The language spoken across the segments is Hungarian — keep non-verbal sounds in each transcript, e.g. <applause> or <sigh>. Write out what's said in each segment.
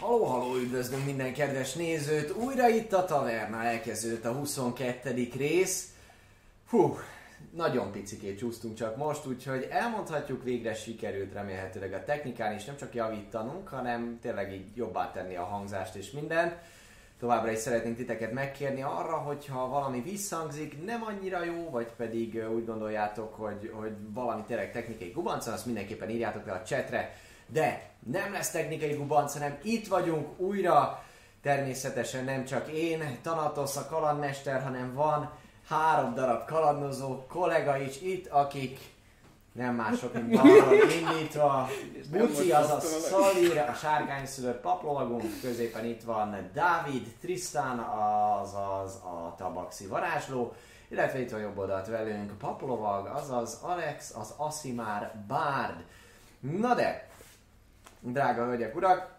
Halló, halló, üdvözlünk minden kedves nézőt! Újra itt a taverna, elkezdődött a 22. rész. Hú, nagyon picikét csúsztunk csak most, úgyhogy elmondhatjuk, végre sikerült remélhetőleg a technikán is nem csak javítanunk, hanem tényleg így jobbá tenni a hangzást és mindent. Továbbra is szeretnénk titeket megkérni arra, hogyha valami visszhangzik, nem annyira jó, vagy pedig úgy gondoljátok, hogy, hogy valami tényleg technikai gubanc, azt mindenképpen írjátok le a chatre. De nem lesz technikai gubanc, hanem itt vagyunk újra. Természetesen nem csak én, Tanatos a kalandmester, hanem van három darab kalandozó kollega is itt, akik nem mások, mint <laughs> balról indítva. Buci, azaz Szalír, a sárgányszülött paplovagunk, középen itt van Dávid, Tristan, azaz a tabaxi varázsló, illetve itt van jobb oldalt velünk paplovag, azaz Alex, az Asimár Bárd. Na de, drága hölgyek, urak,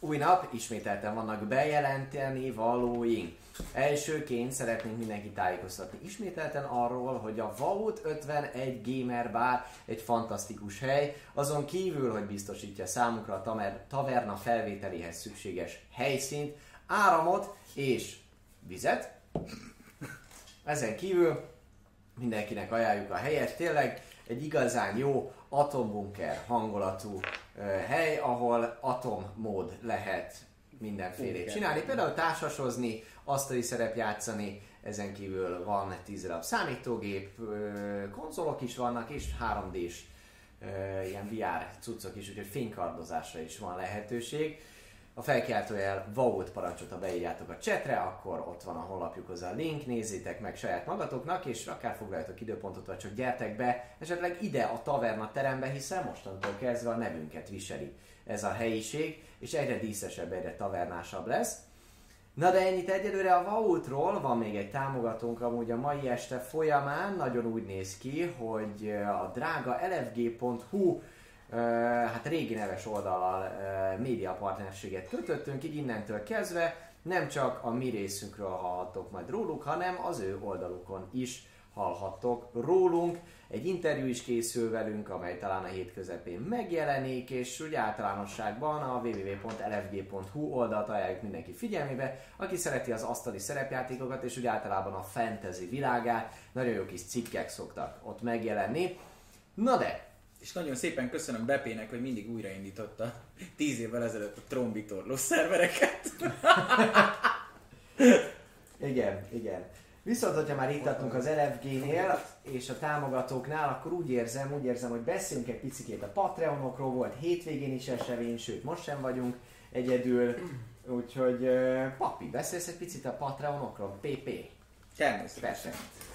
új nap, ismételten vannak bejelenteni valóink. Elsőként szeretnénk mindenki tájékoztatni ismételten arról, hogy a Vault 51 Gamer Bar egy fantasztikus hely, azon kívül, hogy biztosítja számukra a taverna felvételéhez szükséges helyszínt, áramot és vizet. Ezen kívül mindenkinek ajánljuk a helyet, tényleg egy igazán jó atombunker hangulatú hely, ahol atommód lehet mindenfélét Bunker. csinálni. Például társasozni, asztali szerep játszani, ezen kívül van 10 darab számítógép, konzolok is vannak, és 3D-s ö, ilyen VR cuccok is, úgyhogy fénykardozásra is van lehetőség. A felkiáltójel Vault parancsot, ha beírjátok a chatre, akkor ott van a honlapjukhoz a link, nézzétek meg saját magatoknak, és akár foglaljatok időpontot, vagy csak gyertek be, esetleg ide a taverna terembe, hiszen mostantól kezdve a nevünket viseli ez a helyiség, és egyre díszesebb, egyre tavernásabb lesz. Na de ennyit egyelőre a Vaultról, van még egy támogatónk amúgy a mai este folyamán, nagyon úgy néz ki, hogy a drága lfg.hu hát régi neves oldallal ö, média partnerséget kötöttünk, így innentől kezdve nem csak a mi részünkről hallhattok majd róluk, hanem az ő oldalukon is hallhattok rólunk. Egy interjú is készül velünk, amely talán a hét közepén megjelenik, és úgy általánosságban a www.lfg.hu oldalt ajánljuk mindenki figyelmébe, aki szereti az asztali szerepjátékokat, és úgy általában a fantasy világát, nagyon jó kis cikkek szoktak ott megjelenni. Na de, És nagyon szépen köszönöm Bepének, hogy mindig újraindította 10 évvel ezelőtt a trombitorló szervereket. <laughs> Igen, igen. Viszont, hogyha már itt az LFG-nél és a támogatóknál, akkor úgy érzem, úgy érzem, hogy beszélünk egy picit a Patreonokról, volt hétvégén is esemény, sőt most sem vagyunk egyedül, úgyhogy papi, beszélsz egy picit a Patreonokról? PP? Természetesen. Persze.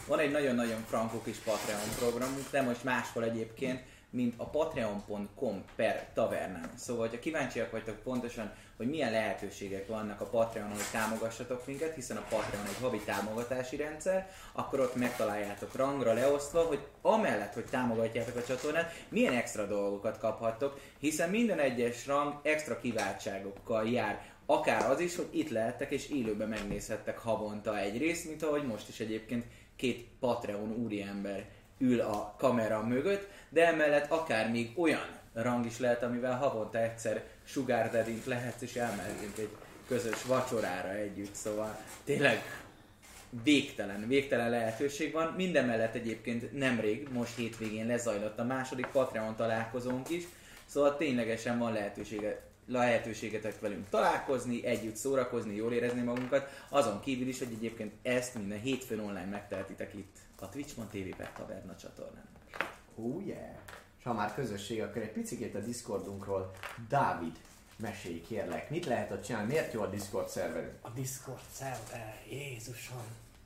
Van egy nagyon-nagyon frankó kis Patreon programunk, de most máshol egyébként, mint a patreon.com per tavernán. Szóval, ha kíváncsiak vagytok pontosan, hogy milyen lehetőségek vannak a Patreonon, hogy támogassatok minket, hiszen a Patreon egy havi támogatási rendszer, akkor ott megtaláljátok rangra leosztva, hogy amellett, hogy támogatjátok a csatornát, milyen extra dolgokat kaphattok, hiszen minden egyes rang extra kiváltságokkal jár. Akár az is, hogy itt lehettek és élőben megnézhettek havonta egy részt, mint ahogy most is egyébként két Patreon úriember ül a kamera mögött, de emellett akár még olyan rang is lehet, amivel havonta egyszer Sugar Daddy-t lehetsz és elmehetünk egy közös vacsorára együtt, szóval tényleg végtelen, végtelen lehetőség van. Minden mellett egyébként nemrég, most hétvégén lezajlott a második Patreon találkozónk is, szóval ténylegesen van lehetősége, lehetőségetek velünk találkozni, együtt szórakozni, jól érezni magunkat, azon kívül is, hogy egyébként ezt minden hétfőn online megtehetitek itt a Twitch.tv per Taverna csatornán. Oh yeah! És ha már közösség, akkor egy picit a Discordunkról Dávid, mesélj kérlek, mit lehet ott csinálni, miért jó a Discord szerverünk? A Discord szerver, Jézusom.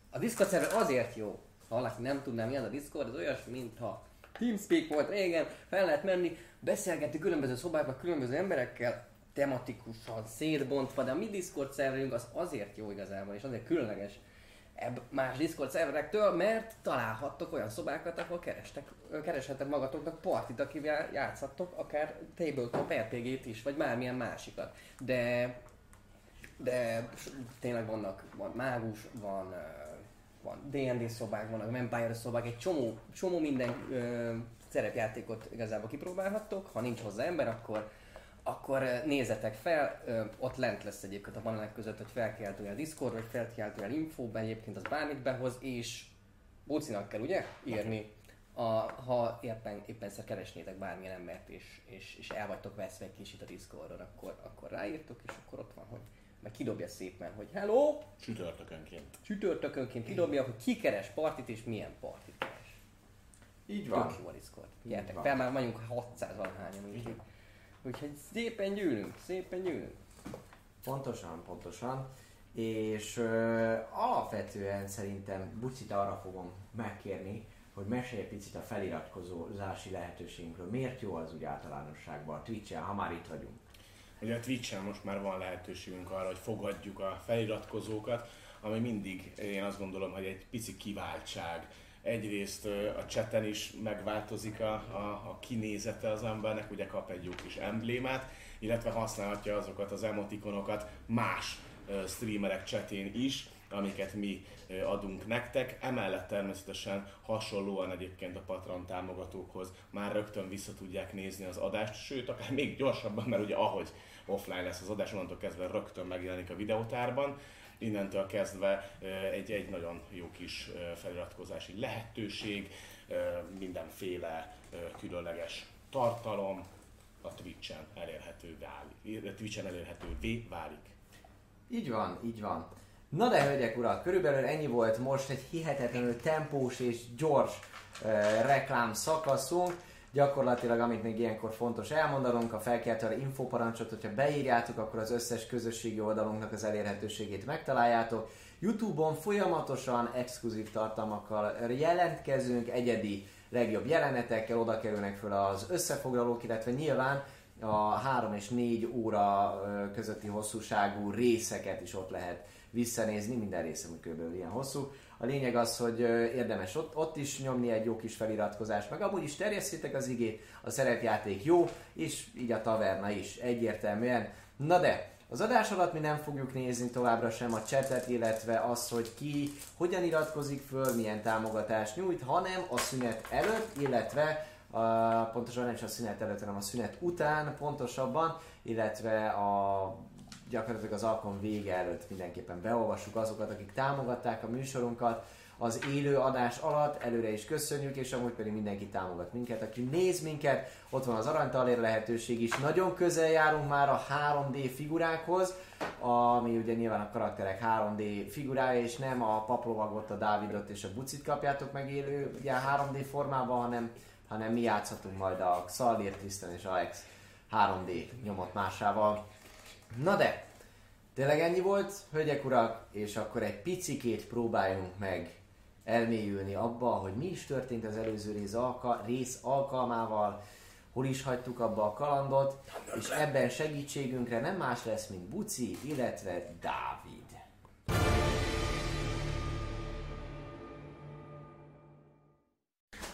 A Discord szerver azért jó, ha valaki nem tudná mi az a Discord, az olyasmi, mintha Teamspeak volt régen, fel lehet menni, beszélgetni különböző szobákban, különböző emberekkel, tematikusan, szétbontva, de a mi Discord szerverünk az azért jó igazából, és azért különleges ebb más Discord szerverektől, mert találhattok olyan szobákat, ahol kerestek, kereshetek magatoknak partit, akivel játszhattok, akár tabletop RPG-t is, vagy bármilyen másikat. De de tényleg vannak, van mágus, van, van D&D szobák, vannak Vampire szobák, egy csomó, csomó minden ö, szerepjátékot igazából kipróbálhattok, ha nincs hozzá ember, akkor akkor nézzetek fel, ott lent lesz egyébként a panelek között, hogy felkiáltójel Discord, vagy felkiáltójel info, egyébként az bármit behoz, és Bucinak kell ugye írni, a, ha éppen, éppen szer keresnétek bármilyen embert, és, és, és el vagytok veszve egy kicsit a Discordon, akkor, akkor ráírtok, és akkor ott van, hogy meg kidobja szépen, hogy hello, Csütörtökönként. csütörtökönként kidobja, hogy ki keres partit, és milyen partit keres. Így van. Tök jó a Discord. Gyertek fel, már vagyunk 600 valahányan, úgyhogy, szépen gyűlünk, szépen gyűlünk. Pontosan, pontosan. És ö, alapvetően szerintem Bucit arra fogom megkérni, hogy mesélj egy picit a feliratkozási lehetőségünkről. Miért jó az úgy általánosságban a Twitch-en, ha már itt vagyunk? Ugye a Twitch-en most már van lehetőségünk arra, hogy fogadjuk a feliratkozókat, ami mindig, én azt gondolom, hogy egy pici kiváltság. Egyrészt a chaten is megváltozik a, a, a kinézete az embernek, ugye kap egy jó kis emblémát, illetve használhatja azokat az emotikonokat más streamerek chatén is, amiket mi adunk nektek. Emellett természetesen hasonlóan egyébként a Patron támogatókhoz már rögtön vissza tudják nézni az adást, sőt, akár még gyorsabban, mert ugye ahogy offline lesz az adás, onnantól kezdve rögtön megjelenik a videótárban. Innentől kezdve egy, egy nagyon jó kis feliratkozási lehetőség, mindenféle különleges tartalom a Twitch-en elérhető válik. Twitch-en elérhetővé válik. Így van, így van. Na de hölgyek, urak, körülbelül ennyi volt most egy hihetetlenül tempós és gyors uh, reklám szakaszunk. Gyakorlatilag, amit még ilyenkor fontos elmondanunk, a felkeltőre infoparancsot, hogyha beírjátok, akkor az összes közösségi oldalunknak az elérhetőségét megtaláljátok. Youtube-on folyamatosan exkluzív tartalmakkal jelentkezünk, egyedi legjobb jelenetekkel, oda kerülnek föl az összefoglalók, illetve nyilván a 3 és 4 óra közötti hosszúságú részeket is ott lehet visszanézni, minden része kb. ilyen hosszú. A lényeg az, hogy érdemes ott, ott is nyomni egy jó kis feliratkozást, meg amúgy is terjesszétek az igét, a szerepjáték jó, és így a taverna is egyértelműen. Na de, az adás alatt mi nem fogjuk nézni továbbra sem a chatet, illetve az, hogy ki hogyan iratkozik föl, milyen támogatást nyújt, hanem a szünet előtt, illetve a, pontosan nem is a szünet előtt, hanem a szünet után pontosabban, illetve a gyakorlatilag az alkalom vége előtt mindenképpen beolvassuk azokat, akik támogatták a műsorunkat. Az élő adás alatt, előre is köszönjük, és amúgy pedig mindenki támogat minket, aki néz minket, ott van az aranytalér lehetőség is, nagyon közel járunk már a 3D figurákhoz, ami ugye nyilván a karakterek 3D figurája, és nem a paplovagot, a Dávidot és a Bucit kapjátok meg élő ugye 3D formában, hanem, hanem mi játszhatunk majd a Xalir, Tristan és Alex 3D nyomott másával. Na de, tényleg ennyi volt, hölgyek urak, és akkor egy picikét próbáljunk meg elmélyülni abba, hogy mi is történt az előző rész, alka- rész alkalmával, hol is hagytuk abba a kalandot, és ebben segítségünkre nem más lesz, mint Buci, illetve Dávid.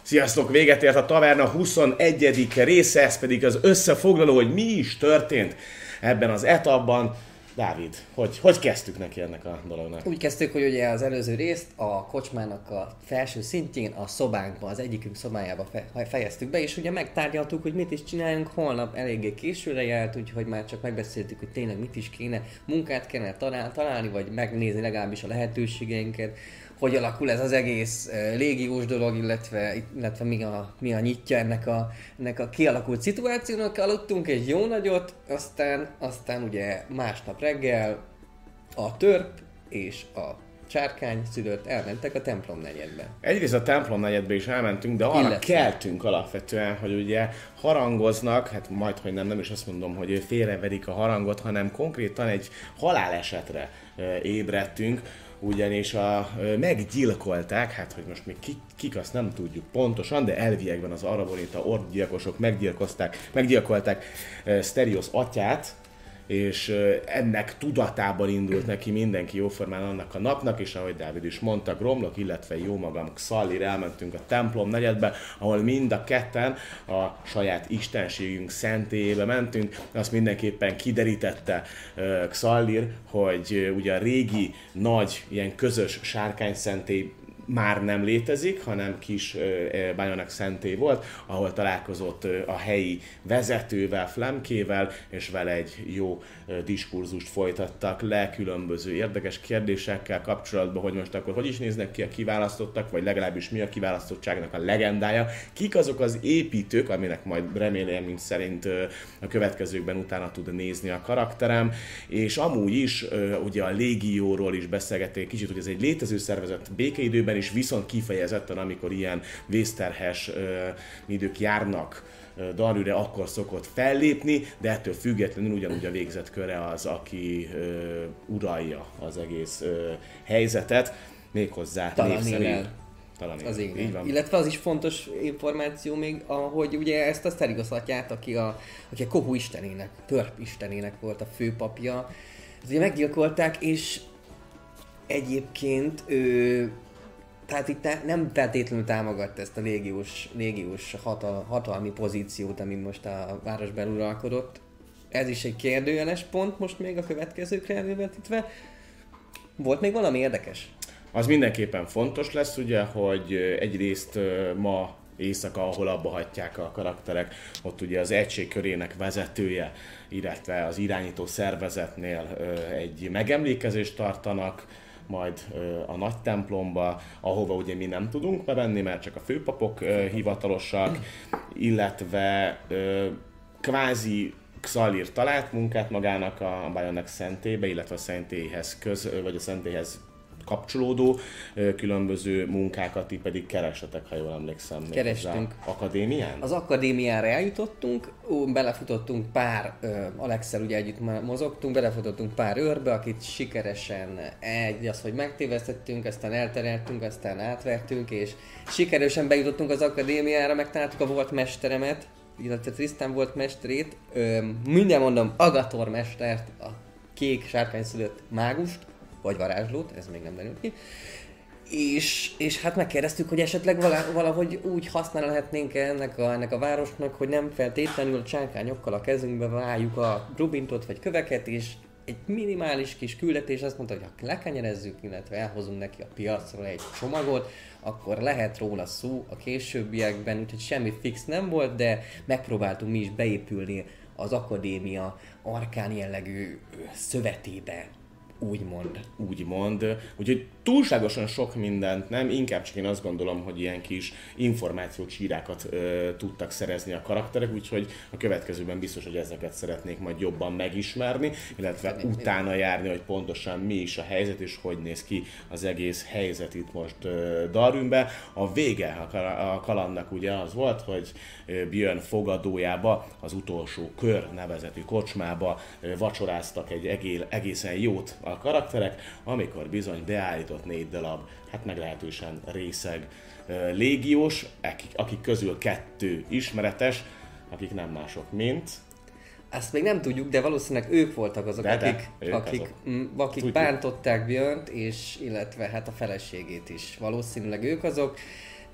Sziasztok! Véget ért a Taverna 21. része, ez pedig az összefoglaló, hogy mi is történt ebben az etapban. Dávid, hogy, hogy kezdtük neki ennek a dolognak? Úgy kezdtük, hogy ugye az előző részt a kocsmának a felső szintjén, a szobánkba, az egyikünk szobájába fe- fejeztük be, és ugye megtárgyaltuk, hogy mit is csináljunk, holnap eléggé későre járt, úgyhogy már csak megbeszéltük, hogy tényleg mit is kéne, munkát kellene talál, találni, vagy megnézni legalábbis a lehetőségeinket, hogy alakul ez az egész légiós dolog, illetve, illetve mi, a, mi a nyitja ennek a, ennek a kialakult szituációnak. Aludtunk egy jó nagyot, aztán, aztán ugye másnap reggel a törp és a csárkány szülött elmentek a templom negyedbe. Egyrészt a templom negyedbe is elmentünk, de arra Illetve. keltünk alapvetően, hogy ugye harangoznak, hát majd, hogy nem, nem is azt mondom, hogy félreverik a harangot, hanem konkrétan egy halálesetre ébredtünk, ugyanis a, meggyilkolták, hát hogy most még kik, kik azt nem tudjuk pontosan, de elviekben az arabonita orgyilkosok meggyilkozták, meggyilkolták Sterios atyát, és ennek tudatában indult neki mindenki jóformán annak a napnak, és ahogy Dávid is mondta, Gromlok, illetve jó magam Xallir elmentünk a templom negyedbe, ahol mind a ketten a saját istenségünk szentélyébe mentünk. Azt mindenképpen kiderítette Xallir, hogy ugye a régi nagy ilyen közös sárkány szentély már nem létezik, hanem kis Bajonek szenté volt, ahol találkozott a helyi vezetővel, Flemkével, és vele egy jó diskurzust folytattak le különböző érdekes kérdésekkel kapcsolatban, hogy most akkor hogy is néznek ki a kiválasztottak, vagy legalábbis mi a kiválasztottságnak a legendája, kik azok az építők, aminek majd remélem szerint a következőkben utána tud nézni a karakterem, és amúgy is ugye a légióról is beszélgették kicsit, hogy ez egy létező szervezet békeidőben is, viszont kifejezetten, amikor ilyen vészterhes idők járnak Darűre akkor szokott fellépni, de ettől függetlenül ugyanúgy a végzett köre az, aki ö, uralja az egész ö, helyzetet, méghozzá szerint. Talán az én. Így van. Illetve az is fontos információ még, hogy ugye ezt a Sterigos atyát, aki a, aki a Kohu istenének, Törp istenének volt a főpapja, ugye meggyilkolták, és egyébként ő tehát itt nem feltétlenül támogatta ezt a légiós, légiós hatal, hatalmi pozíciót, ami most a városban uralkodott. Ez is egy kérdőjeles pont most még a következőkre elővetítve. Volt még valami érdekes? Az mindenképpen fontos lesz, ugye, hogy egyrészt ma éjszaka, ahol abba hagyják a karakterek, ott ugye az egység körének vezetője, illetve az irányító szervezetnél egy megemlékezést tartanak, majd a nagy templomba, ahova ugye mi nem tudunk bevenni, mert csak a főpapok hivatalosak, illetve kvázi Xalir talált munkát magának a Bajonek szentébe, illetve a szentélyhez köz, vagy a szentélyhez kapcsolódó különböző munkákat, ti pedig keresetek, ha jól emlékszem. Kerestünk. Akadémián? Az akadémiára eljutottunk, belefutottunk pár, Alexel ugye együtt mozogtunk, belefutottunk pár őrbe, akit sikeresen egy, az, hogy megtévesztettünk, aztán eltereltünk, aztán átvertünk, és sikeresen bejutottunk az akadémiára, megtaláltuk a volt mesteremet, illetve Tristan volt mesterét, minden mondom, Agator mestert, a kék sárkány szülött mágust, vagy varázslót, ez még nem derült ki. És, és hát megkérdeztük, hogy esetleg valahogy úgy használhatnénk ennek a, ennek a városnak, hogy nem feltétlenül csánkányokkal a kezünkbe váljuk a rubintot vagy köveket, és egy minimális kis küldetés azt mondta, hogy ha lekenyerezzük, illetve elhozunk neki a piacról egy csomagot, akkor lehet róla szó a későbbiekben, úgyhogy semmi fix nem volt, de megpróbáltunk mi is beépülni az akadémia arkán jellegű szövetébe, úgymond. Úgymond. Úgyhogy túlságosan sok mindent nem, inkább csak én azt gondolom, hogy ilyen kis információcsírákat ö, tudtak szerezni a karakterek, úgyhogy a következőben biztos, hogy ezeket szeretnék majd jobban megismerni, illetve Szerintem. utána járni, hogy pontosan mi is a helyzet, és hogy néz ki az egész helyzet itt most ö, Darwinbe. A vége a, kalandnak ugye az volt, hogy Björn fogadójába, az utolsó kör nevezetű kocsmába vacsoráztak egy egél, egészen jót a karakterek, amikor bizony beállított négy darab, hát meglehetősen részeg légiós, akik, akik közül kettő ismeretes, akik nem mások, mint ezt még nem tudjuk, de valószínűleg ők voltak azok, de, akik, de, akik, azok. M, akik bántották Björnt, és illetve hát a feleségét is. Valószínűleg ők azok.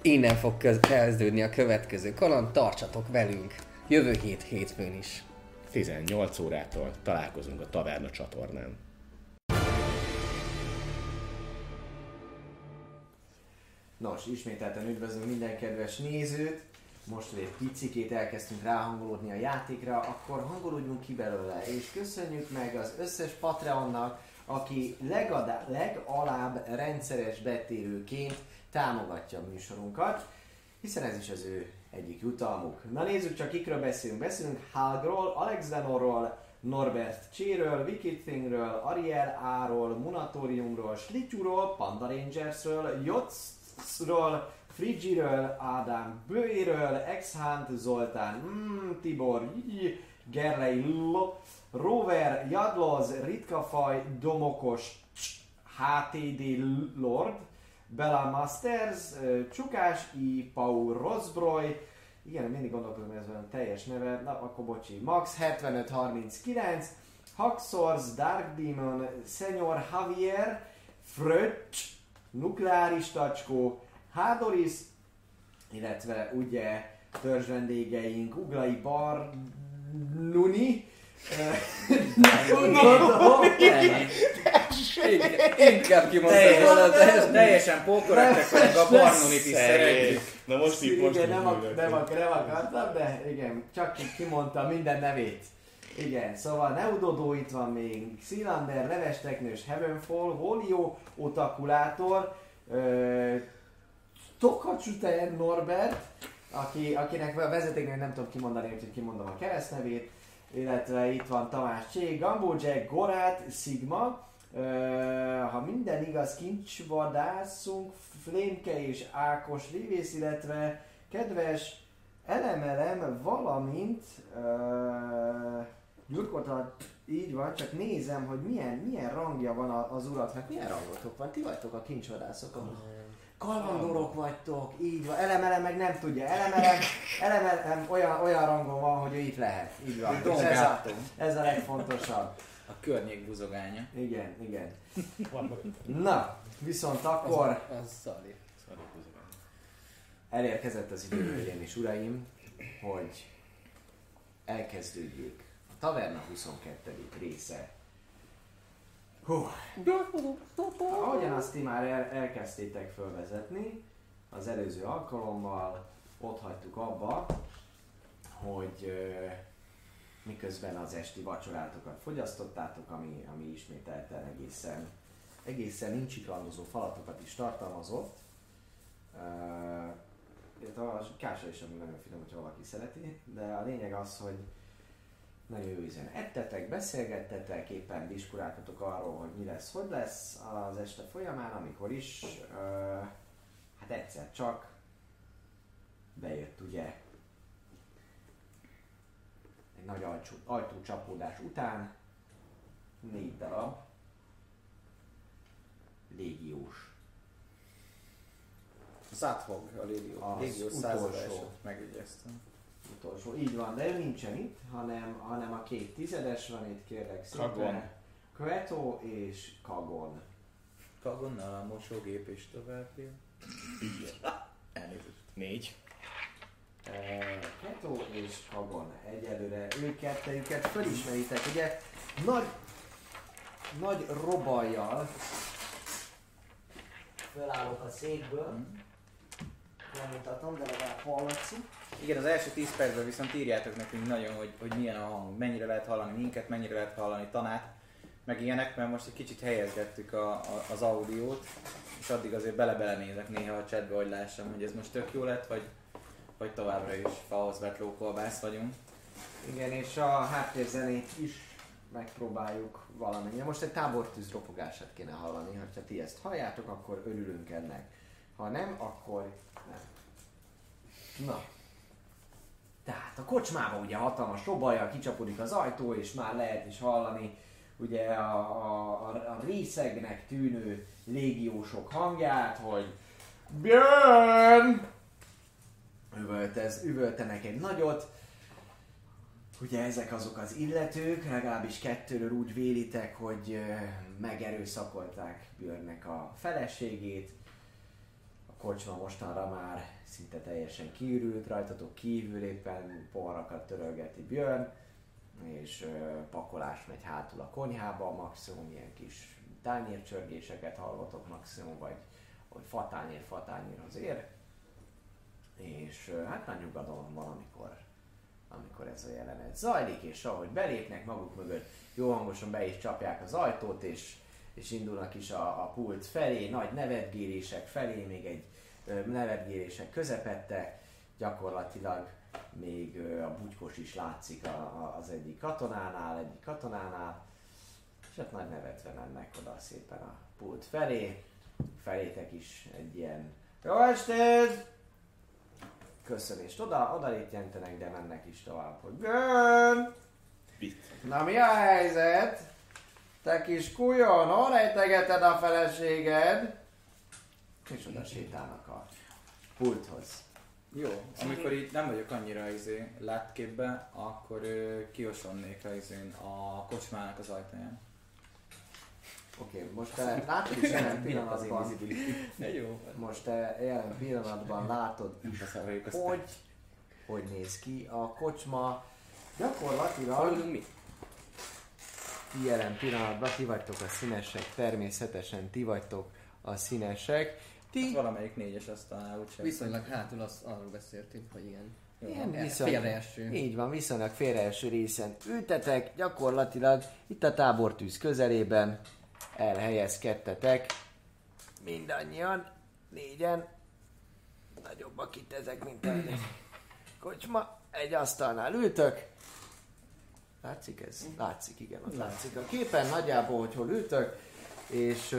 Innen fog kezdődni a következő kaland, tartsatok velünk jövő hét hétfőn is. 18 órától találkozunk a Taverna csatornán. Nos, ismételten üdvözlünk minden kedves nézőt. Most, hogy egy picikét elkezdtünk ráhangolódni a játékra, akkor hangolódjunk ki belőle, és köszönjük meg az összes Patreonnak, aki legadá, legalább rendszeres betérőként támogatja a műsorunkat, hiszen ez is az ő egyik jutalmuk. Na nézzük csak, kikről beszélünk. Beszélünk Halgról, Alex Denorról, Norbert Cséről, Wicked Thingről, Ariel A-ról, Munatoriumról, Slityuról, Panda Rangersről, Jotz ról Frigiről, Ádám Bőéről, Exhant, Zoltán, mm, Tibor, Gerlei, Lo, Rover, Jadloz, Ritkafaj, Domokos, HTD Lord, Bella Masters, Csukás, I. Paul Rosbroy, igen, mindig gondolkozom, hogy ez olyan teljes neve, na akkor bocsi, Max 7539, Haxors, Dark Demon, Senyor Javier, Fröccs, nukleáris tacskó, Hádoris, illetve ugye törzs vendégeink Uglai Bar Nuni, Inkább- kimondtam Teljesen, volna, de teljesen pókorektek vagyunk, a Barnonit is szeretjük. Na most így most igen, nem, nem, ak- nem akartam, de igen, csak ki- kimondta minden nevét. Igen, szóval Neudodó itt van még, Xylander, Leves Teknős, Heavenfall, Volio, Otakulátor, ö, Tokacsuten Norbert, aki, akinek a vezetéknél nem tudom kimondani, úgyhogy kimondom a keresztnevét, illetve itt van Tamás Csé, Gambó Jack, Gorát, Sigma, ö, ha minden igaz, kincsvadászunk, Flémke és Ákos Rivész, illetve kedves elemelem, valamint uh, Gyurkota, így van, csak nézem, hogy milyen, milyen rangja van az uratnak. Milyen rangotok van? Ti vagytok a kincsvadászok? A kalandorok vagytok, így van. Elemelem meg nem tudja. Elemelem, elemelem olyan, olyan rangon van, hogy ő itt lehet. Így van. És ez, a, ez a legfontosabb. a környék buzogánya. Igen, igen. Na, viszont akkor... az, az szali. Elérkezett az idő, hölgyeim és uraim, hogy elkezdődjék a Taverna 22. része. Hú. Ahogyan azt ti már el, elkezdtétek fölvezetni, az előző alkalommal ott hagytuk abba, hogy ö, miközben az esti vacsorátokat fogyasztottátok, ami, ami ismételten egészen, egészen incsiklandozó falatokat is tartalmazott, ö, a kása is ami nagyon finom, hogyha valaki szereti, de a lényeg az, hogy nagyon jó ízen ettetek, beszélgettetek, éppen diskuráltatok arról, hogy mi lesz, hogy lesz az este folyamán, amikor is, uh, hát egyszer csak bejött ugye egy nagy ajtó, ajtócsapódás után négy darab légiós Zathog a légió. Az Légió utolsó. megügyeztem. Utolsó. Így van, de ő nincsen itt, hanem, hanem a két tizedes van itt, kérlek szépen. Kagon. Kveto és Kagon. Kagonnal a mosógép és tovább jön. Elnézést. Négy. Eh, Keto és Kagon. Egyelőre ők kettejüket fölismeritek. Ugye nagy, nagy robajjal fölállok a székből. Nem mutatom, de legalább hallatszik. Igen, az első 10 percben viszont írjátok nekünk nagyon, hogy, hogy milyen a hang, mennyire lehet hallani minket, mennyire lehet hallani tanát, meg ilyenek, mert most egy kicsit helyezgettük a, a, az audiót, és addig azért bele-bele nézek néha a chatbe, hogy lássam, hogy ez most tök jó lett, vagy, vagy továbbra is fahoz vett lókolbász vagyunk. Igen, és a háttérzenét is megpróbáljuk valamennyire. Most egy tábortűz ropogását kéne hallani, ha ti ezt halljátok, akkor örülünk ennek. Ha nem, akkor nem. Na. Tehát a kocsmában ugye hatalmas robajjal kicsapódik az ajtó, és már lehet is hallani ugye a, a, a, a részegnek tűnő légiósok hangját, hogy Björn! Üvöltez, üvöltenek egy nagyot, Ugye ezek azok az illetők, legalábbis kettőről úgy vélitek, hogy megerőszakolták Björnnek a feleségét. Kocsma mostanra már szinte teljesen kiürült, rajtatok kívül éppen poharakat törölgeti Björn, és pakolás megy hátul a konyhába, maximum ilyen kis tányércsörgéseket hallgatok maximum, vagy hogy fatányér fatányérhoz ér. És hát már nyugodalom van, amikor amikor ez a jelenet zajlik, és ahogy belépnek maguk mögött, jó hangosan be is csapják az ajtót, és, és indulnak is a, a pult felé, nagy nevetgérések felé, még egy ö, nevetgérések közepette, gyakorlatilag még a bugykos is látszik a, az egyik katonánál, egyik katonánál, és hát nagy nevetve mennek oda szépen a pult felé, felétek is egy ilyen Jó estét! köszönést oda, oda jelentenek, de mennek is tovább, hogy Björn! Mit? Na mi a helyzet? Te kis kujon, hol rejtegeted a feleséged? És oda sétálnak pulthoz. Jó, amikor így nem vagyok annyira izé látképbe, akkor ö, kiosonnék rá izén a kocsmának az ajtaján. Oké, okay, most te látod is jelen pillanatban, jó. most te jelen pillanatban látod is, hogy, hogy néz ki a kocsma. Gyakorlatilag mi? ti jelen pillanatban, ti vagytok a színesek, természetesen ti vagytok a színesek. Ti Valamelyik négyes asztalnál úgyse. Viszonylag hátul az, arról beszéltünk, hogy ilyen. Ilyen Ja, viszony- félreeső. Így van, viszonylag félreeső részen ültetek, gyakorlatilag itt a tábortűz közelében elhelyezkedtetek mindannyian, négyen, nagyobbak itt ezek, mint a <clears throat> kocsma, egy asztalnál ültök, látszik ez? Látszik, igen, az látszik a képen, nagyjából, hogy hol ültök, és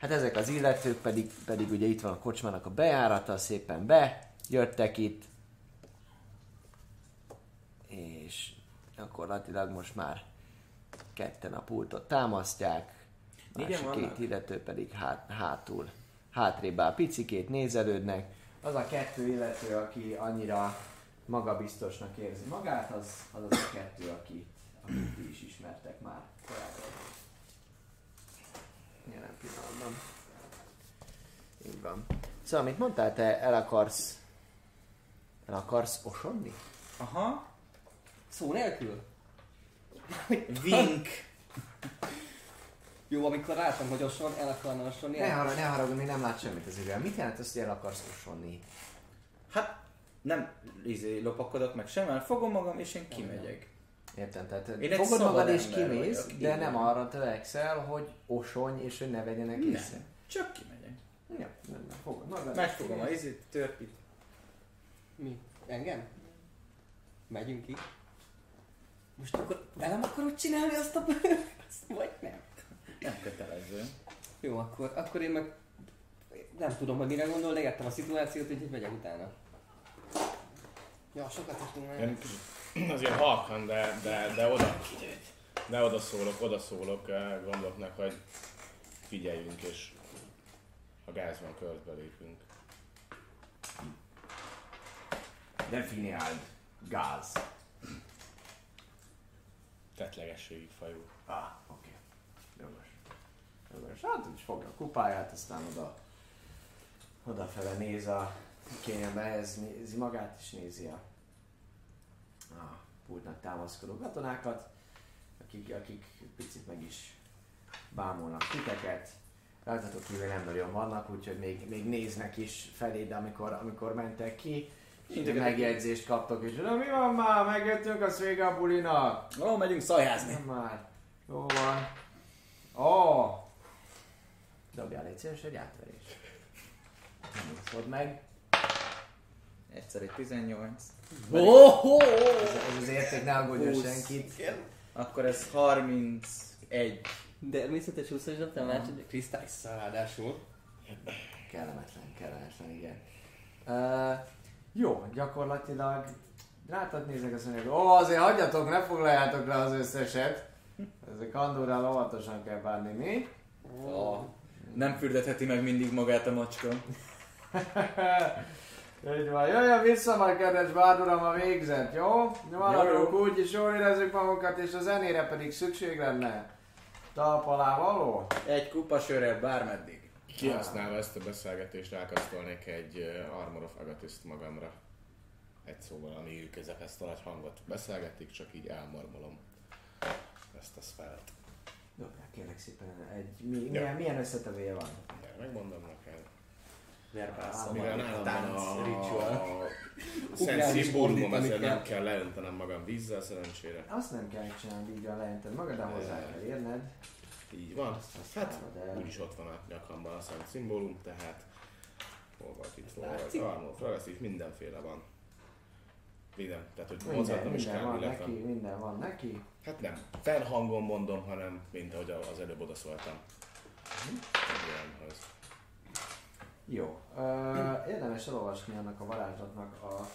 hát ezek az illetők pedig, pedig ugye itt van a kocsmának a bejárata, szépen be, jöttek itt, és gyakorlatilag most már ketten a pultot támasztják, másik két illető pedig hát, hátul, hátrébb áll picikét nézelődnek. Az a kettő illető, aki annyira magabiztosnak érzi magát, az az, az a kettő, aki, akit ti is ismertek már korábban. Jelen pillanatban. Így van. Szóval, amit mondtál, te el akarsz el akarsz osonni? Aha. Szó nélkül? <laughs> Vink. Jó, amikor láttam, hogy oson, el akarna osonni. Ne, harag, ne haragudj, még nem lát semmit az üveg. Mit jelent az, hogy el akarsz osonni? Hát nem izé, lopakodok meg sem, mert fogom magam és én kimegyek. Értem, tehát Én fogod magad és kimész, vagyok, de nem arra törekszel, hogy osony és hogy ne vegyenek észre. Nem. Csak kimegyek. Ja, nem, nem, fogod magad. Megfogom a kimész. izét, törpit. Mi? Engem? Megyünk ki? Most akkor velem akarod csinálni azt a azt vagy nem? Nem kötelező. Jó, akkor, akkor én meg nem tudom, hogy mire gondol, de értem a szituációt, úgyhogy megyek utána. Ja, sokat. Én kicsit- az ilyen halkan, de, de, de oda, de oda szólok, oda szólok eh, gondoknak, hogy figyeljünk, és ha gáz van, körbe lépünk. Definiáld gáz. Tettlegességig fajú. Ah, oké. Jogos. Jogos. Hát úgy fogja a kupáját, aztán oda odafele néz a kényelme, ez nézi magát, és nézi a, a pultnak támaszkodó katonákat, akik, akik picit meg is bámulnak titeket. Rajtatok kívül nem nagyon vannak, úgyhogy még, még néznek is felé, de amikor, amikor mentek ki, Integetek. megjegyzést kaptok, és na mi van már, megjöttünk a vége a bulinak. Ó, megyünk szajázni. Nem már. Jó van. Ó! Dobjál egy szíves egy átverés. Nem meg. Egyszer egy 18. Oh, oh, Ez, ez az érték ne aggódjon senkit. Akkor ez 31. Természetes 20-as dobtam, látod, kristályszal ráadásul. Kellemetlen, kellemetlen, igen. Uh, jó, gyakorlatilag látod, nézek azt mondják, ó, azért hagyjatok, ne foglaljátok le az összeset. Ezek andúrral óvatosan kell bánni, mi? Oh. Nem fürdetheti meg mindig magát a macska. <laughs> Így van, jöjjön vissza majd kedves bárduram a végzet, jó? Maradjunk úgy is jól érezzük magunkat, és a zenére pedig szükség lenne. Talp alá való? Egy kupa sörrel bármeddig. Kihasználva ezt a beszélgetést rákasztolnék egy Armor of Agatist magamra. Egy szóval, ami ők ezek ezt a nagy hangot beszélgetik, csak így elmormolom ezt a spellt. Dobjál kérlek szépen egy... Mi, milyen, milyen összetevője van? Megmondom neked. Verbál Mivel nálam van tánc, a, ritual. a szent szimbólumom, fordítani ezért nem kell. leöntenem magam vízzel szerencsére. Azt nem kell csinálni, van lejented magad, de hozzá kell érned. Így van. Azt Hát úgyis ott van a nyakamban a szent szimbólum, tehát hol volt itt, hol látszik? armor, progresszív, mindenféle van. Minden, tehát hogy mozgatnom is minden kell, van illetve. neki, minden van neki. Hát nem, felhangon mondom, hanem mint ahogy az előbb odaszóltam. Egy olyanhoz. Jó. Ö, érdemes elolvasni annak a varázslatnak a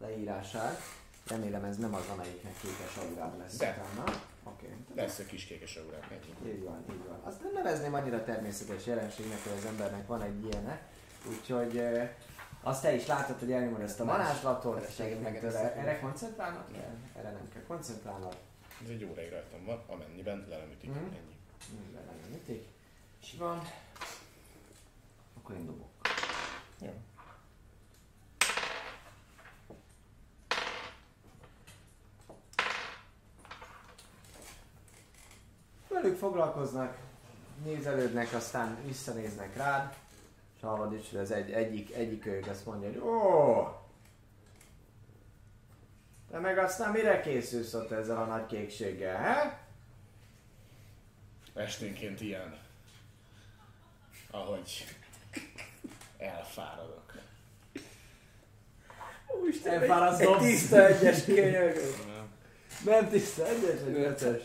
leírását. Remélem ez nem az, amelyiknek kékes aurád lesz De. utána. Oké. Okay. Lesz egy kis kékes aurák neki. Így van, így van. Azt nem nevezném annyira természetes jelenségnek, hogy az embernek van egy ilyene. Úgyhogy eh, azt te is látod, hogy elnyomod ezt a varázslatot, meg Erre koncentrálnod kell? Erre nem kell koncentrálnod. Ez egy óráig rajtam van, amennyiben le nem ütik. Mhm. Ennyi. Minden nem ütik. És van. Akkor én dobok. Jó. velük foglalkoznak, nézelődnek, aztán visszanéznek rád, és hallod is, hogy az egy, egyik, egyik ők azt mondja, hogy ó, te meg aztán mire készülsz ott ezzel a nagy kékséggel, he? Esténként ilyen, ahogy elfáradok. Úristen, Elfáradsz, Egy tiszta egyes. Nem tiszta, egyes vagy ötös.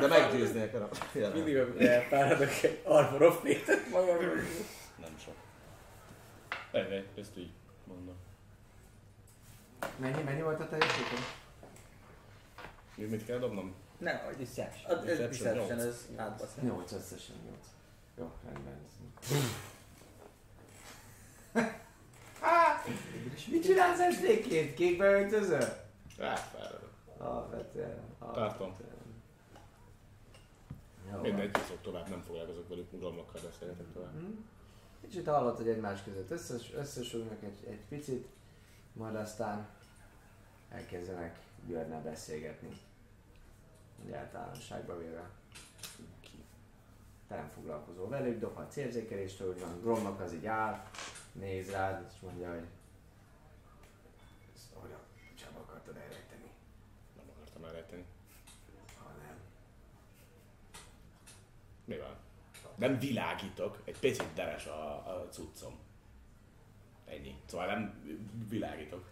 De meggyőzni akarom. Mindig, amikor elfáradok, egy Armor Plate-et magamról. Nem sok. Egy, ezt így mondom. Mennyi, mennyi volt a teljesítmény? Még mit kell dobnom? Nem, hogy Deception. a- ez Deception ez átbasz. 8 összesen 8. Jó, rendben. <laughs> Mit csinálsz esténként? Kékbe öltözöl? Elfáradok. Alapvetően. Tartom. Mindegy, kiszok tovább, nem foglalkozok velük, ugromlokkal beszélgetek tovább. Mhm. Kicsit hallott, hogy egymás között összes, összesülnek egy, egy picit, majd aztán elkezdenek Björnnel beszélgetni. Úgy általánosságban véve. Te nem foglalkozol velük, dobhatsz érzékelést, hogy van Gromnak az így áll, néz rád, és mondja, hogy ezt olyan sem akartad elrejteni, Nem akartam elrejteni. ha nem. Mi van? Nem világítok, egy picit deres a, a cuccom. Ennyi. Szóval nem világítok.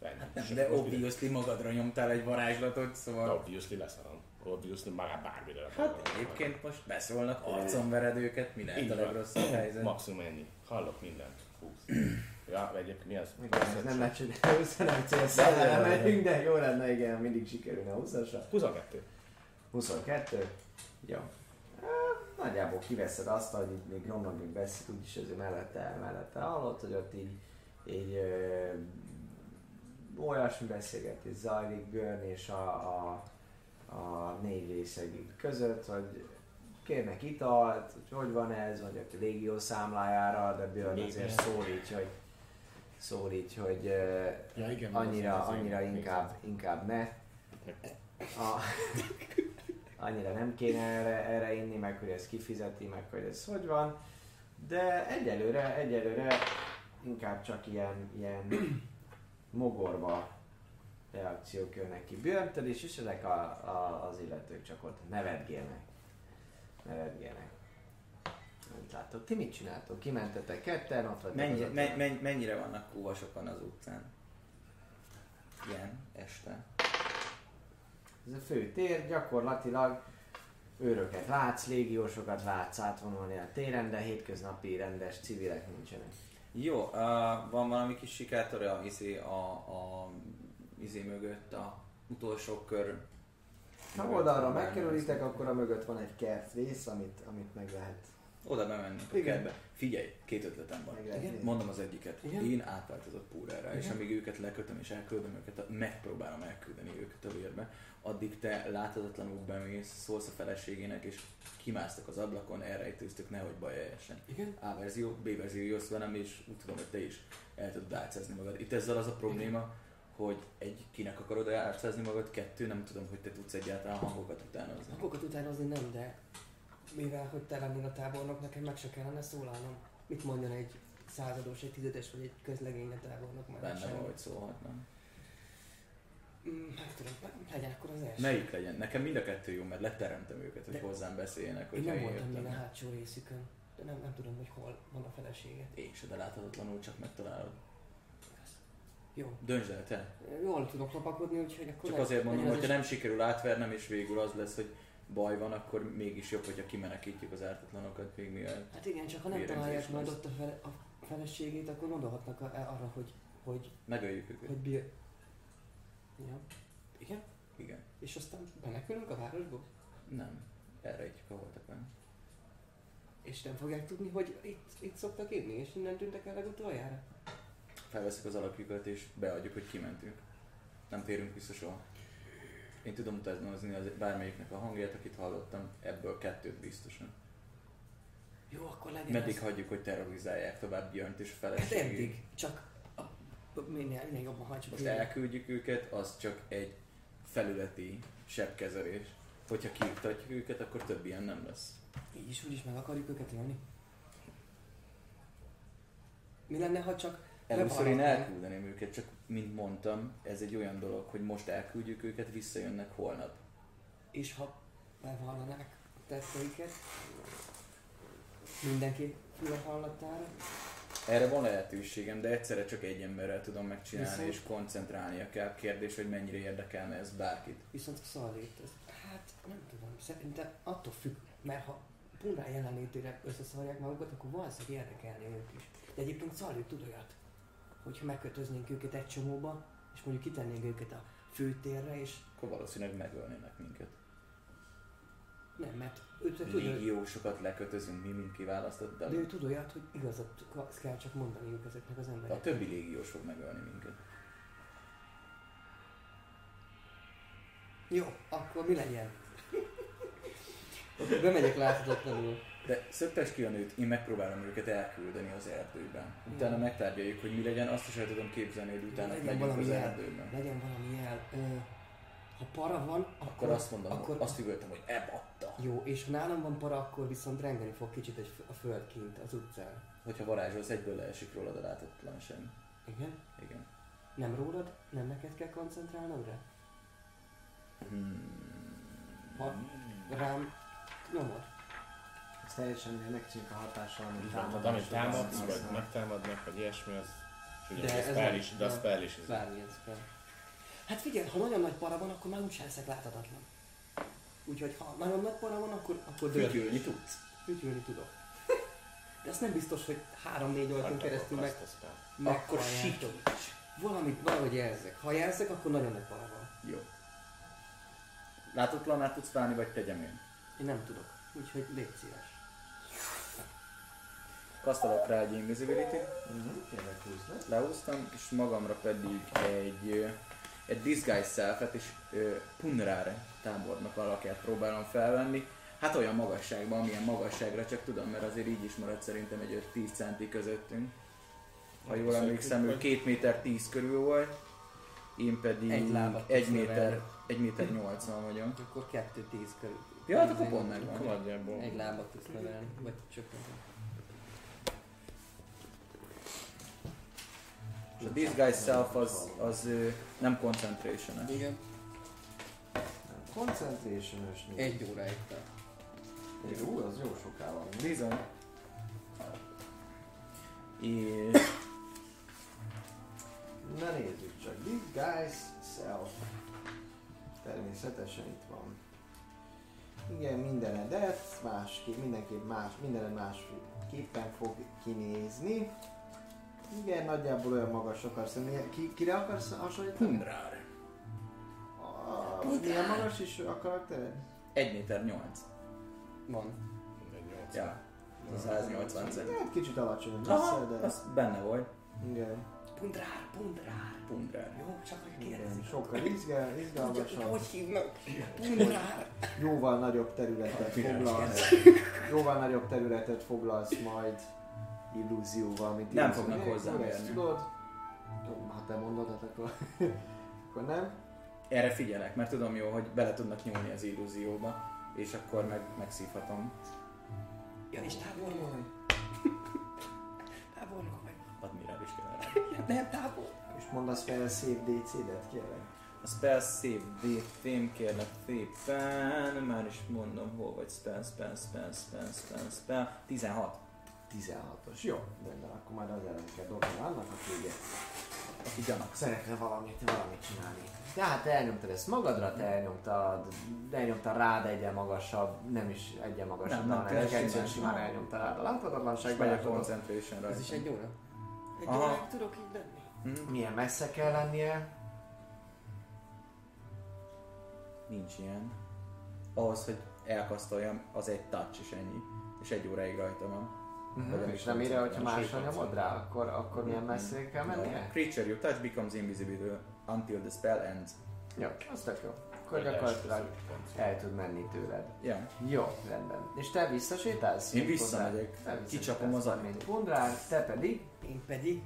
Ennyi. Nem, Sem de obviously magadra nyomtál egy varázslatot, szóval... Obviously leszarom. Obviously magát bármire. Hát egyébként most beszólnak, arcon vered őket, mi lehet a legrosszabb helyzet. Maximum ennyi. Hallok mindent. 20. ja, egyébként mi az? Igen, ez nem lehet csinálni, <laughs> nem célszerűen megyünk, de jó lenne, igen, mindig sikerülne 20-asra. 22. 22. Jó. Hát, Nagyjából kiveszed azt, hogy itt még Romnak még veszik, úgyis azért mellette, mellette hallott, hogy ott így, így ö, olyasmi beszélgetés zajlik Björn és a, a, a négy részeg között, hogy kérnek italt, hogy hogy van ez, vagy a légió számlájára, de Björn azért ne. szól így, hogy szól így, hogy Ja, igen. annyira, annyira inkább, inkább ne. A, <laughs> annyira nem kéne erre, erre inni, meg hogy ez kifizeti, meg hogy ez hogy van. De egyelőre, egyelőre inkább csak ilyen, ilyen mogorva reakciók jönnek ki is, és ezek a, a, az illetők csak ott nevetgélnek. Nevetgélnek. Nem látod. Ti mit csináltok? Kimentetek ketten, ott vagytok Mennyi, az men, mennyire vannak kúva sokan az utcán? Igen, este. Ez a fő tér, gyakorlatilag őröket látsz, légiósokat látsz átvonulni a téren, de hétköznapi rendes civilek nincsenek. Jó, uh, van valami kis sikátor izé, a, a izé mögött, a utolsó kör. Ha oldalra megkerülitek, akkor a mögött van egy kert rész, amit, amit meg lehet. Oda bemennek a Igen. kertbe. Figyelj, két ötletem van. Igen? Mondom az egyiket. Igen? Én átváltozok púrára, és Igen? amíg őket lekötöm és elküldöm őket, megpróbálom elküldeni őket a vérbe, addig te láthatatlanul bemész, szólsz a feleségének, és kimásztak az ablakon, elrejtőztök, nehogy baj essen. Igen? A verzió, B verzió jössz velem, és úgy tudom, hogy te is el tudod álcázni magad. Itt ezzel az a probléma, hogy egy, kinek akarod álcázni magad, kettő, nem tudom, hogy te tudsz egyáltalán hangokat utánozni. Hangokat utánozni nem, de mivel hogy te lennél a tábornok, nekem meg se kellene szólalnom. Mit mondjon egy százados, egy tizedes vagy egy közlegény a tábornok már Benne semmi. van, hogy szólhatnám. Meg tudom, legyen akkor az első. Melyik legyen? Nekem mind a kettő jó, mert leteremtem őket, hogy De- hozzám beszéljenek, Én hogyha nem én voltam jöttem. a hátsó részükön, de nem, nem tudom, hogy hol van a felesége. Én se, de láthatatlanul csak megtalálod. Jó. Döntsd el te. Jól tudok lopakodni, úgyhogy akkor... Csak azért mondom, hogy ha nem sikerül átvernem, és végül az lesz, hogy baj van, akkor mégis jobb, hogyha kimenekítjük az ártatlanokat még mielőtt. Hát igen, csak ha nem találják majd ott a, fele, a feleségét, akkor gondolhatnak a, arra, hogy, hogy, Megöljük őket. hogy bir... Ja. Igen? Igen. És aztán menekülünk a városból? Nem. Elrejtjük a holtakat. És nem fogják tudni, hogy itt, itt szoktak írni, és innen tűntek el legutoljára? Felveszek az alapjukat, és beadjuk, hogy kimentünk. Nem térünk vissza soha. Én tudom utánozni az bármelyiknek a hangját, akit hallottam, ebből kettőt biztosan. Jó, akkor legyen Meddig az. hagyjuk, hogy terrorizálják tovább Björnt és a Hát feleségét? eddig, csak a, a, minél, minél jobban hagyjuk. Most elküldjük őket, az csak egy felületi sebkezelés. Hogyha kiiktatjuk őket, akkor több ilyen nem lesz. Így is úgy is meg akarjuk őket élni. Mi lenne, ha csak Először én elküldeném őket, csak mint mondtam, ez egy olyan dolog, hogy most elküldjük őket, visszajönnek holnap. És ha bevallanák a tetteiket, mindenki füle hallatára, Erre van lehetőségem, de egyszerre csak egy emberrel tudom megcsinálni, Viszont- és koncentrálnia kell. Kérdés, hogy mennyire érdekelne ez bárkit. viszont a szalét, ez, hát nem tudom, szerintem attól függ, mert ha Pundán jelenlétére összeszarják magukat, akkor valószínűleg érdekelni ők is. De egyébként Szalét tud olyat, hogyha megkötöznénk őket egy csomóba, és mondjuk kitennénk őket a főtérre, és Akkor valószínűleg megölnének minket. nem, mert ő tud, tud, Légiósokat lekötözünk mi, mint kiválasztott, de de ő tud olyat, hogy igazat kell csak mondaniuk ezeknek az a embereknek. többi légiós fog megölni minket. Jó, akkor mi legyen? <laughs> Bemegyek láthatatlanul. De szöptes ki a nőt, én megpróbálom őket elküldeni az erdőben. Utána megtárgyaljuk, hogy mi legyen, azt is el tudom képzelni, hogy utána legyen megyünk az jel. erdőben. Legyen valami jel. Ö, ha para van, akkor, Akkor azt mondom, akkor, azt üvöltem, hogy ebatta. Jó, és ha nálam van para, akkor viszont rengeni fog kicsit egy, f- a föld kint, az utcán. Hogyha varázsolsz, egyből leesik rólad a láthatatlanság. Igen? Igen. Nem rólad? Nem neked kell koncentrálnod rá? Hmm. Ha rám nyomod? Teljesen ilyen megcsináljuk a hatással, amit Tehát amit támadsz, vagy megtámadnak, vagy ilyesmi, az... És ugye De ez spell is, de a spell is. Bármilyen spell. Hát figyelj, ha nagyon nagy para van, akkor már úgyse leszek láthatatlan. Úgyhogy ha nagyon nagy para van, akkor, akkor Fütyülni tudsz. Fütyülni tudok. De azt nem biztos, hogy 3-4 ajtón Hagytak keresztül meg, spell. Akkor meghalljátok. Valamit, valahogy jelzek. Ha jelzek, akkor nagyon nagy para van. Jó. Láthatatlaná tudsz válni, vagy tegyem én? Én nem tudok. Úgyhogy légy szíves. Kasztalok rá egy invisibility Mhm, Kérlek húzd le. lehúztam, és magamra pedig egy, egy disguise self-et és ö, Punrare tábornok alakját próbálom felvenni. Hát olyan magasságban, amilyen magasságra csak tudom, mert azért így is maradt szerintem egy 5-10 centi közöttünk. Ha jól emlékszem, ő 2 méter 10 körül volt, én pedig Egy lábat 1 tudsz méter. 1 méter 80 vagyok. Akkor 2-10 körül. Ja, hát akkor pont megvan. Egy lábat tudsz növelni, vagy csak És a disguise self az, az nem concentration Igen. concentration Egy óráig tart. Jó, az jó soká van. Bizony. És Na nézzük csak. This guy's self. Természetesen itt van. Igen, mindenedet másképp, mindenképp más, mindened másképpen fog kinézni. Igen, nagyjából olyan magas akarsz lenni. Ki, kire akarsz hasonlítani? Punrár. A, milyen magas is a karaktered? 1 méter 8. Van. Ja. Az 180 cent. Hát kicsit alacsonyabb Aha, de... az benne volt. Igen, Pundrár, pundrár. Punrár. Jó, csak hogy kérdezik. sokkal izgal, izgalmasabb. Hogy hívnak? Pundrár. jóval nagyobb területet foglalsz. Jóval nagyobb területet foglalsz majd illúzióval, mint Nem illúzió fognak nélkül, hozzám ezt érni. Tudod? Ha te mondod, hát akkor, akkor nem. Erre figyelek, mert tudom jó, hogy bele tudnak nyúlni az illúzióba, és akkor meg megszívhatom. Ja, és távolnok. Távolnok meg. Admirális generál. Nem, távol. És fel a szép DC-det, kérlek. A spell save D-fém kérlek szépen, már is mondom, hol vagy spell, spell, spell, spell, spell, spell, 16. 16-os. Jó, rendben, akkor majd az ellen kell dobni annak, aki ugye Aki gyanak. szeretne valamit, valamit csinálni. De hát te elnyomtad ezt magadra, te elnyomtad, elnyomtad rád egyen magasabb, nem is egyen magasabb, Nem, nem, hanem tényleg egyszer simán. elnyomtad rád a És láthatatlanságba. megy a concentration Ez is egy óra? Egy Aha. óráig tudok így lenni? Mhm. Milyen messze kell lennie? Nincs ilyen. Ahhoz, hogy elkasztoljam, az egy touch és ennyi. És egy óráig rajta van. Uh-huh. És nem írja, hogyha másra nyomod rá, akkor, akkor milyen messzire kell mennie? Creature you touch becomes invisible until the spell ends. Jó, az tök jó. Akkor gyakorlatilag el tud menni tőled. Ja. Jó, rendben. És te visszasétálsz? Én visszamegyek. Kicsapom az ajtót. te pedig Én pedig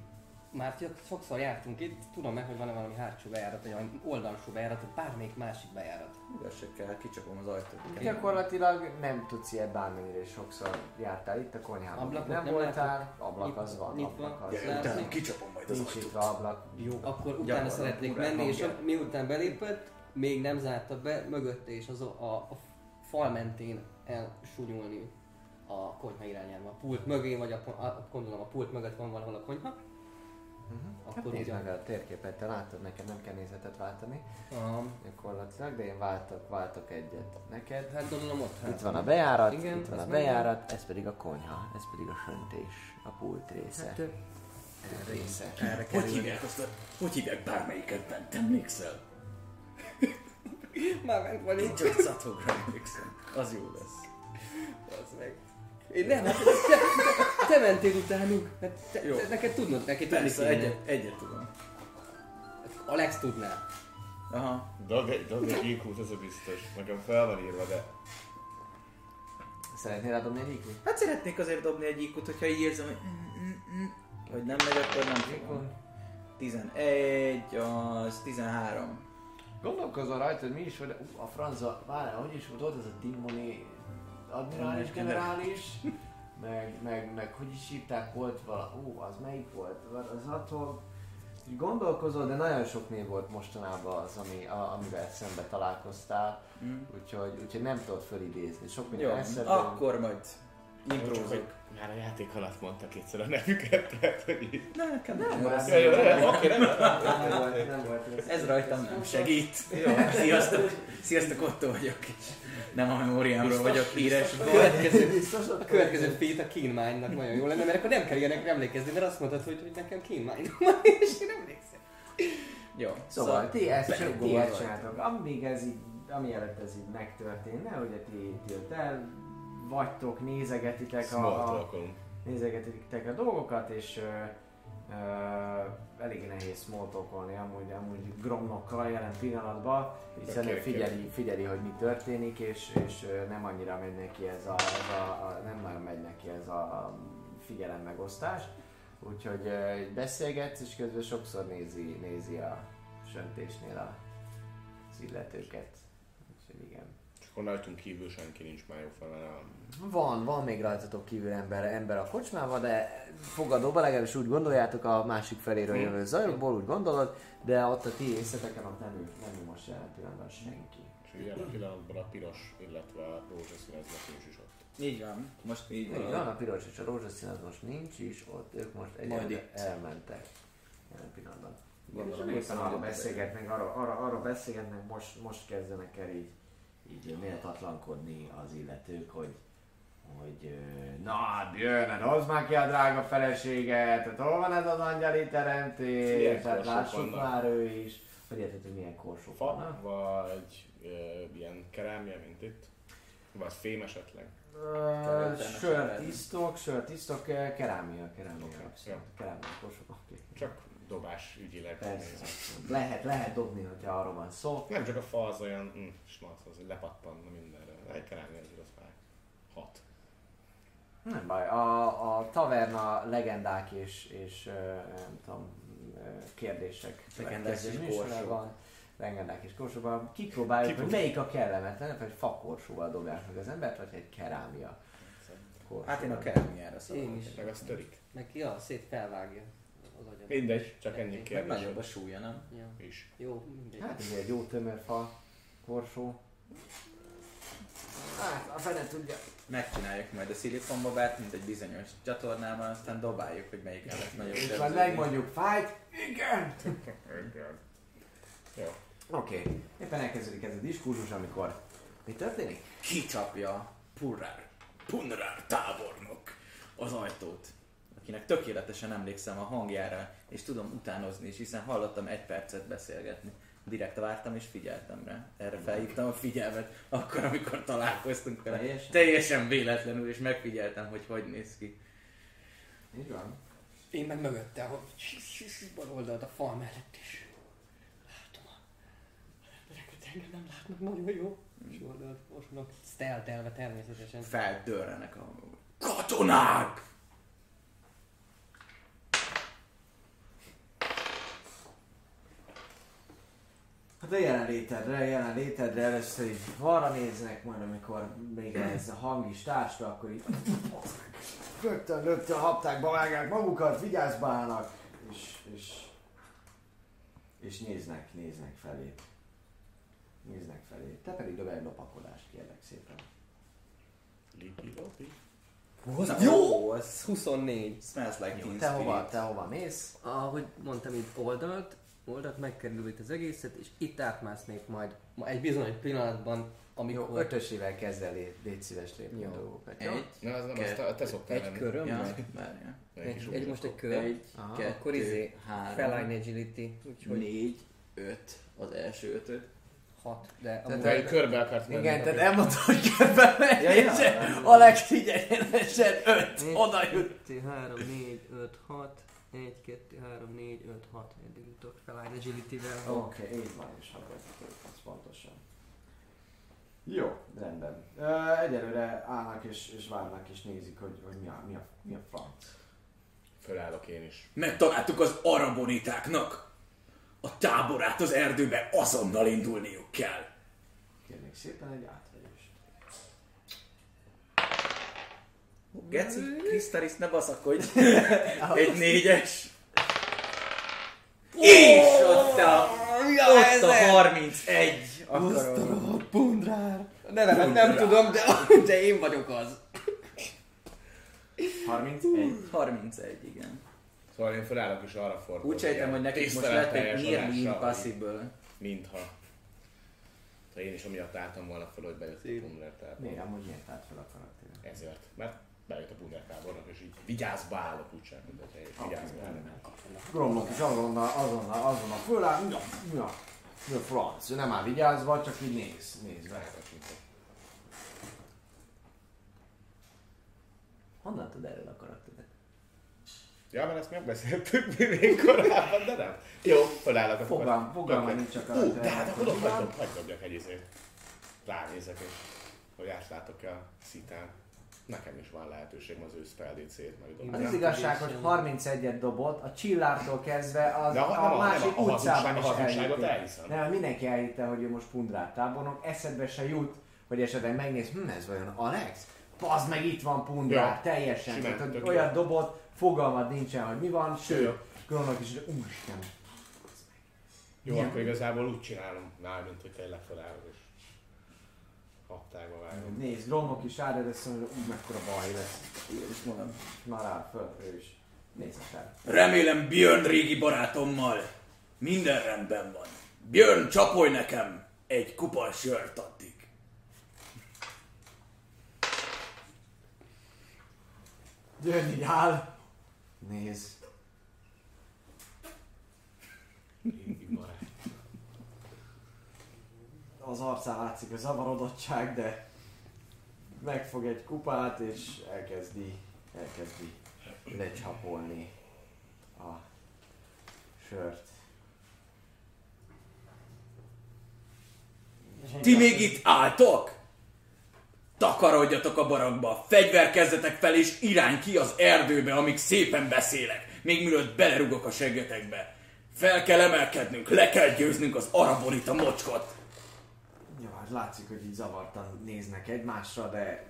már sokszor jártunk itt, tudom meg, hogy van-e valami hátsó bejárat, vagy valami oldalsó bejárat, vagy bármelyik másik bejárat. Igazság kicsapom az ajtót. Gyakorlatilag nem tudsz ilyet bármennyire sokszor jártál itt a konyhában. Ablakot nem, nem voltál, látok. ablak Nyitva- az van, nyitva. ablak az Ja, van. utána kicsapom majd Nincs nyitva ablak. Jó, akkor utána szeretnék menni, és hangja. miután belépett, még nem zárta be, mögötte és az a, a, a fal mentén elsúnyulni a konyha irányába. A pult mögé, vagy a, a, a, gondolom a pult mögött van valahol a konyha. Hát Akkor nézd ugye... meg a térképet, te látod, nekem nem kell nézetet váltani Um, gyakorlatilag, de én váltok, váltok egyet neked. hát gondolom ott hát. Itt van a bejárat, Igen, itt van a bejárat, ez pedig a konyha, ez pedig a söntés, a pult része. Hát, Ez része. Erre Hogy hívják azt a... Hogy hívják bármelyiket bent? Emlékszel? már meg vagyunk. Én csak Szatogra emlékszem. Az jó lesz. Az meg. Én nem, hát te, te, te mentél utánunk. Hát te, Jó. te, neked tudnod, neki tudni Persze, kéne. egyet, egyet tudom. Alex tudná. Aha. Dob egy, dob egy IQ-t, ez a biztos. Nekem fel van írva, de... Szeretnél rádobni egy IQ? Hát szeretnék azért dobni egy ikut, hogyha így érzem, hogy, hogy nem megy, akkor nem fogom. 11, az 13. Gondolkozol rajta, hogy mi is uh, a franza, várjál, hogy is volt ott ez a Timoni admirális generális, meg, meg, meg hogy is hívták, volt vala, ú, az melyik volt, az attól, így gondolkozol, de nagyon sok név volt mostanában az, ami, a, amivel szembe találkoztál, Mm. úgyhogy, úgyhogy nem tudod fölidézni. Sok Jó, minden eszedbe. akkor majd hogy már a játék alatt mondta kétszer a nevüket, tehát hogy így... Nem, nekem Nem, nem. Ja, jó, jó, oké, nem, nem volt, nem volt ez. Ez rajtam nem segít. Sziasztok, sziasztok, Otto vagyok. Nem a memóriámról vagyok híres. Következő, Biztos, a következő feat a Keen Mind-nak <laughs> nagyon jó lenne, mert akkor nem kell ilyenekre emlékezni, mert azt mondtad, hogy, hogy nekem Keen Mind van, és én emlékszem. Jó, Szóval ti ezt, ti ezt az csináltok. Amíg ez így, ami előtt ez így megtörténne, ugye ti, ti ott el vagytok, nézegetitek a, a, nézegetitek a dolgokat, és ö, ö, elég nehéz small talkolni amúgy, amúgy Gromnokkal jelen pillanatban, hiszen Oké, figyeli, figyeli, hogy mi történik, és, és nem annyira megy neki ez a, ez a, a nem nagyon megy neki ez a figyelem megosztás. Úgyhogy ö, beszélgetsz, és közben sokszor nézi, nézi a söntésnél a, az illetőket. Úgyhogy igen. Akkor rajtunk kívül senki nincs már jó fel, mert a... Van, van még rajtatok kívül ember, ember a kocsmában, de fogadóban legalábbis úgy gondoljátok a másik feléről jövő zajokból, úgy gondolod, de ott a ti részleteken ott nem, ül- nem ül most jelen pillanatban senki. És ilyen a pillanatban a piros, illetve a rózsaszín ez nekünk is ott. Így van, most így Így van. van, a piros és a rózsaszín az most nincs is, ott ők most itt. elmentek jelen pillanatban. Gondolom, és éppen arra beszélgetnek, arra, arra, arra beszélgetnek, most, most kezdenek el így, így méltatlankodni az illetők, hogy hogy na, hát jön, hát hozd már ki a drága feleséget, hát hol van ez az angyali teremtés, hát korsók lássuk vannak? már ő is. Hogy érted, hogy milyen korsók Fa, vannak? vagy ö, ilyen kerámia, mint itt. Vagy fém esetleg. Ö, Területen Sör esetleg. tisztok, sör tisztok, eh, kerámia, kerámia, abszolút. kerámia korsók. Csak dobás ügyileg. Persze, lehet, lehet dobni, hogyha arról van szó. Nem csak a fa az olyan, mm, smac, az hogy lepattanna mindenre. Egy kerámia azért az fáj. Hat. Nem baj, a, a taverna legendák és, és nem tudom, kérdések. Legendák és. Van. Legendák és korsóban. Kipróbáljuk, hogy Kipróbáljuk. melyik a kellemetlen, hogy fakorsóval dobják meg az embert, vagy egy kerámia korsóval. Hát én a kerámiára Én szavazok. is. Meg az törik. Meg ki a szét felvágja. Mindegy, csak ennyi Meg kérdés. nagyobb a súlya, nem? Ja. Is. Jó, mindegy. Hát ez egy jó tömörfa korsó. Hát, a fene tudja. Megcsináljuk majd a szilikonbabát, mint egy bizonyos csatornában, aztán dobáljuk, hogy melyik lesz nagyobb. És majd megmondjuk, fight, igen! Jó. Oké, okay. éppen elkezdődik ez a diskurzus, amikor mi történik? kicsapja Purrár, Punrár tábornok az ajtót, akinek tökéletesen emlékszem a hangjára, és tudom utánozni is, hiszen hallottam egy percet beszélgetni. Direkt vártam és figyeltem rá. Erre felhívtam a figyelmet, akkor, amikor találkoztunk vele. Teljesen? Teljesen véletlenül, és megfigyeltem, hogy hogy néz ki. Így van. Én meg mögötte, hogy bal oldalt a fal mellett is. Látom a embereket, engem nem látnak, nagyon jó. És oldalt fosnak, steltelve természetesen. Feldörrenek a hangok. Katonák! Hát a jelenlétedre, a jelenlétedre először így arra néznek, majd amikor még ez a hang is társra, akkor így rögtön, rögtön haptákba vágják magukat, vigyázba állnak, és, és, és néznek, néznek felé. Néznek felé. Te pedig dobj egy lopakodást, kérlek szépen. Liki, lopi. Jó! Ez 24. Smells like Jó, te hova, te hova mész? Ahogy mondtam itt oldalt, oldalt megkerül itt az egészet, és itt átmásznék majd ma egy bizonyos pillanatban, Jó, amikor ötösével kezd el, lép, légy szíves lépni Jó. a dolgokat. jó? Egy, Na, az nem, azt te szoktál egy köröm ja, várjál. Egy Egy, most egy kör, Egy, Aha. kettő, akkor izé, három, feline agility, úgyhogy négy, öt, az első ötöt. 6, de Tehát Te egy körbe akart menni. Igen, tehát elmondta, hogy körbe megy, Ja, ja. és Alex így egyenesen öt, Négy, oda jut. 2, 3, 4, 5, 6, 1, 2, 3, 4, 5, 6, eddig jutok feline agility-vel. Oké, okay, így van, és hallgatjuk őket pontosan. Jó, rendben. Egyelőre állnak és, és várnak és nézik, hogy, hogy mi, a, mi, a, mi a franc. Fölállok én is. Megtaláltuk az arabonitáknak. A táborát az erdőbe azonnal indulniuk kell. Kérnék szépen egy átvegyést. Geci, Krisztalis, ne baszakodj. <laughs> Egy négyes. És ott a, ott a 31 akarom. Pundrár! Nevemet nem tudom, de, de én vagyok az. 31. 31, igen. Szóval én fölállok és arra fordulok. Úgy sejtem, hogy nekik most lett egy nearly impossible. Mintha. Ha én is amiatt álltam volna fel, hogy bejött a Pumler. Miért amúgy miért állt fel a karakter? Ezért. Mert bejött a Pumler tábornak, és így vigyázba állok úgy sem, mint hogyha én vigyázba állok. Gromlok is azonnal, azonnal, azonnal föláll, mi a, mi a, mi a franc? Ő nem áll vigyázva, csak így néz, néz be. Honnan tud erről a karakteret? Ja, mert ezt megbeszéltük <laughs> még korábban, de nem. Jó, fölállok a Fogalm, fogalma nincs a Ú, karakter. de hát akkor dob, hagyd dob, hagyd dobjak egy izét. Ránézek, és hogy átlátok-e a szitán. Nekem is van lehetőségem az ő spell DC-t Az megdobni. az igazság, hogy 31-et dobott, a csillártól kezdve az, De a- a, a- másik nem a- utcában is elhitték. Nem, mindenki elhitte, hogy ő most pundrát tábornok, eszedbe se jut, hogy esetleg megnéz, hm, ez vajon Alex? Pazd meg, itt van pundrár, Ja, teljesen. simán, Tehát, hogy olyat dobott, fogalmad nincsen, hogy mi van, sőt. Grónak is, hogy úristen, Jó, Milyen- akkor igazából úgy csinálom, nál, mint hogy tényleg felállok, és haptágba vágom. nézd, Grónok is rád először, hogy úgy mekkora baj lesz. Is mondom. Na rá, föl, ő is. Nézd fel. Remélem Björn régi barátommal minden rendben van. Björn, csapolj nekem egy kupa sört addig. Jön így áll. Nézd. Régi barát. Az arcán látszik a zavarodottság, de megfog egy kupát és elkezdi, elkezdi lecsapolni a sört. Ti még itt álltok? Takarodjatok a barakba, fegyverkezzetek fel és irány ki az erdőbe, amíg szépen beszélek, még mielőtt belerugok a seggetekbe. Fel kell emelkednünk, le kell győznünk az araborita mocskot. Hát látszik, hogy így zavartan néznek egymásra, de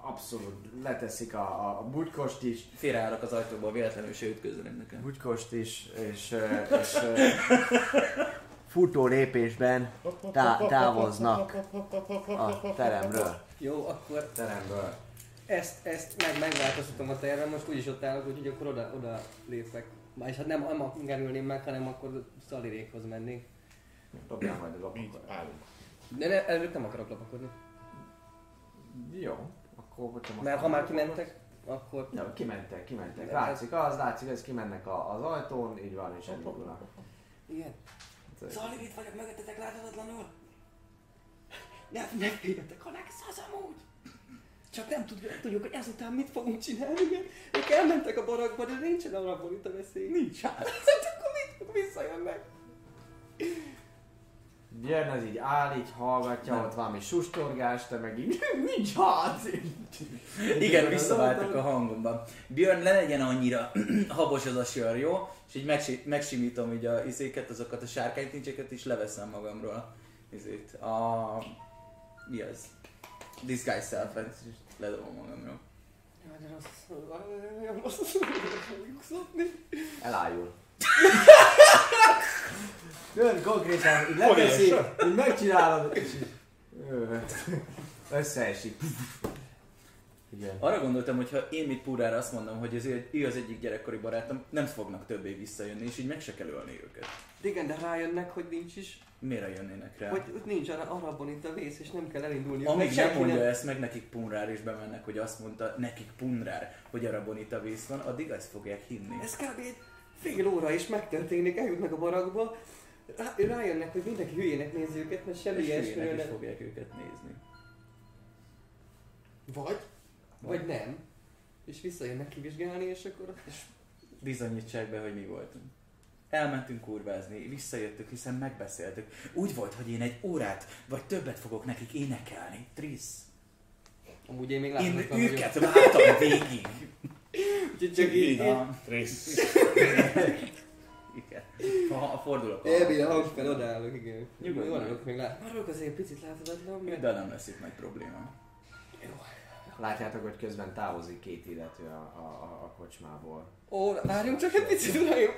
abszolút leteszik a, a, bugykost is, Félreállok az ajtóból, véletlenül se ütközzenek nekem. bugykost is, és, és futó lépésben tá- távoznak a teremről. Jó, akkor Teremből. ezt, ezt meg, megváltoztatom a tervem, most úgyis ott állok, úgyhogy akkor oda, oda lépek. És hát nem, nem ülném meg, hanem akkor Szalirékhoz mennék. Dobjál majd a Így lopakat. állunk. De előtt nem akarok lopakodni. Jó, akkor most Mert ha már kimentek, akkor... Ja, kimentek, kimentek. Látszik az, látszik, ez kimennek az ajtón, így van, és elindulnak. Igen. Hát, Szali, itt vagyok mögöttetek láthatatlanul. Ne, ne féljetek, ha az amúgy. Csak nem tudjuk, tudjuk, hogy ezután mit fogunk csinálni, igen. Ők elmentek a barakba, de nincsen arra a veszély. Nincs hát. akkor mit? Visszajönnek. Björn az így áll, így hallgatja, ott valami sustorgás, te meg így, <laughs> nincs hát! Igen, visszaváltak a hangomban. Björn, ne legyen annyira <clears throat> habos az a sör, jó? És így megsi- megsimítom így a izéket, azokat a sárkánytincseket, és leveszem magamról izét. A... Mi az? Disguise self és ledobom magamról. Jaj, de rossz. Rossz. Björn konkrétan így leveszi, így megcsinálod, és így összeesik. Igen. Arra gondoltam, hogy ha én mit Púrára azt mondom, hogy ez ő az egyik gyerekkori barátom, nem fognak többé visszajönni, és így meg se kell ölni őket. Igen, de rájönnek, hogy nincs is. Miért jönnének rá? Hogy nincs arra arabban itt a vész, és nem kell elindulni. Amíg Meg nem mondja ezt meg nekik Punrár, és bemennek, hogy azt mondta nekik Punrár, hogy arra bonita víz van, addig ezt fogják hinni. Ez kb. Fél óra is megtörténik, eljutnak a barakba, rá, rájönnek, hogy mindenki hülyének nézi őket, mert semmi ilyesmiről nem. fogják őket nézni. Vagy, vagy nem. És visszajönnek kivizsgálni, és akkor... És Bizonyítsák be, hogy mi voltunk. Elmentünk kurvázni, visszajöttük, hiszen megbeszéltük. Úgy volt, hogy én egy órát, vagy többet fogok nekik énekelni. Trisz. amúgy én még Én látom, őket vártam végig. <laughs> Csak így... Ah, Rész. igen. Ha fordulok. Elbi a hang fel, odaállok, igen. Nyugodj vagyok még lát. Már vagyok azért picit láthatatlan, mert... De nem lesz itt nagy probléma. Látjátok, hogy közben távozik két illető a, a, a, a kocsmából. Ó, várjunk csak egy picit, uraim!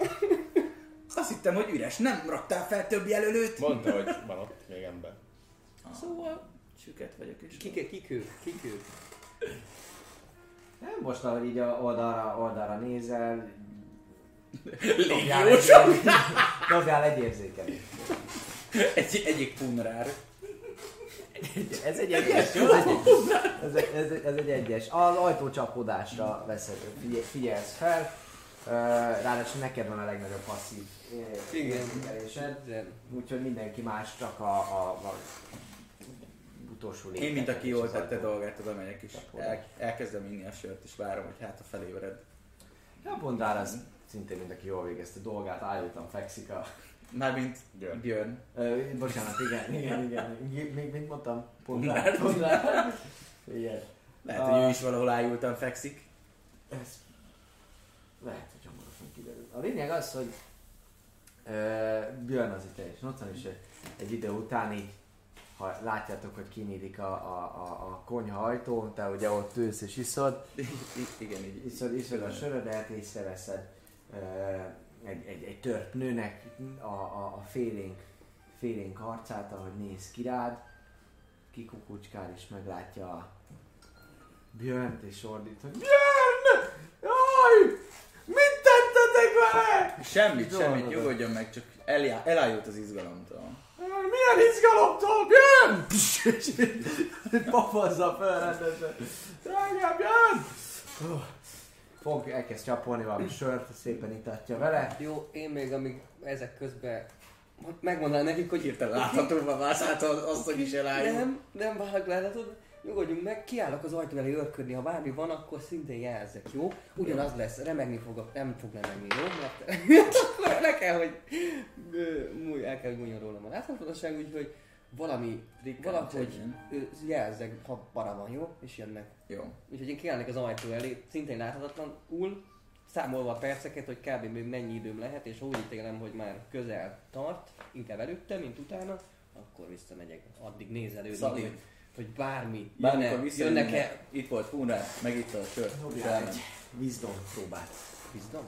Azt hittem, hogy üres, nem raktál fel több jelölőt. Mondta, hogy van ott még ember. Szóval süket vagyok és Kik, kik ők? Kik ők? Nem, most ahogy így a oldalra, oldalra nézel, Légiós. dobjál egy érzékelést. Egy, egyik punrár. Ez egy egyes? Ez egy, ez, egy, ez egy egyes. Az ajtócsapódásra veszed, figyel, figyelsz fel. Ráadásul neked van a legnagyobb passzív érzékelésed. Úgyhogy mindenki más csak a, a, a utolsó Én, mint aki jól tette dolgát, oda megyek és el, elkezdem inni a sört, és várom, hogy hát a felébred. Ja, Bondár az szintén mint aki jól végezte dolgát, állítan fekszik a... Mármint Björn. Björn. Ö, bocsánat, igen, igen, igen. Még mit mondtam? Bondár. Bondár. Igen. Lehet, hogy ő is valahol ájultan fekszik. Ez lehet, hogy hamarosan kiderül. A lényeg az, hogy uh, Björn az itt és egy, egy idő után így, ha látjátok, hogy kinyílik a, a, a, a konyha ajtó, te ugye ott ülsz és iszod, igen, így. iszod, iszod a sörödet, észreveszed egy, egy, egy tört nőnek a, a, a félénk, félénk arcát, ahogy néz ki rád, kikukucskál és meglátja a Björnt és ordít, hogy Björn! Jaj! Mit tettetek vele? Semmit, Mit semmit, nyugodjon meg, csak eljá, elájult az izgalomtól. Milyen izgalomtól, Björn? <laughs> Papazza fel rendesen. Drágám, Björn! Fog, elkezd csapolni valami sört, szépen itatja vele. Jó, én még amíg ezek közben megmondanám nekik, hogy Hirtelen láthatóban válsz át az asszony is elájul. Nem, nem válok láthatod. Nyugodjunk meg, kiállok az ajtó elé őrködni, ha bármi van, akkor szintén jelzek, jó? Ugyanaz lesz, remegni fogok, nem fog remegni, jó? Mert akkor <laughs> le kell, hogy múj, el kell, hogy múljon rólam a láthatatlanság, úgyhogy valami, valahogy legyen. ö, jelzek, ha para van, jó? És jönnek. Jó. Úgyhogy én kiállnék az ajtó elé, szintén láthatatlanul, számolva a perceket, hogy kb. még mennyi időm lehet, és úgy ítélem, hogy már közel tart, inkább előtte, mint utána, akkor visszamegyek, addig nézelődni, hogy, hogy bármi, Bármikor jönne, visszajönnek jönnek-e Itt volt Punrár, meg itt a sör. Dobjál egy wisdom próbát. Bizdom?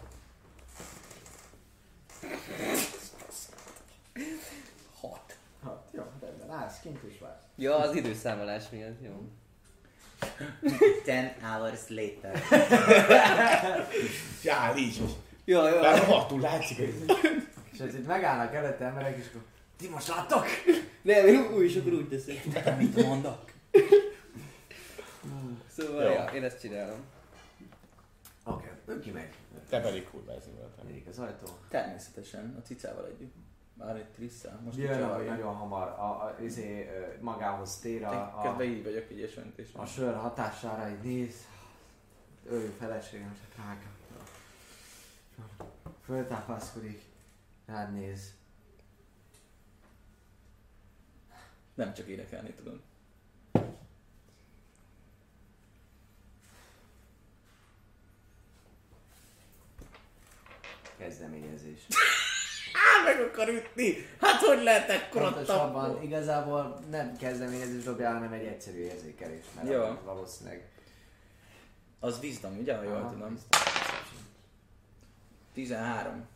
Hat. Ha, jó, rendben, állsz kint is vársz. Ja, az időszámolás miatt, jó. Ten hours later. Já, így. Ja, ja. Már rohadtul látszik, hogy És ez itt megállnak előtte emberek, és akkor ti most láttok? Nem, én úgy is akkor úgy teszek. Mit mondok? Szóval, Jó. ja, én ezt csinálom. Oké, okay, ő kimegy. te pedig kurvázni voltál. Nyílik az ajtó. Természetesen, a cicával együtt. Már egy trisszel, most ahogy jön. nagyon hamar a, a, izé, ö, magához tér a, a, Közben így vagyok, így és és a sör hatására, így néz. Ő feleségem, csak drága. Föltápászkodik, rád néz. Nem csak énekelni tudom. Kezdeményezés. <laughs> Á, meg akar ütni! Hát hogy lehet ekkora Pontosabban igazából nem kezdeményezés dobja, hanem egy egyszerű érzékelés. Mert Jó. valószínűleg... Az wisdom, ugye? Ha jól tudom. biztos. 13.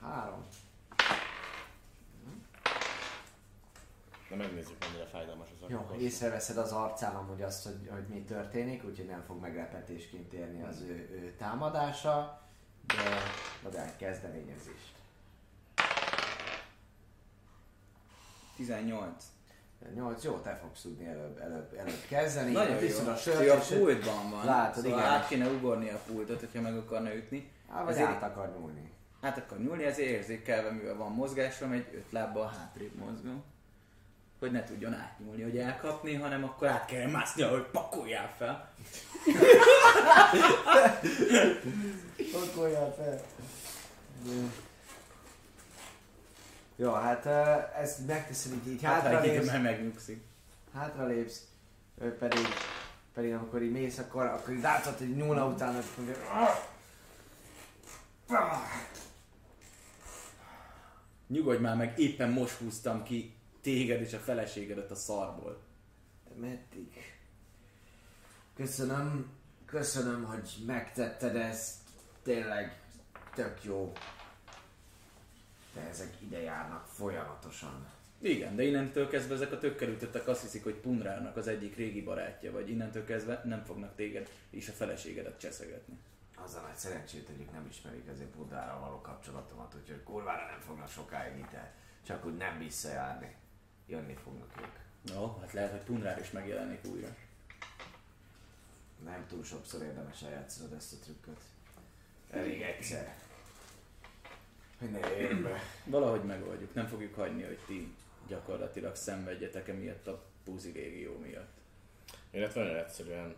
13. Na megnézzük, mennyire fájdalmas az Jó, észreveszed az arcán amúgy azt, hogy, hogy mi történik, úgyhogy nem fog meglepetésként érni az ő, ő támadása, de egy kezdeményezést. 18. 8, jó, te fogsz tudni előbb, előbb, előbb kezdeni. Nagyon Viszont a Ő sört, a és- pultban van. Látod, szóval igen. át kéne ugorni a pultot, hogyha meg akarna ütni. Á, vagy Ezért át akar nyúlni. át akar nyúlni, ezért érzékelve, mivel van mozgásom, egy öt lábbal hátrébb mozgom. Hogy ne tudjon átnyúlni, hogy elkapni, hanem akkor át kell mászni, hogy pakoljál fel. Pakoljál fel. Jó, hát ezt megteszed így, így Hát, hátralépsz, már megnyugszik. hátralépsz, ő pedig, pedig amikor így mész, akkor, akkor így látod, hogy nyúlna utána, és mondja! Nyugodj már meg, éppen most húztam ki téged és a feleségedet a szarból. De meddig? Köszönöm, köszönöm, hogy megtetted ezt. Tényleg tök jó. De ezek ide járnak folyamatosan. Igen, de innentől kezdve ezek a tökkerültöttek azt hiszik, hogy Punrárnak az egyik régi barátja, vagy innentől kezdve nem fognak téged és a feleségedet cseszegetni. Az a nagy szerencsét, hogy ők nem ismerik azért Buddára való kapcsolatomat, úgyhogy kurvára nem fognak sokáig ide. Csak úgy nem visszajárni. Jönni fognak ők. No, hát lehet, hogy Punrár is megjelenik újra. Nem túl sokszor érdemes eljátszanod ezt a trükköt. Elég egyszer. Hogy ne érj be. Valahogy megoldjuk, nem fogjuk hagyni, hogy ti gyakorlatilag szenvedjetek emiatt a Puzi régió miatt. Illetve nagyon egyszerűen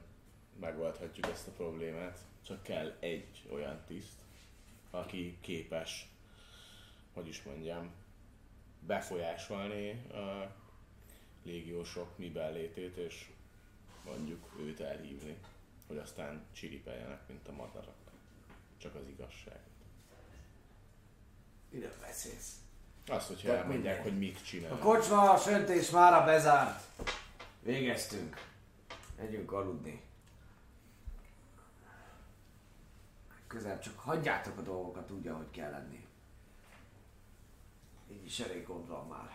megoldhatjuk ezt a problémát. Csak kell egy olyan tiszt, aki képes, hogy is mondjam, befolyásolni a légiósok miben létét, és mondjuk őt elhívni, hogy aztán csiripeljenek, mint a madarak. Csak az igazság. Miről beszélsz? Azt, hogyha Tehát elmondják, mindegy. hogy mit csinál. A kocsma, a söntés mára bezárt. Végeztünk. Megyünk aludni. Közel csak hagyjátok a dolgokat úgy, ahogy kell lenni. Így is elég gond van már.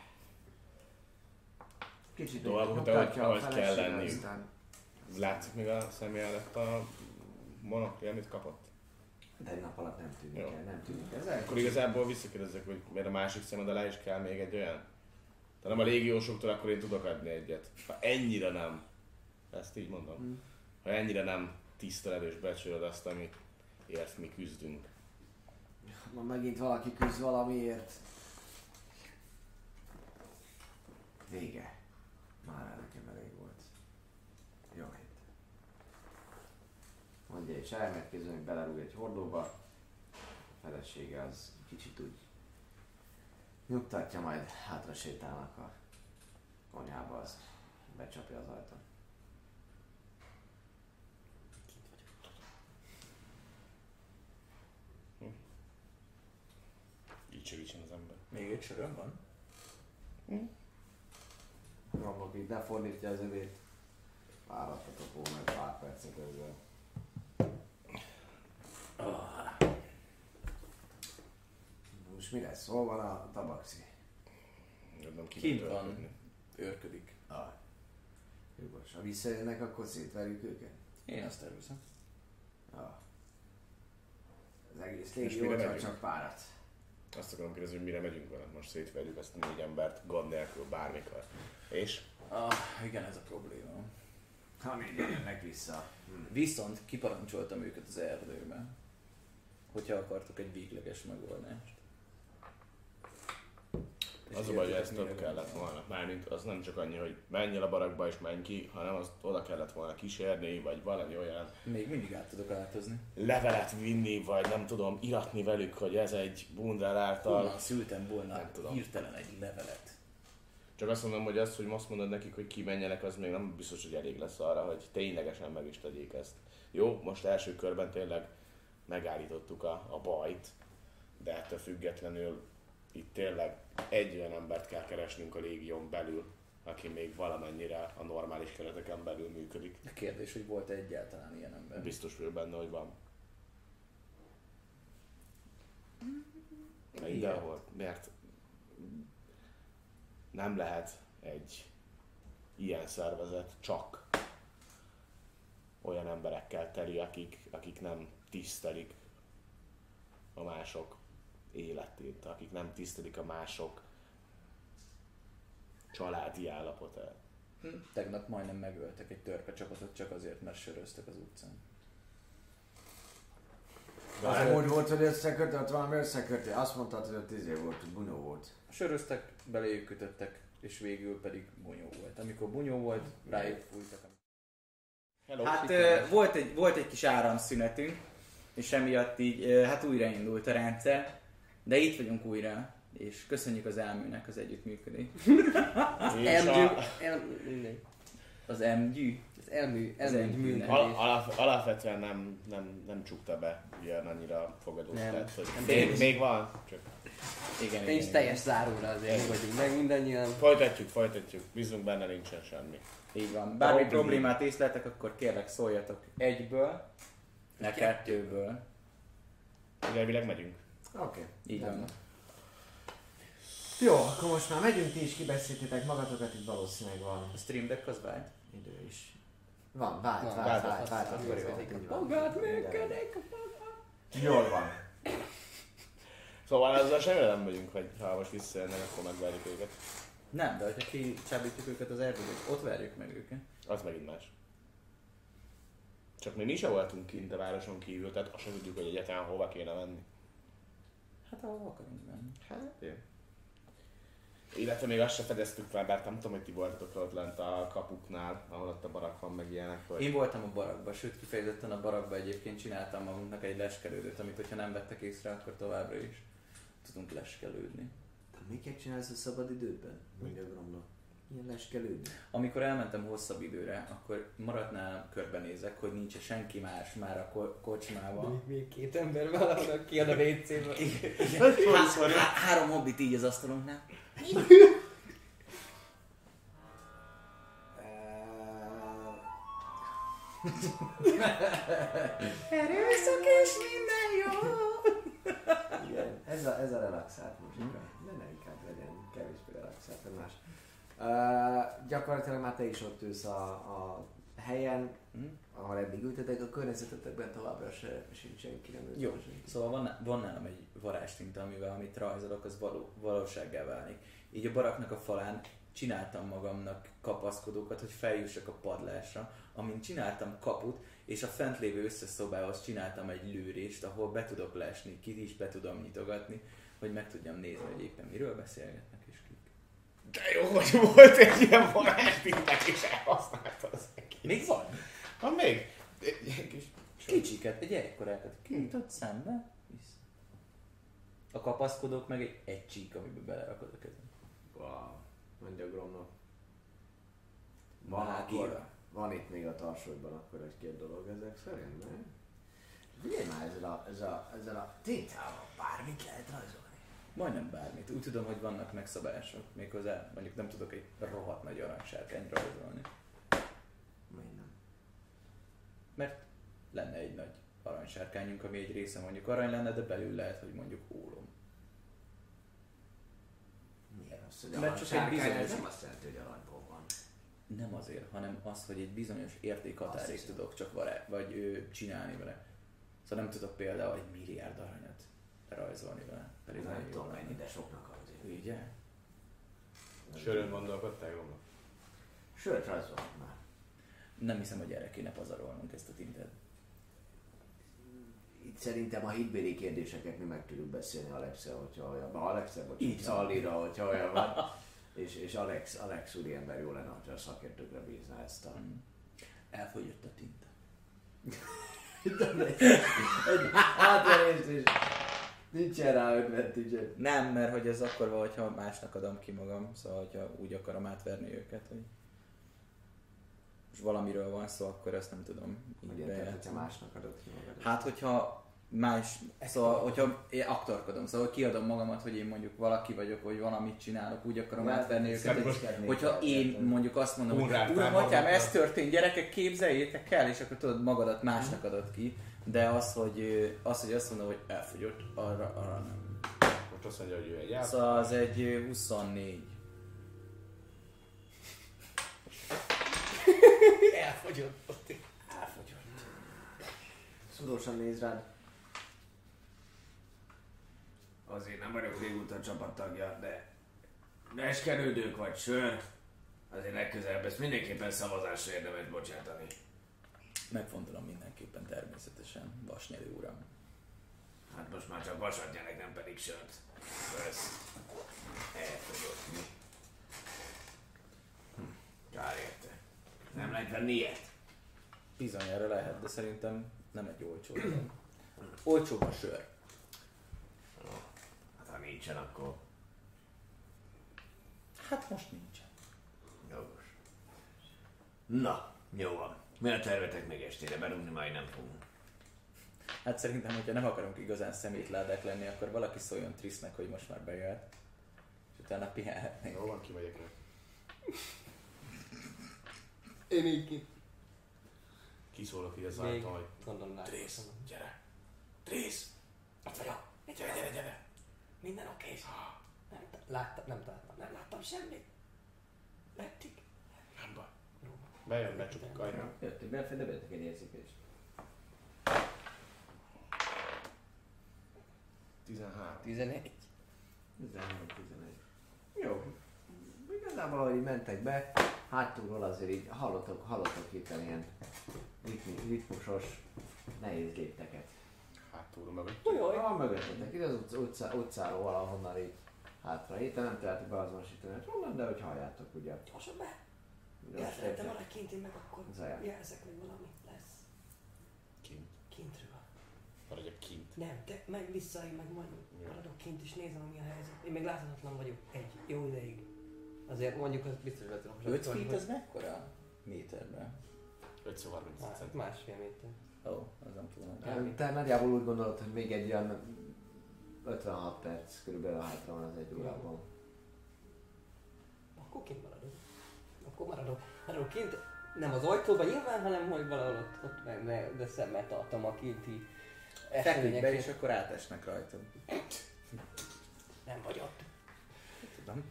Kicsit Dolgokat, nyugtatja a ahogy- kell lenniük. aztán- Látszik még a személy előtt a monokli, amit kapott? De egy nap alatt nem tűnik Jó. el, nem tűnik ez. Akkor igazából visszakérdezzek, hogy miért a másik szemed alá is kell még egy olyan? De nem a légiósoktól, akkor én tudok adni egyet. Ha ennyire nem, ezt így mondom, Hm. ha ennyire nem tiszteled és becsülöd azt, amit ért mi küzdünk. Ma megint valaki küzd valamiért. Vége. Már nekem elég volt. Jó hét. Mondja, és elmegy kézben, hogy belerúg egy hordóba. A felesége az kicsit úgy nyugtatja, majd hátra sétálnak a konyhába, az becsapja az ajtón. Így segítsen az ember. Még egy söröm van? Romlok így lefordítja az övét. Várathatok volna egy pár percet ezzel. Most mi lesz? Hol van a tabaxi? Ki Kint van. Őrködik. Ah. Jogos. Ha visszajönnek, akkor szétverjük őket? Én azt tervezem. Ah. Az egész És légi mire ott megyünk? csak párat. Azt akarom kérdezni, hogy mire megyünk vele. Most szétverjük ezt a négy embert, gond nélkül, bármikor. És? Ah, igen, ez a probléma. Ha még jönnek vissza. Hm. Viszont kiparancsoltam őket az erdőbe, hogyha akartok egy végleges megoldást. Az a baj, hogy ez több kellett volna. Mármint az nem csak annyi, hogy menj el a barakba és menj ki, hanem az oda kellett volna kísérni, vagy valami olyan Még mindig át tudok áltozni. levelet vinni, vagy nem tudom, iratni velük, hogy ez egy bundár által. Honnan szültem volna Nem tudom. hirtelen egy levelet. Csak azt mondom, hogy az, hogy most mondod nekik, hogy kimenjenek, az még nem biztos, hogy elég lesz arra, hogy ténylegesen meg is tegyék ezt. Jó, most első körben tényleg megállítottuk a, a bajt, de ettől függetlenül itt tényleg egy olyan embert kell keresnünk a légión belül, aki még valamennyire a normális kereteken belül működik. A kérdés, hogy volt egyáltalán ilyen ember. Biztos vagyok benne, hogy van. Mindenhol. Mert nem lehet egy ilyen szervezet csak olyan emberekkel teli, akik, akik nem tisztelik a mások életét, akik nem tisztelik a mások családi állapotát. Hm, Tegnap majdnem megöltek egy törpe csapatot csak azért, mert söröztek az utcán. Az nem úgy volt, hogy összekötő, ott valami összekötő. Azt mondtad, hogy ott izé volt, bunyó volt. Söröztek, beléjük kötöttek, és végül pedig bunyó volt. Amikor bunyó volt, rájuk fújtak. Hello. Hát ö, volt, egy, volt egy kis áramszünetünk, és emiatt így, hát újraindult a rendszer, de itt vagyunk újra, és köszönjük az elműnek az együttműködést. És Elmű, el. Az. Az elmű, Az elmű elmű. al, alap, alapvetően nem, nem, nem csukta be ilyen annyira fogadó. Nem. Tehát, hogy Nem. még, még van, csak Igen, Nincs igen, teljes záróra azért, vagyunk meg mindannyian. folytatjuk, folytatjuk. Bízunk benne, nincsen semmi. Így van. Bármi Probléma. problémát észleltek, akkor kérlek szóljatok egyből, ne kettőből. Ugye elvileg megyünk. Oké. Okay. Így van. Jó, akkor most már megyünk, ti is kibeszéltétek magatokat, itt valószínűleg van A stream deck az vált. idő is. Van, vált, Van, vált, vált, vált, vált, van. Magát működik. Jól van. Szóval ezzel semmire nem megyünk, hogy ha most visszajönnek, akkor megvárjuk őket. Nem, de hogyha kicsábítjuk őket az erdőbe, ott verjük meg őket. Az megint más. Csak még mi sem voltunk kint a városon kívül, tehát azt sem tudjuk, hogy egyáltalán hova kéne menni. Hát ahol akarunk menni. Hát, jó. Illetve még azt se fedeztük fel, bár nem tudom, hogy ti voltatok ott lent a kapuknál, ahol ott a barak van, meg ilyenek, hogy... Én voltam a barakban, sőt kifejezetten a barakban egyébként csináltam magunknak egy leskelődőt, amit hogyha nem vettek észre, akkor továbbra is tudunk leskelődni. Te miket csinálsz a szabad idődben? Mondja Gromnak. Ilyen leskelődni. Amikor elmentem hosszabb időre, akkor maradnál körbenézek, hogy nincs senki más már a ko- kocsmában. Még két ember valahol ki a WC-ből. Há- há- három hobbit így az asztalunknál. <laughs> Erőszak és minden jó. Igen, ez a, ez a relaxált muzsika. De ne Uh, gyakorlatilag már te is ott ülsz a, a helyen, Hm? ahol eddig ültetek, a környezetetekben továbbra se sincs senki, nem Jó, senki. szóval van, van nálam egy varázstinta, amivel amit rajzolok, az való, valósággá válik. Így a baraknak a falán csináltam magamnak kapaszkodókat, hogy feljussak a padlásra, amint csináltam kaput, és a fent lévő összeszobához csináltam egy lőrést, ahol be tudok lesni, ki is be tudom nyitogatni, hogy meg tudjam nézni, hogy éppen miről beszélgetnek. De jó, hogy volt egy ilyen varázstintek, és elhasználta az egész. Még van? Van még? Kicsiket, egy gyerekkorákat kinyitott szembe, vissza. A kapaszkodók meg egy, egy csík, amiben belerakod a kezem. Wow, mondja Gromnak. Van, Mágia. akkor, van itt még a tarsolyban akkor egy-két dolog ezek szerint, nem? Figyelj már ezzel a, ezzel a, ezzel a tintával bármit lehet rajzolni. Majdnem bármit. Úgy tudom, hogy vannak megszabások. Méghozzá mondjuk nem tudok egy rohadt nagy aranysárkányt rajzolni. Miért nem? Mert lenne egy nagy aranysárkányunk, ami egy része mondjuk arany lenne, de belül lehet, hogy mondjuk ólom. Miért az, hogy Mert csak egy bizonyos- nem azt jelenti, hogy aranyból van. Nem azért, hanem az, hogy egy bizonyos értékhatárig tudok csak vará, vagy ő, csinálni vele. Szóval nem tudok például egy milliárd aranyat rajzolni vele. Pedig Nem tudom mennyi, de soknak azért. Ugye? Sörön gondolkodtál, Róma? Sőt, rajzolhat már. Nem hiszem, hogy erre kéne pazarolnunk ezt a tintet. Itt szerintem a hitbéli kérdéseket mi meg tudjuk beszélni Alexa, hogyha olyan van. Alexa, vagy Így. Szallira, hogyha olyan van. <laughs> És, és Alex, Alex úriember jó lenne, hogyha a szakértőkre bízná ezt a... Mm. Elfogyott a tinta. <laughs> Egy átverést is. Nincsen rá advantage Nem, mert hogy ez akkor van, hogyha másnak adom ki magam, szóval hogyha úgy akarom átverni őket, hogy és valamiről van szó, akkor ezt nem tudom így tehát, hogyha másnak adod ki magad. Hát, hogyha más, szóval, hogyha én aktorkodom, szóval kiadom magamat, hogy én mondjuk valaki vagyok, vagy valamit csinálok, úgy akarom átverni őket, hogy, hogyha én mondjuk azt mondom, hogy Hunrát uram, atyám, ez történt, gyerekek, képzeljétek el, és akkor tudod, magadat másnak adod ki, de az, hogy, az, hogy azt mondom, hogy elfogyott, arra, arra nem. Most azt mondja, hogy ő egy át. Szóval az egy ö, 24. <laughs> Elfogyott. ott. Szorosan néz rád. Azért nem vagyok régóta csapattagja, de neskerődők vagy sör, azért legközelebb ezt mindenképpen szavazásra érdemes bocsátani. Megfontolom mindenképpen természetesen, vasnyelő uram. Hát most már csak vasat gyerek, nem pedig sört. Ez elfogyott mi. Hm, Kár érte. Nem lehet venni ilyet? Bizonyára lehet, de szerintem nem egy olcsó dolog. Olcsóbb a sör. Hát ha nincsen, akkor Hát most nincsen. jogos. Na, jó van. Mi a tervetek még estére? Berúgni majd nem fogunk. Hát szerintem, hogyha nem akarunk igazán szemétládák lenni, akkor valaki szóljon Trisznek, hogy most már bejöhet. És utána pihenhetnénk. Jó van, kimegyek meg. Én így ki. Kiszólok így az Még hogy gondolom látom. Trész, gyere. Trész. Ott vagyok. Mit Gyere, gyere, gyere. Minden oké. Nem, láttam, nem láttam, nem láttam semmit. Lettik. Bejön, becsukjuk ajtón. Jöttünk be, de vettek egy érzékelést. 13. 11. 13-11. Jó. Igazából, ahogy mentek be, hátulról azért így hallottok, hallottok itt ilyen ritmi, ritmusos, nehéz lépteket. Hátul mögött. Jaj. Ah, mögöttetek, itt az utca, utca, utcáról valahonnan így hátra. Itt nem tehetek beazonosítani, hogy honnan, de hogy halljátok, ugye. Gyorsan be. Elfelejtem valaki kint, én meg akkor Zajár. jelzek, hogy valami lesz. Kint. Kintről. Maradjak kint. Nem, te meg vissza, én meg majd maradok kint és nézem, mi a helyzet. Én még láthatatlan vagyok egy jó ideig. Azért mondjuk, az biztos be tudom 5 zsarolni, feet az mekkora? Méterben. 5 szó 30 Hát, cent. másfél méter. Ó, oh, az nem tudom. Te nagyjából úgy gondolod, hogy még egy olyan 56 perc körülbelül hátra van az egy órában. Akkor kint maradok. Akkor maradok. Maradok kint. Nem az ajtóban nyilván, hanem hogy valahol ott, ott meg, de, de szemmel tartom a kinti Feküdj be, és akkor átesnek rajtad. Nem vagy ott. Tudom.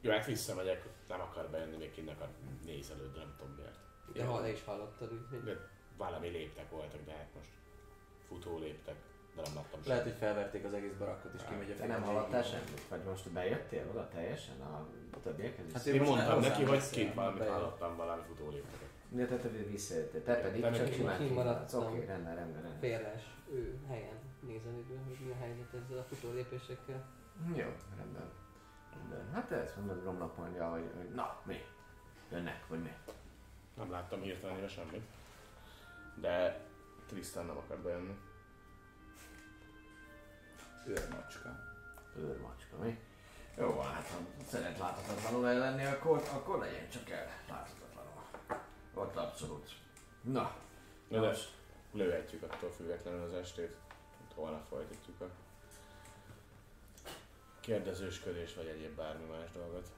Jó, hát visszamegyek, nem akar bejönni, még kint akar nézelődni, nem tudom miért. De ha is hallottad, úgyhogy... De valami léptek voltak, de hát most futó léptek, de nem láttam Lehet, semmit. hogy felverték az egész barakkot, és kimegy a Te nem hallottál semmit? Vagy most bejöttél oda teljesen a többiekhez? Hát Hát, Én mondtam neki, hogy kint valamit hallottam, valami futó lépteket. ja, te, te visszajöttél. Te pedig Te csak simán kimaradsz. Oké, rendben, rendben, rendben. Félres ő helyen nézelődő, hogy mi a helyzet ezzel a futó lépésekkel. Jó, rendben. rendben. Hát te ezt mondod Romnak mondja, hogy, hogy na, mi? Jönnek, vagy mi? Nem láttam hirtelenül semmit. De Tristan nem akar bejönni. Őrmacska. Őrmacska, mi? Jó, van, hát ha szeret láthatatlanul lenni, akkor, akkor legyen csak el láthatatlanul. Ott abszolút. Na, Na de lőhetjük attól függetlenül az estét. Holnap folytatjuk a kérdezősködés vagy egyéb bármi más dolgot.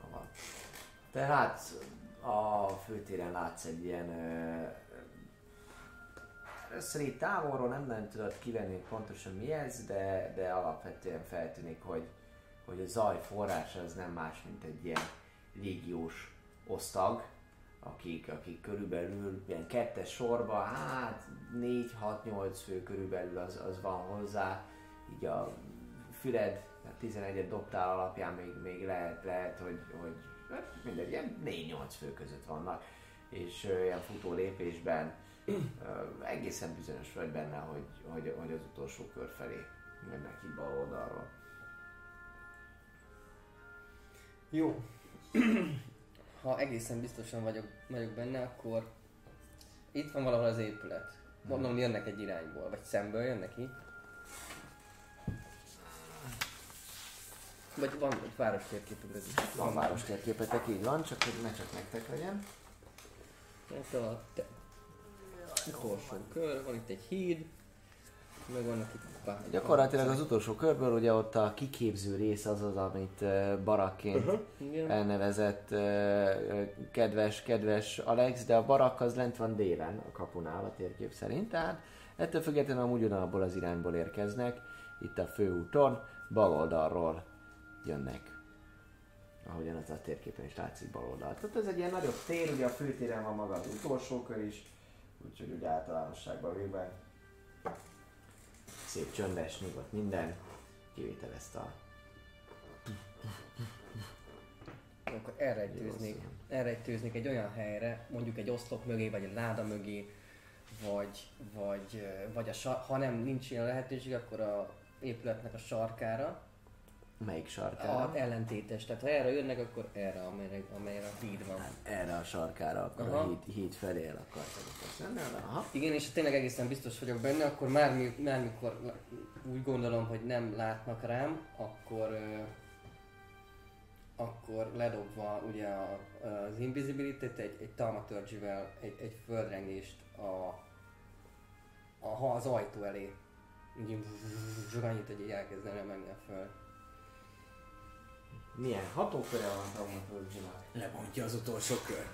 Ha van. Te látsz, a főtéren látsz egy ilyen... Ö, Össze így távolról nem nagyon tudod kivenni pontosan mi ez, de, de alapvetően feltűnik, hogy, hogy a zaj forrása az nem más, mint egy ilyen légiós osztag, akik, akik körülbelül ilyen kettes sorba, hát 4-6-8 fő körülbelül az, az van hozzá, így a Füred, hát 11-et dobtál alapján még, még lehet, lehet, hogy, hogy hát mindegy, ilyen 4-8 fő között vannak, és ilyen futó lépésben egészen bizonyos vagy benne, hogy, hogy, hogy az utolsó kör felé jönnek ki bal oldalról. Jó. <clears throat> ha egészen biztosan vagyok, vagyok benne, akkor itt van valahol az épület. Gondolom hmm. jönnek egy irányból, vagy szemből jönnek ki. Vagy van egy város térképet. Van város térképetek, így van, csak hogy ne csak nektek legyen. Hát a utolsó kör, van itt egy híd, meg vannak itt pár... Gyakorlatilag az utolsó körből ugye ott a kiképző rész az az, amit uh, barakként Igen. elnevezett uh, kedves, kedves Alex, de a barak az lent van délen a kapunál a térkép szerint, tehát ettől függetlenül amúgy ugyanabból az irányból érkeznek, itt a főúton, bal oldalról jönnek. Ahogyan az a térképen is látszik bal oldal. Tehát ez egy ilyen nagyobb tér, ugye a főtéren van maga az utolsó kör is, úgyhogy ugye általánosságban véve szép csöndes, nyugodt minden, kivétel ezt a Akkor elrejtőznék, elrejtőznék egy olyan helyre, mondjuk egy oszlop mögé, vagy egy láda mögé, vagy, vagy, vagy a ha nem nincs ilyen lehetőség, akkor a épületnek a sarkára, melyik a sarkára? ellentétes. Tehát ha erre jönnek, akkor erre, amelyre, amelyre a híd van. Erre a sarkára, akkor a Aha. híd, híd felé el akartak menni. Aha. Igen, és tényleg egészen biztos vagyok benne, akkor már, mi, már mikor úgy gondolom, hogy nem látnak rám, akkor akkor ledobva ugye a, az invisibility egy, egy taumaturgy-vel egy, egy földrengést a, a, ha az ajtó elé. Úgy annyit, hogy így elkezdene menni a föld. Milyen hatóköre van Taumaturgy-nak? Lebontja az utolsó kört.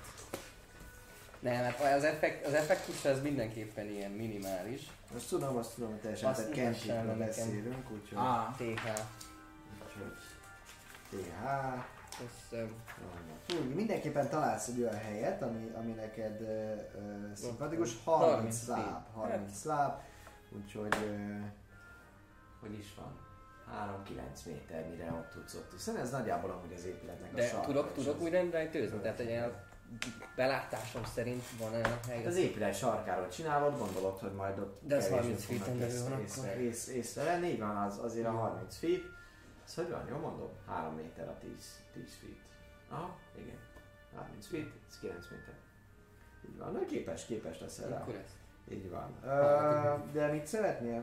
Nem, hát az, effekt, az effektus az mindenképpen ilyen minimális. Azt tudom, azt tudom, hogy teljesen, Azt tehát nekem. beszélünk, úgyhogy, Ah, TH. úgyhogy TH, Azt, ö, Fú, mindenképpen találsz egy olyan helyet, ami, ami neked uh, szimpatikus. 30 30 feet. láb, 30 láb, úgyhogy uh, hogy is van? 3-9 méternyire ott tudsz ott hiszen ez nagyjából amúgy az épületnek a De sarka, tudok, tudok úgy rendeltőzni? Tehát egy ilyen belátásom szerint van olyan a hely. Hát az épület sarkáról csinálod, gondolod, hogy majd ott De kevésbé 30 fognak feet-en belül észre- van észre, akkor. észre, észrevenni, így van, az, azért a Jó. 30 feet. Ez hogy van, jól mondom? 3 méter a 10, 10 feet. Aha, igen. 30 feet, ez 9 méter. Így van, na képes, képes leszel rá. Ez. Így van. Uh, de mit szeretnél?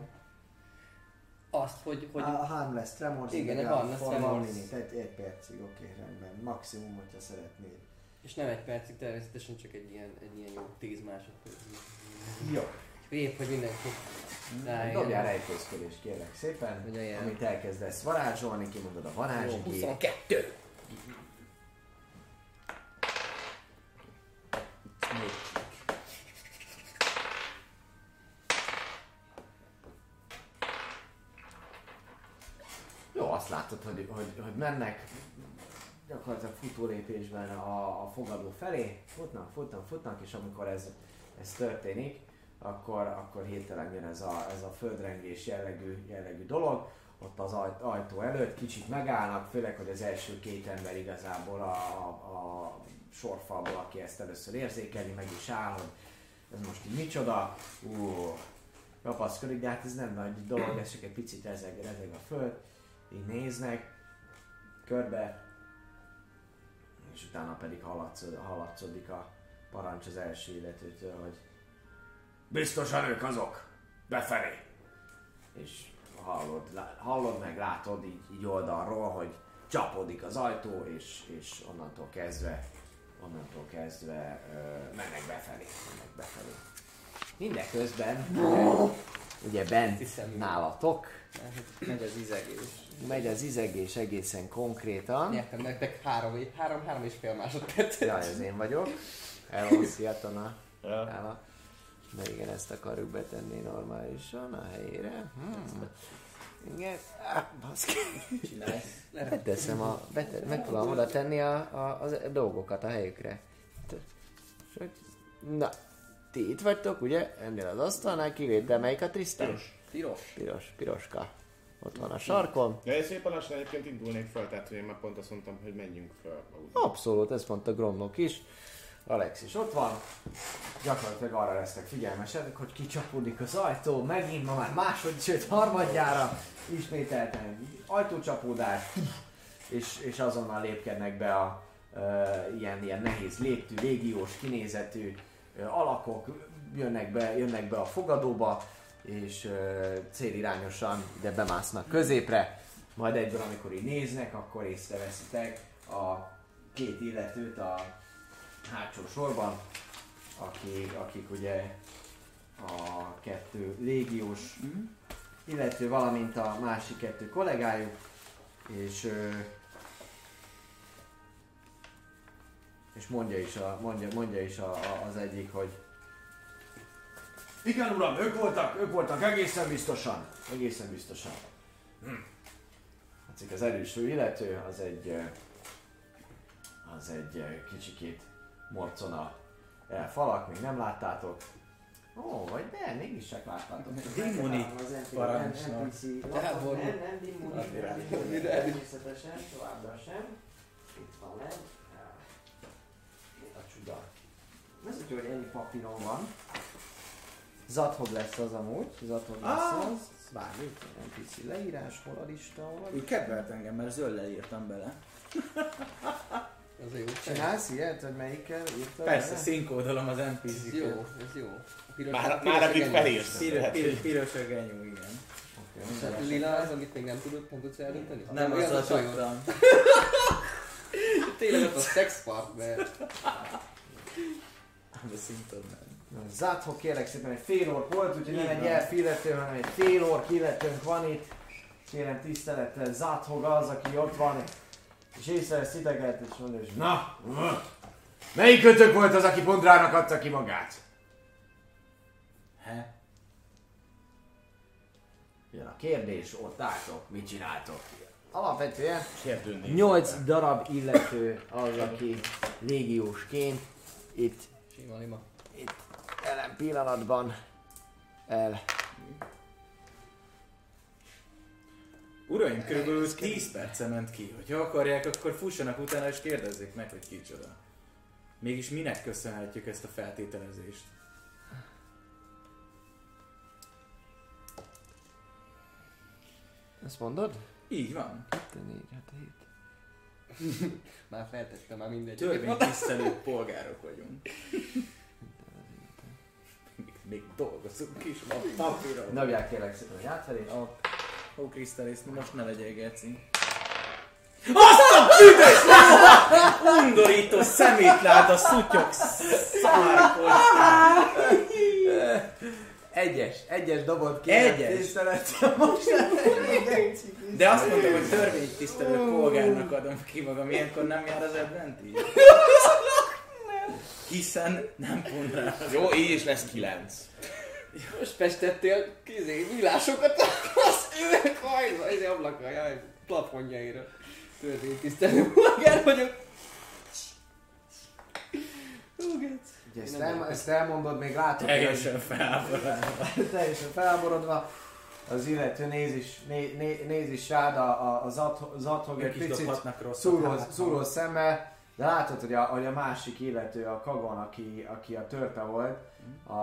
Azt, hogy, hogy A Harmless Tremors. Igen, a Harmless Tremors. minute, Egy, egy percig, oké, rendben. Maximum, hogyha szeretnéd. és nem egy percig, természetesen csak egy ilyen, egy ilyen jó 10 másodperc. Jó. Épp, hogy mindenki rájön. Dobjál rejtőzködést, kérlek szépen. Amit elkezdesz varázsolni, kimondod a varázsigét. 22! Jó, látod, hogy, hogy, hogy mennek gyakorlatilag futólépésben a, a fogadó felé, futnak, futnak, futnak, és amikor ez, ez történik, akkor, akkor hirtelen jön ez a, ez a földrengés jellegű, jellegű dolog, ott az aj- ajtó előtt kicsit megállnak, főleg, hogy az első két ember igazából a, a, a sorfalból, aki ezt először érzékeli, meg is áll, hogy ez most így micsoda, ú, kapaszkodik, de hát ez nem nagy dolog, ez csak egy picit rezeg, rezeg a föld, így néznek, körbe, és utána pedig hallatszod, hallatszódik a parancs az első illetőtől, hogy biztosan ők azok, befelé. És hallod, hallod meg, látod így, így oldalról, hogy csapódik az ajtó, és, és onnantól kezdve, onnantól kezdve ö, mennek befelé, mennek befelé. Mindeközben, ugye bent Hiszem, nálatok, megy az izegés. megy az izegés egészen konkrétan. Nyertem nektek három, három, három és fél másodpercet. Jaj, ez én vagyok. Hello, szia Tona. Ja. De igen, ezt akarjuk betenni normálisan a helyére. Hmm. Igen. Ah, baszki. Csinálj. Beteszem a... Bete, megpróbálom oda tenni a, a, az a dolgokat a helyükre. Na, ti itt vagytok, ugye? Ennél az asztalnál de melyik a Tristan? Piros. Piros. Piros, piroska. Ott van a sarkon. De én szépen lassan egyébként indulnék fel, tehát hogy én már pont azt mondtam, hogy menjünk fel. Abszolút, ezt mondta Gromnok is. Alex is ott van. Gyakorlatilag arra lesznek figyelmesek, hogy kicsapódik az ajtó, megint ma már másod, sőt harmadjára ismételten ajtócsapódás, és, és azonnal lépkednek be a uh, ilyen, ilyen nehéz léptű, légiós kinézetű uh, alakok, jönnek be, jönnek be a fogadóba, és célirányosan ide bemásznak középre, Majd egyből, amikor így néznek, akkor észreveszitek a két illetőt a hátsó sorban, aki, akik ugye a kettő légiós illető, valamint a másik kettő kollégájuk, és és mondja is, a, mondja, mondja is a, a, az egyik, hogy igen uram, ők voltak, ők voltak egészen biztosan, egészen biztosan. Hm. Látszik az erős illető, az egy, ö, az egy ö, kicsikét morcona falak, még nem láttátok. Ó, vagy de, mégis csak láttátok. Dimoni NPC parancsnok. Távolról. Nem, nem Dimoni, nem természetesen, továbbra sem. Itt van le. Ez úgy, hogy ennyi papíron van. Zathod lesz az amúgy, Zathod lesz Ah! az. Várj, NPC leírás, hol a lista, hol Ő kedvelt engem, mert zöldel írtam bele. Az jó. Csinálsz ilyet, hogy melyikkel írtad? Persze, bele? színkódolom az Ez NPC-ket. jó, ez jó. A piros- Már, a piros már genyó. felírsz. Piros, piros, piros a genyó, igen. A minden lila az, amit még nem tudod, nem tudsz eldönteni? Nem Olyan azzal a tudtam. <laughs> Tényleg ott a sex partner. <laughs> De szintén nem. Záthok kérlek szépen egy fél ork volt, úgyhogy nem egy elf illető, hanem egy fél ork illetőnk van itt. Kérem tisztelettel Záthog az, aki ott van, és észrevesz titeket, és mondja, hogy na, melyik kötök volt az, aki Pondrának adta ki magát? He? Jön a kérdés, ott álltok, mit csináltok? Alapvetően Kérdőn nézek. 8 darab illető az, aki légiósként itt, Sima lima. itt jelen pillanatban el Uraim, körülbelül 10 perce ment ki. Hogyha akarják, akkor fussanak utána és kérdezzék meg, hogy kicsoda. Mégis minek köszönhetjük ezt a feltételezést? Ezt mondod? Így van. 4, 7. <laughs> Már feltettem, már mindegy. Törvénytisztelő polgárok vagyunk. Még, még dolgozunk is, van papíron. Dobják kérlek szépen a játszerét. A... Ó, Krisztalis, most ne legyél geci. Azt a büdös! Undorító szemétlát a szutyok szarkos. Egyes, egyes dobot kérlek Egyes? tisztelettel <laughs> most. De azt mondtam, hogy törvénytisztelő polgárnak adom ki magam, ilyenkor nem jár az advantage. <laughs> Hiszen nem pont rá. Jó, így is lesz kilenc. Most festettél kizé, villásokat az üveg hajza, ez ablaka, jaj, plafonjaira. Törvény tisztelő polgár vagyok. Ó, gec. Ugye ezt, el, ezt elmondod, még látod, <laughs> Teljesen felháborodva. hogy teljesen felborodva. Az illető néz is, né, né, néz is rád a, a, az adhog egy picit szúró, szúró szemmel, de látod, hogy a, hogy a másik illető, a Kagon, aki, aki a törpe volt a,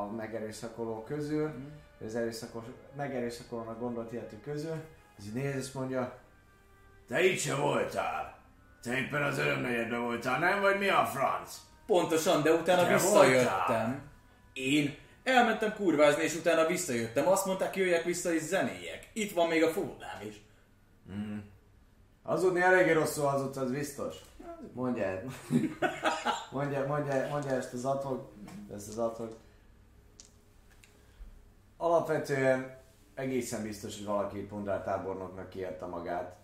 a megerőszakoló közül, Mhm. az erőszakos, megerőszakolónak gondolt illető közül, az így néz és mondja, te itt se voltál. Te éppen az örömnegyedben voltál, nem? Vagy mi a franc? Pontosan, de utána Te visszajöttem. voltál? Én elmentem kurvázni, és utána visszajöttem. Azt mondták, jöjjek vissza és zenéjek. Itt van még a fúrnám is. Hazudni eléggé rosszul hazudsz, az biztos. Mondja, <laughs> el. mondja, mondja, mondja ezt az adhok, ezt az adhok. Alapvetően egészen biztos, hogy valaki Pondrál tábornoknak kiérte magát.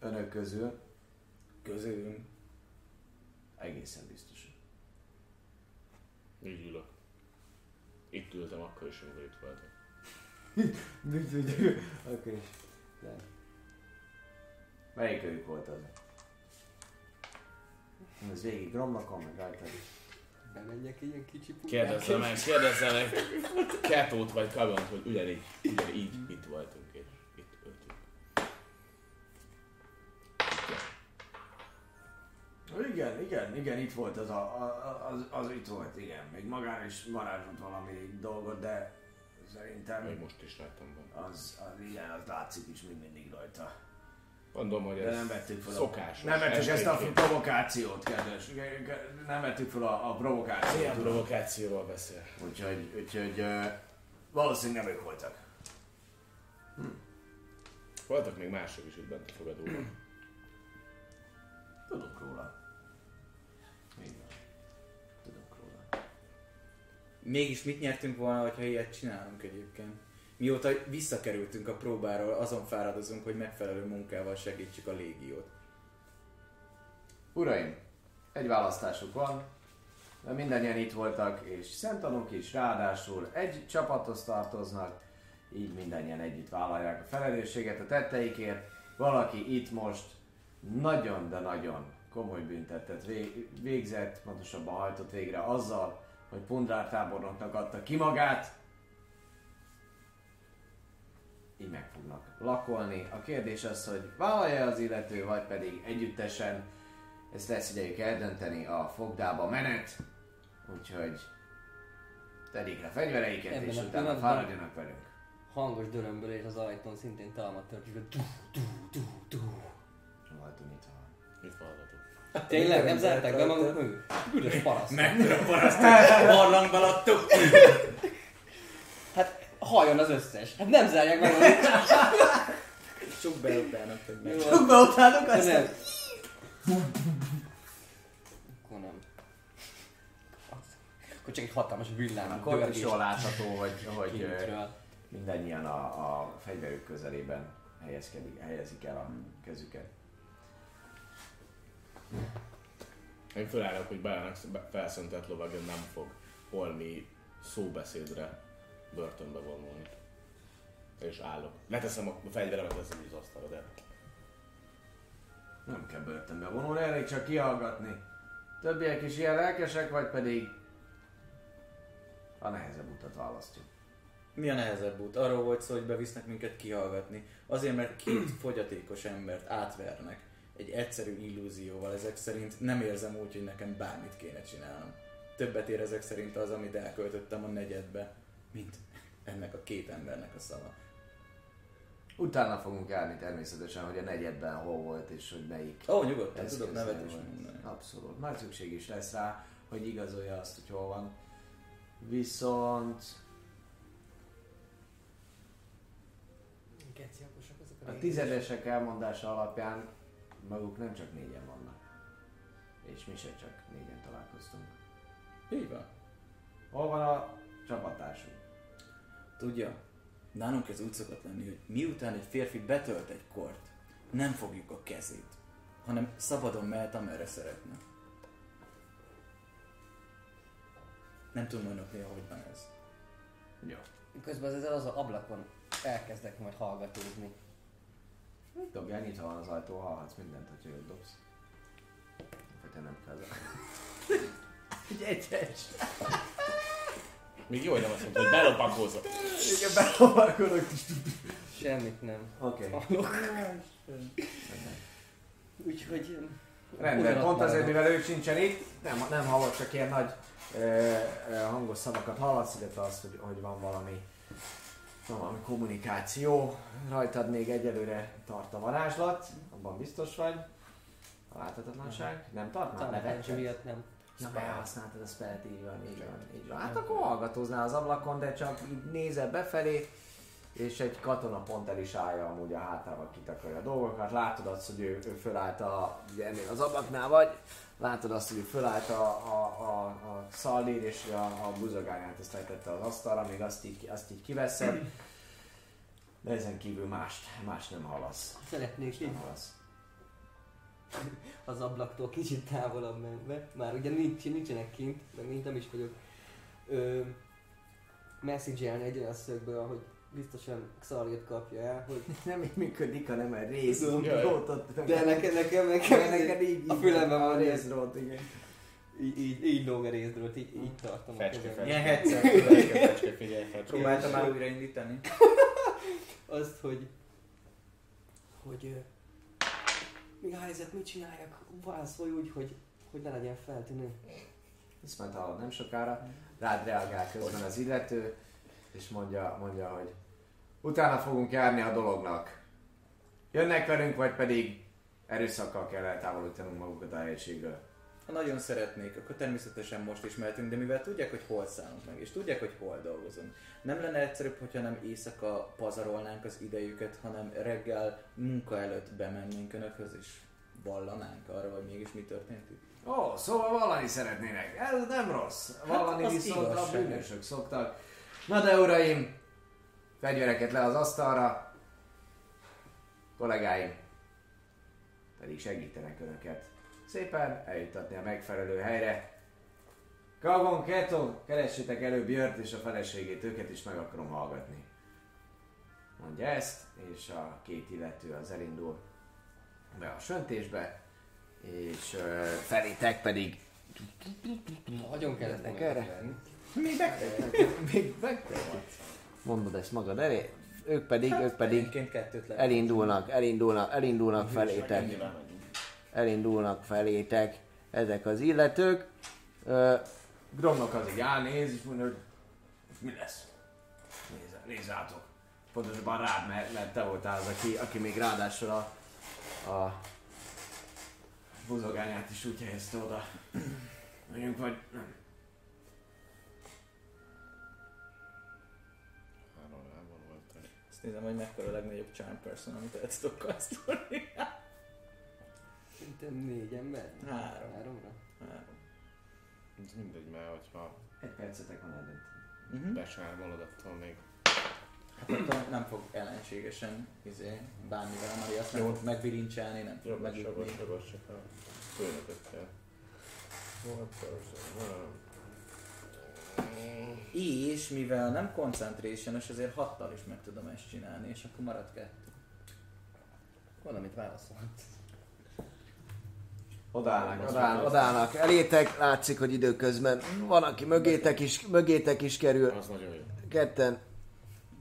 Önök közül. Közülünk. Egészen biztos. Így ülök. Itt ültem akkor is, amikor itt voltam. <laughs> Oké. Okay. Melyik ők volt az? Ez végig romlakon, meg rajta is. Bemenjek ilyen kicsi pulyák. Kérdezzem meg, kérdezzem meg Ketót vagy Kabont, hogy ugyanígy, ugyanígy így itt voltunk és Igen, igen, igen, itt volt az, a, a, az, az itt volt, igen. Még magán is varázsolt valami dolgot, de szerintem Még most is láttam benne. az, az igen, az látszik is még mindig rajta. Mondom, hogy De ez nem vettük fel a, szokásos. nem vettük ezt a provokációt, kedves. Nem vettük fel a, a provokációt. Milyen provokációról beszél? Úgyhogy, úgyhogy uh, valószínűleg nem ők voltak. Voltak még mások is itt bent a fogadóban. Tudunk róla. Mégis mit nyertünk volna, hogyha ilyet csinálunk egyébként? Mióta visszakerültünk a próbáról, azon fáradozunk, hogy megfelelő munkával segítsük a légiót. Uraim, egy választásuk van, de mindannyian itt voltak, és szemtanúk is, ráadásul egy csapathoz tartoznak, így mindannyian együtt vállalják a felelősséget a tetteikért. Valaki itt most nagyon, de nagyon komoly büntetet vég- végzett, pontosabban hajtott végre azzal, hogy Pundrár tábornoknak adta ki magát. Így meg fognak lakolni. A kérdés az, hogy vállalja az illető, vagy pedig együttesen ezt lesz idejük eldönteni a fogdába menet, úgyhogy tegyék le fegyvereiket, Ebben és utána fáradjanak velünk. Hangos dörömből és az ajtón szintén talmat Tényleg, nem zárták be maguk mögött? Büdös paraszt. Mekkora parasztot <laughs> barlangba laktuk! Hát halljon az összes. Hát nem zárják be magukat. Sok be utána, hogy meg. Jó, Be utánok de nem. Akkor nem. Akkor csak egy hatalmas villám. Akkor is jól látható, hogy, hogy mindannyian a, a fegyverük közelében helyezkedik, helyezik el a kezüket. Én fölállok, hogy Bálának felszentett lovagja nem fog holmi szóbeszédre börtönbe vonulni. És állok. Leteszem a fegyveremet, teszem az asztalra, de Nem kell börtönbe vonulni, elég csak kihallgatni. Többiek is ilyen lelkesek, vagy pedig a nehezebb utat választjuk. Mi a nehezebb út? Arról volt szó, hogy bevisznek minket kihallgatni. Azért, mert két fogyatékos embert átvernek egy egyszerű illúzióval ezek szerint nem érzem úgy, hogy nekem bármit kéne csinálnom. Többet ér ezek szerint az, amit elköltöttem a negyedbe, mint ennek a két embernek a szava. Utána fogunk járni természetesen, hogy a negyedben hol volt, és hogy melyik Ó, oh, nyugodtan, tudok nevet is mondani. Abszolút. Nagy szükség is lesz rá, hogy igazolja azt, hogy hol van. Viszont a tizedesek elmondása alapján maguk nem csak négyen vannak. És mi se csak négyen találkoztunk. Így van. Hol van a csapattársunk? Tudja, nálunk ez úgy szokott lenni, hogy miután egy férfi betölt egy kort, nem fogjuk a kezét, hanem szabadon mehet, amerre szeretne. Nem tudom önöknél, hogy van ez. Jó. Közben ezzel az ablakon elkezdek majd hallgatózni. Dobjál, nyitva van az ajtó, hallhatsz mindent, hogyha jót dobsz. Te nem kell. Egy egyes. még jó, hogy nem azt mondta, hogy belopakozok. Igen, belovalkodok is. Semmit nem Oké. Okay. Úgyhogy... Rendben, pont azért, mivel ők sincsen itt, nem, nem hallott, csak ilyen nagy ö, ö, hangos szavakat hallasz, illetve azt, hogy, hogy van valami, valami kommunikáció. Rajtad még egyelőre tart a varázslat, abban biztos vagy. A láthatatlanság. Nem tart már? A miatt nem. Ja, behasználtad a spellt, így van, így van, így van. Hát akkor hallgatóznál az ablakon, de csak így nézel befelé, és egy katona pont el is állja amúgy a hátával kitakarja a dolgokat. Látod azt, hogy ő, ő fölállt a, ugye ennél az ablaknál vagy, látod azt, hogy fölállt a, a, a, a szallír, és a, a buzogányát ezt letette az asztalra, még azt így, azt így kiveszed. De ezen kívül mást, más nem hallasz. Szeretnék így Nem hallasz. az ablaktól kicsit távolabb menve. Már ugye nincs, nincsenek kint, meg mint nem is vagyok. Ö, message egy olyan szögből, ahogy biztosan Xariot kapja el, hogy <laughs> Nem így működik, hanem egy rész. De nekem, nekem, Ja, nekem, neked így, a fülemben van rész. részdrót, igen. így, így, így lóg a részdrót, így, így tartom a Fecske, kezemben. fecske. Ilyen headset. <laughs> Fecske, figyelj, fecske. Próbáltam már újraindítani. <laughs> Azt, hogy hogy mi a helyzet, mit csináljak, válaszolj úgy, hogy, hogy ne legyen feltűnő. Ezt majd hallod nem sokára. Rád reagál közben az illető, és mondja, mondja, hogy utána fogunk járni a dolognak. Jönnek velünk, vagy pedig erőszakkal kell eltávolítanunk magukat a helyiségről. ha nagyon szeretnék, akkor természetesen most is mehetünk, de mivel tudják, hogy hol szállunk meg, és tudják, hogy hol dolgozunk, nem lenne egyszerűbb, hogyha nem éjszaka pazarolnánk az idejüket, hanem reggel munka előtt bemennénk önökhöz, és vallanánk arra, hogy mégis mi történt itt. Ó, szóval vallani szeretnének. Ez nem rossz. Vallani Hát, viszont a bűnösök szoktak. Na de uraim, fegyvereket le az asztalra. Kollégáim pedig segítenek önöket szépen eljutatni a megfelelő helyre. Kagon, Keto, keressétek elő Björt és a feleségét, őket is meg akarom hallgatni. Mondja ezt, és a két illető az elindul be a söntésbe, és uh, felétek pedig Nagyon kellett erre? verni. még megtehetsz. Mondod ezt magad elé, ők pedig, ők pedig elindulnak, elindulnak, elindulnak felétek, elindulnak felétek ezek az illetők. Ö, Gromnak az így állnéz, és mondja, hogy mi lesz? Nézz, nézz rátok. Pontosabban rád, mert, mert te voltál az, aki, aki még ráadásul a, a buzogányát is úgy helyezte oda. Mondjuk, vagy nem. Nézem, hogy mekkora a legnagyobb charm person, amit el tudok kasztolni. Szerintem négy ember? Három. Háromra? Három. Ez mindegy, mert hogyha Egy percetek van előtt. Uh-huh. besármolod, attól még Hát attól nem fog ellenségesen izé, bánni velem, ami azt nem fog megvirincselni, nem fog megütni. csak a főnököt kell. Volt persze, nem. És mivel nem concentration ezért hattal is meg tudom ezt csinálni, és akkor marad kettő. Valamit válaszolt. Odállnak, odállnak, odállnak elétek, látszik, hogy időközben van, aki mögétek is, mögétek is kerül, Az nagyon jó. ketten.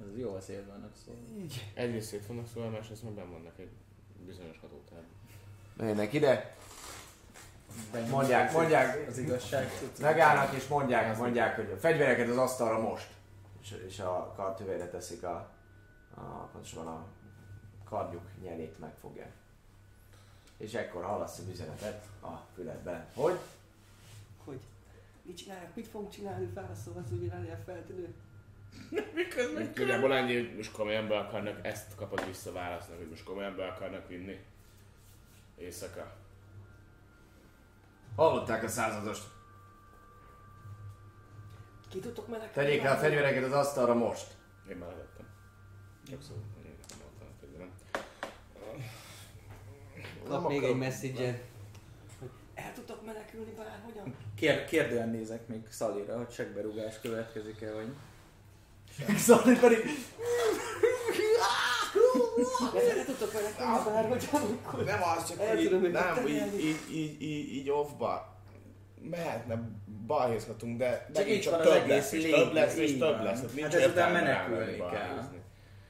Ez jó szél vannak szó. Egyrészt szét vannak szóval, másrészt meg benn vannak egy bizonyos hatótárban. Menjenek ide, Mondják, mondják. Az igazság. megállnak és mondják, mondják, hogy a fegyvereket az asztalra most. És, és a kartüvére teszik a, a, pontosabban a kardjuk nyelét megfogja. És ekkor hallasz egy üzenetet a füledben, hogy Hogy mit csinálják, mit fogunk csinálni, válaszol az rá feltűnő. <laughs> Nagyjából ennyi, hogy most komolyan be akarnak, ezt kapod vissza válasznak, hogy most komolyan be akarnak vinni. Éjszaka. Hallották a századost. Ki tudtok menekülni? Tegyék le a fegyvereket az asztalra most. Én már levettem. Csak szó, hogy én nem voltam a fegyverem. Kap még egy message el tudtok menekülni bárhogyan? Kér, kérdően nézek még Szalira, hogy segberúgás következik-e, vagy... Szóval pedig tudtok Nem az, csak El így, nem, így, így, így, így, így offba. Mehetne, balhézhatunk, de Csak itt csak több lesz, és több lesz, és így több lesz. Hát Hát ezután menekülni kell.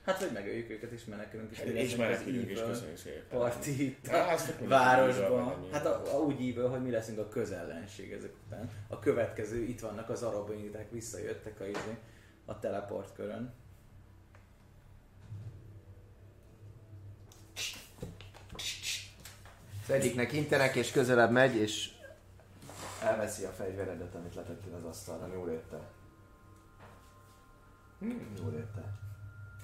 Hát, hogy megöljük őket és menekülünk is. És az menekülünk, és köszönjük szépen. Parti itt a hogy városban. Hát a, a, úgy evil, hogy mi leszünk a közellenség ezek után. A következő, itt vannak az araboniták, visszajöttek a, izé, a teleport körön. az egyiknek intenek és közelebb megy, és elveszi a fegyveredet, amit letettél az asztalra. Jól érte. Jól érte.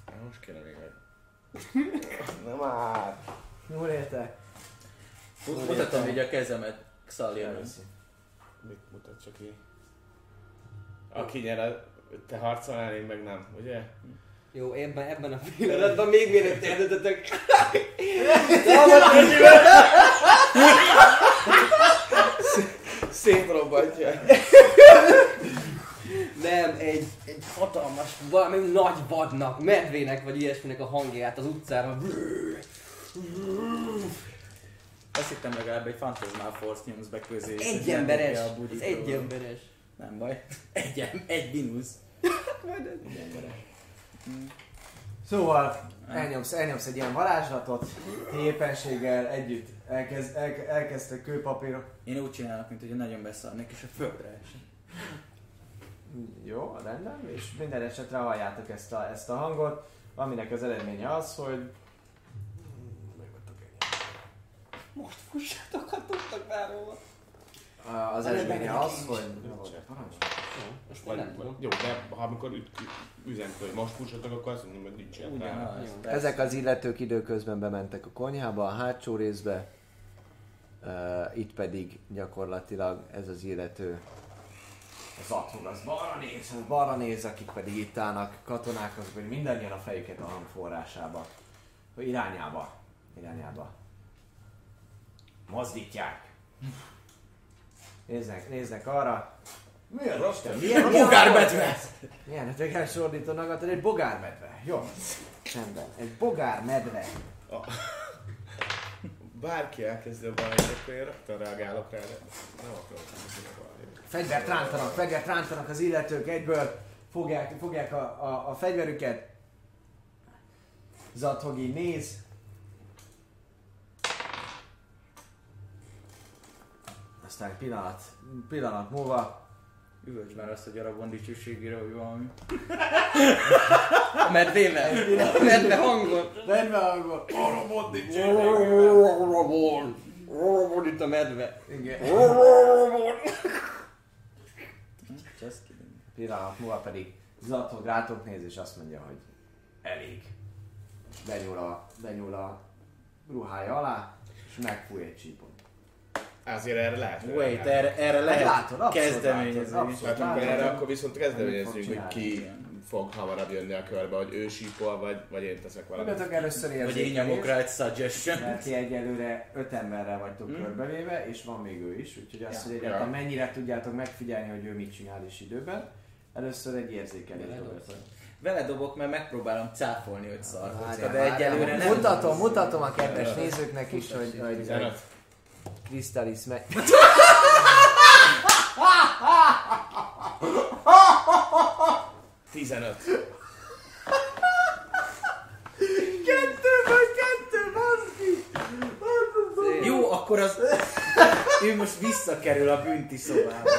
Na, Most kéne még egy. Nem már. Jól érte. Mutatom így a kezemet. Elveszi. Mit mutat csak ki? Aki nyer, te harcolnál, én meg nem, ugye? Jó, ebben, ebben a <laughs> pillanatban még mielőtt eldöntöttek. <laughs> Szétrobbantja. Nem, egy, egy hatalmas, valami nagy vadnak, medvének vagy ilyesminek a hangját az utcára. Azt hittem legalább egy Phantasmal Force nyomsz be közé. Egy emberes, ez egy emberes. Nem baj. <laughs> Egy, egy mínusz. Szóval elnyomsz, elnyomsz egy ilyen varázslatot, ti éppenséggel együtt elkezd, el, elkezdtek kőpapírok. Én úgy csinálok, mint hogy nagyon beszarnék, és a földre esik. Jó, rendben, és minden esetre halljátok ezt a, ezt a hangot, aminek az eredménye az, hogy... Most fussatok, ha tudtak bárhova. A- Az eredménye az, hogy... Most már nem tudom. jó, de ha amikor üzenik, hogy most pussatok, akkor azt mondom, hogy nincs. Ugyanaz. Ezek az illetők időközben bementek a konyhába, a hátsó részbe, uh, itt pedig gyakorlatilag ez az illető az atul, az balra néz, az balra néz, akik pedig itt állnak katonák, azok pedig mindannyian a fejüket a hang forrásába, irányába, irányába. Mozdítják. Néznek, néznek arra. Mi az Isten? Milyen, A bogárbedve! milyen, hát kell sordítanak, egy bogármedve. Jó. Rendben. Egy bogármedve. Bárki elkezdi a valamit, akkor én rögtön reagálok rá, de nem akarok. Fegyvert rántanak, fegyvert rántanak az illetők egyből, fogják, fogják a, a, a fegyverüket. Zathog így néz. Aztán pillanat, pillanat múlva Üvölts már azt, hogy Arabon dicsőségére, hogy valami. A medvével. A medve hangon. Rendbe hangol. Robot itt a medve. Igen. Just kidding. Pillanat múlva pedig Zathog rátok néz és azt mondja, hogy elég. Benyúl a, benyúl a ruhája alá, és megfúj egy csípon. Azért erre lehet Wait, erre, erre lehet látod, abszolút kezdeményezni. látod, abszolút. Tehát akkor erre akkor viszont fog hogy ki fog hamarabb jönni a körbe, hogy ő sípol, vagy, vagy én teszek valamit. Először Vagy én nyomok rá egy suggestion. Mert ti egyelőre öt emberrel vagytok Hmm. körbevéve, és van még ő is, úgyhogy azt, Ja. hogy egyáltalán mennyire tudjátok megfigyelni, hogy ő mit csinál is időben. Először egy érzékelés. Vele dobok, mert megpróbálom cáfolni, hogy szar Várjál, de egyelőre nem. Mutatom, mutatom a kedves nézőknek is, hogy, hogy, hogy 15. Krisztalis meg... <laughs> 15. Kettő vagy kettő, baszki! Jó, akkor az... Ő most visszakerül a bünti szobába.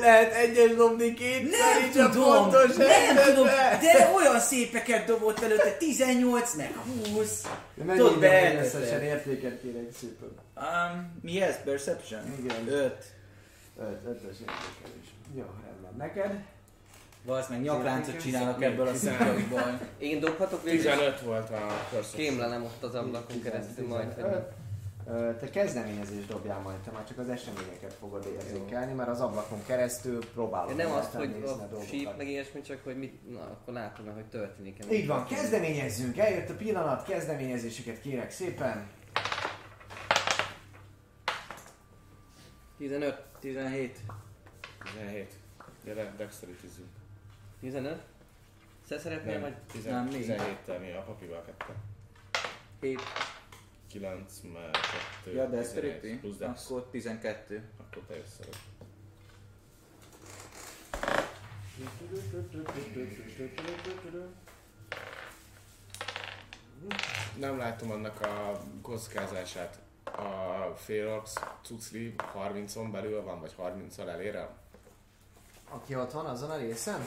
Lehet egyes dobni kétszer így a pontos nem helyzetbe? tudom, de olyan szépeket dobott előtte, 18 meg 20. Mennyi Tudod, be összesen értéket kérek szépen? Um, mi ez? Perception? Igen. 5. Öt, ötös értékelés. Jó, rendben. Neked? Valsz meg nyakláncot csinálok ebből a szintjaiból. Én dobhatok végül? 15 volt a perception. Kémlelem ott az ablakon keresztül majd, hogy Te kezdeményezést dobjál majd, te már csak az eseményeket fogod érzékelni, mert az ablakon keresztül próbálod Én nem azt, hogy a síp meg ilyesmi, csak hogy mit, na akkor látom hogy történik. Így van, kezdeményezzünk, eljött a pillanat, kezdeményezéseket kérek szépen. 15. 17. 17. Gyere, dexterityzzünk. 15? Te szeretnél vagy? 10, Nem, mi? 17-tel mi a papival kettő. 7. 9 már 2. Ja, dexterity? Plusz dex. Akkor 12. Akkor te jössz előtt. Nem látom annak a kockázását. A Férox cucli 30-on belül van, vagy 30-al elére? Aki ott van azon a részen?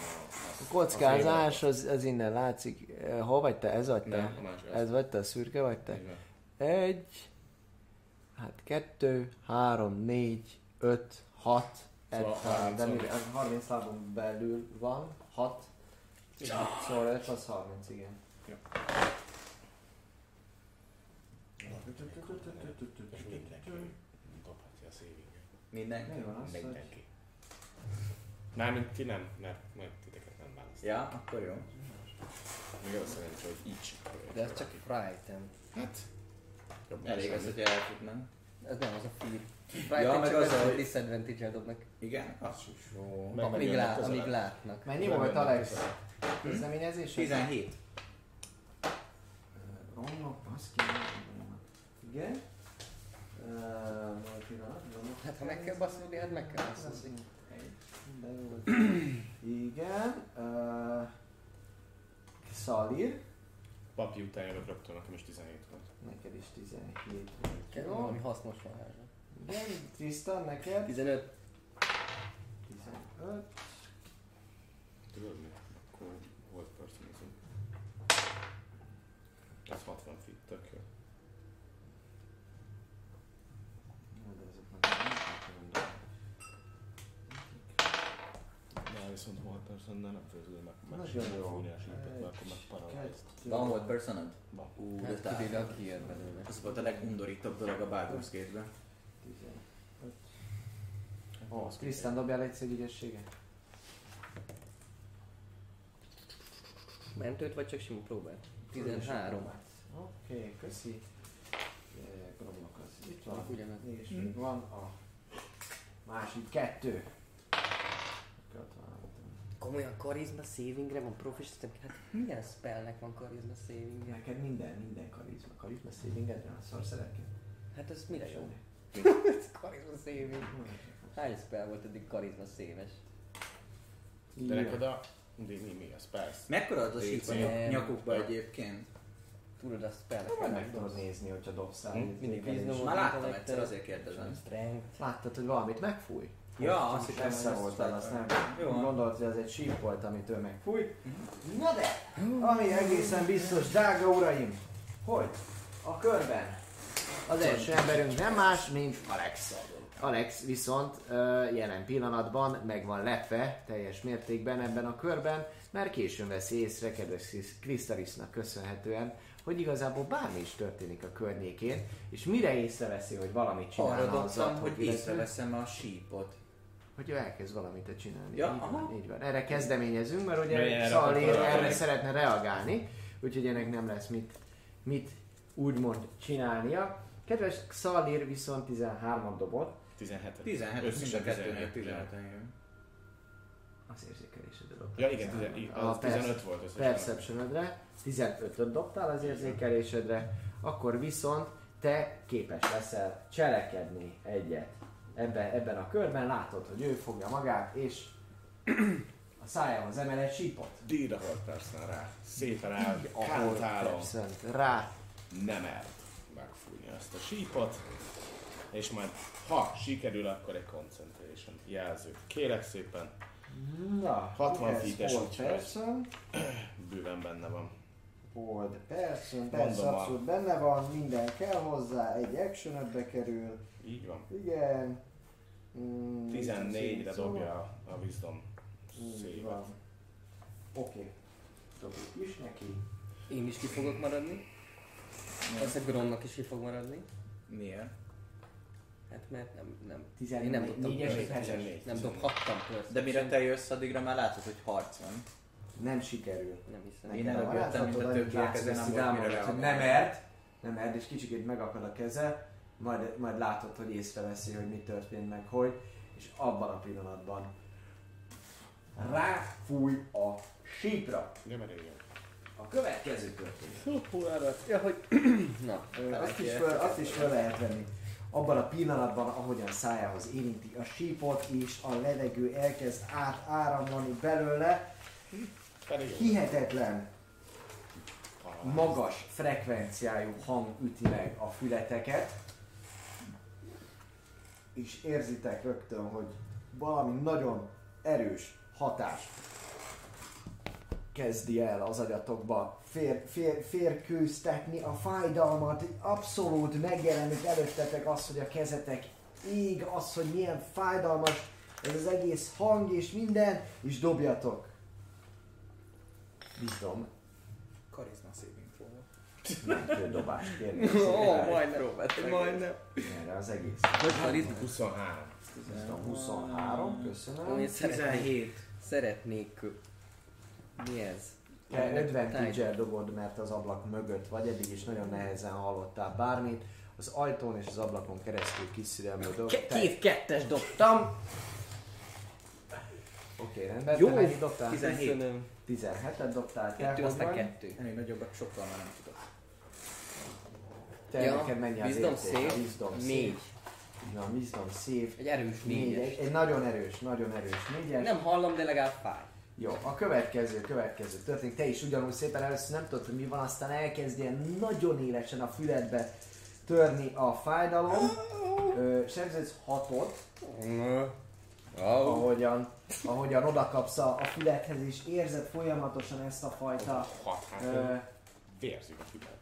A kockázás az, az innen látszik. Eh, Hol vagy te? Ez vagy te? Nem, a másik. Ez vagy te? A szürke vagy te? Van. Egy, hát kettő, három, négy, öt, hat, egy, Szóval három, de 30 mire, 30 lábon belül van, hat, szóval öt, az 30, igen. És mindenki? Mi van az, Mindenki. Mármint ti nem, mert majd titeket nem választ. Ja, akkor jó. Még az a szerencsé, hogy így. De ez csak frighten. Hát, jobb Elég az, hogy- elfutnám. Ez nem az a fear. Ja, Frighten meg csak az az, a- hogy disadvantage-el dobnak. Igen? Az is jó. Meg Amíg, lát, amíg látnak. Mennyi volt Alex? közelebb. Kezdeményezés? 17. Romlok, baszki. Igen. Hát ha meg kell baszolni, hát meg kell baszolni. <coughs> Igen. Uh, Szalir. Papi után jövök rögtön, nekem is 17 volt. Neked is 17 volt. Kell Jó. valami hasznos varázsa. Igen, Tristan, neked 15. 15. Tudod mi? Akkor volt personizm. Ez 60 feet, tök jó. Viszont nem főző meg, meg Nagyon sem jó. fújni a sípet, mert akkor meg paralyzed. Van volt personod? Van. Ú, de Hát kivéve a kijön belőle. Az volt a legundorítóbb dolog a Baldur's Gate-ben. 15. Ó, Krisztán dobjál egy szegügyességet. Mentőt vagy csak sima próbát? 13. Oké, okay, köszi. Gromlok az itt van. Ugyanaz. És még van a másik kettő. Komolyan karizma savingre van proficiency Hát milyen spellnek van karizma savingre? Neked minden, minden karizma. Karizma savinged van a szorszerekkel? Hát ez mire jó? <laughs> ez karizma saving. Hány spell volt eddig karizma széves? De neked a... Mi, mi, mi az? Persze. Mekkora az a a nyak- nyakukba egyébként? Tudod a spellek Majd meg tudod nézni, hogyha dobszál. Hm? Mindig wisdom Már láttam egyszer, azért kérdezem. Láttad, hogy valamit megfúj? Ja, Azt azt is hittem, hogy voltál, azt nem. Jó. Gondolt, hogy ez egy síp volt, amit ő megfújt. Na de, ami egészen biztos, drága uraim, hogy a körben az első emberünk nem más, mint Alex. Alex viszont jelen pillanatban meg van lepve teljes mértékben ebben a körben, mert későn veszi észre, kedves Kristalisnak köszönhetően, hogy igazából bármi is történik a környékén, és mire észreveszi, hogy valamit Arra csinál azzal, dobtam, hogy illetve- észreveszem a sípot. Hogy ő elkezd valamit csinálni. Ja, így, van, így van. Erre kezdeményezünk, mert ugye akar erre reagálni? szeretne reagálni, úgyhogy ennek nem lesz mit, mit úgymond csinálnia. Kedves Szallér viszont 13 dobott, 17 17, mind a Összesen kettőnél 17. 15 igen. az érzékelésedre dobtál. Ja igen, 15, A az 15 volt összesen. Perceptionedre, 15-öt dobtál az érzékelésedre, akkor viszont te képes leszel cselekedni egyet. Ebben, ebben a körben látod, hogy ő fogja magát, és a szájához emel egy sípot. Hold person rá. Szépen áll, ahol rá. Nem mert megfújni azt a sípot. És majd, ha sikerül, akkor egy concentration jelzőt. Kérek szépen, Na, 60 ez feet-es, hold úgyhogy- person, bőven benne van. hold person, persze abszolút benne van, minden kell hozzá, egy actionötbe kerül, Így van. igen. Mm, 14-re szó. dobja a, a wisdom Így szévet. van. Oké. Dobjuk is neki. Én is ki fogok maradni. A Gronnak is ki fog maradni. Miért? Hát mert nem, nem. 14 Én nem dobtam négyes, perception. 14, Nem 14. dobhattam perception. De mire te jössz, addigra már látod, hogy harc van. Nem sikerül. Nem hiszem. Én előbb jöttem, mint a többiek, látszik, nem volt mire. Nem ért, nem ért, és kicsikét megakad a keze, majd, majd látod, hogy észreveszi, hogy mi történt meg, hogy, és abban a pillanatban ráfúj a sípra. Nem elég. A következő történik. Ja, hogy... <clears throat> Na, Azt is, föl, azt is föl lehet venni. Abban a pillanatban, ahogyan szájához érinti a sípot, és a levegő elkezd átáramlani belőle, hihetetlen Ah, magas frekvenciájú hang üti meg a fületeket, és érzitek rögtön, hogy valami nagyon erős hatás kezdi el az agyatokba fér, fér, férkőztetni a fájdalmat, abszolút megjelenik előttetek az, hogy a kezetek ég, az, hogy milyen fájdalmas ez az egész hang és minden, és dobjatok. Saving mentődobást kérni. Ó, majdnem. Majdnem. Erre az egész. Hogy karizma? 23. Wisdom 23, köszönöm. Én szeretnék, 17. szeretnék... Mi ez? Te advantage dobod, mert az ablak mögött vagy, eddig is nagyon nehezen hallottál bármit. Az ajtón és az ablakon keresztül kiszürelmű. Ke- Te- két kettes dobtam. Oké, rendben. Jó. Te dobtál? 17. Köszönöm. 17-et dobtál. Kettő, aztán kettő. Ennél nagyobbak sokkal már nem tudok. Te Ja, neked mennyi az wisdom érték? Wisdom négy. Na, wisdom save. Egy erős Négy, egy, egy nagyon erős, nagyon erős négyes. Nem hallom, de legalább fáj. Jó, a következő, következő történik. Te is ugyanúgy szépen először nem tudod, hogy mi van, aztán elkezd ilyen nagyon élesen a füledbe törni a fájdalom. Sebződsz hatot, ahogyan, ahogyan odakapsz a, a füledhez, és érzed folyamatosan ezt a fajta, Hat, hát ö, vérzik a fület.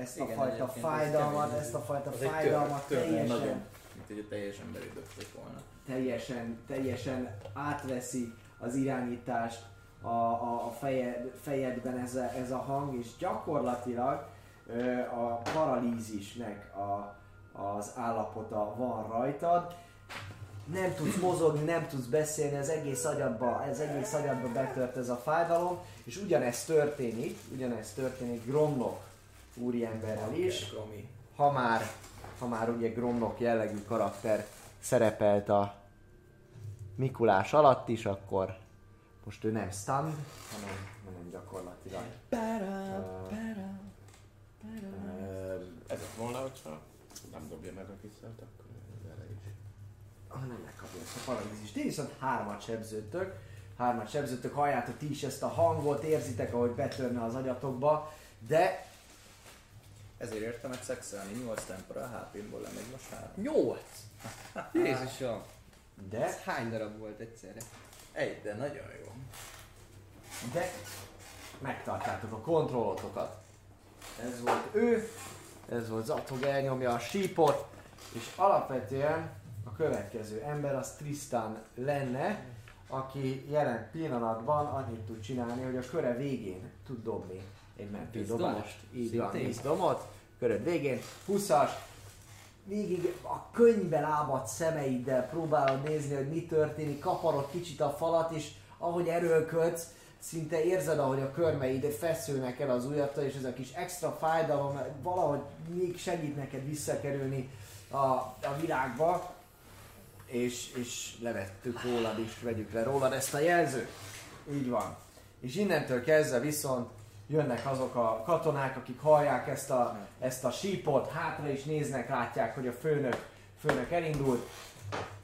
Ezt a Igen, fajta egyébként ez fájdalmat, ezt a fajta Az egy fájdalmat tör, törne teljesen, nagyon. Mint hogy a teljes emberi dögtök volna. teljesen, teljesen átveszi az irányítást a, a, a feje, fejedben ez a, ez a hang, és gyakorlatilag ö, a paralízisnek a, az állapota van rajtad. Nem tudsz mozogni, nem tudsz beszélni, az egész agyadba, az egész agyadba betört ez a fájdalom, és ugyanezt történik, ugyanezt történik Gromnok úriemberrel is ha már, ha már ugye Gromnok jellegű karakter szerepelt a Mikulás alatt is, akkor most ő nem stun, hanem, hanem gyakorlatilag. Ö, Ez lett volna, hogyha nem dobja meg a kiszelt, akkor vele is. Ah, nem megkapja ezt a paralízist. Én viszont hármat sebződtök, hármat sebződtök, halljátok ti is ezt a hangot, érzitek, ahogy betörne az agyatokba, de Ezért értem meg szexelni, 8 tempora a HP-ból lemegy most 3. 8! Jézusom! de, Ez hány darab volt egyszerre? Egy, de nagyon jó. de megtartjátok a kontrollotokat. Ez volt ő, ez volt Zatog elnyomja a sípot, és alapvetően a következő ember az Tristan lenne, aki jelen pillanatban annyit tud csinálni, hogy a köre végén tud dobni egy menti Tíz dobást. Így van, Szintén? 10 domot, köröd végén, 20-as, végig a könyvbe lábadt szemeiddel próbálod nézni, hogy mi történik, kaparod kicsit a falat, és ahogy erőlködsz, szinte érzed, ahogy a körmeid feszülnek el az ujjattal, és ez a kis extra fájdalom valahogy még segít neked visszakerülni a, a világba, és, és levettük rólad is, vegyük le rólad ezt a jelzőt. Így van. És innentől kezdve viszont jönnek azok a katonák, akik hallják ezt a, ezt a sípot, hátra is néznek, látják, hogy a főnök, főnök elindult,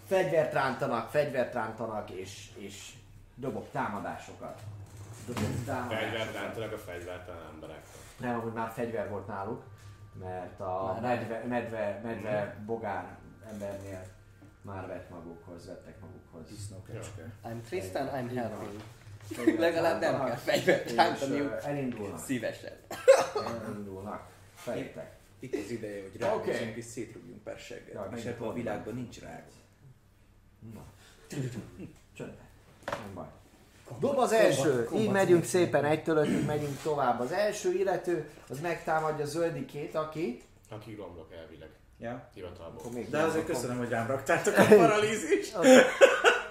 fegyvert rántanak, rántanak, és, és dobok támadásokat. Dobok támadásokat. Fegyvertántanak a fegyvertelen emberek. Nem, hogy már fegyver volt náluk, mert a Már medve, medve, medve bogár embernél már vett magukhoz, vettek magukhoz. Disznókecske. I'm Tristan, I'm. Fegyvert Legalább nem rántanak, kell rántaniuk. ö, elindulnak. Szívesen. Elindulnak. Fejtek. Itt az ideje, hogy ráhúzzunk Oké. és szétrúgjunk persegget. Ja, és megint ebben a világban nincs rák. Na. Csöndben. Nem baj. Dob az első, így megyünk szépen egytől ötig, megyünk tovább. Az első illető, az megtámadja zöldikét, aki... Aki romlok elvileg. Ja? Hivatalból. De nem, azért köszönöm, hogy rám raktátok a <laughs> paralízist.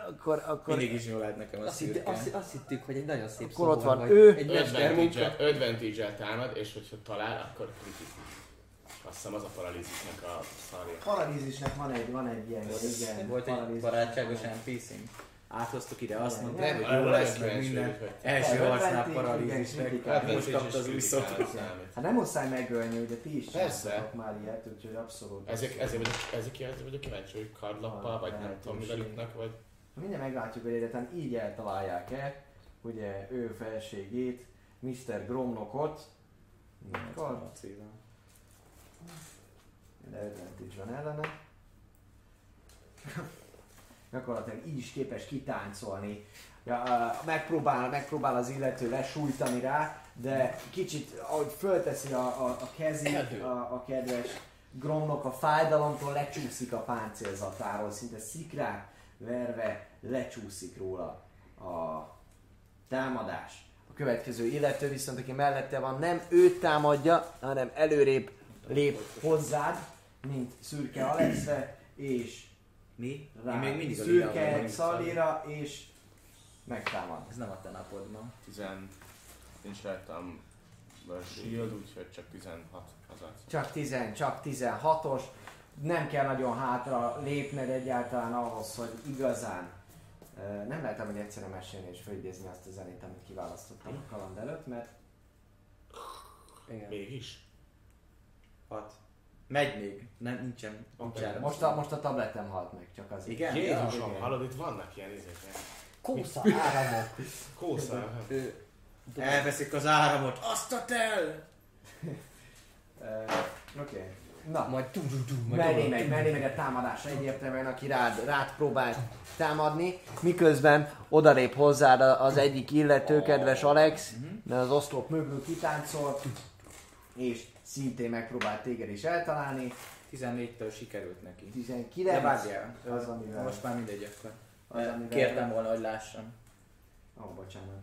Akkor, akkor, Mindig is jól lát nekem a Azt, hitt, szürke. azt, azt hittük, hogy egy nagyon szép Akkor ott van vagy. ő. Egy. Advantage-el advantage támad, és hogyha talál, akkor kritikus. Azt hiszem az a paralízisnek a szarja. paralízisnek van egy, van egy ilyen, igen, Volt egy barátságos NPC-nk. Áthoztuk ide, azt mondta, hogy jó lesz, meg minden. Első harcnál paralízisnek. kritikál. Most kapta az új szót. számít. Hát nem muszáj megölni, ugye ti is Persze. már ilyet, úgyhogy abszolút. Ezek, abszolút. ezért vagyok, ezek, ezért vagyok kíváncsi, hogy kardlappal, vagy nem tudom mivel ütnek, vagy... Mindjárt meglátjuk, hogy egyáltalán így eltalálják-e, ugye ő felségét, Mr. Gromnokot. Kard, 86 éve. de advantage van ellene. Gyakorlatilag így is képes kitáncolni. Ja, megpróbál, megpróbál az illető lesújtani rá, de kicsit, ahogy fölteszi a, a, a kezét a, a kedves Gromnok a fájdalomtól lecsúszik a páncélzatáról, szinte szikrák verve lecsúszik róla a támadás. A következő illető viszont, aki mellette van, nem őt támadja, hanem előrébb lép hozzád, mint szürke Alexre, és Mi? rá Én még mindig a szürke vagyok. Szalira, és megtámad. Ez nem a te napod ma. 10... Nincs rajtam a shield, úgyhogy csak 16 az. Csak 10, csak 16-os. Nem kell nagyon hátra lépned egyáltalán ahhoz, hogy igazán nem lehetem, hogy egyszerűen mesélni és fölidézni azt a zenét, amit kiválasztottam a kaland előtt, mert Igen. Mégis? 6. Megy még. Nem, nincsen. áram. most a, most a tabletem halt meg, csak azért. Igen? Jézusom, hallod, itt vannak ilyen izék. Kósza <laughs> áramok. Kósza. Ő, Elveszik az áramot. Azt a tel! Oké. Na, majd tu tu tu majd Mellé oda- meg, mellé meg a támadás egyértelműen, aki rád, rád próbál támadni, miközben odalép hozzád az egyik illető, kedves Alex, mert az oszlop mögül kitáncol, és szintén megpróbál téged is eltalálni. 14-től sikerült neki. 19. De várjál. Az, amivel, Most már mindegy akkor. az, amivel Kértem volna, hogy lássam. Ó, oh, bocsánat.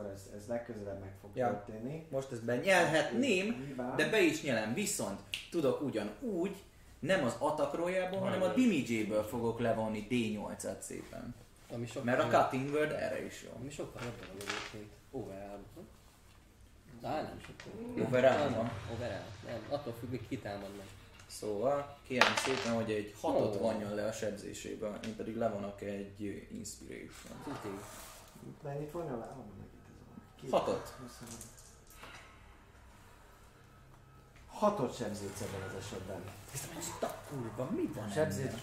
Akkor ez, ez legközelebb meg fog Ja. történni. Most ezt benyelhetném, de be is nyelem. Viszont tudok ugyanúgy, nem az attack rolljából, hanem a damage-ből fogok levonni D8-at szépen. Ami sokkal Mert a jobb. cutting word erre is jó. Ami sokkal jobb dolog egyébként. Overall. Á, nem sokkal. Overall Nem, van? Overall. Nem, attól függ, hogy kitámad meg. Szóval kérem szépen, hogy egy hatot Ó. vonjon le a sebzéséből, én pedig levonok egy inspiration. Mennyit vonja le? Hatot. Hatot sebződsz ebben az esetben. Kurva, mi van Sebzés, ennél?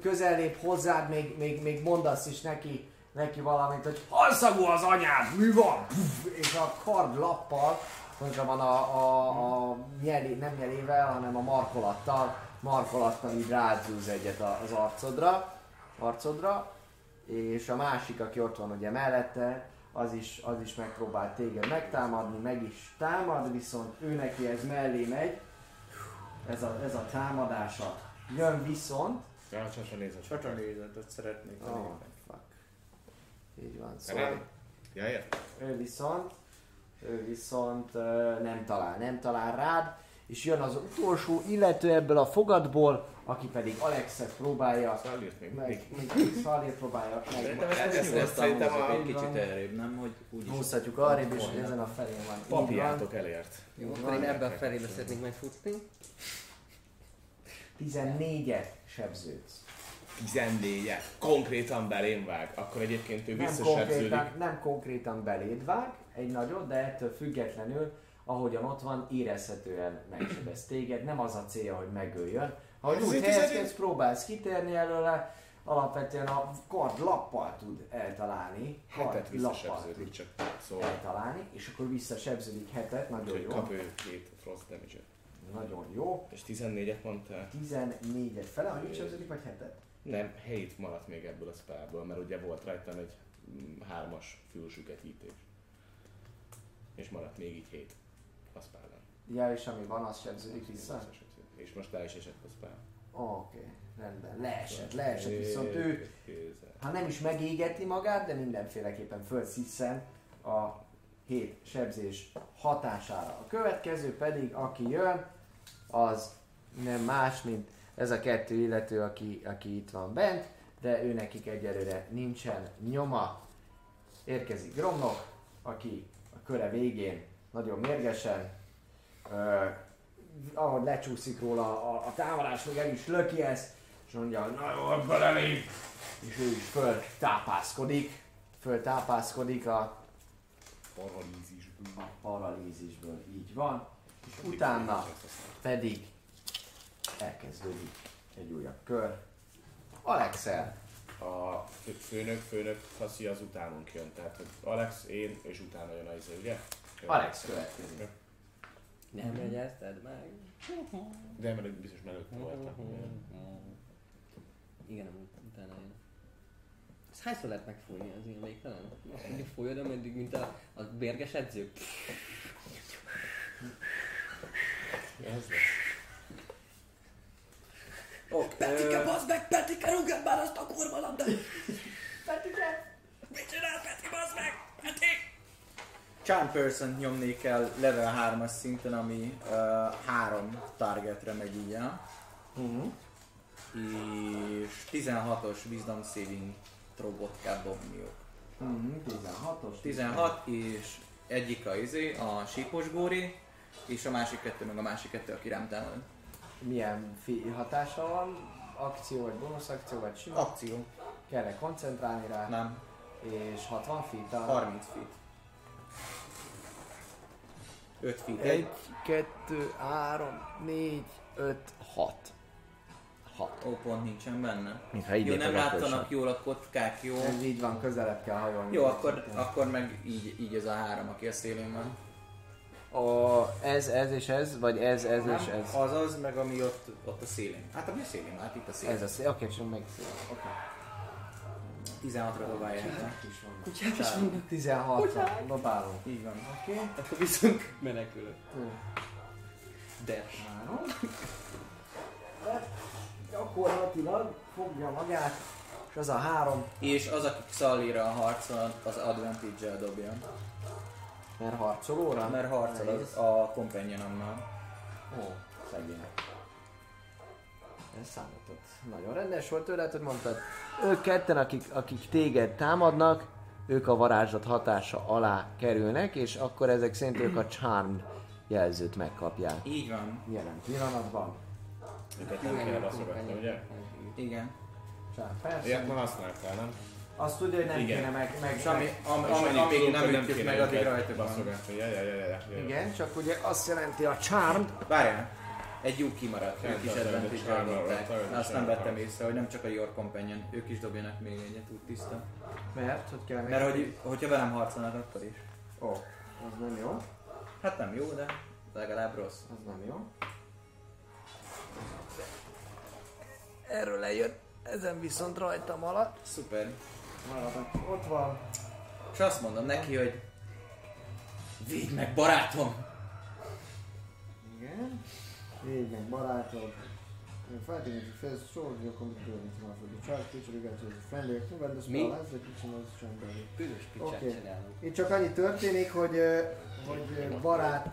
közellép, hozzád, még, még, még mondasz is neki, neki valamit, hogy halszagú az anyád, mi van? Puff, és a kard lappal, pontosabban a, a, a nyelé, nem nyelével, hanem a markolattal, markolattal így rázúz egyet a- az arcodra, arcodra, és a másik, aki ott van ugye mellette, az is, az is megpróbál téged megtámadni, meg is támad, viszont ő neki ez mellé megy, ez a, ez a támadása. Jön viszont, Ja, nézett. Csatanézetet szeretnék oh, fuck. Így van, sorry. Ja, értem. Ő viszont, ő viszont nem talál, nem talál rád, és jön az utolsó illető ebből a fogadból, aki pedig Alexet próbálja, Szóval írt még. meg, Szalét próbálja meg. Szerintem Ez- ezt ez- most ez nyugodtan szerintem húzzuk a- egy kicsit errébb, nem? Hogy úgyis... Húzhatjuk arrébb, és hogy ezen a felén van. Papiátok elért. Jó, akkor én ebben a felébe szeretnék majd futni. 14-et sebződsz. 14 Konkrétan belém vág. Akkor egyébként ő Nem visszasebződik. konkrétan, nem konkrétan beléd vág, egy nagyot, de ettől függetlenül, ahogyan ott van, érezhetően megsebez téged. Nem az a célja, hogy megöljön. Ha Ez egy helyezkedsz, próbálsz kitérni előle, alapvetően a kard lappal tud eltalálni. Hetet visszasebződik csak. Szóval, eltalálni, és akkor visszasebződik hetet, nagyon jó. kap ő két frost damage Nagyon jó. És 14-et mondtál? 14-et fele, annyit sebződik, vagy hetet? Nem, 7 maradt még ebből a spellből, mert ugye volt rajtam egy mm, hármas fülsüketítés. És maradt még így 7 a spellben. Ja, és ami van, az sebződik vissza? És most le is esett spell. Oké, okay, rendben. Leesett, leesett, viszont ő Kézzel. ha nem is megégeti magát, de mindenféleképpen fölsziszen a hét sebzés hatására. A következő pedig, aki jön, az nem más, mint ez a kettő illető, aki, aki itt van bent, de ő nekik egyelőre nincsen nyoma. Érkezik Gromnok, aki a köre végén nagyon mérgesen, ö, ahogy lecsúszik róla a, a támadás, még el is löki ezt, és mondja, na jó, akkor elég, és ő is föltápászkodik, föltápászkodik a, Paralízisből. a paralízisből, így van, és utána pedig elkezdődik egy újabb kör. Alexel, A fő- főnök, főnök faszi az utánunk jön, tehát Alex, én, és utána jön az, ugye? Alex következik. Nem jegyezted meg? De mert biztos mellett voltam. Igen, amúgy utána jön. Ezt hányszor lehet megfújni az ilyen végtelen? Addig fújod, ameddig, mint a, a bérges edzők. Ez lesz. Oh, Petike, bazd meg, Petike, rúgd már azt a kurva labdát! Petike! Mit csinálsz, Peti, bazd meg? Peti! Charm person nyomnék el level 3-as szinten, ami uh, három targetre megy így el. Uh-huh. És 16-os Wisdom Saving throw-ot kell dobniuk. Uh-huh. 16-os. 16 és egyik a izé, a sípos góri, és a másik kettő meg a másik kettő, aki rám támad. Milyen fi- hatása van? Akció vagy bónusz akció vagy sima? Akció. Kell koncentrálni rá? Nem. És 60 feet a... 30 feet. 5 feet. 1, 2, 3, 4, 5, 6. 6. Ó, pont nincsen benne. Mintha Jó, nem láttanak jól a kockák, jó? Ez így van, közelebb kell hajolni. Jó, akkor, akkor meg így, így ez a három, aki a szélén van. A, ez, ez és ez, vagy ez, ez és Nem, ez? Az az, meg ami ott, ott a szélén. Hát ami a szélén, hát itt a szélén. Ez a szél, oké, csak meg Oké. 16-ra dobálják. Kutyák is vannak. 16 dobálunk. Így van. Oké. Akkor viszont menekülök. Jó. De. Várom. Gyakorlatilag fogja magát, És az a három, És az, aki Szallira harcol, az advantage-el dobja. mert harcolóra. Mert harcol az a companionommal. Ó, szegény. Ez számított. Nagyon rendes volt tőled, hogy mondtad. Ők ketten, akik, akik téged támadnak, ők a varázslat hatása alá kerülnek, és akkor ezek szerint ők a charm jelzőt megkapják. Így van. Jelen pillanatban. Őket nem kéne baszogatni, ugye? Igen. Charm, persze. Ilyet már használtál, nem? Azt tudja, hogy nem Igen. kéne meg... meg, És ami, am, am, amíg tudunk, nem hogy ütjük meg, addig rajtuk van. ja, ja, ja, ja, ja. Igen, csak ugye azt jelenti a charm, Várjál, egy lyuk kimaradt, ők is advantage dobták. Azt nem vettem észre, hogy nem csak a Your Companion, ők is dobjanak még egyet, úgy tiszta. mert hogy kell Mert hogy, hogyha velem harcolnak, akkor is. Ó, az nem jó, Hát nem jó, de legalább rossz. az nem jó. Erről lejön, ezen viszont rajtam alatt. Szuper. Maradok. Ott van. És azt mondom neki, hogy Védd meg, barátom! Igen. Így meg barátod. Fighting the first sword, you're completely doing it for the child creature, you to the friendly action, when the spell ends, the its own body. Bűnös picsát Oké. csinálunk. Itt csak annyi történik, hogy, hogy barát,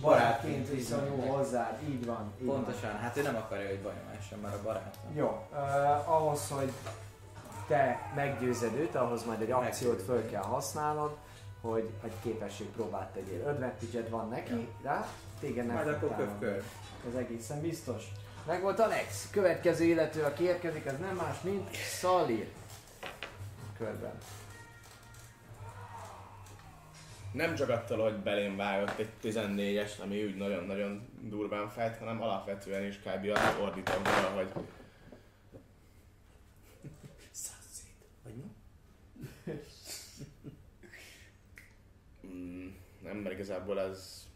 barátként viszonyul hozzád. Így van. Így van. Pontosan, hát ő nem akarja, hogy bajom essen már a barátom. Jó, uh, ahhoz, hogy te meggyőzed őt, ahhoz majd egy akciót föl kell használnod, hogy egy képesség próbát tegyél. Advantage van neki, rá, téged nem Majd akkor támadni. Ez egészen biztos. Meg volt Alex, következő illető, aki érkezik, ez nem más, mint Szalir. Körben. Nem csak attól, hogy belém vágott egy 14-es, ami úgy nagyon-nagyon durván fájt, hanem alapvetően is kb. azt ordítom hogy Vagy mi? mm, nem, mert igazából ez...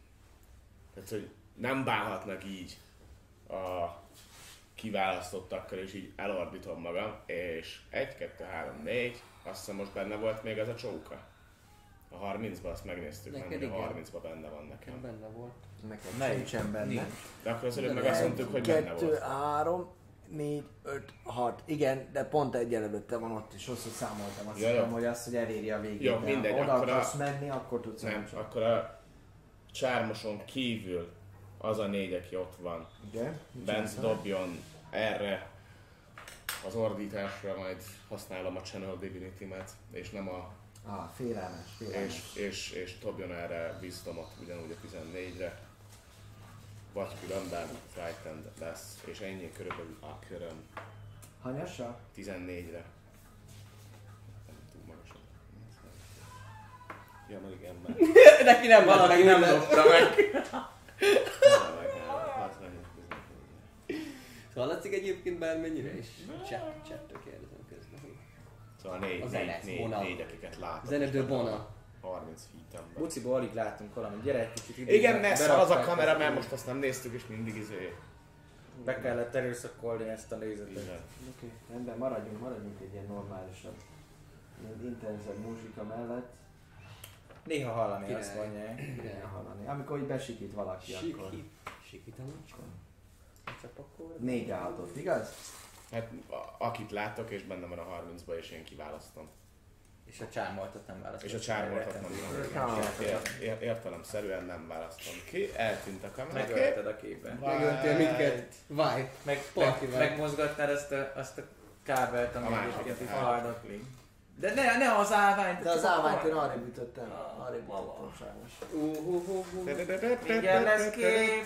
Tehát, hogy nem bánhatnak így a kiválasztottakkal, és így elordítom magam, és 1, 2, 3, 4, azt hiszem most benne volt még az a csóka. A 30-ban azt megnéztük, nem, hogy a igen. 30-ban benne van nekem. Benne volt. Nekem Melyik? sincsen benne. Nincs. De akkor az előbb meg azt mondtuk, hogy benne Kettő, volt. három, négy, öt, hat. Igen, de pont egy előtte van ott is, rosszul számoltam. Azt jó. hogy azt, hogy eléri a végét. Jó, de mindegy, Oda akkor a- akarsz menni, akkor tudsz Nem, elcsapni. akkor a csármoson kívül az a négy, aki ott van? Mit bent dobjon erre az ordításra, majd használom a Channel Divinity-met, és nem a Ah, félelmes, félelmes. és, és, és dobjon erre Wisdomot ugyanúgy a 14-re. Vagy különben Frightened lesz, és ennyi körülbelül a köröm Hanyassa? 14-re. Nem túl magasan. Ja, meg igen, mert... <laughs> Neki nem van Valaki nem dobta meg. <laughs> Hallatszik egyébként bármennyire is? Chat, chattől kérdezem közben. Szóval négy, A négy, zene, négy, Bona. négy, akiket látok. Zenedő Bona. van 30 feet Buciból alig látunk valamit, gyere egy kicsit ide. Igen, messze az a kamera, mert most azt nem néztük, és mindig izé... Be kellett erőszakolni ezt a nézetet. Oké, rendben, maradjunk, maradjunk egy ilyen normálisabb, ilyen intenzebb muzsika mellett. Néha hallani Király. azt mondják. Kell hallani. Amikor így besikít valaki, akkor Sikít. Sikít a macska. Csak akkor... négy áldott, igaz? Hát akit látok, és benne van a 30-ba, és én kiválasztom. És a csármoltat nem választott. És a csármoltat nem Csármoltat. ér, ér, értelemszerűen nem választom ki. Eltűnt a kamera. Megölted a képben. Megöltél minket. Vibe. Meg, meg, vibe. megmozgattad azt a, azt a kábelt, ami egyébként itt haldokli. De ne, ne az állványt. De az állványt én arrébb ütöttem, arrébb ütöttem sajnos. Uh, uh, uh, uh. Mindjárt lesz kép.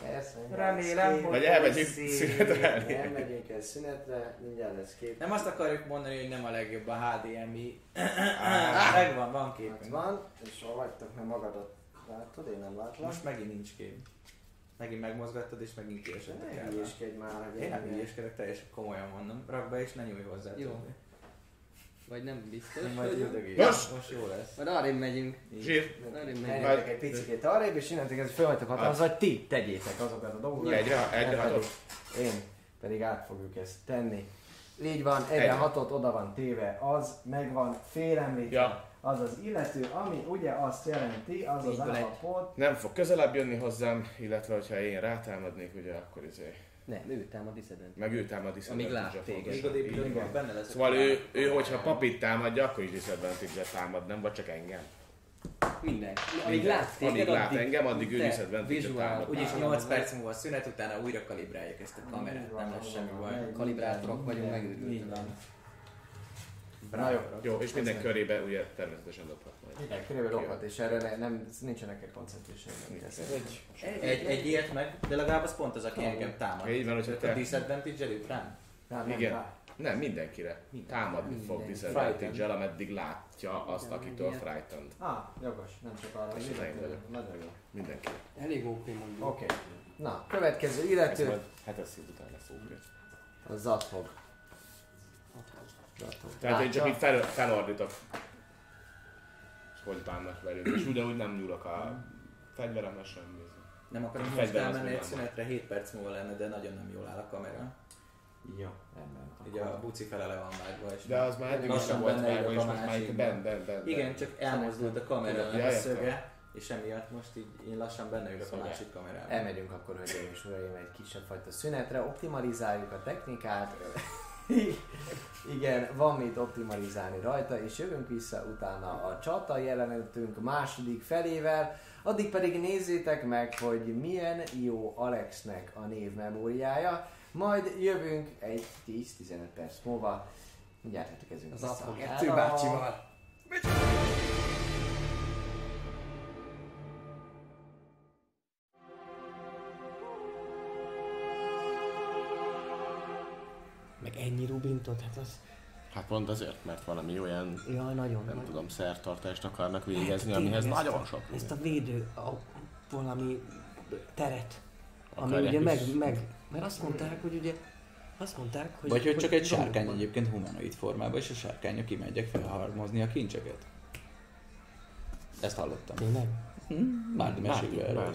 Persze, Remélem, hogy Vagy elmegyünk szép. szünetre. Elmegyünk egy szünetre, mindjárt lesz kép. Nem azt akarjuk mondani, hogy nem a legjobb a HDMI. <laughs> Megvan, van Hát képünk. van, és hol vagytok, mert magadat látod, én nem látlak. Most megint nincs kép. Megint megmozgattad, és megint kiesett a ne hülyéskedj már, Én nem hülyéskedek, teljesen komolyan mondom. Rak be és ne nyújj hozzá. Jó. többé. Vagy nem biztos. Én majd üldögélj. Most? Most jó lesz. Majd arrébb megyünk. Zsír. Arrébb megyünk. Menjetek egy picit arrébb, és innentől kezdve föl vagytok hatalmazva, hogy ti tegyétek azokat a dolgokat. Egyre, egyre Nem hatot. Én pedig át fogjuk ezt tenni. Így van, egyre Egyre. hatot oda van téve, az megvan félemlítve. Ja. Az az illető, ami ugye azt jelenti, az az állapot, Nem fog közelebb jönni hozzám, illetve hogyha én rátámadnék, ugye akkor izé Nem, ő támad disadvantage. Meg ő támad Amíg lát téged. Benne lesz. Szóval ő, ő, hogyha papit támadja, akkor is disadvantage támad, nem? Vagy csak engem? Minden. Amíg lát téged, Amíg lát engem, addig ő visual- támad. Úgyis Ah, 8 az- perc múlva a szünet, utána újra kalibráljuk ezt a kamerát, nem lesz semmi baj. Kalibrátorok vagyunk, van. Na jó. Jó, és minden körébe ugye természetesen dobhat. Igen, körülbelül lophat, és erre ne, nem, nincsenek egy concentration Egy, Egy, egy ilyet meg, de legalább az pont az, aki engem támad. Így van, hogyha te- a disadvantage előtt rám? Nem, nem, Igen. rá. Nem, mindenkire. Támadni fog Minden. disadvantage-el, ameddig látja azt, akitől frightened. Ah, jogos, nem csak arra. És vagyok. Nagyon jó. Mindenkire. Elég OP mondjuk. Oké. Na, következő illető. majd hetes szint után lesz óké. A Zathog. Zathog. Tehát én csak így fel, felordítok. Hogy bánnak velünk. És ugyanúgy nem nyúlok a fegyveremre semmi. Nem akarunk most elmenni egy szünetre, 7 perc múlva lenne, de nagyon nem jól áll a kamera. Jó, rendben. Ugye a buci fele le van vágva, és De az már eddig is volt vágva, és a most már ben, ben, ben, Igen, csak elmozdult a kamera a szöge, és emiatt most így én lassan benne ülök a másik kamerában. Elmegyünk akkor, hölgyeim és uraim, egy kisebb fajta szünetre, optimalizáljuk a technikát. <laughs> Igen, van mit optimalizálni rajta, és jövünk vissza utána a csata jelenetünk második felével. Addig pedig nézzétek meg, hogy milyen jó Alexnek a névmemóriája. Majd jövünk egy 10-15 perc múlva. Mindjárt érkezünk Az vissza. Athog Hello! Ettő bácsival. Meg ennyi rubintot, hát az... Hát pont azért, mert valami olyan, Jaj, nagyon. nem nagyon. tudom, szertartást akarnak végezni, Hát, amihez nagyon ezt sok a, Ezt a védő, a, valami teret, ami Akarják ugye meg, meg, mert azt mondták, hogy ugye, azt mondták, hogy... Vagy hogy csak egy sárkány van. egyébként humanoid formában, és a sárkányok kimegyek felharmozni a kincseket. Ezt hallottam. Tényleg? Márdi mesékbe erről.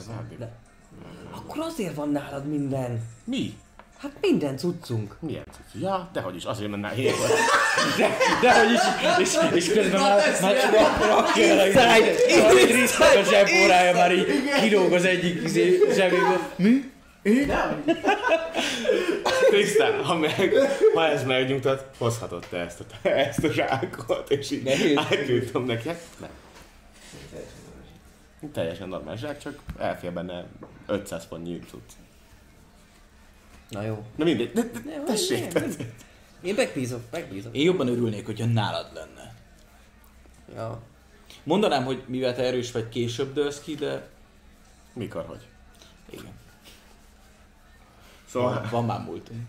Akkor azért van nálad minden. Mi? Hát minden cuccunk. Milyen cucc? Ja, dehogy is, azért menne hét volt. De hogy is, és, és közben már, már rak- rakja a zsebórája már így kilóg az egyik izé zsebéből. Mi? Krisztán, ha, meg, ha ez megnyugtat, hozhatod te ezt a, ezt a zsákot, és így Nehéz. átnyújtom neki. Nem. Teljesen normális zsák, csak elfér benne 500 pontnyi cucc. Na jó. Na mindegy, de, de, Nem, tessék, nem, nem. Én megbízom, megbízom. Én jobban örülnék, hogyha nálad lenne. Ja. Mondanám, hogy mivel te erős vagy, később dőlsz ki, de mikor, hogy? igen. Szóval, Van, van már múltunk.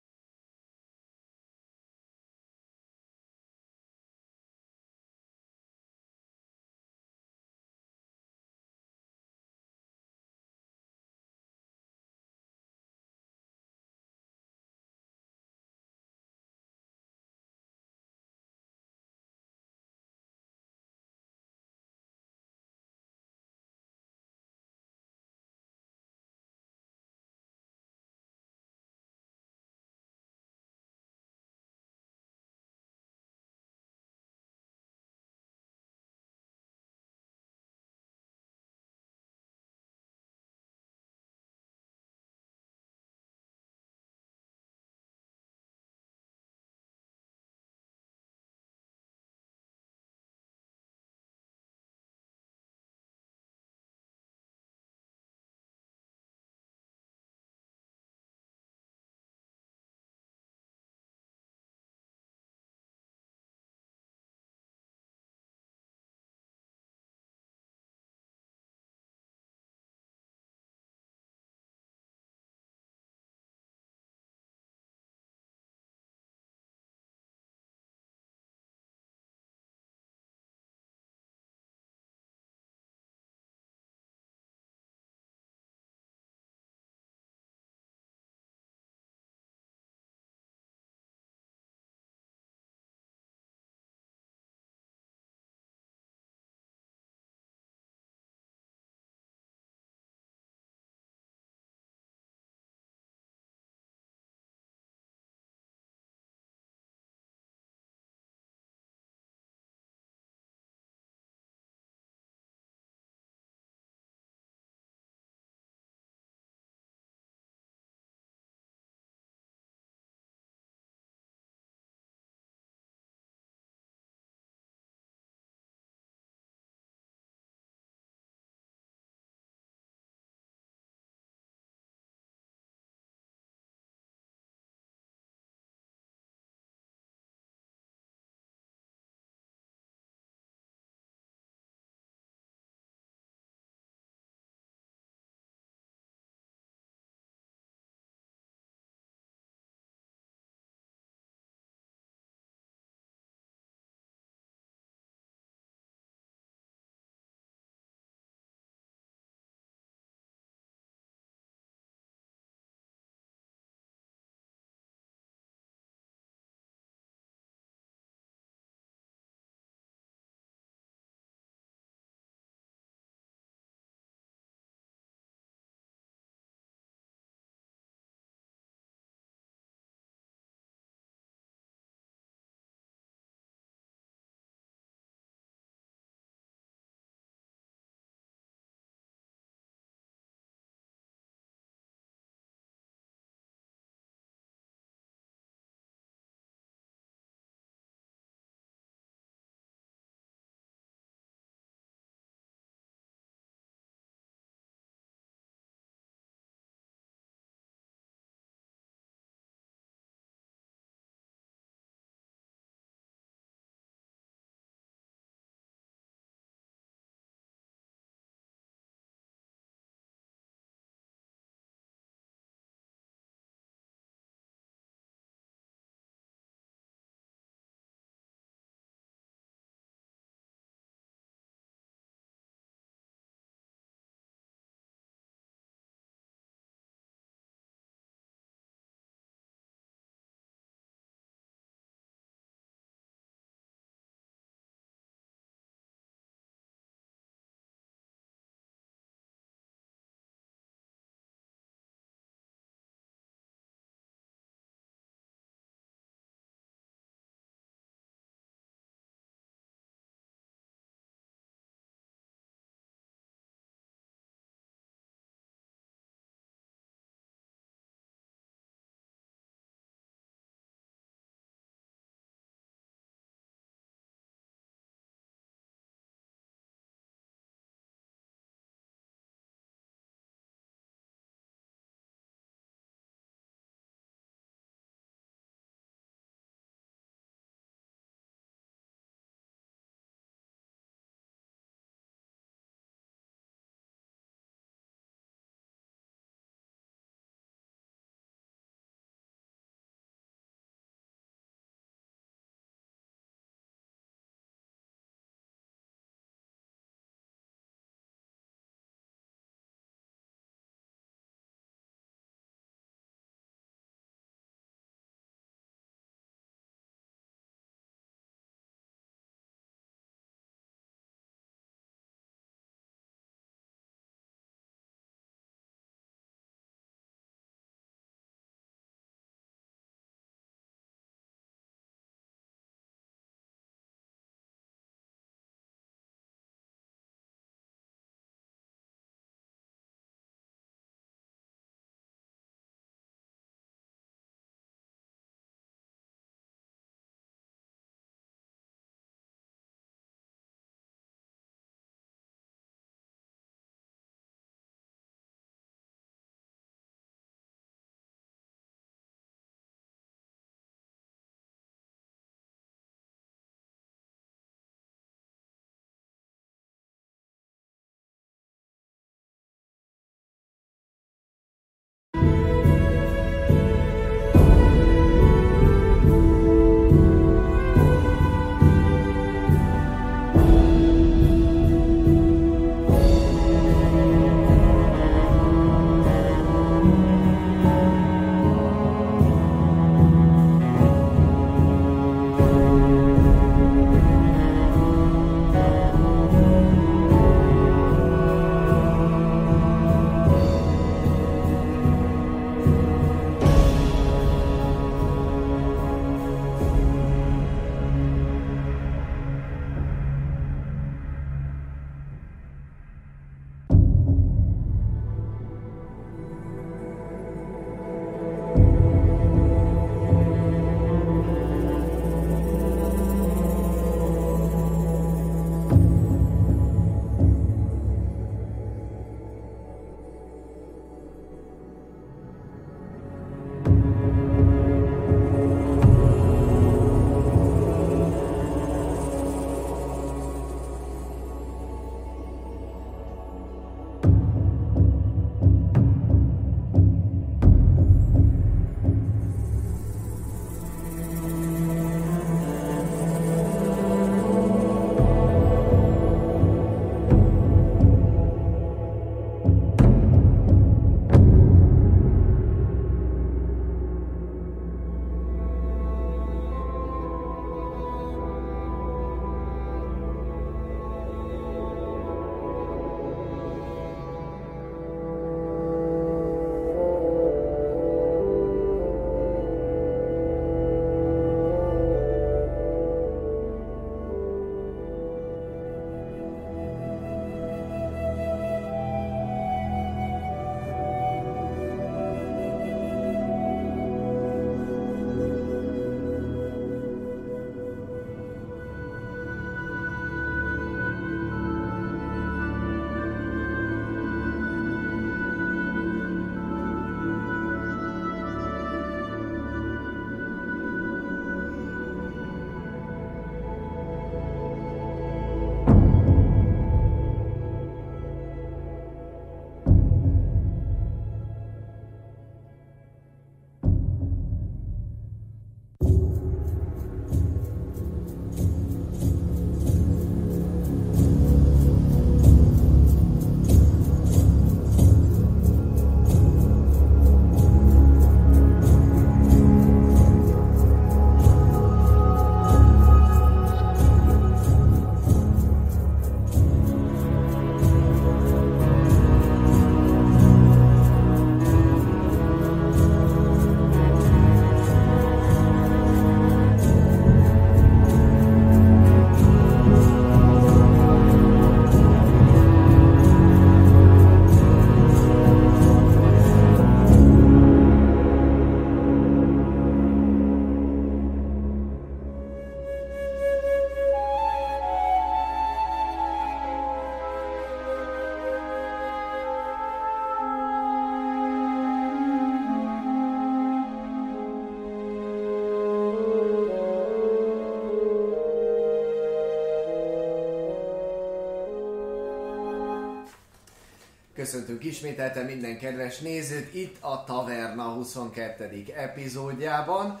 Köszöntünk ismételten minden kedves nézőt itt a Taverna 22. epizódjában.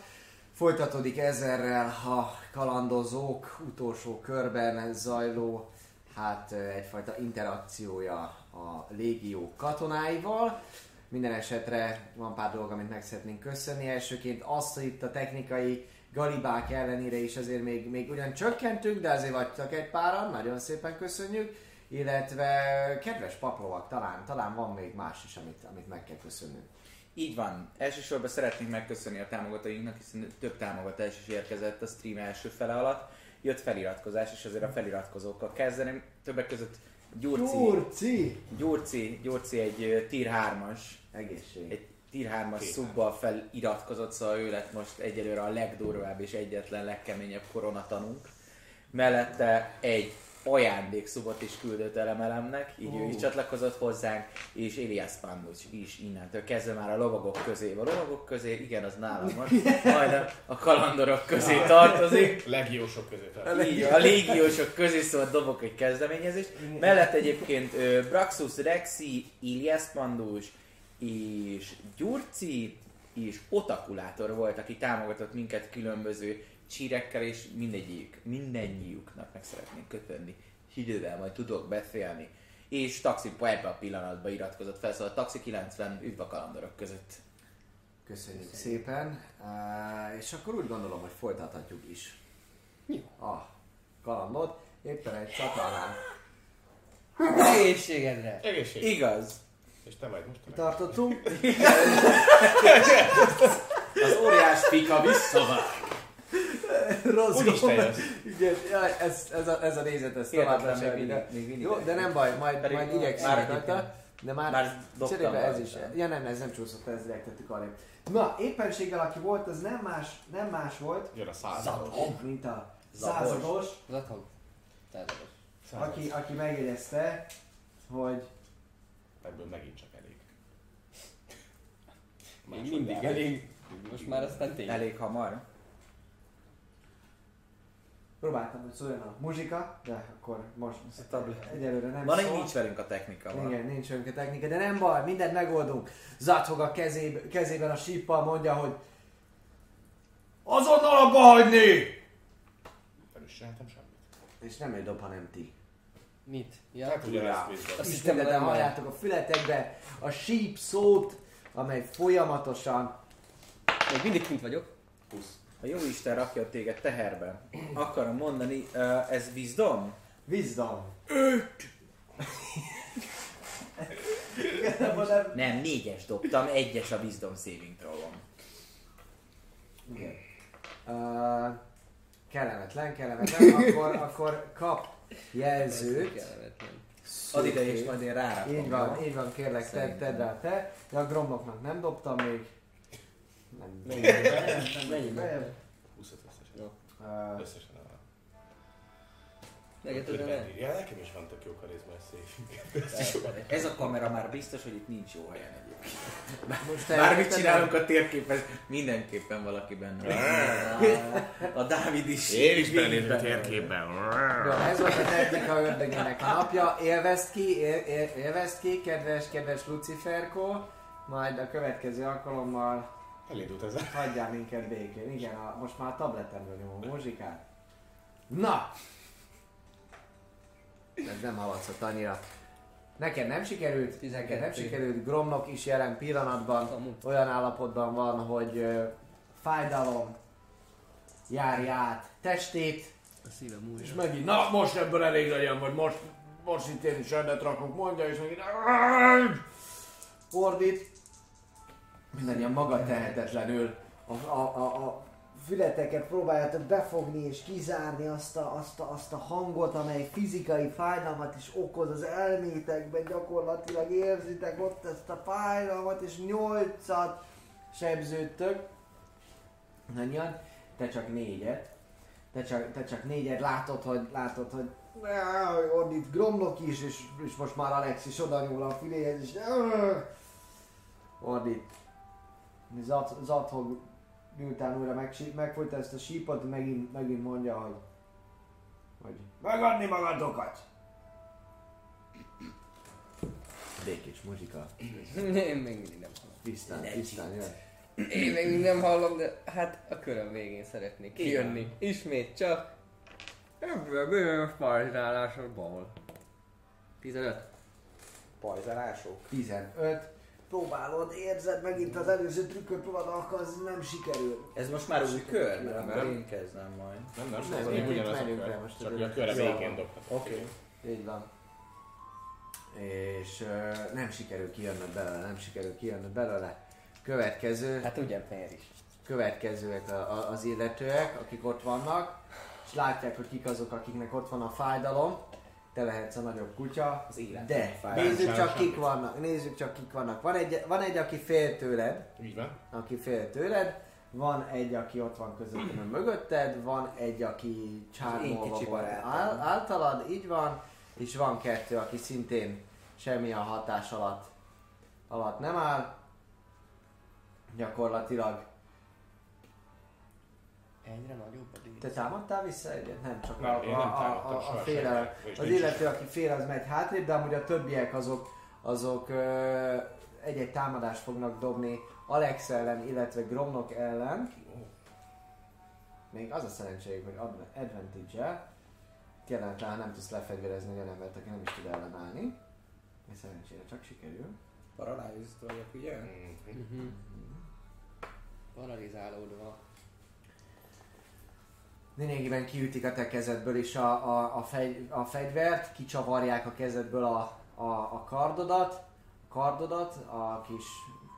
Folytatódik ezerrel a kalandozók utolsó körben zajló hát egyfajta interakciója a légió katonáival. Minden esetre van pár dolog, amit meg szeretnénk köszönni. Elsőként azt, hogy itt a technikai galibák ellenére is azért még, még ugyan csökkentünk, de azért vagytok egy páran, nagyon szépen köszönjük. Illetve kedves paplovak, talán, talán van még más is, amit, amit meg kell köszönnünk. Így van. Elsősorban szeretnénk megköszönni a támogatóinknak, hiszen több támogatás is érkezett a stream első fele alatt. Jött feliratkozás, és azért a feliratkozókkal kezdeném. Többek között Gyurci, Gyurci! Gyurci, Gyurci egy tier 3-as, Egészség. egy tier 3-as Tier szubbal feliratkozott, szóval ő lett most egyelőre a legdurvább és egyetlen legkeményebb koronatanunk. Mellette egy ajándékszubot is küldött elemelemnek, így ő is csatlakozott hozzánk, és Elias Pandus is innentől kezdve már a lovagok közé. A lovagok közé, igen, az nálam van, majdnem a kalandorok közé tartozik. <laughs> Legiósok közé. Így, a légiósok közé szóval dobok egy kezdeményezést. Mellett egyébként Braxus Rexi, Ilias Pandus és Gyurci és Otakulátor volt, aki támogatott minket különböző csírekkel, és mindegyik, mindennyiuknak meg szeretnénk kötönni. Idővel majd tudok beszélni. És Taxi ebbe a pillanatban iratkozott fel, szóval Taxi 90 üdv a kalandorok között. Köszönjük szépen. Uh, és akkor úgy gondolom, hogy folytathatjuk is a kalandot. Éppen egy csatornán Egészségedre! Egészség. Igaz, És te vagy most. meg. tartottunk. <laughs> az óriás pika visszavág. <laughs> Jössz. Igen, jaj, ez, ez, a, ez a nézet, ez továbbra még mindig- még mindig. Jó, de nem baj, majd, Pedig majd igyekszünk rajta. De már, már cserébe ez is. nem? Ja nem, ez nem csúszott, ez direkt tettük arra. Na, éppenséggel aki volt, az nem más, nem más volt, Jön a század. mint a százados, Zathog. Százados. aki, aki megjegyezte, hogy Ebből megint csak elég. Még mindig elég. Most már aztán tényleg. Elég hamar. Próbáltam, hogy szóljon a muzsika, de akkor most a tablet. egyelőre nem Van, szól. nincs velünk a technika. Van. Igen, nincs önke technika, de nem baj, mindent megoldunk. Zathog a kezébe, kezében a síppal mondja, hogy azonnal abba hagyni! Nem is csináltam semmit. És nem egy dob, hanem ti. Mit? Ja? Hát ugyanezt. Azt hittem, nem halljátok a fületekbe a síp szót, amely folyamatosan Még mindig kint vagyok. 20. Ha jó Isten rakja téged teherbe, akarom mondani, uh, ez wisdom? Wisdom. Igazából nem. Nem, négyes dobtam, egyes a wisdom saving throw-om. Igen. Uh, kellemetlen, kellemetlen, akkor, akkor kap jelzőt. Ad ide és majd én rárakom. Így van, így van, kérlek, te, tedd rá te. De a gromloknak nem dobtam még. Nem. Mennyi? Bejebb. <laughs> 25 összesen. Uh, Összesen a... Megetődöm el? Ja, nekem is van tök jó karizmás szép. Ez a kamera már biztos, hogy itt nincs jó helyen egyébként. most Bármit csinálunk a térképen, mindenképpen valaki benne van. <laughs> A Dávid is. Én is benézem a benne térképben. Ez volt a technika ördögének napja. Élvezd ki, él, él, élvezd ki, kedves, kedves Luciferko. Majd a következő alkalommal Elindult ez. hagyjál minket békén. Igen, a, most már a tabletemről nyomom a muzsikát. Na! Ez nem haladszott annyira. Neked nem sikerült, neked nem 12. sikerült, Gromnok is jelen pillanatban olyan állapotban van, hogy ö, fájdalom járja át testét, A szívem újra. és megint, na most ebből elég legyen, vagy most, most itt én is rendet rakok, mondja, és megint ordít. Mindannyian maga tehetetlenül a, a, a, a fületeket próbáljátok befogni és kizárni azt a, azt, a, azt a hangot, amely fizikai fájdalmat is okoz az elmétekben, gyakorlatilag érzitek ott ezt a fájdalmat, és nyolcat sebződtök. Mindannyian, te csak négyet. Te csak, te csak négyet látod, hogy, látod, hogy ordít Gromlok is, és, és most már Alex is oda nyúl a füléhez, és ordít. Zat, Zathog miután újra megsi- megfojta ezt a sípot, megint, megint mondja, hogy, hogy megadni magatokat. Békés muzsika. Én még mindig nem hallom. Tisztán, tisztán jön. Én még mindig nem hallom, de hát a köröm végén szeretnék kijönni. Ismét csak ebből bizonyos pajzsálásokból. 15. Pajzalások. 15. Próbálod, érzed megint az előző trükköt próbálod alkalmazni, nem sikerül. Ez most már új kör, mert akkor Nem. én kezdem majd. Nem, nem, Nem, ez még ugyanaz a kör. most, Csak a körre végén. Oké. Így van. És ö, nem sikerül kijönnöd belőle, nem sikerül kijönnöd belőle. Következő, Hát ugye miért is. következőek a, a, az illetőek, akik ott vannak, és látják, hogy kik azok, akiknek ott van a fájdalom. Te lehetsz a nagyobb kutya, Az élet de fájdalom. nézzük csak kik vannak, nézzük csak kik vannak. Van egy, van egy, aki fél tőled, Így van. aki fél tőled, van egy, aki ott van közöttem mögötted, van egy, aki csármolva kicsi volt barátom. ál- általad, így van, és van kettő, aki szintén semmilyen hatás alatt, alatt nem áll. Gyakorlatilag. Egyre nagyobb a díj. Te támadtál vissza egyet? Nem, csak Nem, a, én nem a, a, a soha fél, senkit, és az illető, aki fél, az megy hátrébb, de amúgy a többiek azok, azok ö, egy-egy támadást fognak dobni Alex ellen, illetve Gromnok ellen. Még az a szerencséjük, hogy adva- advantage-el kellene talán nem tudsz lefegyverezni egy olyan embert, aki nem is tud ellenállni. És szerencsére csak sikerül. Paralyzed vagyok, ugye? Mhm. Paralizálódva. Lényegében kiütik a te kezedből is a, a, a, fegy, a fegyvert, kicsavarják a kezedből a, a, a kardodat, a kardodat, a kis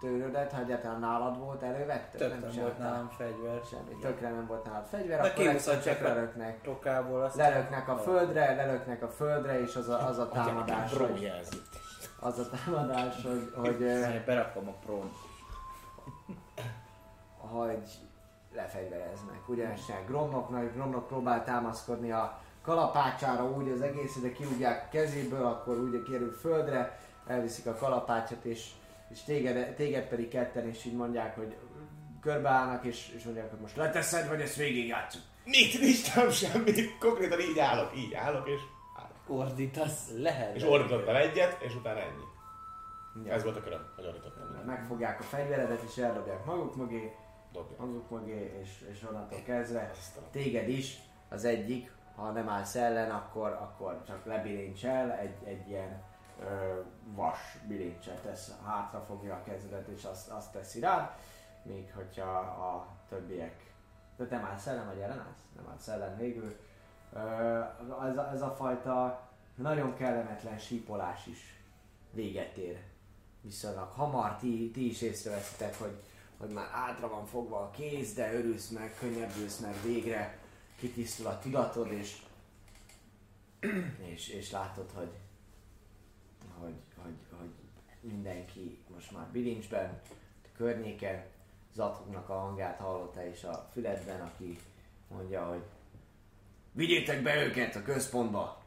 tőrödet, ha egyáltalán nálad volt, elővetted? Több nem volt nálam fegyver. Semmi, tökre nem volt nálad fegyver, De akkor egyszer csak a- lelöknek. Tokából azt... Lelöknek a földre, lelöknek a földre, és az a, az a támadás, hogy, az a támadás, hogy, hogy, Berakom a prón. hogy lefegyvereznek. Ugyanis csinál Gromnoknak, Gromnok próbál támaszkodni a kalapácsára úgy az egész, de kiúgják kezéből, akkor úgy kerül földre, elviszik a kalapácsot, és, és téged, téged pedig ketten, és így mondják, hogy körbeállnak, és, és mondják, hogy most leteszed, vagy ezt végigjátszunk. Mit? Nincs nem semmit. Konkrétan így állok, így állok, és állok. Ordítasz? Lehet. És ordítottam egyet, és utána ennyi. Ja. Ez volt a köröm, hogy ordítottam. Megfogják a fegyveredet, és eldobják maguk mögé, Dobja. maguk mögé, és, és onnantól kezdve Aztán. téged is, az egyik, ha nem állsz ellen, akkor, akkor csak lebilincsel, egy, egy ilyen ö, vas bilincset tesz, hátra fogja a kezedet és azt, azt teszi rád, míg hogyha a többiek, de nem állsz ellen, vagy ellenállsz? Nem állsz ellen végül. Ö, ez, a, ez a fajta nagyon kellemetlen sípolás is véget ér. Viszonylag hamar ti, ti is észreveszitek, hogy, hogy már átra van fogva a kéz, de örülsz meg, könnyebbülsz meg végre, kitisztul a tudatod, és, és, és látod, hogy, hogy, hogy, hogy mindenki most már bilincsben, a környéken, Zatugnak a hangját hallotta is a füledben, aki mondja, hogy vigyétek be őket a központba,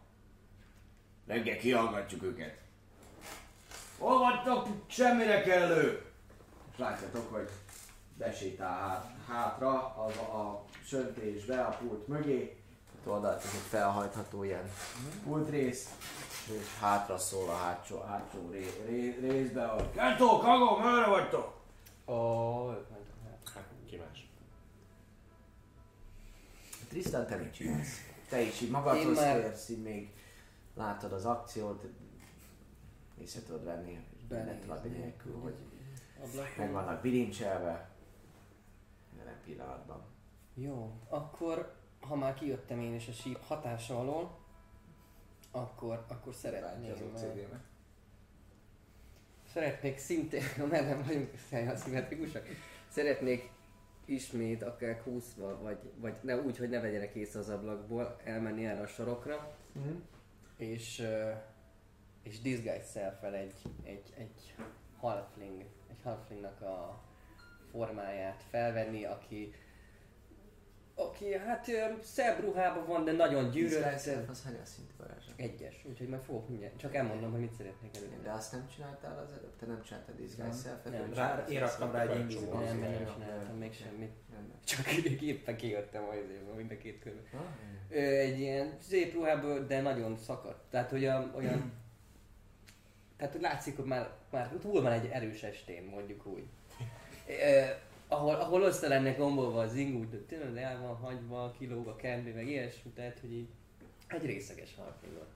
reggel kihallgatjuk őket. Hol vagytok? Semmire kellő! És látjátok, hogy besétál hát, hátra az a, a söntésbe, a pult mögé. Itt oldalt ez egy felhajtható ilyen pultrész, és hátra szól a hátsó, hátsó ré, ré, részbe, hogy Kentó, Kagó, merre vagytok? Ó, hát. Hát, ki más? Tristan, te mit csinálsz? Te is így magadhoz már- férsz, így még látod az akciót, észre tudod venni, Benézni. nélkül, hogy meg vannak bilincselve. Pillanatban. Jó, akkor ha már kijöttem én is a síp hatása alól, akkor, akkor Bántja az OCD-nek. szeretnék szintén, mert nem vagyunk szimmetrikusak, szeretnék ismét akár kúszva, vagy, vagy ne, úgy, hogy ne vegyenek észre az ablakból, elmenni erre a sorokra, Mm. és, és disguise self egy, egy, egy halfling, egy halflingnak a formáját felvenni, aki aki hát szebb ruhában van, de nagyon gyűrött. Disguise az hanyas szintű varázsa? Egyes, úgyhogy majd fogok mindjárt. Csak elmondom, hogy mit szeretnék előni. De azt nem csináltál az előbb? Te nem csináltál Disguise self Nem. Rá, én raktam rá egy invisible. Nem, nem, csináltam még semmit. Csak éppen kijöttem a izéből, mind a két körbe. Ah, egy ilyen szép ruhából, de nagyon szakadt. Tehát, hogy a, olyan <clears throat> tehát látszik, hogy már, már túl van egy erős estén, mondjuk úgy. Ahol, ahol össze lenne gombolva az ingút, de tényleg el van hagyva, kilóg a kertbe, meg ilyesmi, tehát hogy így egy részeges harfingot.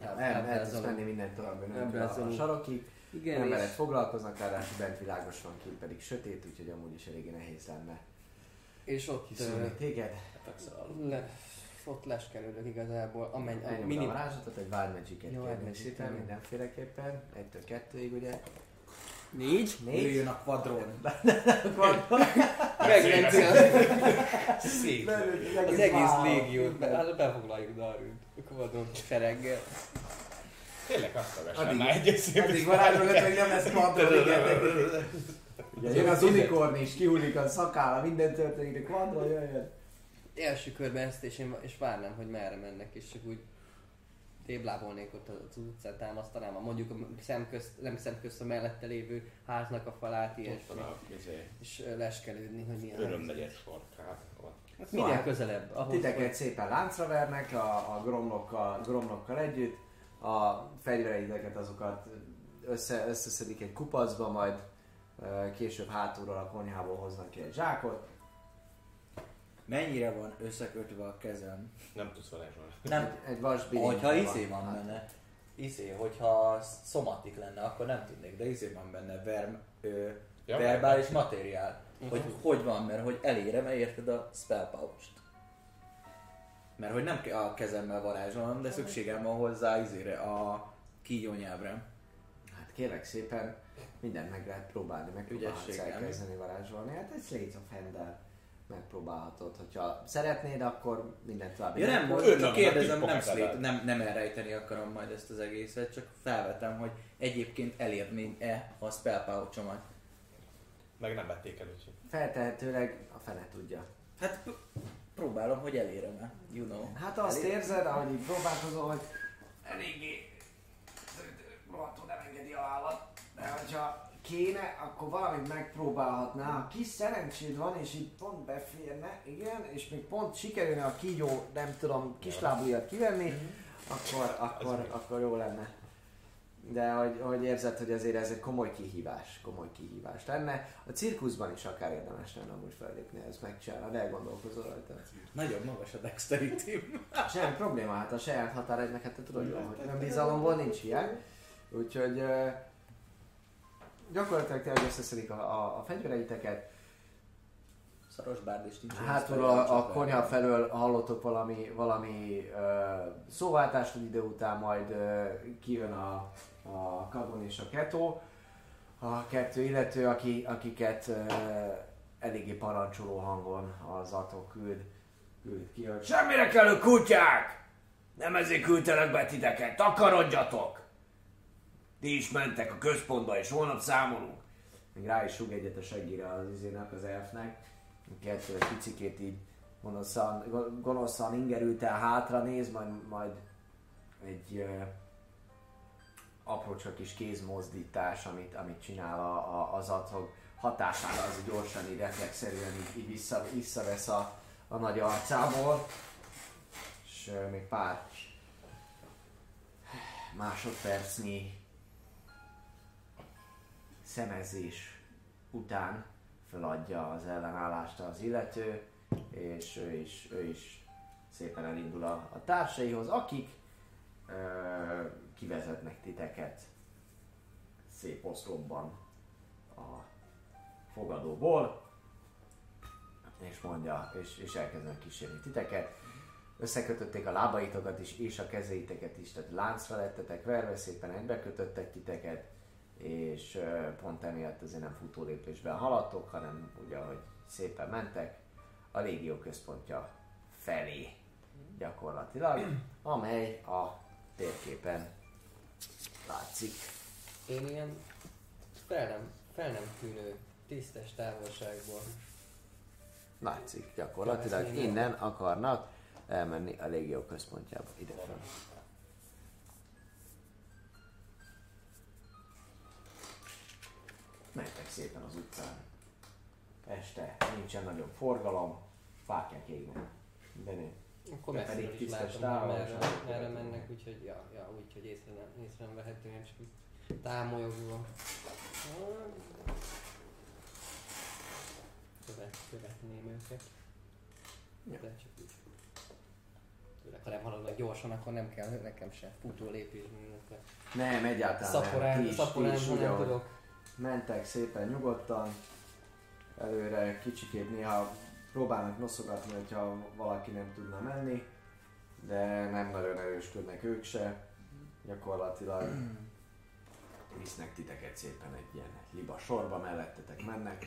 Nem, lehet ezt menni minden tovább, nem a, sarokig. Igen, emberek és, foglalkoznak, ráadásul bent világos van, kint pedig sötét, úgyhogy amúgy is eléggé nehéz lenne és ott, kiszúrni téged. le, ott leskelődök igazából, amenny, a Elnyomod a varázslatot, egy Wild Magic-et szépen nem. mindenféleképpen. Egytől kettőig ugye. Négy, Négy. Üljön a kvadron. <laughs> megmenti az, Szép. az egész légiót, be, befoglaljuk Darwin, a kvadron sereggel. Tényleg azt vesem, már egy szép Addig varázsolod, hogy nem lesz kvadron, igen. Ugye jön az unikorn is, kihullik a szakála, minden történik, de kvadron jöjjön. Első körben ezt, és, én, és várnám, hogy merre mennek, és csak úgy téblábolnék ott az utcán, támasztanám, a mondjuk a szemközt, nem szemközt a mellette lévő háznak a falát, ilyesmi, izé, és leskelődni, hogy milyen örömnegyes sarkát. Hát minél közelebb, ahhoz, Titeket szépen láncra vernek a, a gromlokkal, gromlokkal együtt, a fegyvereideket azokat össze, összeszedik egy kupacba, majd később hátulról a konyhából hoznak ki egy zsákot. Mennyire van összekötve a kezem? Nem tudsz varázsolni. Nem, Egy, vas hogyha van. izé van benne, izé, hogyha szomatik lenne, akkor nem tudnék, de izé van benne verm, ö, Ja, verbális materiál. Hogy hogy van, mert hogy elérem érted a spell pouch-t. mert hogy nem a kezemmel varázsolom, de szükségem van hozzá izére, a kígyó nyelvre. Hát kérlek szépen, mindent meg lehet próbálni, megpróbálhatsz Ügyességgel. elkezdeni varázsolni. Hát egy Slates of Hand-el megpróbálhatod. Hogyha szeretnéd, akkor minden további Ja nem, nélkül. csak kérdezem, nem, szlét, nem, nem elrejteni akarom majd ezt az egészet, csak felvetem, hogy egyébként elérném-e a spell pouch-omat. Meg nem vették el, úgyhogy. Feltehetőleg a fene tudja. Hát próbálom, hogy elérem-e, you know. Hát azt Elég- érzed, ahogy így próbálkozol, hogy eléggé rohadtul nem engedi a vállat. De hogyha kéne, akkor valamit megpróbálhatná. Ha kis szerencséd van, és így pont beférne, igen, és még pont sikerülne a kígyó, nem tudom, kislábújat kivenni, akkor, akkor, akkor jó lenne. De hogy, hogy érzed, hogy azért ez egy komoly kihívás, komoly kihívás lenne. A cirkuszban is akár érdemes lenne amúgy fellépni, ezt megcsinálni, de elgondolkozol rajta. Nagyon magas a dexterity Semmi probléma, hát a saját határaidnak, hát te tudod hogy önbizalomból nincs hiány. Úgyhogy uh, gyakorlatilag tényleg összeszedik a, a, a fegyvereiteket. Szaros bárd is nincs. Hátul a, a konyha felől hallottok valami, valami uh, szóváltást, hogy ide után majd uh, kijön a, a Kagon és a Keto. A kettő illető, aki, akiket uh, eléggé parancsoló hangon az atok küld, küld ki, hogy Semmire kellő kutyák! Nem ezért küldtelek be titeket, takarodjatok! Ti is mentek a központba, és holnap számolunk. Még rá is sug egyet a seggire az izének, az elfnek. Kettő picikét így gonoszan, go- gonoszan ingerült el hátra néz, majd, majd egy uh, apró csak kis kézmozdítás, amit, amit csinál a, a, az adhok hatására, az gyorsan, így reflexzerűen így, így vissza, visszavesz a, a nagy arcából, és uh, még pár másodpercnyi szemezés után feladja az ellenállást az illető, és ő is, ő is szépen elindul a, a társaihoz, akik ö, kivezetnek titeket szép oszlopban a fogadóból, és mondja, és, és elkezdenek kísérni titeket. Összekötötték a lábaitokat is, és a kezeiteket is, tehát láncra lettetek verve, szépen egybekötöttek titeket, és pont emiatt azért nem futólépésben haladtok, hanem ugye, hogy szépen mentek a légió központja felé gyakorlatilag, amely a térképen látszik. Én ilyen fel nem, fel nem tűnő, tisztes távolságból. Látszik gyakorlatilag. Innen akarnak elmenni a légió központjába, ide fel. Mentek szépen az utcán. Este nincsen nagyon forgalom, fákják égnek. Mindené. Akkor Te messziről pedig is tisztes látom, merre, mennek, úgyhogy, ja, ja, úgyhogy észre nem, észre nem vehetően csak így támolyogva. Követ, követném őket. Ja. De csak úgy. Főleg, ha nem haladnak gyorsan, akkor nem kell nekem se futó lépés, illetve Nem, egyáltalán nem. Ti szaporán, is, ti szaporán, is ha úgy, nem ahogy tudok. Mentek szépen nyugodtan, előre kicsikét néha próbálnak noszogatni, hogyha valaki nem tudna menni, de nem nagyon erősködnek ők se. Gyakorlatilag visznek titeket szépen egy ilyen liba sorba, mellettetek mennek.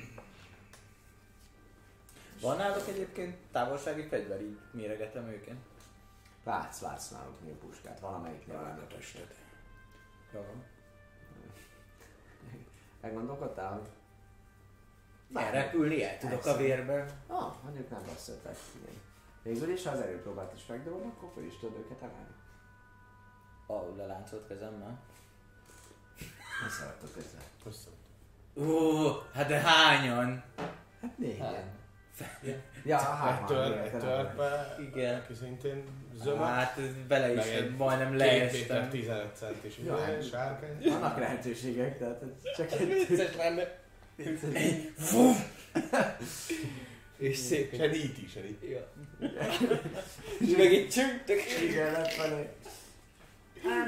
Van náluk egyébként távolsági fegyver, így méregetem őket? Látsz, látsz náluk puskát, valamelyiknél lenne testet. Jó van. Meggondolkodtál, hogy Elrepülni el tudok a Persze. vérbe. Ah, mondjuk nem beszéltek. Igen. Végül is, ha az erőpróbát is megdobod, akkor fel is tudod őket emelni. A leláncolt kezemmel. Nem szeretek ezzel. Ó, hát de hányan? Hát négyen. Hát. Ja, ettől, talán. be, Igen. szintén zömök, Hát ez bele is, Meg egy majdnem leestem. 15 centis Ja, ja, hát- sárkány. Vannak lehetőségek, tehát csak egy... Vicces lenne. És szép. Se se níti. Ja. És meg egy csüntök. Igen, lefelé.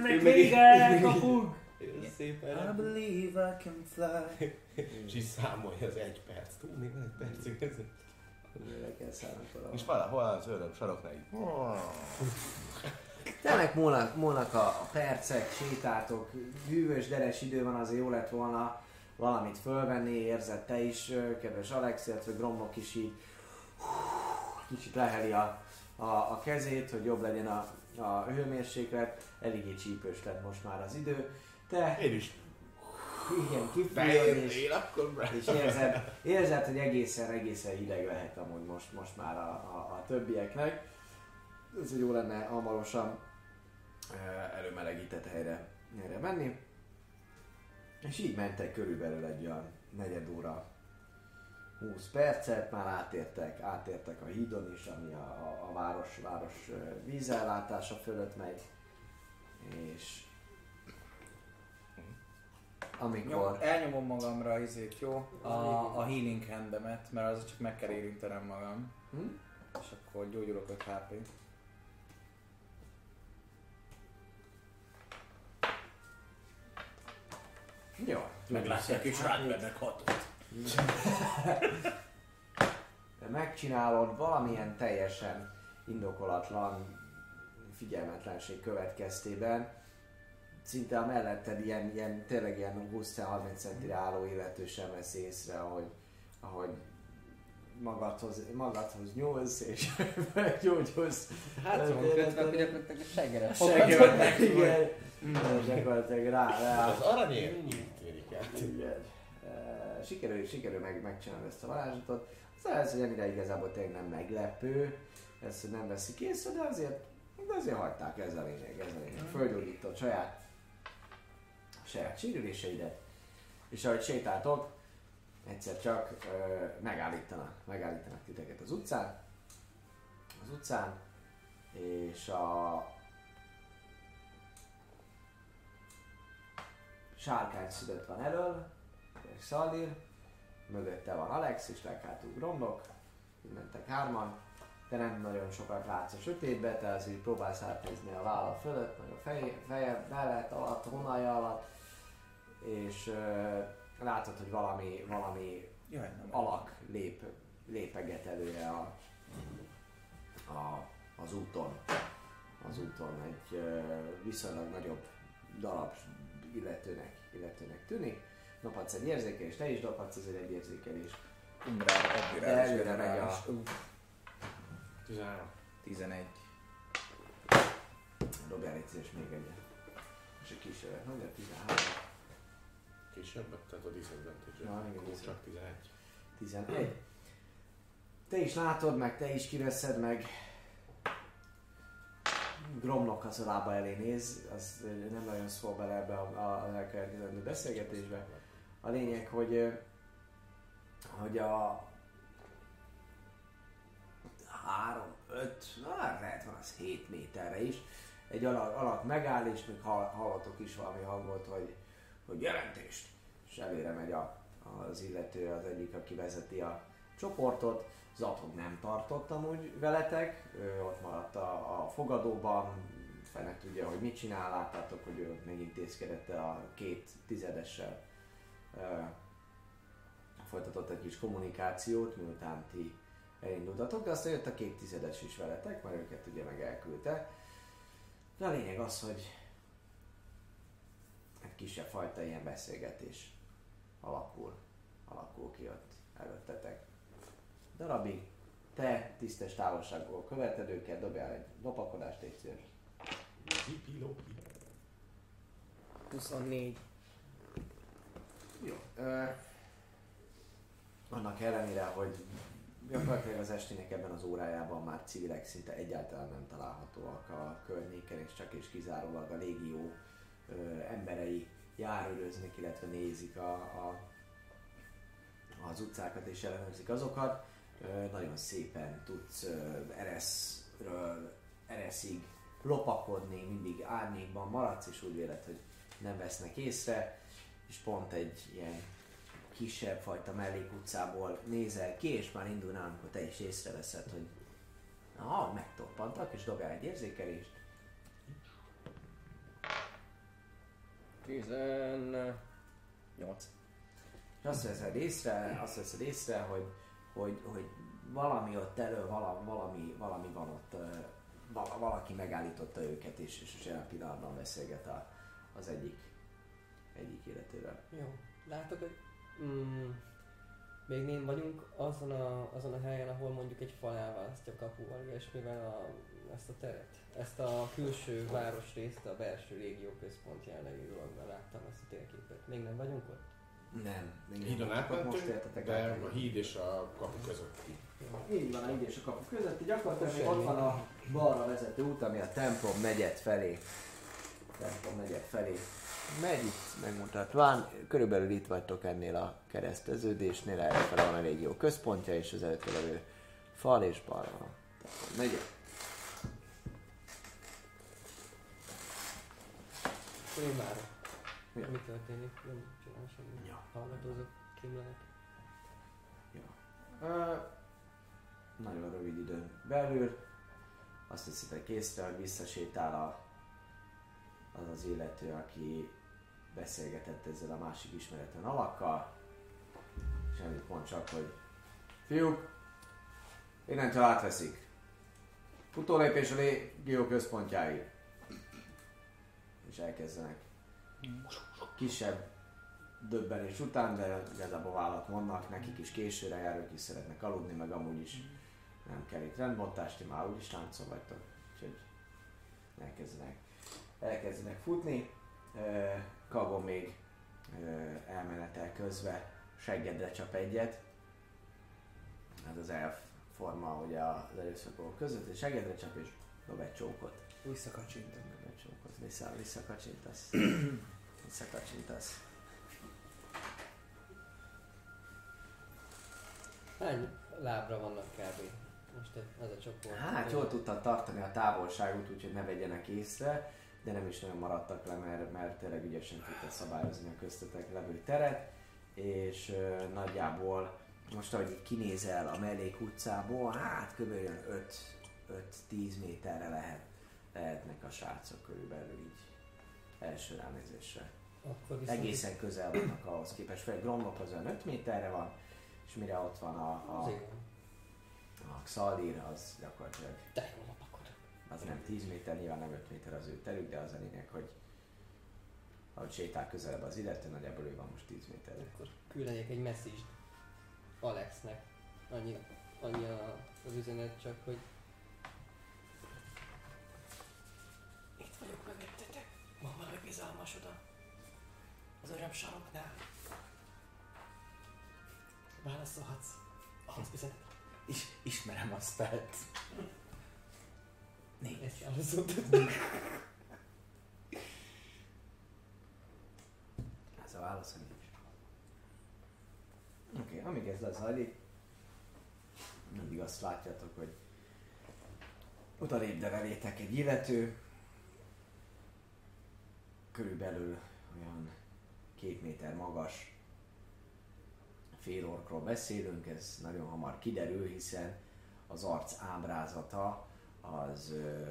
Ő meg így kapunk! Szépen. I believe I can fly. És így számolja az egy perc. Tudni, még egy percig ez. Kell szállnak És valahol. valahol az ördög saroknál így. Tényleg múlnak, múlnak a, a percek, sétátok, hűvös, deres idő van, azért jó lett volna valamit fölvenni, érzed te is, kedves Alex, illetve Gromnok is így kicsit leheli a, a, a kezét, hogy jobb legyen a, a hőmérséklet, eléggé csípős lett most már az idő. Te Én is. Igen, kifújod és, érzed, érzed, hogy egészen, egészen hideg lehet amúgy most, most már a, a, a többieknek. Ez hogy jó lenne hamarosan eh, előmelegített helyre, helyre menni. És így mentek körülbelül egy olyan negyed óra 20 percet, már átértek, átértek a hídon is, ami a, a, a város, város eh, vízellátása fölött megy. És amikor... Nyom, elnyomom magamra izét, jó? A, a healing handemet, mert az csak meg kell érintenem magam. Hm? És akkor gyógyulok 5 HP. Jó. Meglátják és rád vernek hatot. De megcsinálod valamilyen teljesen indokolatlan figyelmetlenség következtében, szinte a melletted ilyen, ilyen tényleg ilyen 20-30 centire álló illető sem vesz észre, ahogy, ahogy magadhoz, magadhoz nyúlsz és <laughs> meggyógyulsz. Hát szóval kötve, akkor gyakorlatilag a seggere. Megfogod. <laughs> Igen, gyakorlatilag rá, rá, Az aranyér így térik el. igen. Sikerül, sikerül meg, megcsinálni ezt a varázslatot. Aztán ez, hogy ennyire igazából tényleg nem meglepő, ez, hogy nem veszik észre, de azért, de azért hagyták ez a lényeg, ez a lényeg. Földgyógyított saját, saját sérüléseidet, és ahogy sétáltok, egyszer csak ö, megállítanak, megállítanak titeket az utcán, az utcán, és a sárkány szület van elől, és Szaldír, mögötte van Alex, és leghátul Gromlok, mentek hárman, te nem nagyon sokat látsz a sötétbe, te azért próbálsz átnézni a válla fölött, meg a feje, feje mellett, alatt, honalja alatt, és látod, hogy valami, valami Jaj, alak lép, lépeget előre a, a, az úton. Az úton egy viszonylag nagyobb darab illetőnek, illetőnek tűnik. Dobhatsz egy érzékelést, te is dobhatsz azért egy érzékelést. Umbrál, De előre megy a- generális. Uff, 13. 11. Dobjál egy még egyet. És egy kísérlet, nagy a 13, Később, tehát a disadvantage Ja, igen, csak 11. 11. Te is látod, meg te is kiveszed, meg Gromnak az a lába elé néz, az nem nagyon szól bele ebbe a, a, elkövetkezendő beszélgetésbe. A lényeg, hogy, hogy a 3-5 5, na, lehet van az 7 méterre is. Egy alak, alak megáll, és még hall, hallatok is valami hangot, hogy, hogy jelentést. És előre megy a, az illető, az egyik, aki vezeti a csoportot. Zatok nem tartott amúgy veletek, ő ott maradt a, a fogadóban, fene tudja, hogy mit csinál, láttátok, hogy ő megintézkedett a két tizedessel. Folytatott egy kis kommunikációt, miután ti elindultatok, de aztán jött a két tizedes is veletek, mert őket ugye meg elküldte. De a lényeg az, hogy egy kisebb fajta ilyen beszélgetés alakul, alakul ki ott előttetek. Darabig te tisztes távolságból követed őket, dobjál egy lopakodást, egy szíves. Lopi, 24. Jó. Ö, annak ellenére, hogy gyakorlatilag az estének ebben az órájában már civilek szinte egyáltalán nem találhatóak a környéken, és csak és kizárólag a légió emberei járőröznek, illetve nézik a, a, az utcákat és ellenőrzik azokat. Nagyon szépen tudsz ereszről ereszig lopakodni, mindig árnyékban maradsz, és úgy véled, hogy nem vesznek észre, és pont egy ilyen kisebb fajta mellékutcából nézel ki, és már indulnál, amikor te is észreveszed, hogy na, megtoppantak, és dobjál egy érzékelést. 18. És azt veszed észre, azt veszed észre, hogy, hogy, hogy valami ott elő, vala, valami, valami van ott, vala, valaki megállította őket, és, és most jelen pillanatban beszélget a, az egyik, egyik illetővel. Jó. Látok, hogy mm, még nem vagyunk azon a, azon a helyen, ahol mondjuk egy fal elválasztja a kapuval, ilyesmivel a, ezt a teret. Ezt a külső városrészt, a belső régió központ jellegű dologban láttam ezt a térképet. Még nem vagyunk ott? Nem, még nem Hídon voltatok, most átmentünk, értetek de át. a híd és a kapu közötti. Így van, a híd és a kapu között. Gyakorlatilag még ott van a balra vezető út, ami a templom megyet felé. Templom megyet felé megy itt megmutatván. Körülbelül itt vagytok ennél a kereszteződésnél, erre fel van a régió központja, és az előtte levő fal és balra van. a Akkor én várok. Ja. Mi történik? Nem csinál semmit. Ja. Hallgatózok, kimlenek. Ö, nagyon rövid időn belül azt hiszitek észre, hogy visszasétál a, az az illető, aki beszélgetett ezzel a másik ismeretlen alakkal, és annyit mond csak, hogy fiúk, innentől átveszik. Utólépés a légió központjáig. És elkezdenek kisebb döbbenés után, de igazából vállat mondnak, nekik is későre jár, ők is szeretnek aludni, meg amúgy is nem kell itt rendbontást, ti már úgyis táncol vagytok, úgyhogy elkezdenek, elkezdenek futni. Ö, Kagon még elmenetel közve seggedre csap egyet. Ez az elf forma ugye az erőszakok között, és seggedre csap és dob egy csókot. Visszakacsintom. Vissza, visszakacsintasz. <clears throat> visszakacsintasz. Hány lábra vannak kb. Most ez a csoport? Hát jól tudtad tartani a távolságot, úgyhogy ne vegyenek észre, de nem is nagyon maradtak le, mert, mert tényleg ügyesen tudtad szabályozni a köztetek levő teret, és ö, nagyjából most ahogy így kinézel a mellék utcából, hát kb. olyan 5-10 méterre lehet, lehetnek a srácok körülbelül így első ránézésre. Akkor viszont Egészen közel vannak ahhoz képest, fel Gromlok az olyan 5 méterre van, és mire ott van a, a, a Xaldir, az gyakorlatilag De jó lopakodok. az nem 10 méter, nyilván nem 5 méter az ő terük, de az a lényeg, hogy ahogy sétál közelebb az illető, nagyjából ő van most 10 méterre. Akkor küldenék egy message Alexnek. Annyi, annyi a, az üzenet csak, hogy bizalmas oda. Az öröm saroknál. Válaszolhatsz. Az üzenet. Is, ismerem a spelt. Négy. Ez a válasz, hogy nincs. Oké, okay, amíg ez lezajlik, mindig azt látjátok, hogy Oda lépdel elétek egy illető, körülbelül olyan két méter magas fél orkról beszélünk, ez nagyon hamar kiderül, hiszen az arc ábrázata az ö,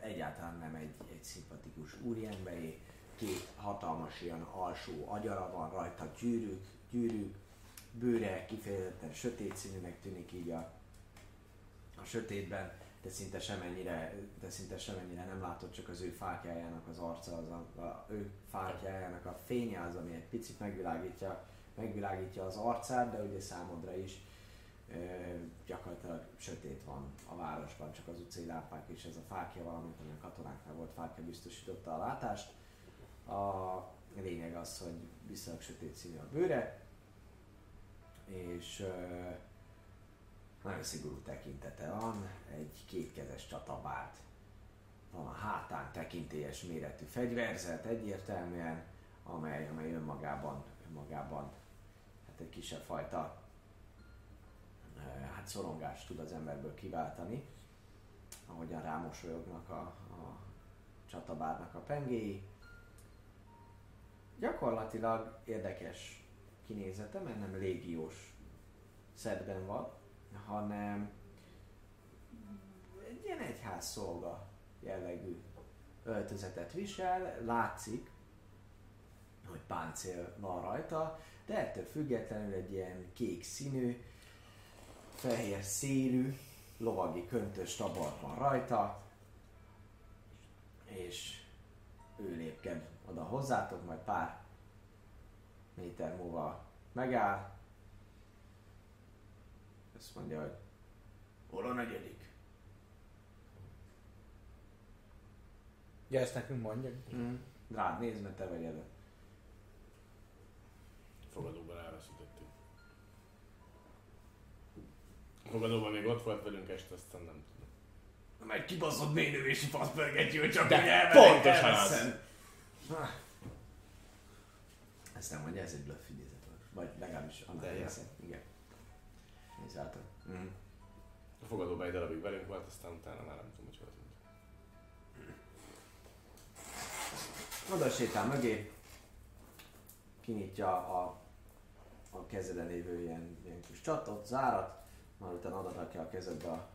egyáltalán nem egy, egy szimpatikus úriemberé, két hatalmas ilyen alsó agyara van rajta, gyűrűk, gyűrűk, bőre kifejezetten sötét színűnek tűnik így a, a sötétben, de szinte semennyire, de szinte semennyire nem látod, csak az ő fákjájának az arca, az a, a ő fákjájának a fénye az, ami egy picit megvilágítja, megvilágítja az arcát, de ugye számodra is ö, gyakorlatilag sötét van a városban, csak az utcai lámpák és ez a fákja, valamint ami a katonáknál volt fákja biztosította a látást. A lényeg az, hogy viszonylag sötét színű a bőre, és ö, nagyon szigorú tekintete van, egy kétkezes csatabárt. Van a hátán tekintélyes méretű fegyverzet egyértelműen, amely, amely önmagában, önmagában hát egy kisebb fajta hát szorongást tud az emberből kiváltani, ahogyan rámosolyognak a, a csatabárnak a pengéi. Gyakorlatilag érdekes kinézete, mert nem légiós szedben van, hanem egy ilyen egyház szolga jellegű öltözetet visel, látszik, hogy páncél van rajta, de ettől függetlenül egy ilyen kék színű, fehér szélű, lovagi köntös tabart van rajta, és ő lépked oda hozzátok, majd pár méter múlva megáll, azt mondja, hogy hol a negyedik? Ja, ezt nekünk mondja. Mm. Rád néz, mert te vagy elő. Fogadóban elveszítettük. Fogadóban még ott volt velünk este, aztán nem tudom. Meg kibaszott ménővési faszpörgetjű, hogy csak De hogy pontosan. Ah. Ezt nem mondja, ez egy bluff idézet volt. Vagy legalábbis annak De, része. Igen. Nézzátok. Mm. A fogadóban egy darabig velünk volt, aztán utána már nem tudom, hogy hol tűnt. Oda sétál mögé, kinyitja a, a kezeden lévő ilyen, ilyen kis csatot, zárat, majd utána odarakja a kezedbe a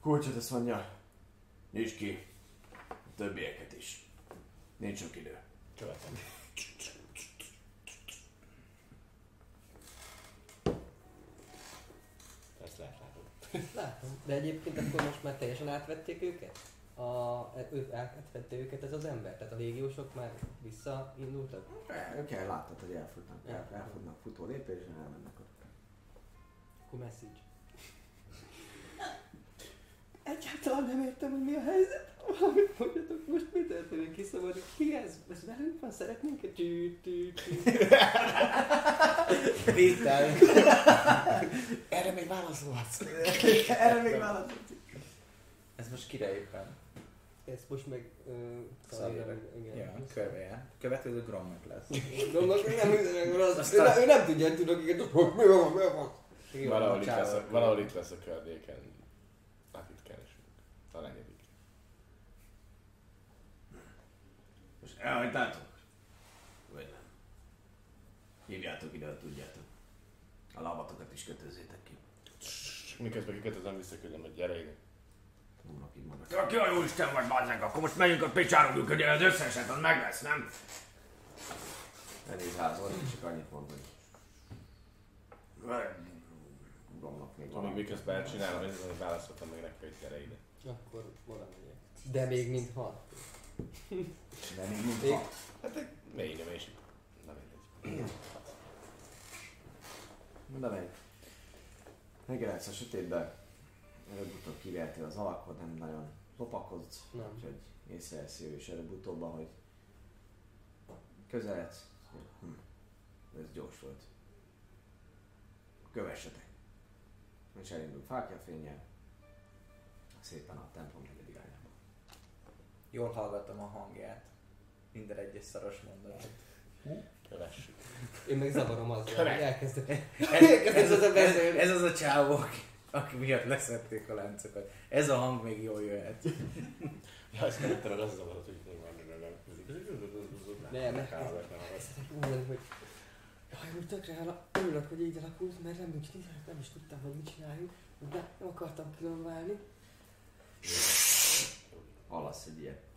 kulcsot, azt mondja, nyisd ki a többieket is. Nincs sok idő. Követem. Ezt lehet látni. <laughs> Látom. De egyébként akkor most már teljesen átvették őket? A, ő átvette őket ez az ember? Tehát a légiósok már visszaindultak? E, Ők el látod, hogy elfutnak, el, elfutnak futó lépésre, elmennek ott. Akkor message. Egyáltalán nem értem, hogy mi a helyzet. Valamit mondjatok, most mi történik? Kiszabadik. Ki ez? Ez velünk van? Szeretnénk egy tű, tű, tű. Vétel. Erre még válaszolhatsz. Erre még válaszolt. Ez most kire éppen? Ez most meg... Uh, igen. Ja, jár. Következő Gromnak lesz. Hogy nem üzenek, az, Aztán- ő, ő, nem tudja, hogy tudok hogy mi van, mi van. Igen, Valahol itt, lesz a, valahol itt lesz a kördéken. Hát itt keresünk. A negyedik. Most elhagytátok? Vagy nem? Hívjátok ide, ha tudjátok. A lábatokat is kötözzétek ki. Miközben kikötözöm, visszaküldöm, hogy gyere ide. Mondok így magas. Ja, ki a jó Isten vagy, bazzeg, akkor most megyünk a picsárogjuk, hogy az összeset, az meg lesz, nem? Elég házol, csak annyit mond, hogy Romnak még Amíg valami. miközben elcsinálom, ez hogy válaszoltam meg neki, hogy gyere ide. Akkor oda megyek. De még mintha. De még Még- hat. Hát egy mély nyomás. Na mindegy. Oda megy. Megjelensz a sötétbe. Előbb-utóbb kivertél az alakot, nem nagyon lopakodsz. Nem. Úgyhogy észreveszi ő is előbb-utóbb, hogy közeledsz. Hm. Ez gyors volt. Kövessetek. És elindul fákja fényel. Szépen a templom. Jól hallgatom a hangját. Minden egyes szaros mondat. Kövessük. Én meg zavarom azzal, hogy elkezdek. Ez, ez, azzal ez, beszélni. ez az a csávó, aki miatt leszették a láncokat. Ez a hang még jól jöhet. Ja, ezt nem meg az zavarat, hogy nem, nem. Nem, hogy Jaj, úgy tökre örülök, hogy így alakult, mert nem, nincs, nem is tudtam, hogy mit csináljunk, de nem akartam külön válni. Halasz egy ilyet.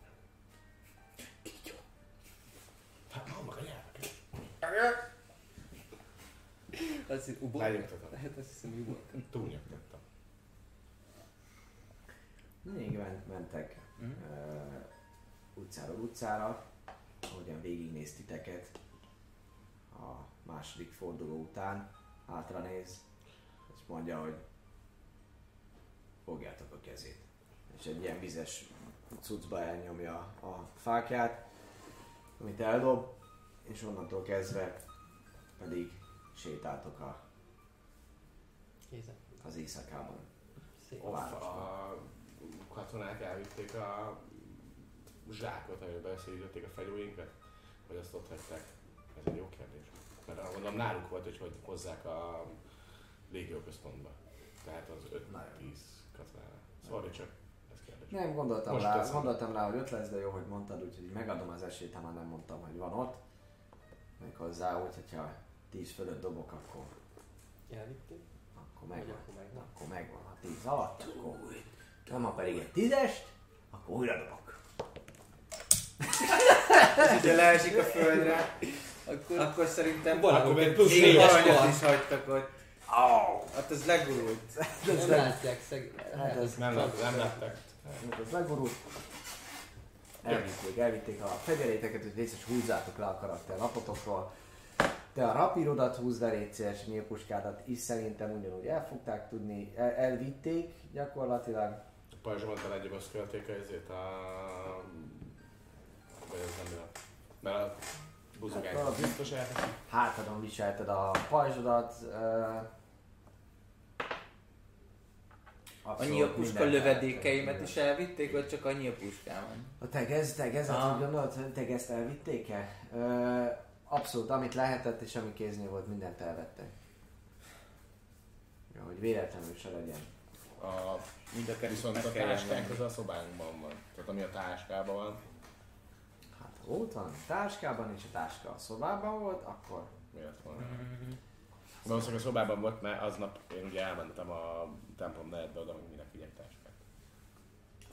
Azt hiszem, uborka. Hát azt hiszem, uborka. Túlnyugtattam. Még ment, mentek Mhm. uh, utcáról utcára, ahogyan végignéz titeket a második forduló után, hátra néz, és mondja, hogy fogjátok a kezét. És egy ilyen vizes cuccba elnyomja a fákját, amit eldob, és onnantól kezdve pedig sétáltok a, az éjszakában. Szép. A. A katonák elvitték a zsákot, amiben beszélgették a fegyóinkat? Vagy azt ott hagyták? Ez egy jó kérdés. Mert gondolom náluk volt, hogy hogy hozzák a légióközpontba. Tehát az 5-10 katonára. Sorry csak. Nem, gondoltam Most rá, teszem. gondoltam rá, hogy öt lesz, de jó, hogy mondtad, úgyhogy megadom az esélyt, ha már nem mondtam, hogy van ott. Még hozzá, úgy, hogyha 10 fölött dobok, akkor, Elvitték? akkor megvan. akkor megvan. Akkor megvan. Ha 10 alatt, akkor nem, ha pedig egy tízest, akkor újra dobok. <laughs> Ha leesik a földre, Akkor akkor szerintem Akkor még plusz aranyat is hagytak ott. Hát ez legurult. nem látják szeg... Hát ez Nem, nem, nem lettek. ez legborult. Elvitték, elvitték a fegyeléteket, hogy részes húzzátok le a karakter lapotokról. Te a rapírodat húzd le, légy szíves, nyílpuskádat is szerintem ugyanúgy el fogták tudni, el, elvitték gyakorlatilag. A pajzsomat belegyöbözkölték a izét a... Vagy ez nem jön. Mert a buzogány Hát, az biztos elteszi. hátadon viselted a pajzsodat. Uh, Annyi a puska lövedékeimet is elvitték, vagy csak annyi a puskám? A tegez, tegezet, Aha. úgy gondolod, hogy tegezt elvitték-e? Ö, abszolút, amit lehetett és ami kéznél volt, mindent elvettek. Jó, hogy véletlenül se legyen. A, Mind a viszont a táskánk az a szobánkban van. Tehát ami a táskában van, Hát ha ott van, a táskában és a táska a szobában volt, akkor miért van? Valószínűleg a szobában volt, mert aznap én ugye elmentem a templom negyedbe oda, hogy minek vigyek táskát.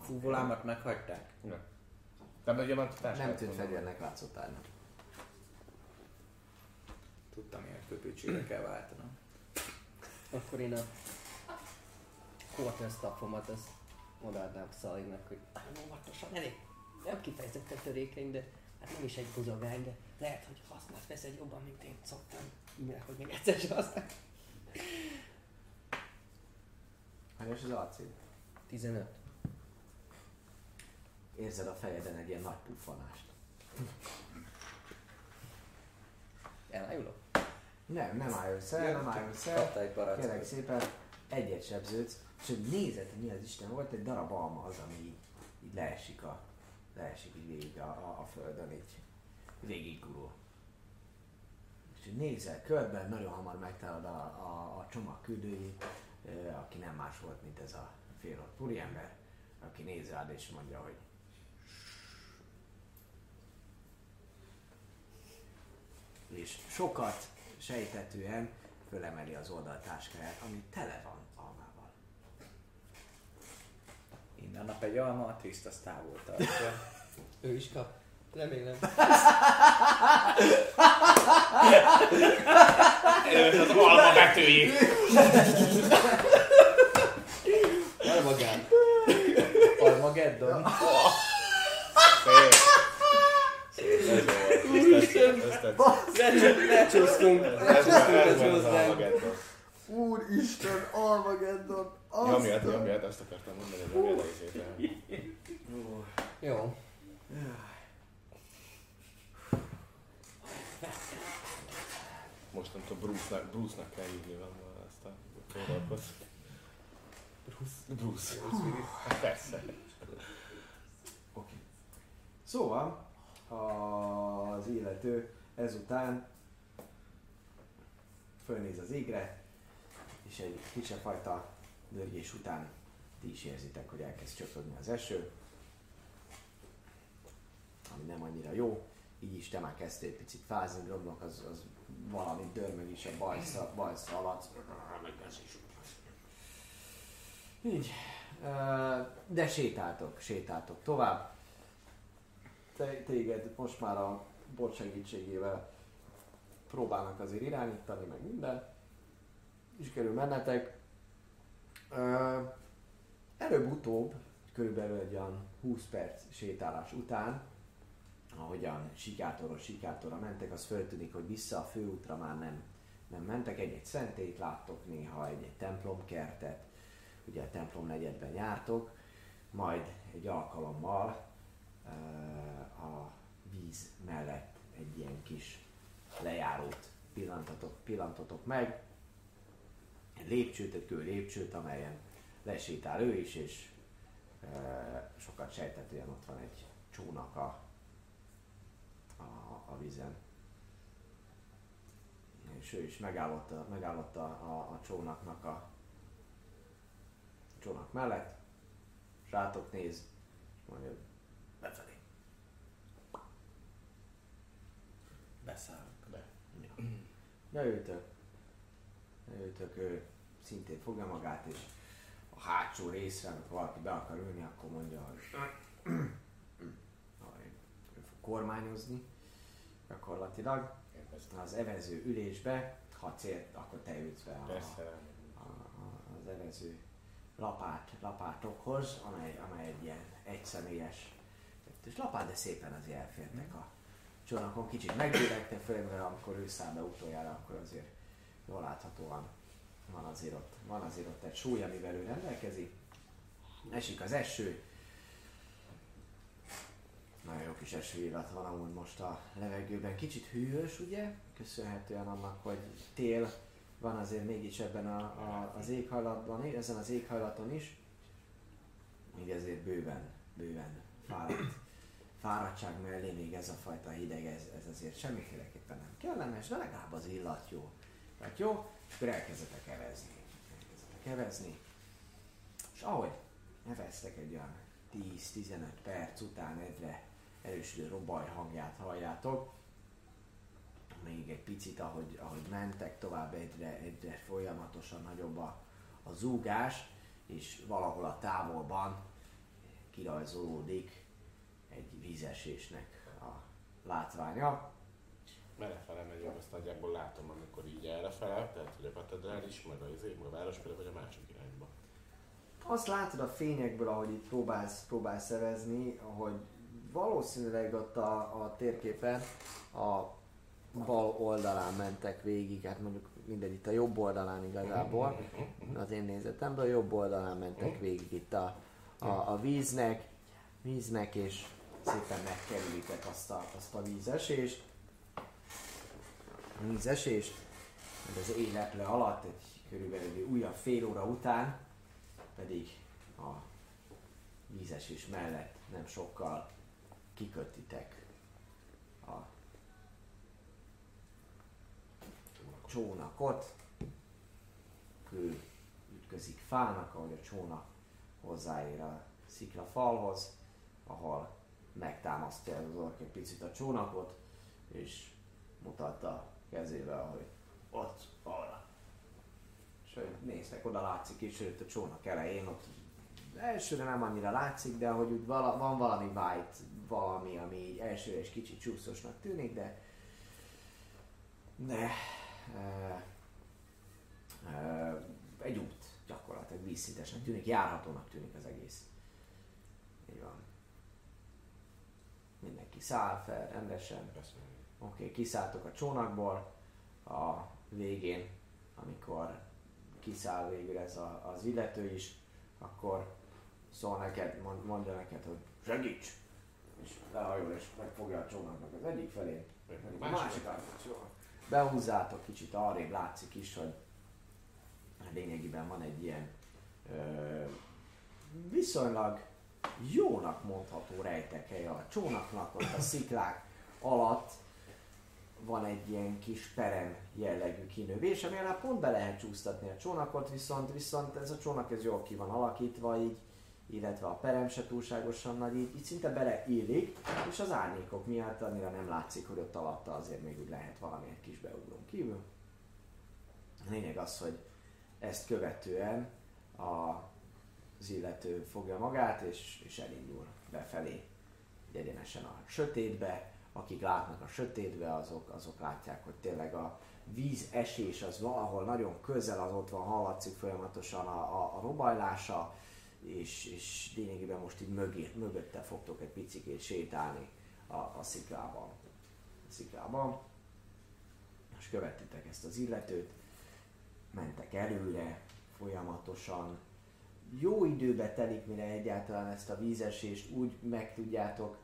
Fúvolámat meghagyták. Ja. Nem, ugye van a táskát. nem tűnt fegyvernek látszott árnak. Tudtam, ilyen köpőcsőre kell váltanom. Akkor én a quarter staffomat azt odaadnám Szalinak, hogy óvatosan, elég nem kifejezetten törékeny, de hát nem is egy buzogány, de lehet, hogy használt vesz egy jobban, mint én szoktam. Minek, hogy még egyszer sem használ. Hányos az acél? 15. Érzed a fejeden egy ilyen nagy puffanást. Elájulok? Nem, nem állj össze, nem állj össze. Kapta egy Kérlek barackot. szépen, egyet sebződsz, és hogy nézed, hogy mi az Isten volt, egy darab alma az, ami így, így leesik, a, leesik így végig a, a, a földön, így végig gurul. Így nézel körben, nagyon hamar megtalálod a, a, a csomag küldőjét, aki nem más volt, mint ez a félrott úriember, aki néz rád és mondja, hogy és sokat sejtetően fölemeli az oldaltáskáját, ami tele van almával. Innen nap egy alma, a Triszt azt távol tartja. Ő is kap. Remélem. Ez az alma betűjét. Elmagán. Armageddon. Jó. Lecsúsztunk. Ez. Armageddon. Úristen, Armageddon! Nyomjad, nyomjad, ezt akartam mondani, hogy a izét el. Jó. Mostantól Bruce-nak, Bruce-nak kell hívni van ezt a félrapot. Bruce. Bruce. Hát persze. Szóval, az illető ezután fölnéz az égre, és egy kisebb fajta dörgés után ti is érzitek, hogy elkezd csöpögni az eső, ami nem annyira jó. Így is te már kezdtél picit fázni, Grobnak az, az valami dörmög is a bajsza, bajsza alatt. Így. De sétáltok, sétáltok tovább. Te, téged most már a bot segítségével próbálnak azért irányítani, meg minden. És kerül mennetek. Előbb-utóbb, körülbelül egy olyan 20 perc sétálás után, ahogyan sikátoros sikátorra mentek, az föltűnik, hogy vissza a főútra már nem, nem mentek. Egy-egy szentét láttok néha, egy-egy templomkertet, ugye a templom negyedben jártok, majd egy alkalommal a víz mellett egy ilyen kis lejárót pillantatok, pillantatok meg, egy lépcsőt, egy lépcsőt, amelyen lesétál ő is, és sokat sejtetően ott van egy csónak a, a, a vízen. És ő is megállott a, megállott a, a, a csónaknak a, a csónak mellett, és rátok néz, és mondja, befelé. Beszállok. Leültök. Leültök, ő szintén fogja magát, és a hátsó részre, amikor valaki be akar ülni, akkor mondja, hogy kormányozni gyakorlatilag. Az evező ülésbe, ha célt, akkor te ülsz be a, a, az evező lapát, lapátokhoz, amely, amely egy ilyen egyszemélyes és lapát, de szépen azért elférnek a csónakon. Kicsit megbéregte, főleg amikor ő száll be utoljára, akkor azért jól láthatóan van azért ott, van azért ott egy súly, amivel ő rendelkezik. Esik az eső. Nagyon jó kis esőillat van amúgy most a levegőben. Kicsit hűvös, ugye? Köszönhetően annak, hogy tél van azért mégis ebben a, a, az éghajlatban, ezen az éghajlaton is. Még ezért bőven, bőven fáradt. Fáradtság mellé még ez a fajta hideg, ez, ez azért semmiféleképpen nem kellemes, de legalább az illat jó. Tehát jó, és akkor elkezdetek evezni. Elkezdetek evezni. És ahogy eveztek egy olyan 10-15 perc után egyre erősödő robaj hangját halljátok, még egy picit, ahogy, ahogy mentek tovább, egyre, egyre folyamatosan nagyobb a, a zúgás, és valahol a távolban kirajzolódik egy vízesésnek a látványa. Merefele megyünk, azt nagyjából látom, amikor így errefele, tehát hogy a katedrális, meg a izé, meg a várospélda, vagy a másik irányba. Azt látod a fényekből, ahogy itt próbálsz, próbálsz szerezni, hogy valószínűleg ott a, a térképen a bal oldalán mentek végig, hát mondjuk mindegy, itt a jobb oldalán igazából, az én nézetemből a jobb oldalán mentek végig itt a, a, a víznek, víznek, és szépen megkerülitek azt a, azt a vízesést. A vízesést, mert az éleple alatt, egy körülbelül újabb fél óra után pedig a vízesés mellett nem sokkal kikötitek a csónakot, kő ütközik fának, ahogy a csónak hozzáér a sziklafalhoz, ahol megtámasztja az ork egy picit a csónakot, és mutatta kezével, hogy ott, arra. És hogy néztek, oda látszik is, sőt a csónak elején ott elsőre nem annyira látszik, de hogy úgy vala, van valami white, valami, ami így elsőre is kicsit csúszosnak tűnik, de de e, e, egy út gyakorlatilag vízszintesnek tűnik, járhatónak tűnik az egész. Így van. Mindenki száll fel rendesen. Oké, okay, kiszálltok a csónakból, a végén, amikor kiszáll végül ez a, az illető is, akkor szól neked, mond, mondja neked, hogy segíts! És lehajol és megfogja a csónaknak az egyik felét, a másik. Behúzzátok kicsit arrébb, látszik is, hogy lényegében van egy ilyen ö, viszonylag jónak mondható rejtekhely a csónaknak, ott a sziklák alatt van egy ilyen kis perem jellegű kinövés, ami alá pont be lehet csúsztatni a csónakot, viszont, viszont ez a csónak ez jól ki van alakítva így, illetve a perem se túlságosan nagy, így, így szinte beleillik, és az árnyékok miatt annyira nem látszik, hogy ott alatta azért még úgy lehet valami kis beugrón kívül. A lényeg az, hogy ezt követően a, az illető fogja magát, és, és elindul befelé, egyenesen a sötétbe. Akik látnak a sötétbe, azok, azok látják, hogy tényleg a víz esés az valahol nagyon közel, az ott van, hallatszik folyamatosan a, a, a robajlása, és, és lényegében most így mögé, mögötte fogtok egy picikét sétálni a, a sziklában. A sziklában. És követitek ezt az illetőt, mentek előre folyamatosan. Jó időbe telik, mire egyáltalán ezt a vízesést úgy meg tudjátok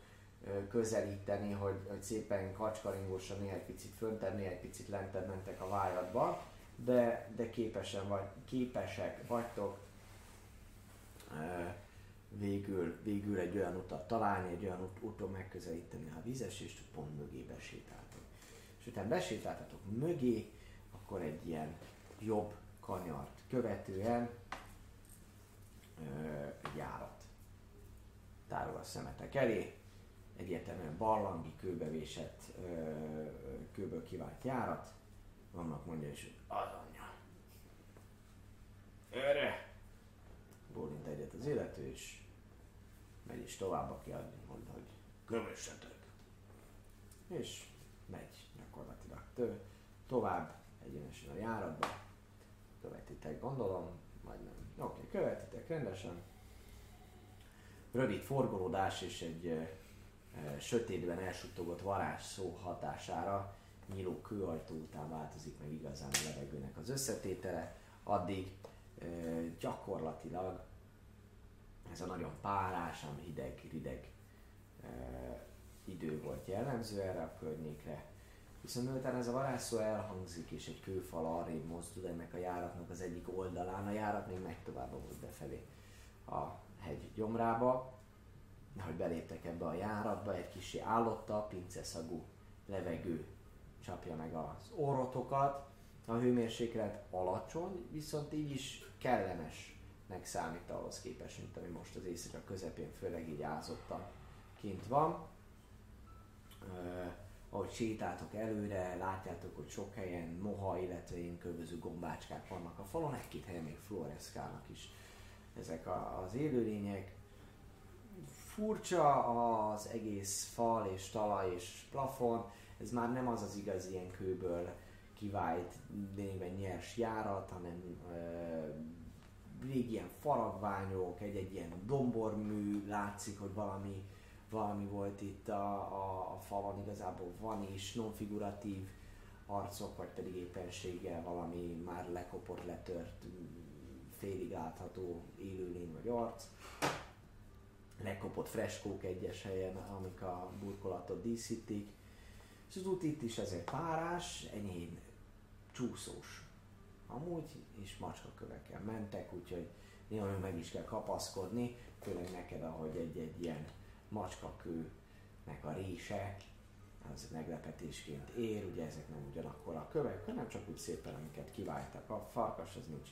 közelíteni, hogy, hogy szépen kacskaringósan néha egy picit föntebb, néha egy picit lentebb mentek a vájadba, de, de képesen vagy, képesek vagytok végül, végül egy olyan utat találni, egy olyan ut- úton megközelíteni a vízesést, pont mögé besétáltok. És utána besétáltatok mögé, akkor egy ilyen jobb kanyart követően ö, járat tárol a szemetek elé, egyértelműen barlangi kőbevésett, kőből kivált járat, vannak mondja is, az anyja. Erre! Bólint egyet az illető, és megy is tovább, aki mondta, hogy Kövessetek. és megy gyakorlatilag tő, tovább egyenesen a járatba. Követitek, gondolom, vagy nem. Oké, okay, követitek rendesen. Rövid forgolódás és egy ö, ö, sötétben elsuttogott varázs szó hatására nyíló kőajtó után változik meg igazán a levegőnek az összetétele. Addig gyakorlatilag ez a nagyon párás, ám hideg, rideg idő volt jellemző erre a környékre. Viszont miután ez a varázsszó elhangzik és egy kőfal arrébb mozdul ennek a járatnak az egyik oldalán, a járat még megy tovább volt befelé a hegy gyomrába, hogy beléptek ebbe a járatba, egy kicsi állotta, pinceszagú levegő csapja meg az orrotokat, a hőmérséklet alacsony, viszont így is kellemesnek számít ahhoz képest, mint ami most az éjszaka közepén, főleg így ázottan kint van. Ö, ahogy sétáltok előre, látjátok, hogy sok helyen moha, illetve ilyen különböző gombácskák vannak a falon, egy-két helyen még fluoreszkálnak is ezek a, az élőlények. Furcsa az egész fal és talaj és plafon, ez már nem az az igazi ilyen kőből kivált, lényegben nyers járat, hanem régi ilyen faragványok, egy-egy ilyen dombormű, látszik, hogy valami valami volt itt a, a, a falon, igazából van is non-figuratív arcok, vagy pedig éppenséggel valami már lekopott, letört, félig látható élőlény vagy arc. Lekopott freskók egyes helyen, amik a burkolatot díszítik. És az út itt is ezért párás, enyhén csúszós. Amúgy, és macskakövekkel mentek, úgyhogy néha meg is kell kapaszkodni, főleg neked, ahogy egy-egy ilyen macskakőnek a rése, az meglepetésként ér, ugye ezek nem ugyanakkor a kövek, hanem csak úgy szépen, amiket kiváltak. A farkas az nincs.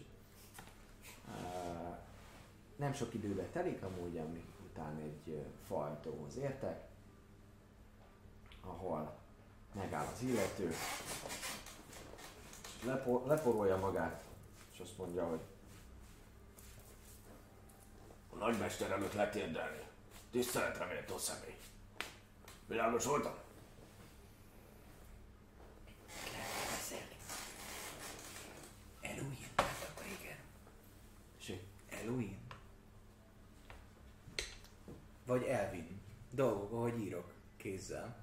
Uh, nem sok időbe telik, amúgy, amíg után egy fajtóhoz értek, ahol megáll az illető, lepo- leporolja magát, és azt mondja, hogy A nagymester előtt letérdelni. Tiszteletre méltó személy. Világos voltam? Eluin, akkor igen. és Eluin. Vagy Elvin. Dolgok, ahogy írok kézzel.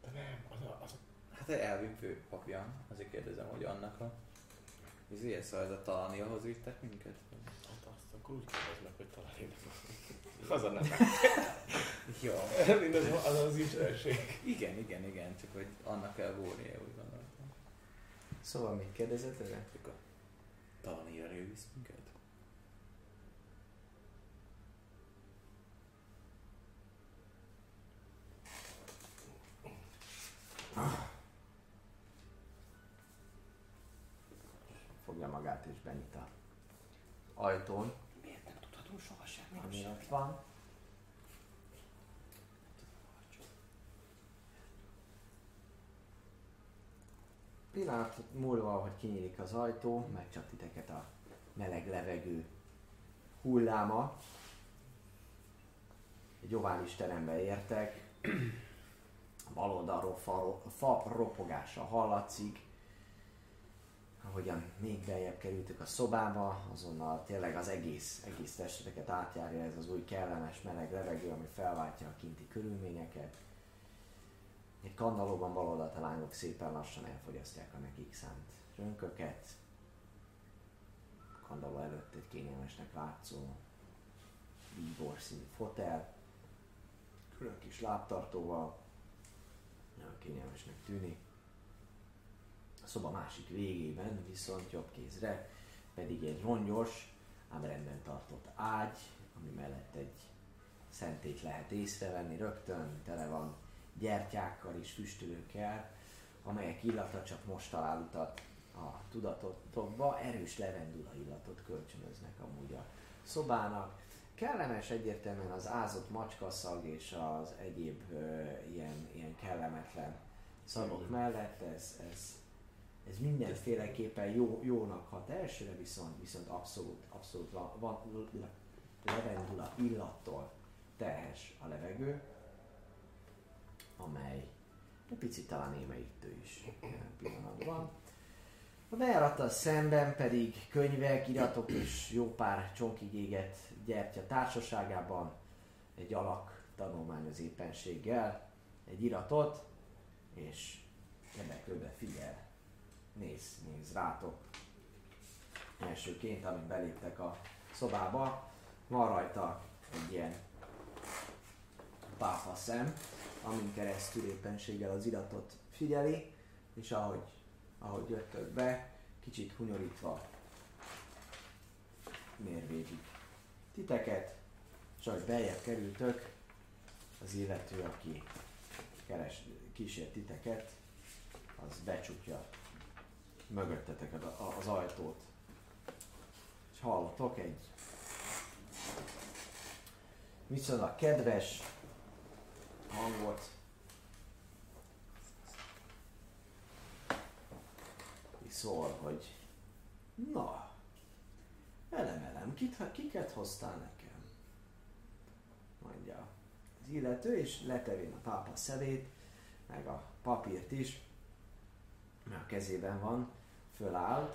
De nem, az a, az a Hát a Elvin főpapja. Azért kérdezem, hogy annak a... Izé, szóval ez a Talaniahoz vittek minket? Hát azt akkor úgy kérdezd meg, hogy talán én <laughs> az a nem. <laughs> Jó. Mindez az az ismerség. Igen, igen, igen, csak hogy annak kell volnia, úgy gondoltam. Szóval mit kérdezett erre? Csak a Talaniara visz minket? Át és benyit a ajtón, Miért nem tudhatunk soha semmi? ami ott van. Pillanat múlva, hogy kinyílik az ajtó, megcsap titeket a meleg levegő hulláma. Egy ovális terembe értek, bal oldalról fa, fa ropogása hallatszik, ahogyan még beljebb kerültük a szobába, azonnal tényleg az egész, egész testeteket átjárja ez az új kellemes meleg levegő, ami felváltja a kinti körülményeket. Egy kandallóban bal oldalt a lányok szépen lassan elfogyasztják a nekik szánt rönköket. Kandalló előtt egy kényelmesnek látszó bíbor színű fotel, külön kis lábtartóval, nagyon kényelmesnek tűnik. A szoba másik végében, viszont jobb kézre pedig egy rongyos, ám rendben tartott ágy, ami mellett egy szentét lehet észrevenni rögtön, tele van gyertyákkal és füstölőkkel, amelyek illata csak most talál utat a tudatotokba, erős levendula illatot kölcsönöznek amúgy a szobának. Kellemes egyértelműen az ázott macskaszag és az egyéb ö, ilyen, ilyen kellemetlen szagok mellett ez, ez, ez mindenféleképpen jó, jónak hat elsőre, viszont, viszont abszolút, abszolút van, van levendula illattól terhes a levegő, amely egy picit talán émeítő is pillanatban. A bejárattal szemben pedig könyvek, iratok és jó pár csonkig égett gyertya társaságában egy alak tanulmányoz éppenséggel egy iratot, és érdeklődve figyel, néz, néz rátok. Elsőként, amint beléptek a szobába, van rajta egy ilyen pápa szem, amin keresztül éppenséggel az iratot figyeli, és ahogy, ahogy jöttök be, kicsit hunyorítva mér titeket, és ahogy beljebb kerültök, az illető, aki keres, kísért titeket, az becsukja mögöttetek az, ajtót. És hallotok egy viszonylag kedves hangot. Szól, hogy na, elem, elem, kit, kiket hoztál nekem? Mondja az illető, és letevén a pápa szevét, meg a papírt is, mert a kezében van, föláll.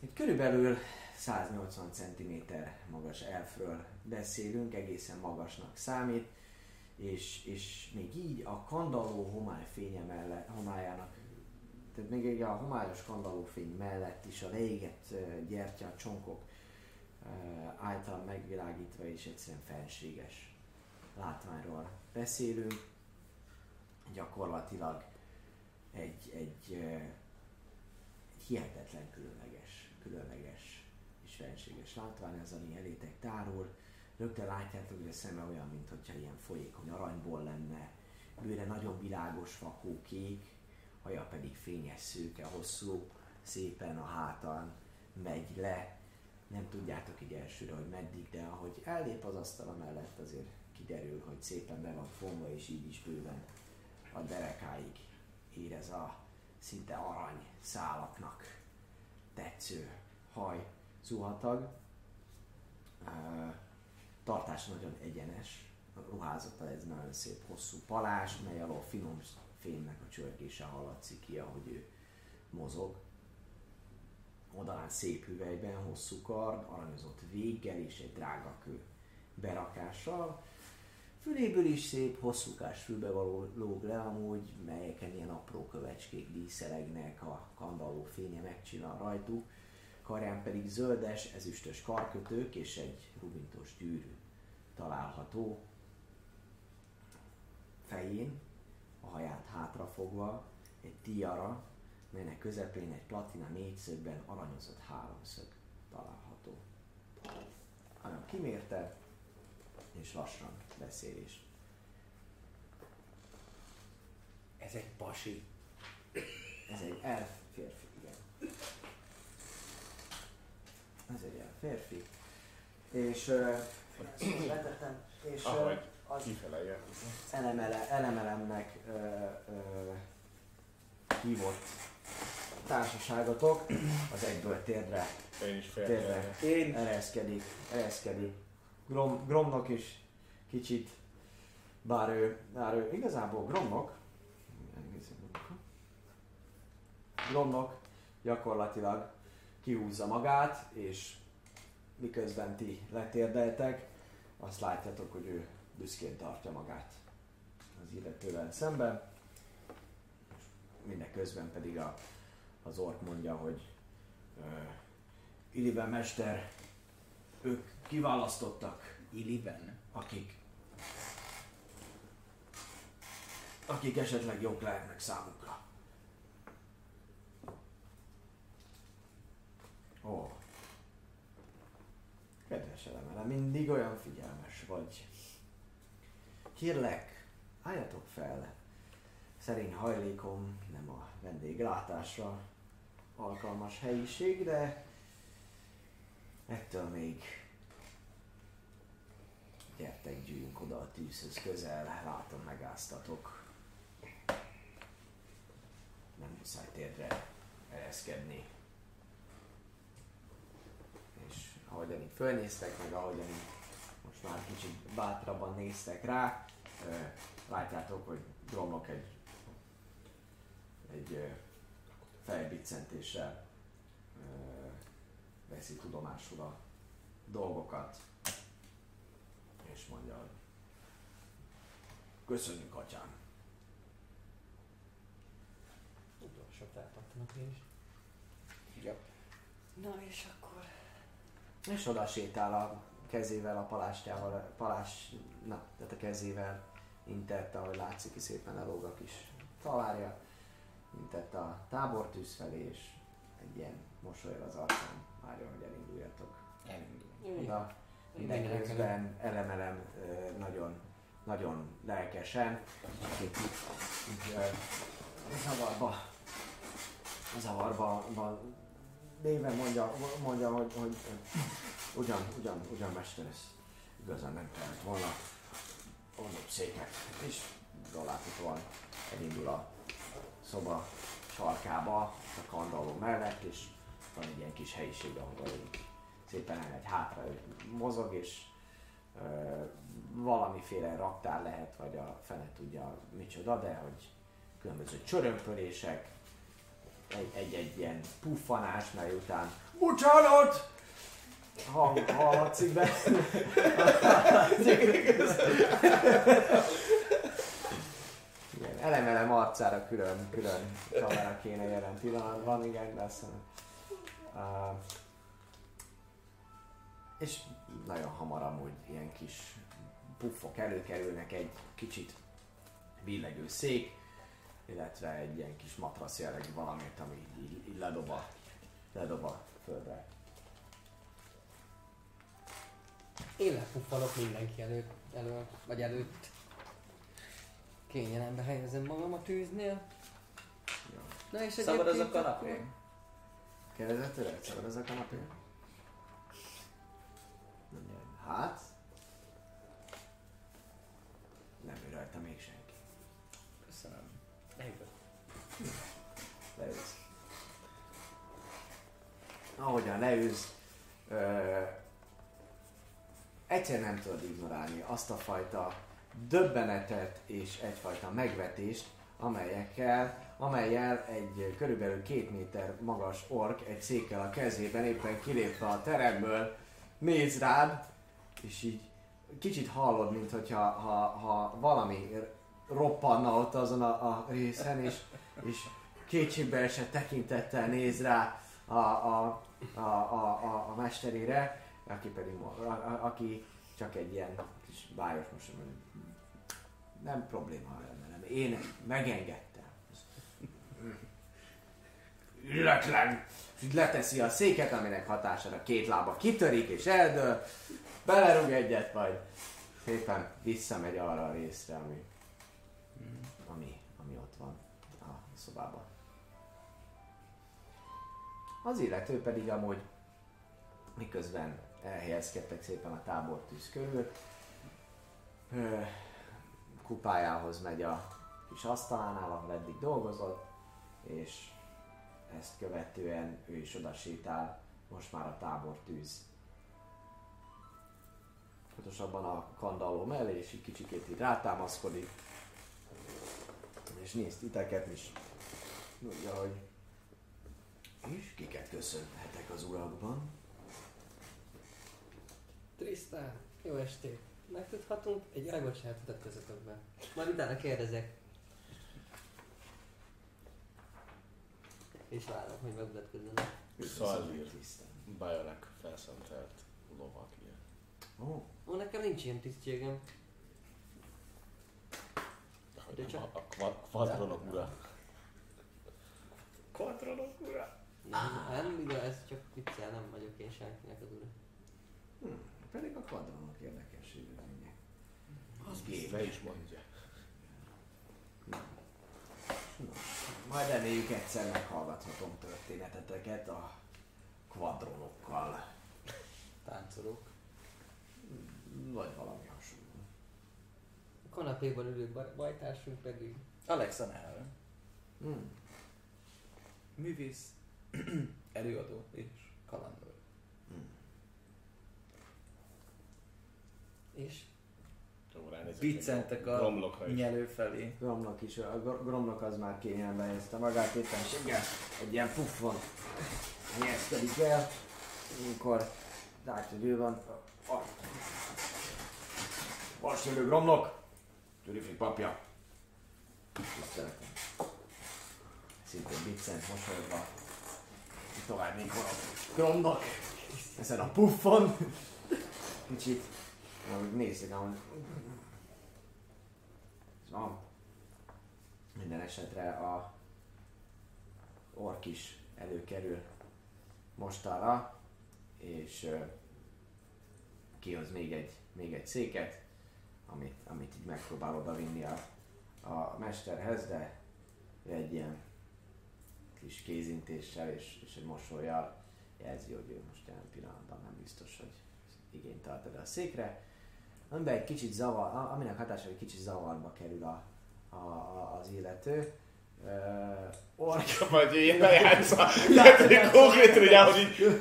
Itt körülbelül 180 cm magas elfről beszélünk, egészen magasnak számít, és, és még így a kandalló homály fénye mellett, homályának, tehát még egy a homályos kandalló fény mellett is a leégett gyertya csonkok uh, által megvilágítva és egyszerűen fenséges látványról beszélünk. Gyakorlatilag egy, egy hihetetlen különleges, különleges és fenséges látvány az, ami elétek tárul. Rögtön látjátok, hogy a szeme olyan, mintha ilyen folyékony aranyból lenne, bőre nagyon világos fakó kék, haja pedig fényes szőke, hosszú, szépen a hátán megy le. Nem tudjátok így elsőre, hogy meddig, de ahogy ellép az asztala mellett, azért kiderül, hogy szépen be van fonva, és így is bőven a derekáig ér ez a szinte arany szálaknak tetsző haj zuhatag. Uh, tartása nagyon egyenes, a ruházata ez nagyon szép hosszú palás, mely alól finom fémnek a csörgése hallatszik ki, ahogy ő mozog. Oldalán szép hüvelyben, hosszú kard, aranyozott véggel és egy drága kő berakással. Füléből is szép, hosszúkás fülbe való lóg le amúgy, melyeken ilyen apró kövecskék díszelegnek, a kandalló fénye megcsinál rajtuk. Karján pedig zöldes, ezüstös karkötők és egy rubintos gyűrű található fején, a haját hátrafogva, egy tiara, melynek közepén egy platina négyszögben aranyozott háromszög található. Hanem kimérte, és lassan beszél is. Ez egy pasi. Ez egy elf férfi, igen. Ez egy ilyen férfi. És ö, ezt letettem, és Ahogy az kifele jön. elemele, elemelemnek ö, ö, hívott társaságotok, az egyből térdre, Én is térdre félre. Én ereszkedik, ereszkedik. Grom, Gromnak is kicsit, bár ő, bár ő igazából Gromnak, Gromnak gyakorlatilag kihúzza magát, és miközben ti letérdeltek, azt látjátok, hogy ő büszkén tartja magát az illetővel szemben. Mindeközben pedig a, az ork mondja, hogy uh, Iliben mester, ők kiválasztottak, Iliben. akik akik esetleg jók lehetnek számunkra. Ó. Kedves elemele, mindig olyan figyelmes vagy. Kérlek, álljatok fel. Szerény hajlékom nem a vendéglátásra alkalmas helyiség, de ettől még gyertek, gyűjjünk oda a tűzhöz közel, látom megáztatok. Nem muszáj térdre ereszkedni. És ahogyan itt fölnéztek, meg ahogyan itt most már kicsit bátrabban néztek rá, látjátok, hogy Gromlok egy, egy fejbiccentéssel veszi tudomásul a dolgokat, és mondja, hogy köszönjük, atyám. Utolsó feltartanak én is. Ja. Na és akkor... És oda sétál a kezével, a palástjával, palás, na, tehát a kezével intett, ahogy látszik, ki szépen elóg a kis talárja, intett a tábortűz felé, és egy ilyen mosolyal az arcán várja, hogy elinduljatok. Elindul. Oda Mindenki mindenközben elemelem nagyon, nagyon lelkesen, akik így, zavarba, zavarba van néven mondja, mondja hogy, hogy ugyan, ugyan, ugyan mester, ez igazán nem kellett volna vonzott széket. És láthatóan elindul a szoba sarkába, a kandalló mellett, és van egy ilyen kis helyiség, ahol szépen egy hátra mozog, és ö, valamiféle raktár lehet, vagy a fene tudja micsoda, de hogy különböző csörömpölések, egy- egy-egy ilyen puffanás, mely után Bocsánat! Hang, hallatszik be. Igen, elemelem arcára külön, külön kamera kéne jelen pillanatban, igen, de azt uh, és nagyon hamar amúgy ilyen kis puffok előkerülnek, egy kicsit billegő szék, illetve egy ilyen kis matrasz jellegű valamit, ami így, így ledob a, ledob a földre. Én lepuffalok mindenki előtt, elől, vagy előtt. Kényelembe helyezem magam a tűznél. Jó. Na és Szabad az a egyébként kanapé? akkor- Kérdezett tőled? Szabad ez a kanapé? Nem jön. Hát? Nem ül rajta még senki. Köszönöm. Leülök. leülsz. Ahogyan leülsz, ö, egyszer nem tudod ignorálni azt a fajta döbbenetet és egyfajta megvetést, amelyekkel, amelyel egy körülbelül két méter magas ork egy székkel a kezében éppen kilépve a teremből néz rád, és így kicsit hallod, mint hogyha ha, ha valami roppanna ott azon a, a részen, és, és kétségbe esett tekintettel néz rá a, a, a, a, a, a mesterére, aki pedig a, a, aki csak egy ilyen kis bájos mosolyban. Nem probléma, nem. Én megengedtem. Illetlen! Leteszi a széket, aminek hatására két lába kitörik és eldől, belerúg egyet, majd szépen visszamegy arra a részre, ami, ami, ami ott van a szobában. Az illető pedig amúgy miközben elhelyezkedtek szépen a tábortűz körül. Ö, kupájához megy a kis asztalánál, ahol eddig dolgozott, és ezt követően ő is oda sétál, most már a tábortűz. Pontosabban a kandalló mellé, és egy kicsikét így rátámaszkodik. És nézd titeket is. Mondja, hogy és kiket köszönhetek az urakban? Trisztán, jó estét. Megtudhatunk egy elbocsánatot mutatkozatok be. Majd utána kérdezek. És várom, hogy megmutatkozzanak. Szalvír, Tisztán. Bajonek felszentelt lovak ilyen. Ó, Ó, nekem nincs ilyen tisztségem. Hogy De nem, csak- a, a kva- kvadronok ura. Kontrollok, ura! Nem, nem igaz, ez csak viccel, nem vagyok én senkinek az ura. hm, pedig a kvadronok érdekes vélemények. Az Ne is mondja. Majd reméljük egyszer meghallgathatom történeteteket a kvadronokkal. Táncolók. Vagy valami hasonló. A kanapéban ülő baj- bajtársunk pedig Alexa Nehel. Hm. Művész, <clears throat> előadó és kalandor. és Jó, ránézek, Viccentek hogy a Romlokra is. nyelő felé. Gromnak is, a Gr- Gromnak az már kényelme helyezte magát éppenséggel. Egy ilyen puffon helyezkedik el, amikor látja, hogy ő van. Vassörő Gromnak! Tűrifik papja! Tiszteletem. Szintén Vincent mosolyogva. Tovább még van a Gromnak. Ezen a puffon. Kicsit. Ahogy nézzük, ahogy Szóval minden esetre a ork is előkerül mostanra, és ö, kihoz még egy, még egy széket, amit, amit így megpróbál odavinni a, a mesterhez, de egy ilyen kis kézintéssel és, és egy mosolyjal jelzi, hogy ő most jelen pillanatban nem biztos, hogy igényt tart erre a székre. Amiben egy kicsit zavar, a- aminek hatása, hogy kicsit zavarba kerül a, a, a, az illető. Uh, ork, Vagy ilyen. <laughs> Tehát, hogy konkrétan hogy így...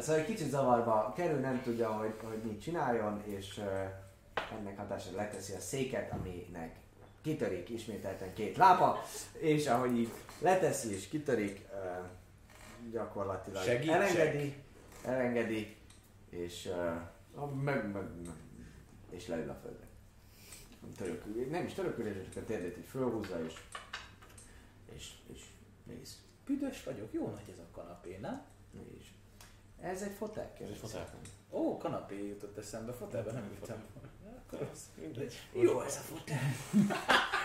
Szóval egy kicsit zavarba kerül, nem tudja, hogy, hogy mit csináljon, és uh, ennek hatására leteszi a széket, aminek kitörik ismételten két lába, és ahogy így leteszi és kitörik, uh, gyakorlatilag Segítsek. elengedi, elengedi, és, uh, meg, meg, meg, és leül a földre. Törökül, nem is törökül, csak a térdét így fölhúzza, és, és, és néz. Büdös vagyok, jó nagy ez a kanapé, nem? És ez egy fotel, Ez egy fotel. Ó, kanapé jutott eszembe, fotelben nem Mindegy. Jó ez a fotel.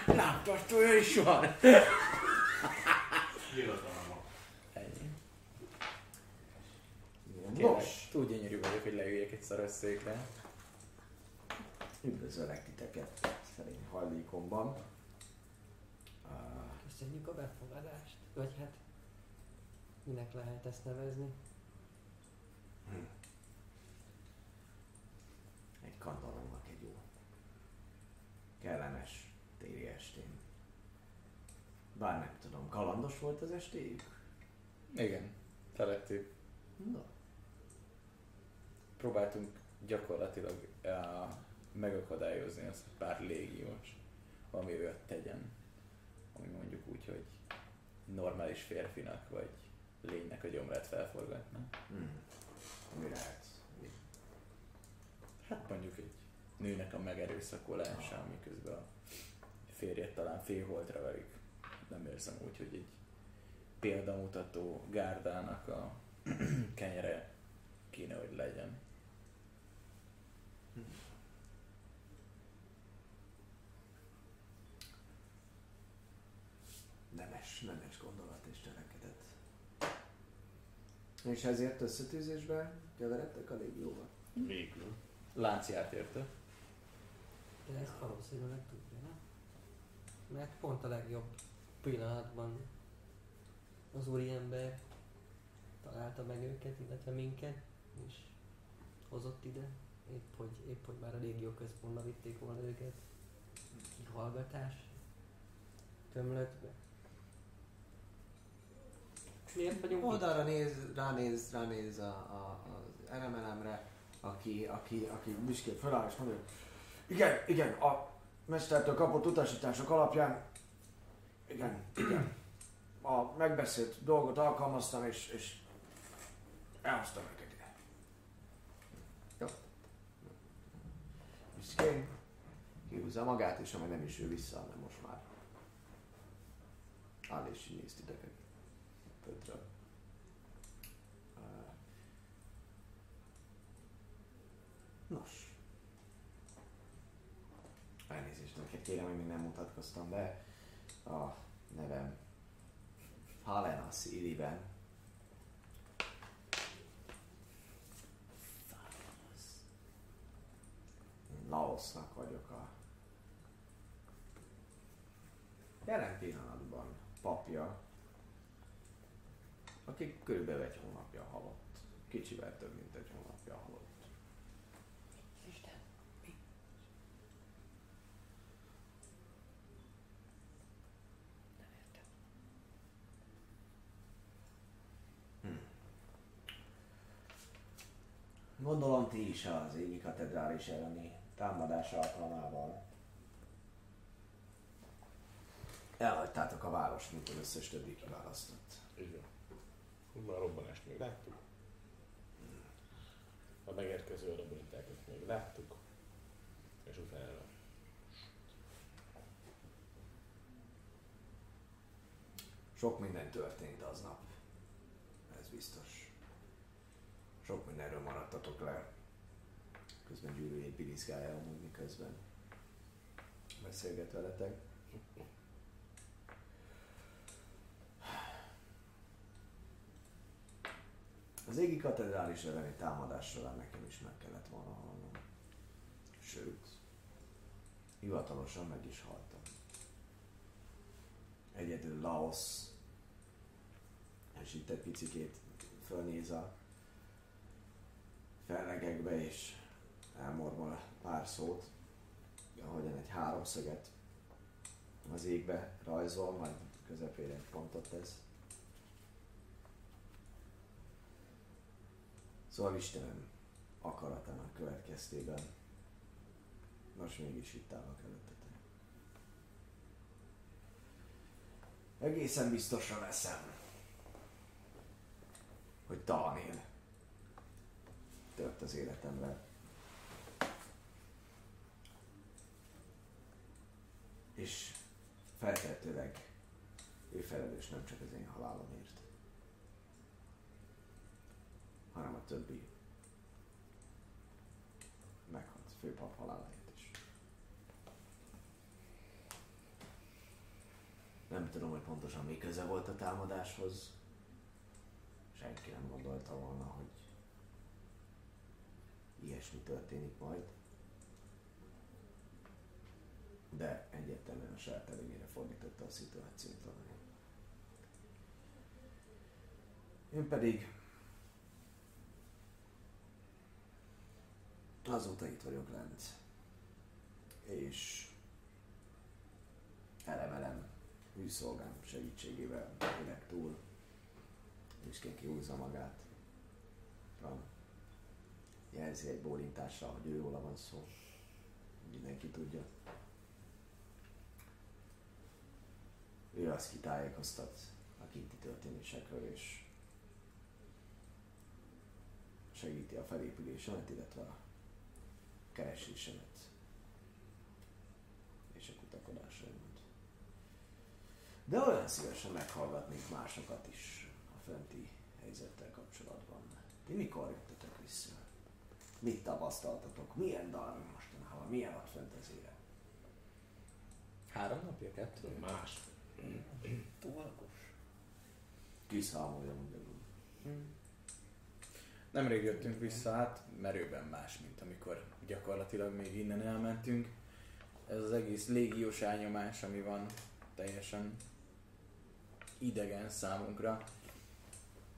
<laughs> Lábtartója is van. Ennyi. Kérlek, Nos, túl gyönyörű vagyok, hogy leüljek egy szarosszékre. üdvözöllek titeket szerény hajlékomban. Uh, köszönjük a befogadást. Vagy hát, minek lehet ezt nevezni? egy kandalomnak egy jó, kellemes téli estén. Bár nem tudom, kalandos volt az estéjük? Igen, felettük. Na, Próbáltunk gyakorlatilag uh, megakadályozni azt, hogy pár légiós valami olyat tegyen, ami mondjuk úgy, hogy normális férfinak vagy lénynek a gyomrát felforgatna. hmm. mi lehet? Mi? Hát mondjuk egy nőnek a megerőszakolása, miközben a férjet talán félholtra verik. Nem érzem úgy, hogy egy példamutató gárdának a <clears throat> kenyere kéne, hogy legyen. Nemes, nemes gondolat és cselekedet. És ezért összetűzésbe keveredtek a légióval. Végül. Lánc járt érte. De ezt valószínűleg tudja, nem? Mert pont a legjobb pillanatban az úriember találta meg őket, illetve minket, és hozott ide. Épp hogy, épp hogy már a régió központba vitték volna őket. Hallgatás. Tömlötbe. Miért vagyunk itt? Oldalra néz, ránéz, ránéz a, a, az elemelemre, aki, aki, aki büszkén föláll és mondja, igen, igen, a mestertől kapott utasítások alapján, igen, igen, a megbeszélt dolgot alkalmaztam és, és elhoztam őket ide. Jó. Büszkén kihúzza magát, és amely nem is ő vissza, hanem most már áll és így néz titeket földről. Nos. Elnézést neked kérem, hogy még nem mutatkoztam be. A nevem Halenas Iliben. Laosznak vagyok a jelen pillanatban papja, aki körülbelül egy hónapja halott. Kicsivel több, mint egy hónapja halott. Isten, mi? Nem értem. Gondolom ti is az égi katedrális elleni támadás alkalmával elhagytátok a várost, mint az összes többi kiválasztott. Így van. Már robbanást még láttuk. A megérkező arabonitákat még láttuk. És utána Sok minden történt aznap. Ez biztos. Sok mindenről maradtatok le. Közben gyűrűjét bilizgálja amúgy miközben beszélget veletek. Az égi katedrális elleni támadás során nekem is meg kellett volna halnom. Sőt, hivatalosan meg is haltam. Egyedül Laos, és itt egy picikét fölnéz a fellegekbe, és elmormol pár szót, ahogyan egy háromszöget az égbe rajzol, majd közepére egy pontot tesz. Szóval Istenem akaratának következtében most mégis itt állok előttetek. Egészen biztosan veszem, hogy Daniel tört az életemre. És feltehetőleg ő felelős nem csak az én halálomért, hanem a többi meghalt főpap haláláért is. Nem tudom, hogy pontosan mi köze volt a támadáshoz. Senki nem gondolta volna, hogy ilyesmi történik majd. De egyértelműen a saját előnyére fordította a szituációt valami. Én pedig azóta itt vagyok lent. És elemelem műszolgám segítségével élek túl. Büszkén kihúzza magát. Van. Jelzi egy bólintással, hogy őróla van szó. Mindenki tudja. Ő az kitájékoztat a kinti történésekről, és segíti a felépülésemet, illetve a keresésemet és a kutakodásaimat. De olyan szívesen meghallgatnék másokat is a fenti helyzettel kapcsolatban. Ti mikor jöttetek vissza? Mit tapasztaltatok? Milyen dal mostanában? Milyen az élet? Három napja, kettő? más. Tolkos. Kiszámolja magyarul. Nemrég jöttünk vissza, hát merőben más, mint amikor gyakorlatilag még innen elmentünk. Ez az egész légiós elnyomás, ami van, teljesen idegen számunkra.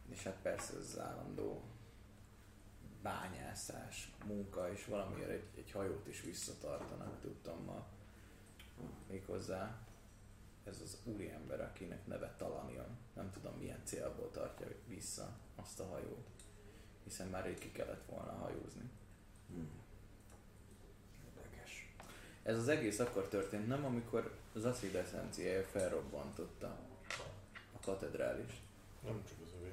És hát persze ez az állandó bányászás, munka, és valamiért egy, egy hajót is visszatartanak, tudtam ma. Méghozzá ez az úriember, akinek neve Talanion. Nem tudom milyen célból tartja vissza azt a hajót. Hiszen már rég ki kellett volna hajózni. Hmm. Érdekes. Ez az egész akkor történt, nem amikor az acid eszenciája felrobbantotta a katedrálist. Nem csak az övé.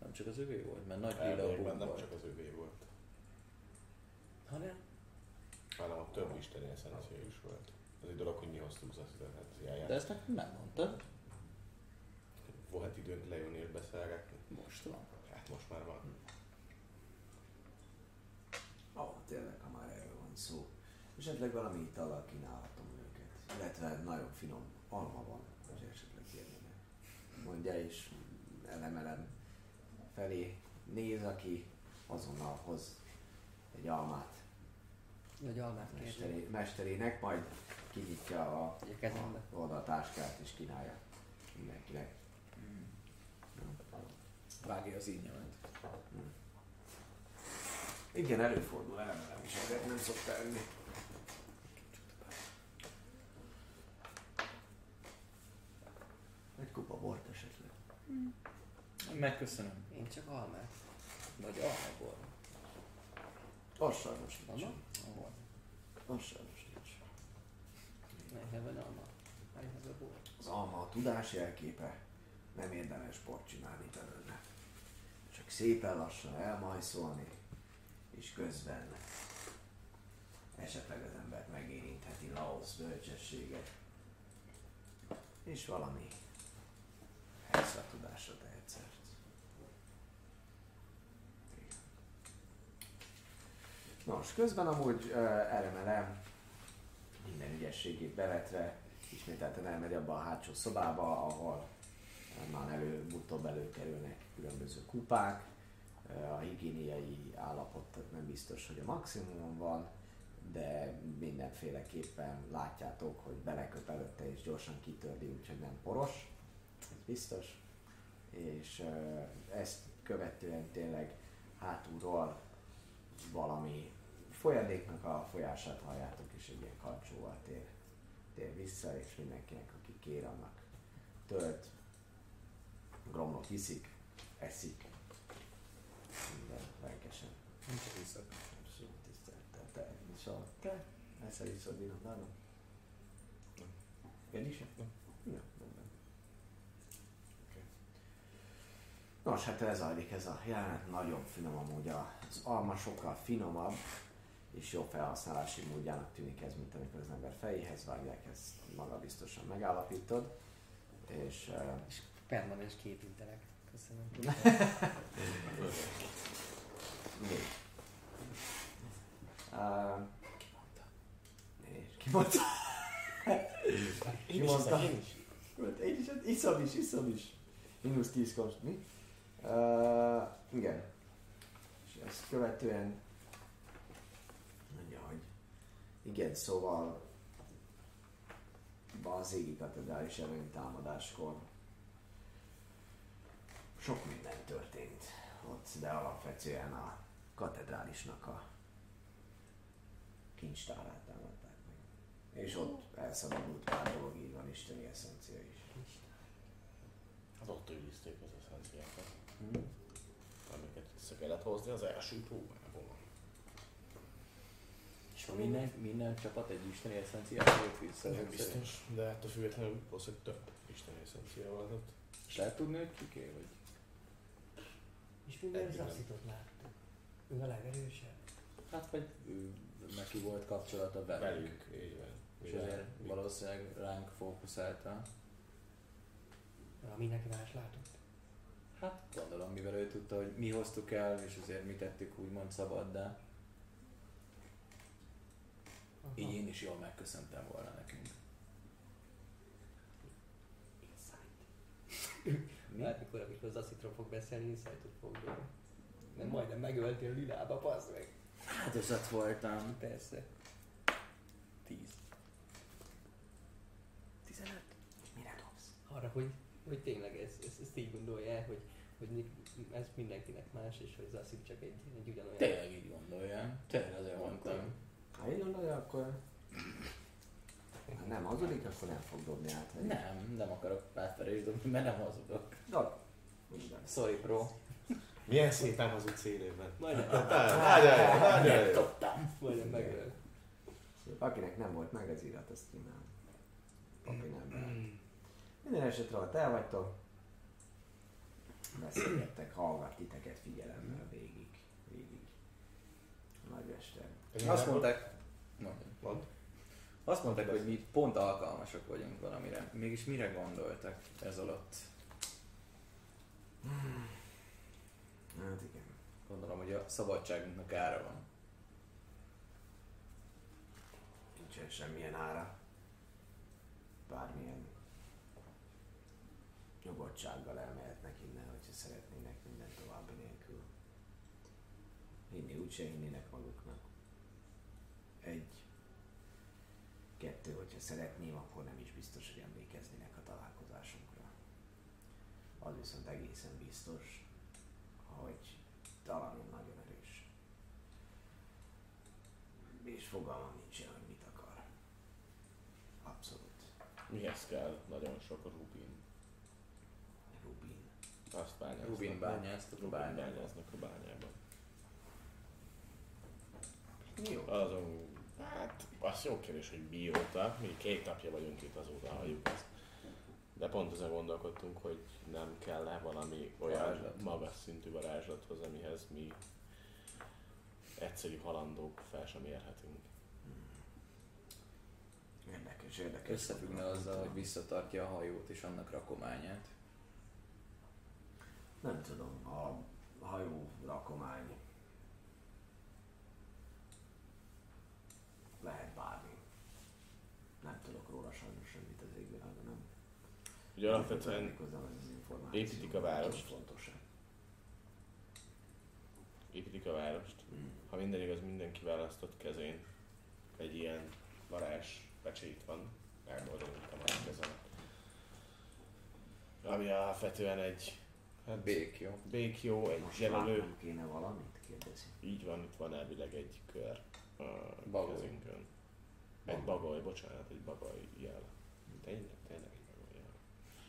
Nem csak az övé volt, mert nagy lila bum nem volt. csak az övé volt, Hanem? hanem a több isteni eszencia is volt. Az egy dolog, hogy mi hoztuk az eszenciáját. De ezt nekem nem mondtad. Volt időnk lejönni és beszélgetni. Most van. Hát most már van. Ó, oh, tényleg, ha már erről van szó. Esetleg valami itallal kínálhatom őket. Illetve nagyon finom alma van, hogy esetleg kérnének. Mondja és elemelem felé néz, aki azonnal hoz egy almát Vagy almát mesteré, mesterének, majd kinyitja a, a oda a táskát és kínálja mindenkinek. Vágja az ínnyemet. Igen, előfordul, elemelem is, ezért nem szokta enni. Egy kupa bort esetleg. Megköszönöm. Én csak almát. Vagy almából. Az sajnos nincs. Az sajnos. I have an alma. I have a bowl. Az alma a tudás jelképe, nem érdemes sport csinálni belőle. Csak szépen lassan elmajszolni, és közben esetleg az embert megérintheti Laos bölcsessége, és valami extra tudásra tehet szert. Nos, közben amúgy uh, elemelem minden ügyességét bevetve, ismételten elmegy abba a hátsó szobába, ahol eh, már előbb-utóbb előkerülnek különböző kupák. Eh, A higiéniai állapot nem biztos, hogy a maximumon van, de mindenféleképpen látjátok, hogy beleköp előtte és gyorsan kitörli, úgyhogy nem poros, ez biztos. És eh, ezt követően tényleg hátulról valami folyadéknak a folyását halljátok, és egy ilyen kapcsóval tér, tér vissza, és mindenkinek, aki kér, annak tölt, gromlok iszik, eszik, minden lelkesen. Nem csak iszok. Abszolút tisztelettel. Te is a... Te? Eszel iszod vinodálom? Én is? Nem. Ja, rendben. Oké. Nos, hát ez zajlik ez a jelenet, nagyon finom amúgy az alma sokkal finomabb, és jó felhasználási módjának tűnik ez, mint amikor az ember fejéhez vágják, ezt maga biztosan megállapítod. És uh, Permanens képintelek. Köszönöm. <laughs> még. Uh, és ki mondta? Ki mondta? Én is. Én is, hát iszom is, iszom is. Minusz 10 kost, mi? Uh, igen. És ezt követően mondja, hogy igen, szóval az égi katedrális elleni támadáskor sok minden történt ott, de alapvetően a katedrálisnak a kincstárát támadták meg. És ott elszabadult pár dolog, így van isteni eszencia is. Hát ott őrizték az eszenciákat, Hm? amiket vissza kellett hozni az első próbából. És minden, minden csapat egy isteni eszenciát jött vissza. Nem biztos, de ettől függetlenül valószínűleg több isteni eszencia van ott. És lehet tudni, hogy kiké, vagy? És minden nem. Zaxitot láttuk. Ő a legerősebb. Hát vagy ő, neki volt kapcsolata velük. Velük, így van. És ezért valószínűleg ránk fókuszálta. Ami mindenki más látott. Hát gondolom, mivel ő tudta, hogy mi hoztuk el, és azért mi tettük úgymond szabaddá. Aha. Így én is jól megköszöntem volna nekünk. Mi? Hát mikor, amikor az Aszitról fog beszélni, Insight-ot fog dobni. Nem majdnem megöltél Lilába, passz meg. Áldozat voltam. Persze. Tíz. 15. Mire dobsz? Arra, hogy, hogy tényleg ez, ez, ezt így gondolja el, hogy, hogy ez mindenkinek más, és hogy Zaszik csak egy, egy ugyanolyan. Tényleg így gondolja. Tényleg azért mondtam. Ha így gondolja, akkor... Ha nem hazudik, akkor nem fog dobni át. Nem, nem akarok átverést dobni, mert nem hazudok. Dob. Sorry, bro. Milyen szépen hazudsz élőben. Majdnem, Nagyon jó, nagyon jó. Majdnem megöl. Akinek nem volt meg az irat, azt kínál. Papi nem be. Minden esetre, ha te vagytok, beszélgettek, hallgat titeket figyelemmel végig. Végig. A nagymester. Azt mondták. Mondd. Azt mondták, hogy mi pont alkalmasak vagyunk valamire. Mégis mire gondoltak ez alatt? Hát igen. Gondolom, hogy a szabadságunknak ára van. Nincsen semmilyen ára. Bármilyen nyugodtsággal elmehetnek innen, hogyha szeretnének minden további nélkül. Hinni úgyse hinnének maguknak. Egy. Kettő, hogyha szeretném, akkor nem is biztos, hogy emlékeznének a találkozásunkra. Az viszont egészen biztos, hogy talán nagyon erős. És fogalmam nincsen, hogy mit akar. Abszolút. Mihez kell nagyon sok rubin. Rubin. Azt bányáznak. Rubin bányáztak a Rubin bányáznak a bányában. Jó. Azon, hát, az jó kérdés, hogy mióta, mi két napja vagyunk itt azóta halljuk ezt. De pont ezen gondolkodtunk, hogy nem kell-e valami olyan Varázslat. magas szintű varázslathoz, amihez mi egyszerű halandók fel sem érhetünk. Érdekes, érdekes. Összefüggne azzal, hogy visszatartja a hajót és annak rakományát. Nem tudom, a hajó rakomány lehet bármi. Nem tudok róla sajnos semmit az égvilágon, nem. Ugye alapvetően építik a várost. Fontos. építik a várost. Ha minden igaz, mindenki választott kezén egy ilyen varázs pecsét van, elmondom a mai kezemet. Ami alapvetően egy hát, Bék, jó? békjó, egy Most jelölő. kéne valamit, kérdezi. Így van, itt van elvileg egy kör a Bagoly. kezünkön. Egy bagoly, bocsánat, egy bagoly jel. Tényleg, tényleg egy bagoly jel.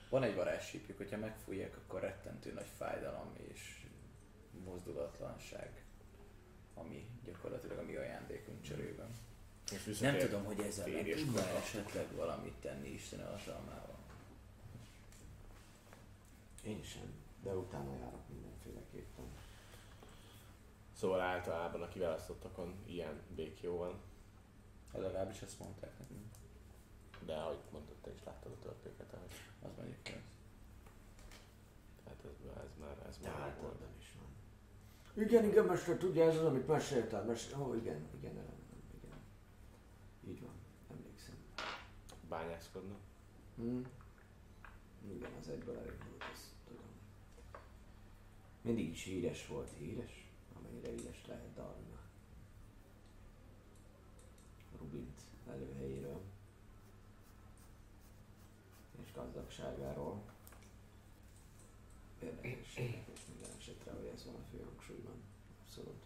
Van egy varázssípjük, hogyha megfújják, akkor rettentő nagy fájdalom és mozdulatlanság, ami gyakorlatilag a mi ajándékunk cserében. Nem tudom, hogy ezzel férjes tudna esetleg valamit tenni Isten hatalmával. Én sem, de utána járok mindenféleképpen. Szóval általában a kiválasztottakon ilyen békjó van, Hát legalábbis azt mondták nekünk. de ahogy mondtad, te is láttad a törpéket, ahogy Az mondjuk igaz. Tehát ez, ez már, ez már hát volt. ebben is van. Igen, igen, mester, tudja, ez az, amit meséltél. Mester... Ó, igen, igen, igen, igen. Így van, emlékszem. Bányászkodnak. Hm? Igen, az egyből elég volt, ezt tudom. Mindig is híres volt, híres, amennyire híres lehet Darna. Rubint előhelyéről és gazdagságáról. Érdekes, érdekes minden esetre, hogy ez van a fő hangsúlyban. Abszolút.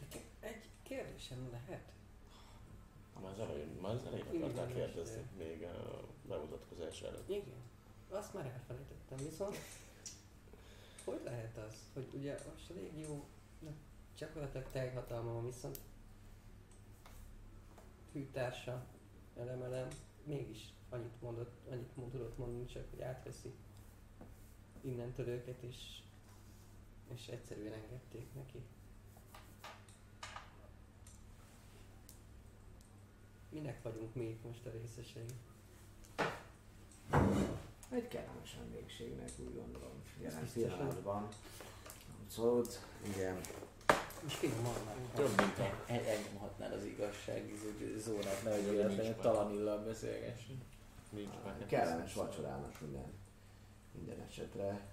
Nekem egy kérdésem lehet? Már az elején, már az elején Igen, akarták igen, kérdezni, még a bemutatkozás előtt. Igen. Azt már elfelejtettem, viszont hogy lehet az, hogy ugye a légió gyakorlatilag teljhatalma van, viszont fűtársa, elemelem, mégis annyit mondott, annyit tudott mondani, csak hogy átveszi innentől őket, és, és egyszerűen engedték neki. Minek vagyunk mi most a részesei? Egy kellemes vendégségnek úgy gondolom, jelen pillanatban. Abszolút, igen. Most finom már. Több, mint a... El- Elnyomhatnád az igazság zónát, nehogy Nincs véletlenül meg. talanillal beszélgessünk. Nincs meg. Kellemes vacsorának minden, minden esetre.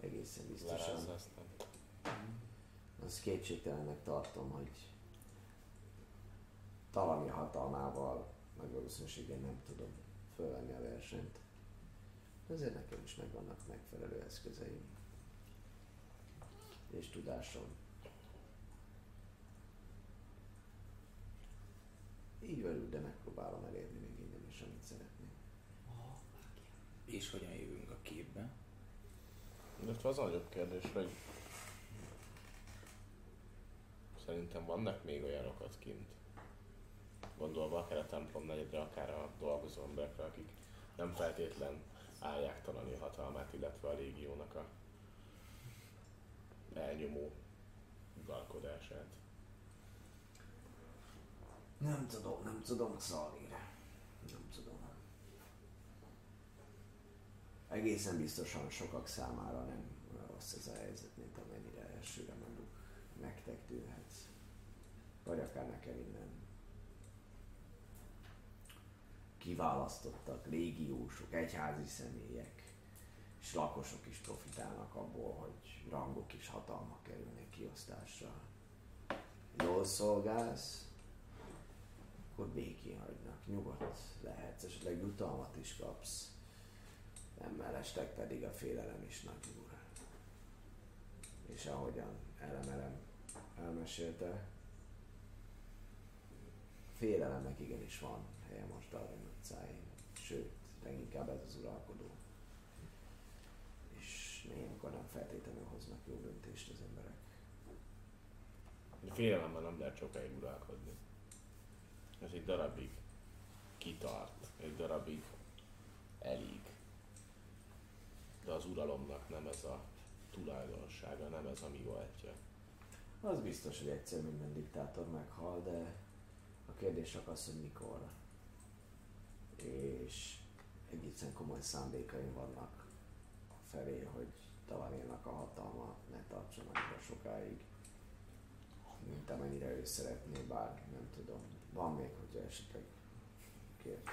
Egészen biztosan. Az kétségtelennek tartom, hogy talami hatalmával nagy valószínűséggel nem tudom fölvenni a versenyt. Ezért nekem is megvannak megfelelő eszközeim. És tudásom. Így úgy, de megpróbálom elérni még innen is, amit szeretnék. És hogyan jövünk a képbe? Illetve az a nagyobb kérdés, hogy szerintem vannak még olyanok ott kint. Gondolva akár a templom negyedre, akár a dolgozó emberekre, akik nem feltétlen állják talani a hatalmát, illetve a légiónak a elnyomó uralkodását. Nem tudom, nem tudom, Szalír. Nem tudom. Egészen biztosan sokak számára nem rossz ez a helyzet, mint amennyire elsőre mondjuk nektek tűnhet. Vagy akár nekem innen. Kiválasztottak légiósok, egyházi személyek, és lakosok is profitálnak abból, hogy rangok és hatalmak kerülnek kiosztásra. Jól szolgálsz, akkor békén hagynak, nyugodt lehetsz, esetleg jutalmat is kapsz. Nem mellesleg pedig a félelem is nagy úr. És ahogyan elemelem elmesélte, félelemnek igenis van helye most Darwin utcáin, sőt, leginkább ez az uralkodó. És néha nem feltétlenül hoznak jó döntést az emberek. Félelemmel nem lehet sokáig uralkodni. Ez egy darabig kitart, egy darabig elég. De az uralomnak nem ez a tulajdonsága, nem ez a mi voltja. Az biztos, hogy egyszer minden diktátor meghal, de a kérdés csak az, hogy mikor. És egészen komoly szándékaim vannak felé, hogy Tavarénak a hatalma ne tartson annyira sokáig, mint amennyire ő szeretné, bár nem tudom. Van még, hogyha esetleg kért.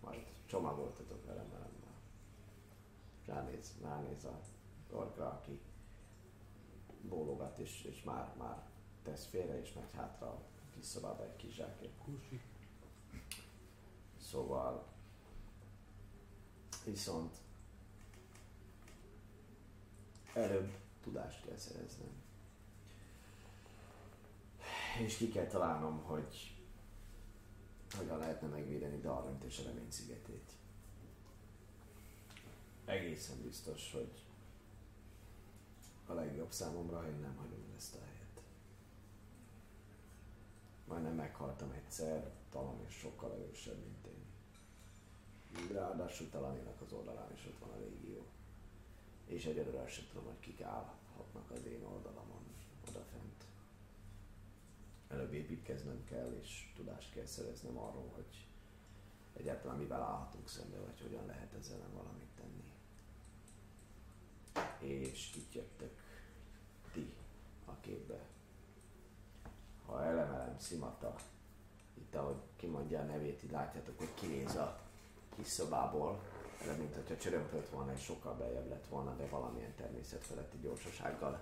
Majd csomagoltatok velem velem. Ránéz, ránéz a orkra, aki bólogat, és, és már, már tesz félre, és megy hátra a kis szobába egy kis zsákért. Szóval viszont előbb tudást kell szereznem. És ki kell találnom, hogy hogyan lehetne megvédeni Darwint és a Remény szigetét. Egészen biztos, hogy a legjobb számomra, hogy nem hagyom ezt a helyet. Majdnem meghaltam egyszer, talán is sokkal erősebb, mint Ráadásul talanének az oldalán is ott van a légió. És egyelőre azt sem tudom, hogy kik állhatnak az én oldalamon odafent. Előbb építkeznem kell, és tudást kell szereznem arról, hogy egyáltalán mivel állhatunk szembe, vagy hogyan lehet ezzel ellen valamit tenni. És itt jöttök ti a képbe. Ha elemelem Szimata, itt ahogy kimondja a nevét, így látjátok, hogy kinéz a kis szobából, de mint hogyha csörömpölt volna és sokkal beljebb lett volna, de valamilyen természetfeletti gyorsasággal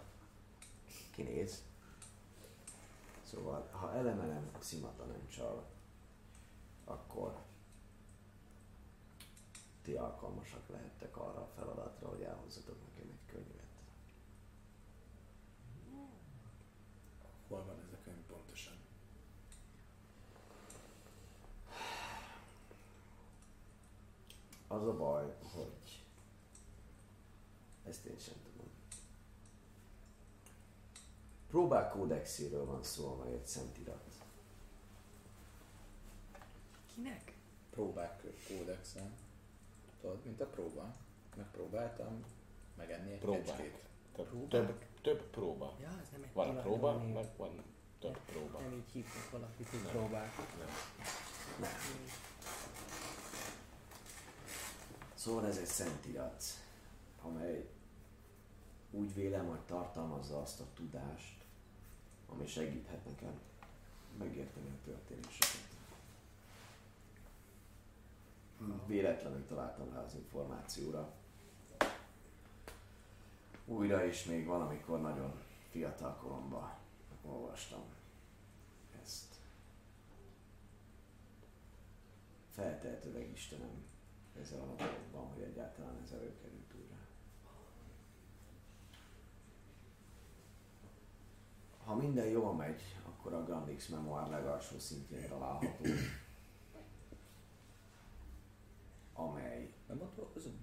kinéz. Szóval, ha elemelem Szimata nem csal, akkor ti alkalmasak lehettek arra a feladatra, hogy elhozzatok nekem egy könyvet. Hol van ez a könyv pontosan? Az a baj, hogy ezt én sem tudom. Próbák kódexéről van szó, amely egy szentirat. Kinek? Próbák kódexen. Tudod, mint a próba. Megpróbáltam megenni egy Próbák. kecskét. Több, több, több próba. Ja, ez nem egy Van a próba, tulajdoni- meg van több próba. Nem így hívnak valakit, hogy Nem. próbák. Nem. Szóval ez egy szentirat, amely úgy vélem, hogy tartalmazza azt a tudást, ami segíthet nekem megérteni a történéseket. Véletlenül találtam rá az információra. Újra és még valamikor nagyon fiatal koromban olvastam ezt. Feltehetőleg Istenem ezzel a dologban, hogy egyáltalán ez előkerült újra. Ha minden jól megy, akkor a Grand X Memoir legalsó szintjén található, amely Nem ott dolgozunk?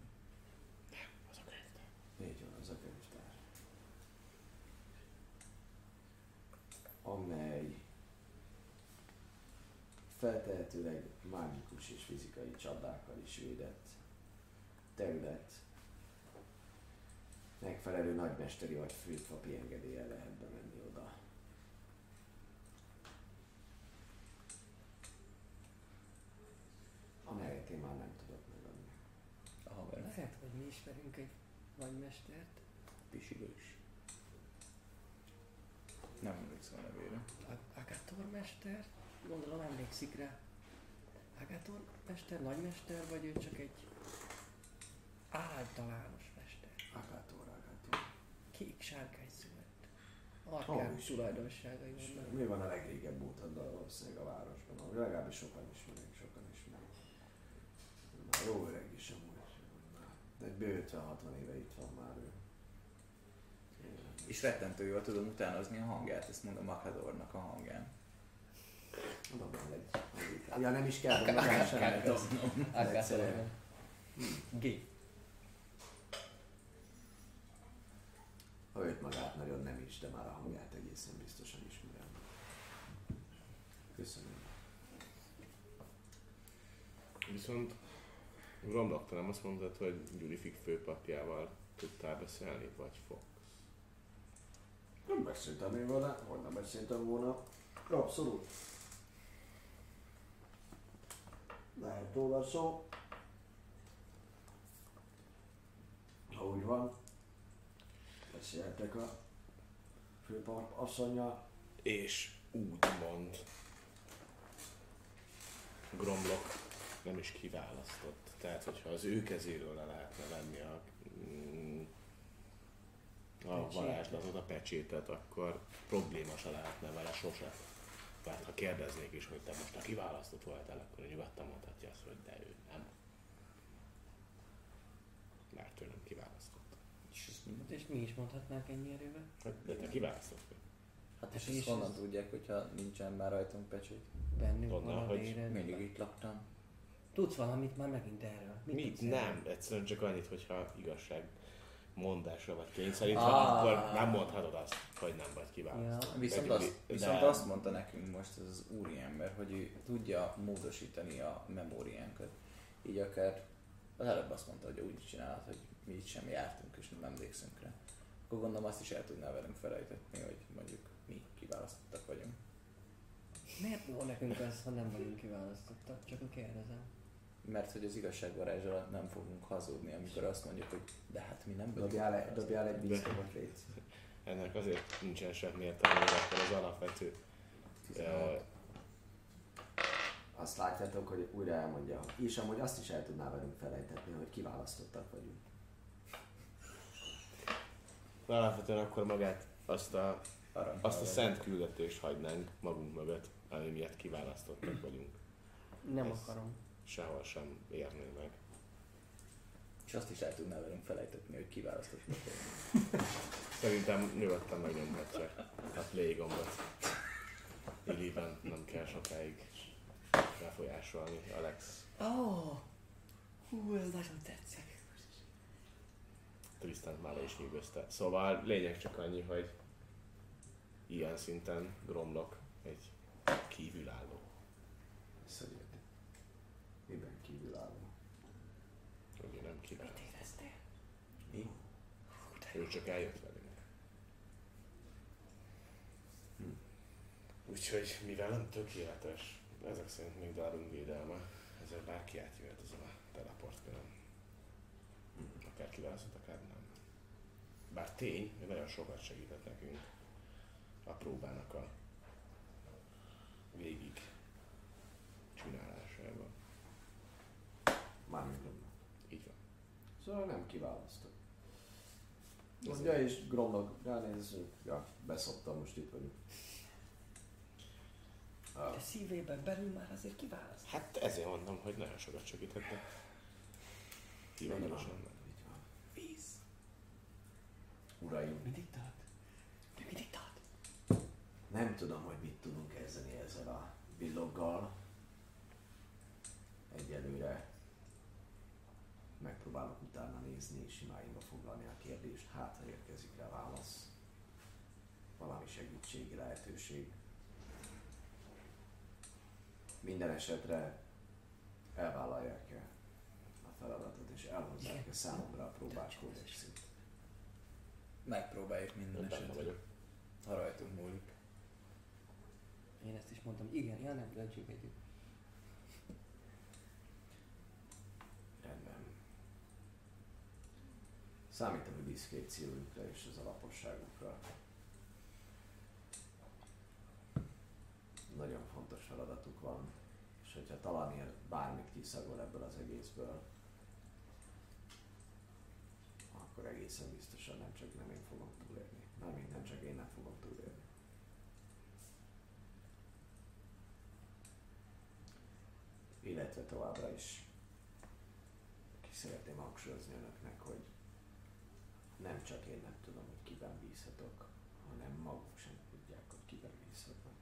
Az a könyv. Így van, az a könyvtár. Amely fizikai védett terület. Megfelelő nagymesteri vagy főpapi engedélye lehet bemenni oda. Amelyet én már nem tudok megadni. A haver. Lehet, hogy mi ismerünk egy nagymestert. Pisiga is. Nem emlékszem a nevére. A- Agator mester? Gondolom emlékszik rá. Agator mester, nagymester, vagy ő csak egy általános mester? Agátor, Agátor. Kék sárkány szület. Arkán is. tulajdonságai vannak. mi van a legrégebb óta valószínűleg a városban, ahol legalábbis sokan ismerik, sokan ismerik. Már jó öreg is amúgy. De egy bő 50-60 éve itt van már ő. És rettentő jól tudom utánozni a hangját, ezt mondom Makadornak a hangján. Egy. Ja, nem is kell mondani Kell semmit. dobnom. Agator. Egyszerűen. G. Ha őt magát nagyon nem is, de már a hangját egészen biztosan ismerem. Köszönöm. Viszont Gromlock, te nem azt mondtad, hogy Gyurifik főpapjával tudtál beszélni, vagy Fox? Nem beszéltem én vele, hogy nem beszéltem volna. Abszolút. Lehet róla szó. Ha úgy van. Beszéltek a főpap asszonya. És úgy mond Gromlock nem is kiválasztott. Tehát, hogyha az ő kezéről le lehetne venni a, mm, a varázslatot, a pecsétet, akkor probléma se lehetne vele sose. Mert ha kérdeznék is, hogy te most a kiválasztott voltál, akkor nyugodtan mondhatja azt, hogy de ő nem. Mert ő nem kiválasztott. És És mi is mondhatnánk ennyi erővel? Hát, De te kiválasztott vagy. Hát és És ezt ez- honnan tudják, hogyha nincsen már rajtunk pecsét? Bennünk Onnan, van a hogy véred. Mindig itt laktam. Tudsz valamit már megint erről? Mit? erről? Nem, egyszerűen csak annyit, hogyha igazság mondásra vagy kényszerítve, Ah. akkor nem mondhatod azt, hogy nem vagy kiválasztva. Ja. Viszont, Pedig- azt, viszont azt mondta nekünk most ez az úriember, hogy ő tudja módosítani a memóriánkat. Így akár az előbb azt mondta, hogy úgy csinálhat, hogy mi itt sem jártunk és nem emlékszünk rá. Akkor gondolom azt is el tudná velünk felejtetni, hogy mondjuk mi kiválasztottak vagyunk. Miért jó nekünk az, ha nem vagyunk kiválasztottak? Csak a kérdezem. Mert hogy az igazságvarázs alatt nem fogunk hazudni, amikor azt mondjuk, hogy de hát mi nem vagyunk Dobjál, egy- kiválasztottak. dobjál egy vízkobot létsz. Ennek azért nincsen semmi értelme, mert akkor az alapvető 16. Azt látjátok, hogy újra elmondja. És amúgy azt is el tudná velünk felejtetni, hogy kiválasztottak vagyunk. uh, alapvetően akkor magát azt a, Arany azt a szent küldetést hagynánk magunk mögött, ami miatt kiválasztottak vagyunk. Nem Ez- akarom. Sehol sem érné meg. És azt is el tudná velünk felejtetni, hogy kiválasztottak vagyunk. Szerintem nyugodtan megnyomhatja a play gombot. Illiben nem kell sokáig befolyásolni Alex! Oh, hú, ez nagyon tetszik. Tristan már le is nyűgözte. Szóval lényeg csak annyi, hogy ilyen szinten Gromlock egy kívülálló. Ezt hogy érti? Miben kívülálló? Hogy ő nem kívül. Mit éreztél? Mi? Ő csak eljött velünk. Úgyhogy mivel nem tökéletes, ezek szerint még Darwin védelme, ezért bárki átjöhet azon a teleportkörön. Akár kiválasztott, akár nem. Bár tény, hogy nagyon sokat segített nekünk a próbának a végig csinálásában. Mármint. Így van. Szóval nem kiválasztott. Mondja és Gromnak ránéz, hogy ja, beszoptam, most itt vagyunk. De szívében belül már azért kiválaszt. Hát ezért mondom, hogy nagyon sokat segítettek. Hivatalosan. Víz. Uraim, Mindig tart. Mindig tart. nem tudom, hogy mit tudunk kezdeni ezzel a villoggal. Egyelőre megpróbálok utána nézni és imáimba. Hát, ha érkezik rá válasz. Valami segítségi lehetőség. Minden esetre elvállalják-e a feladatot és elhozzák-e számomra a kódexét. Megpróbáljuk minden esetre. Ha rajtunk múlik. Én ezt is mondtam, igen, ja nem, döntsünk együtt. Rendben. Számítom a diszkréciójukra és az alaposságukra. Nagyon fontos feladatuk van, és hogyha talán bármit kiszagol ebből az egészből, akkor egészen biztosan nem csak nem én fogom túlélni. Mármint nem csak én nem fogom túlélni. Illetve továbbra is ki szeretném hangsúlyozni önöknek, nem csak én nem tudom, hogy kiben bízhatok, hanem maguk sem tudják, hogy kiben bízhatnak.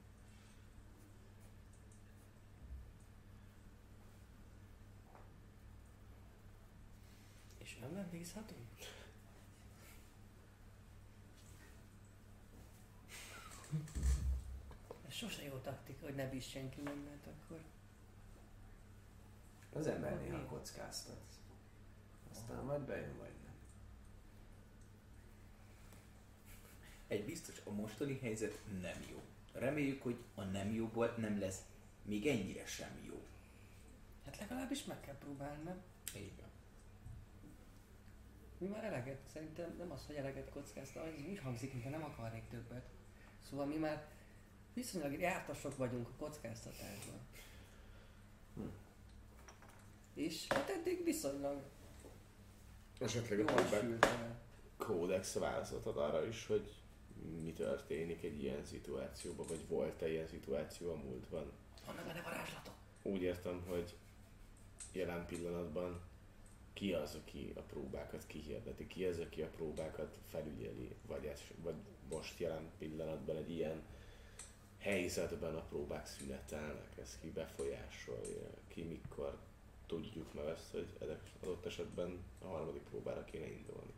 És önben bízhatunk? Ez sose jó taktika, hogy ne bíz senki mert akkor... Az ember néha kockáztat. Aztán vagy bejön, vagy nem. Egy biztos, a mostani helyzet nem jó. Reméljük, hogy a nem jóból nem lesz még ennyire sem jó. Hát legalábbis meg kell próbálni, nem? Így van. Mi már eleget, szerintem nem az, hogy eleget kockáztam, ez úgy hangzik, mintha nem akarnék többet. Szóval mi már viszonylag jártasok vagyunk a kockáztatásban. Hm. És hát eddig viszonylag Esetleg a el. kódex válaszolt ad arra is, hogy mi történik egy ilyen szituációban, vagy volt-e ilyen szituáció a múltban. Vannak benne varázslatok. Úgy értem, hogy jelen pillanatban ki az, aki a próbákat kihirdeti, ki az, aki a próbákat felügyeli, vagy, ez, vagy most jelen pillanatban egy ilyen helyzetben a próbák szünetelnek, ez ki befolyásolja, ki mikor tudjuk meg azt, hogy ezek adott esetben a harmadik próbára kéne indulni.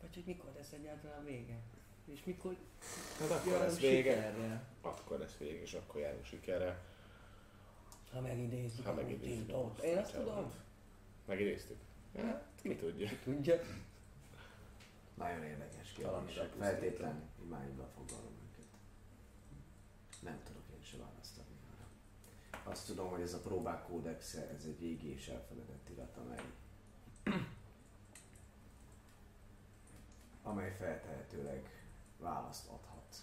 Vagy hogy mikor lesz egyáltalán vége. És mikor Hát akkor lesz vége, sikerre. akkor lesz vége, és akkor járunk sikerre. Ha megidézzük Ha a megidézzük a Én azt család. tudom. Megidéztük? Hát, ki tudja. Tudja. Nagyon érdekes kérdések. Feltétlen imáimba foglalom őket. Nem tudok én se választ adni arra. Azt tudom, hogy ez a próbák kódexe, ez egy régi és elfeledett irat, amely amely feltehetőleg választ adhat.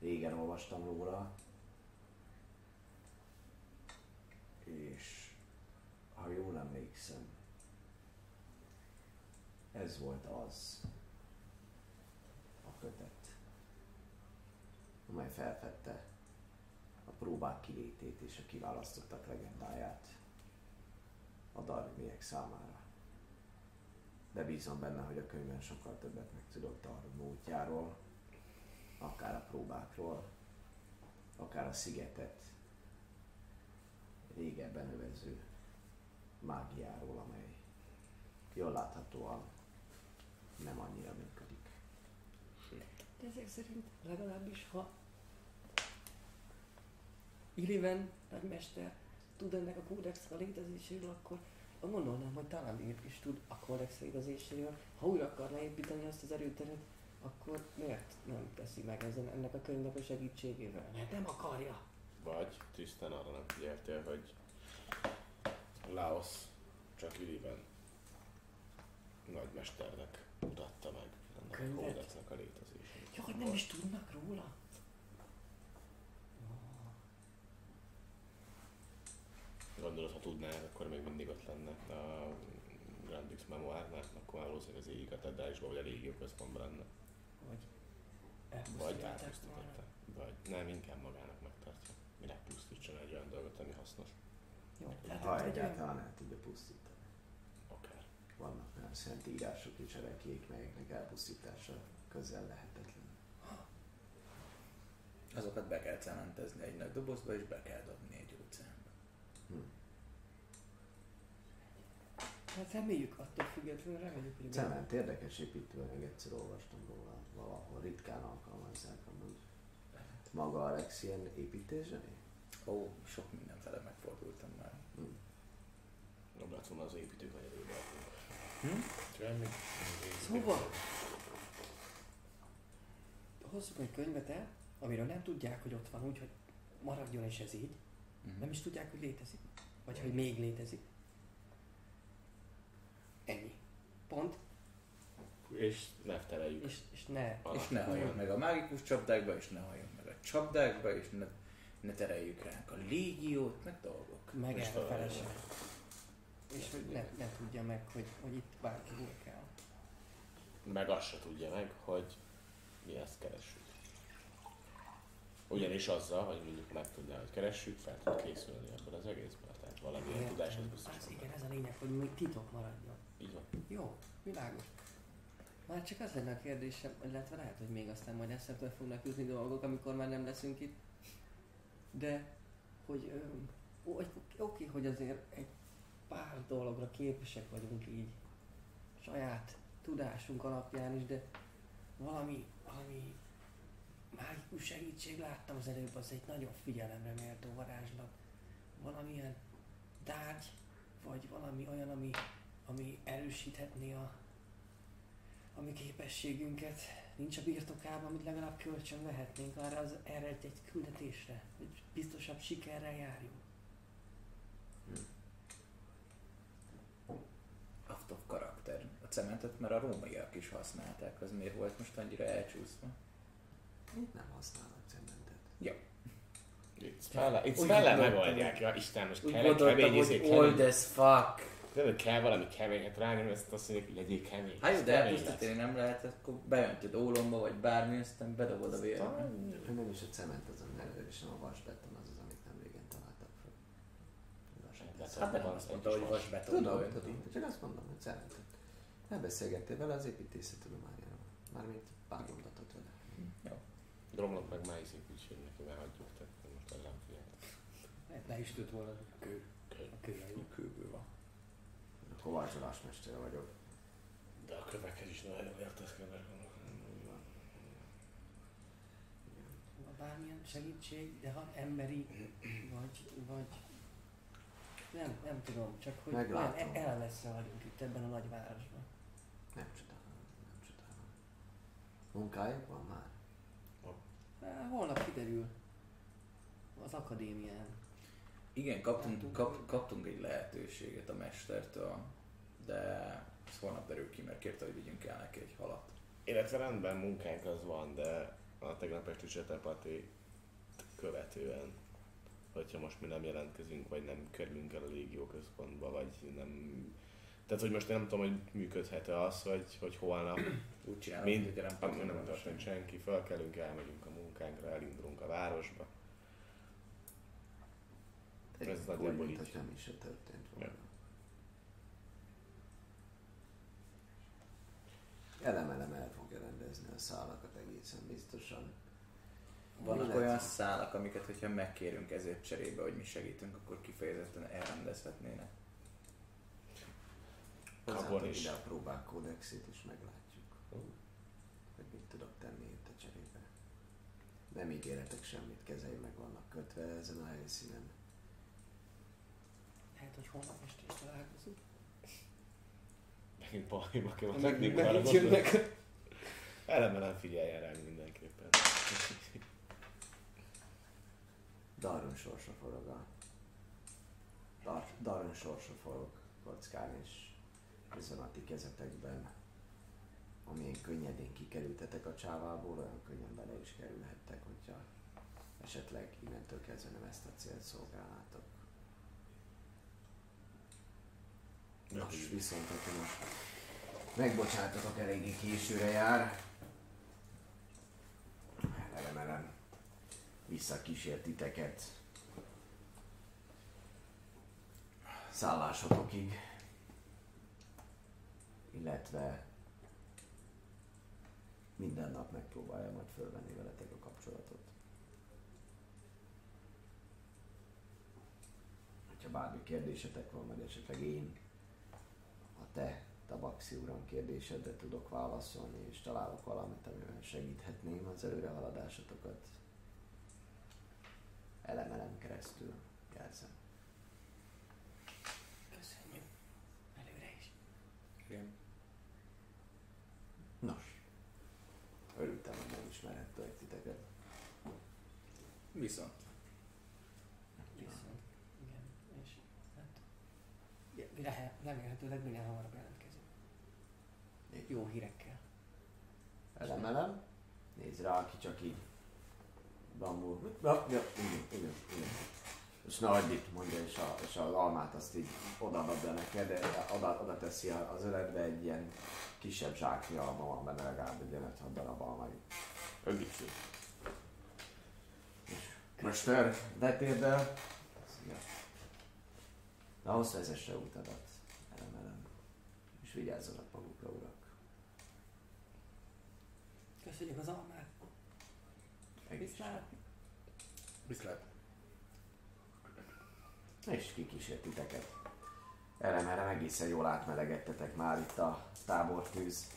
Régen olvastam róla, és ha jól emlékszem, ez volt az a kötet, amely felfedte a próbák kilétét és a kiválasztottak legendáját a darmiek számára. De bízom benne, hogy a könyvben sokkal többet meg tudok Darwin módjáról, akár a próbákról, akár a szigetet régebben övező mágiáról, amely jól láthatóan nem annyira működik. De ezek szerint legalábbis, ha Illiven nagymester tud ennek a kódexnek a létezéséről, akkor gondolnám, hogy talán ő is tud a kódex létezéséről. Ha újra akarná építeni azt az erőteret, akkor miért nem teszi meg ezen, ennek a könyvnek a segítségével? Mert nem akarja. Vagy tisztán arra nem figyeltél, hogy Laos csak Üliben nagymesternek mutatta meg ennek a kódexnek a létezését. Ja, hogy nem is tudnak róla? Gondolod, ha tudnál, akkor még mindig ott lenne a Grandix Memoárnál, akkor már valószínűleg az égi katedrálisban, vagy a régió központban lenne. Vagy Vagy átpusztították. Vagy nem, inkább magának megtartja. Minek pusztítson egy olyan dolgot, ami hasznos. Jó, tehát Ha egyáltalán el tudja pusztítani. Akár. Vannak olyan szent írások és erekék, melyeknek elpusztítása közel lehetetlen. Azokat be kell cementezni egy nagy dobozba, és be kell dobni egy óceánba. Hát reméljük, attól függetlenül reméljük, hogy... Cement érdekes építőanyag, egyszer olvastam róla, valahol ritkán alkalmazzák amúgy. Maga Alex ilyen építészené? Ó, sok mindenfele megfordultam már. Jobb lett volna az építők anyarébe. Hm? Semmi. Szóval, hozzuk egy könyvet el, amiről nem tudják, hogy ott van, úgyhogy maradjon és ez így. Mhm. Nem is tudják, hogy létezik. Vagy hogy még létezik. Ennyi. Pont. És leftereljük. És, és ne. És ne halljunk meg a mágikus csapdákba, és ne halljunk meg a csapdákba, és ne, ne tereljük ránk a légiót, meg dolgok. Meg És erre talán- feleség. És hogy ne, ne tudja meg, hogy, hogy itt bárki hol kell. Meg azt se tudja meg, hogy mi ezt keressük. Ugyanis azzal, hogy mondjuk megtudná, hogy keressük, fel tud készülni ebből az egészből. Tehát valamilyen Értem. tudás az biztos Az igen, ez a lényeg, hogy még titok maradjon. Így van. Jó, világos. Már csak az lenne a kérdésem, illetve lehet, hogy még aztán majd eszembe fognak jutni dolgok, amikor már nem leszünk itt. De, hogy hogy oké, hogy azért egy pár dologra képesek vagyunk így, saját tudásunk alapján is, de valami, valami mágikus segítség láttam az előbb, az egy nagyon figyelemre méltó varázslat. Valamilyen tárgy, vagy valami olyan, ami, ami erősíthetné a, a mi képességünket. Nincs a birtokában, amit legalább kölcsön vehetnénk arra az, erre egy, egy küldetésre, hogy biztosabb sikerrel járjunk. Out of karakter. A cementet már a rómaiak is használták, az miért volt most annyira elcsúszva? Itt nem használnak cementet. Itt fel, itt Úgy fel gondoltam, megoldják. Ja, Isten, most Úgy kell egy gondoltam, hogy old as fuck. De hogy kell valami keményet rágni, ezt azt mondják, hogy legyél kemény. Hát jó, de elpusztítani nem lehet, akkor beöntöd ólomba vagy bármi, aztán bedobod a vérbe. Nem is a cement az a neve, és nem a vasbeton az az, amit nem régen találtak fel. lesz. Hát de nem azt mondta, hogy vasbetonba Tudom, tudom, csak azt mondom, hogy cementet. Nem beszélgettél vele az építészettudományáról. Mármint pár mondatot vele. Dromlok meg már iszik, úgyhogy neki már hagyjuk, tehát most ezzel figyelj. Le is tört volna kő. Kő. A kő van. Kovácsolásmestere vagyok. De a kövekhez is nagyon követ. Ha bármilyen segítség, de ha emberi, vagy, vagy nem, nem tudom, csak hogy olyan Meglátom. e- elmessze vagyunk itt ebben a nagyvárosban. Nem csodálom, nem csodálom. Munkájuk van már? Há, Holnap kiderül az akadémián. Igen, kaptunk, kap, kaptunk egy lehetőséget a mestertől, de ez holnap derül ki, mert kérte, hogy vigyünk el neki egy halat. Illetve rendben munkánk az van, de a tegnap esti csatapati követően, hogyha most mi nem jelentkezünk, vagy nem kerülünk el a légió központba, vagy nem... Tehát, hogy most nem tudom, hogy működhet-e az, hogy, hogy holnap Úgy csinálom, Mind, hogy nem nem tudom, történt senki, felkelünk, elmegyünk a munkánkra, elindulunk a városba. Ez nagyjából így. nem is se történt volna. Ja. Elem-elem el fogja rendezni a szálakat egészen biztosan. Vannak olyan szálak, amiket, hogyha megkérünk ezért cserébe, hogy mi segítünk, akkor kifejezetten elrendezhetnének. Hozzátok is. ide a próbák kódexét is meglátjuk. Hogy mit tudok tenni itt a cserébe. Nem ígéretek semmit, kezeim meg vannak kötve ezen a helyszínen. Lehet, hogy holnap este is találkozunk. Megint bajba kell Meg- megnék megint jönnek. gondolni. Eleme nem figyeljen ránk mindenképpen. Darun sorsa forog a... Dar, Darun sorsa forog kockán, és ezen a ti kezetekben, amilyen könnyedén kikerültetek a csávából, olyan könnyen bele is kerülhettek, hogyha esetleg innentől kezdve nem ezt a célt szolgálnátok. Nos, viszont hogyha most megbocsátatok, eléggé későre jár. Elemelem visszakísért titeket szállásotokig. Illetve minden nap megpróbálja majd fölvenni veletek a kapcsolatot. Ha bármi kérdésetek van, vagy esetleg én te tabaxi uram kérdésedre tudok válaszolni, és találok valamit, amivel segíthetném az előrehaladásotokat. Elemelem keresztül, jelzem. Köszönjük. Előre is. Igen. Nos, örültem, hogy megismerhettelek titeket. Viszont. Igen. És hát... ja, Lehet, remélhetőleg minél hamarabb jelentkezünk. Jó hírekkel. Elemelem, nézd rá, aki csak így bambul. Ja, ja, igen, igen, igen. És ne hagyd itt, mondja, és, a, és az almát azt így odaadja neked, oda, oda teszi az öletbe egy ilyen kisebb zsáknyi alma van benne, legalább egy ilyen 5 darab alma. így. Ödítsük. Mester, letérdel. De ahhoz vezesse utadat, elemelem. És vigyázzanak magukra, urak. Köszönjük az almát. Viszlát. Viszlát. És kikísért titeket. Elemerem egészen jól átmelegettetek már itt a tábortűz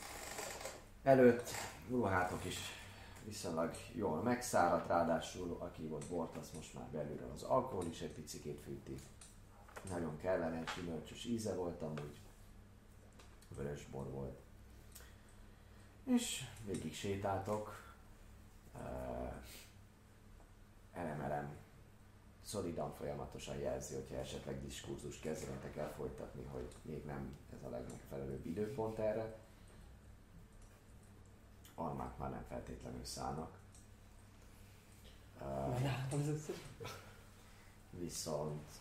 előtt. Ruhátok is viszonylag jól megszáradt, ráadásul aki volt bort, az most már belülről az alkohol is egy picikét fűti. Nagyon kellemes, gyümölcsös íze volt amúgy. Vörös bor volt. És végig sétáltok. Elemelem szolidan folyamatosan jelzi, hogyha esetleg diskurzus kezdenetek el folytatni, hogy még nem ez a legmegfelelőbb időpont erre. Almák már nem feltétlenül szállnak. Viszont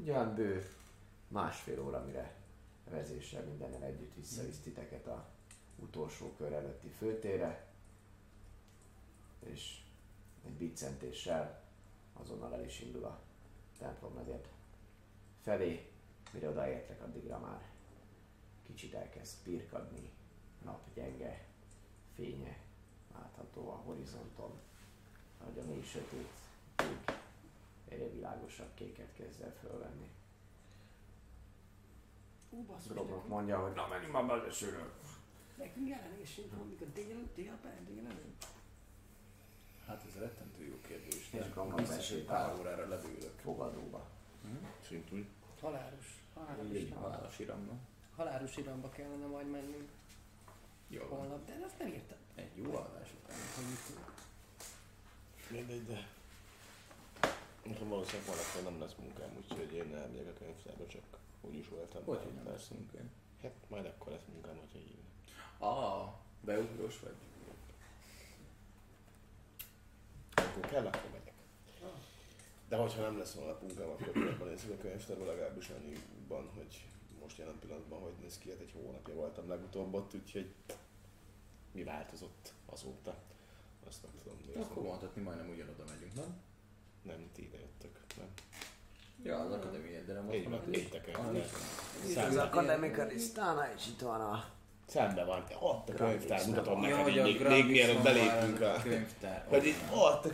ugyan bő másfél óra, mire vezéssel mindennel együtt visszavisz titeket a utolsó kör előtti főtére, és egy biccentéssel azonnal el is indul a templom negyed felé, mire odaértek, addigra már kicsit elkezd pirkadni, nap gyenge fénye látható a horizonton, ahogy a sötét egyre világosabb kéket kezd el fölvenni. Ú, basszus, Grobok mondja, hogy na menjünk már belesőről. nekünk jelenésünk van, mikor dél, délben, délelőtt. Hát ez rettentő jó kérdés. És Gromnak besétál. pár órára levőlök. fogadóba. Szint úgy. Halálos. Halálos Így halálos iramba. Halálos iramba kellene majd mennünk Jó holnap, de azt nem írtam. Egy jó alvás után. Mindegy, de... Nekem valószínűleg valakor nem lesz munkám, úgyhogy én elmegyek a könyvtárba, csak úgy is voltam. Hogy, nem lesz munkám? Hát majd akkor lesz munkám, hogyha hívnak. Ah, beugrós vagy? Akkor kell, akkor megyek. De hogyha nem lesz holnap munkám, akkor korábban nézzük a könyvtárba legalábbis annyiban, hogy most jelen pillanatban hogy néz ki, hát egy hónapja voltam legutóbb ott, úgyhogy mi változott azóta, azt nem tudom nézni. Akkor mondhatni majdnem ugyanoda megyünk, nem? Nem, ti ide jöttök, nem? Ja, az akadémia, de nem Így van, ott <laughs> itt a. Az Szembe, Akademika Risztána, és itt van a... szembe van, ott a könyvtár, mutatom neked, hogy így, a még, még mielőtt belépünk a... könyvtár. Hogy így ott a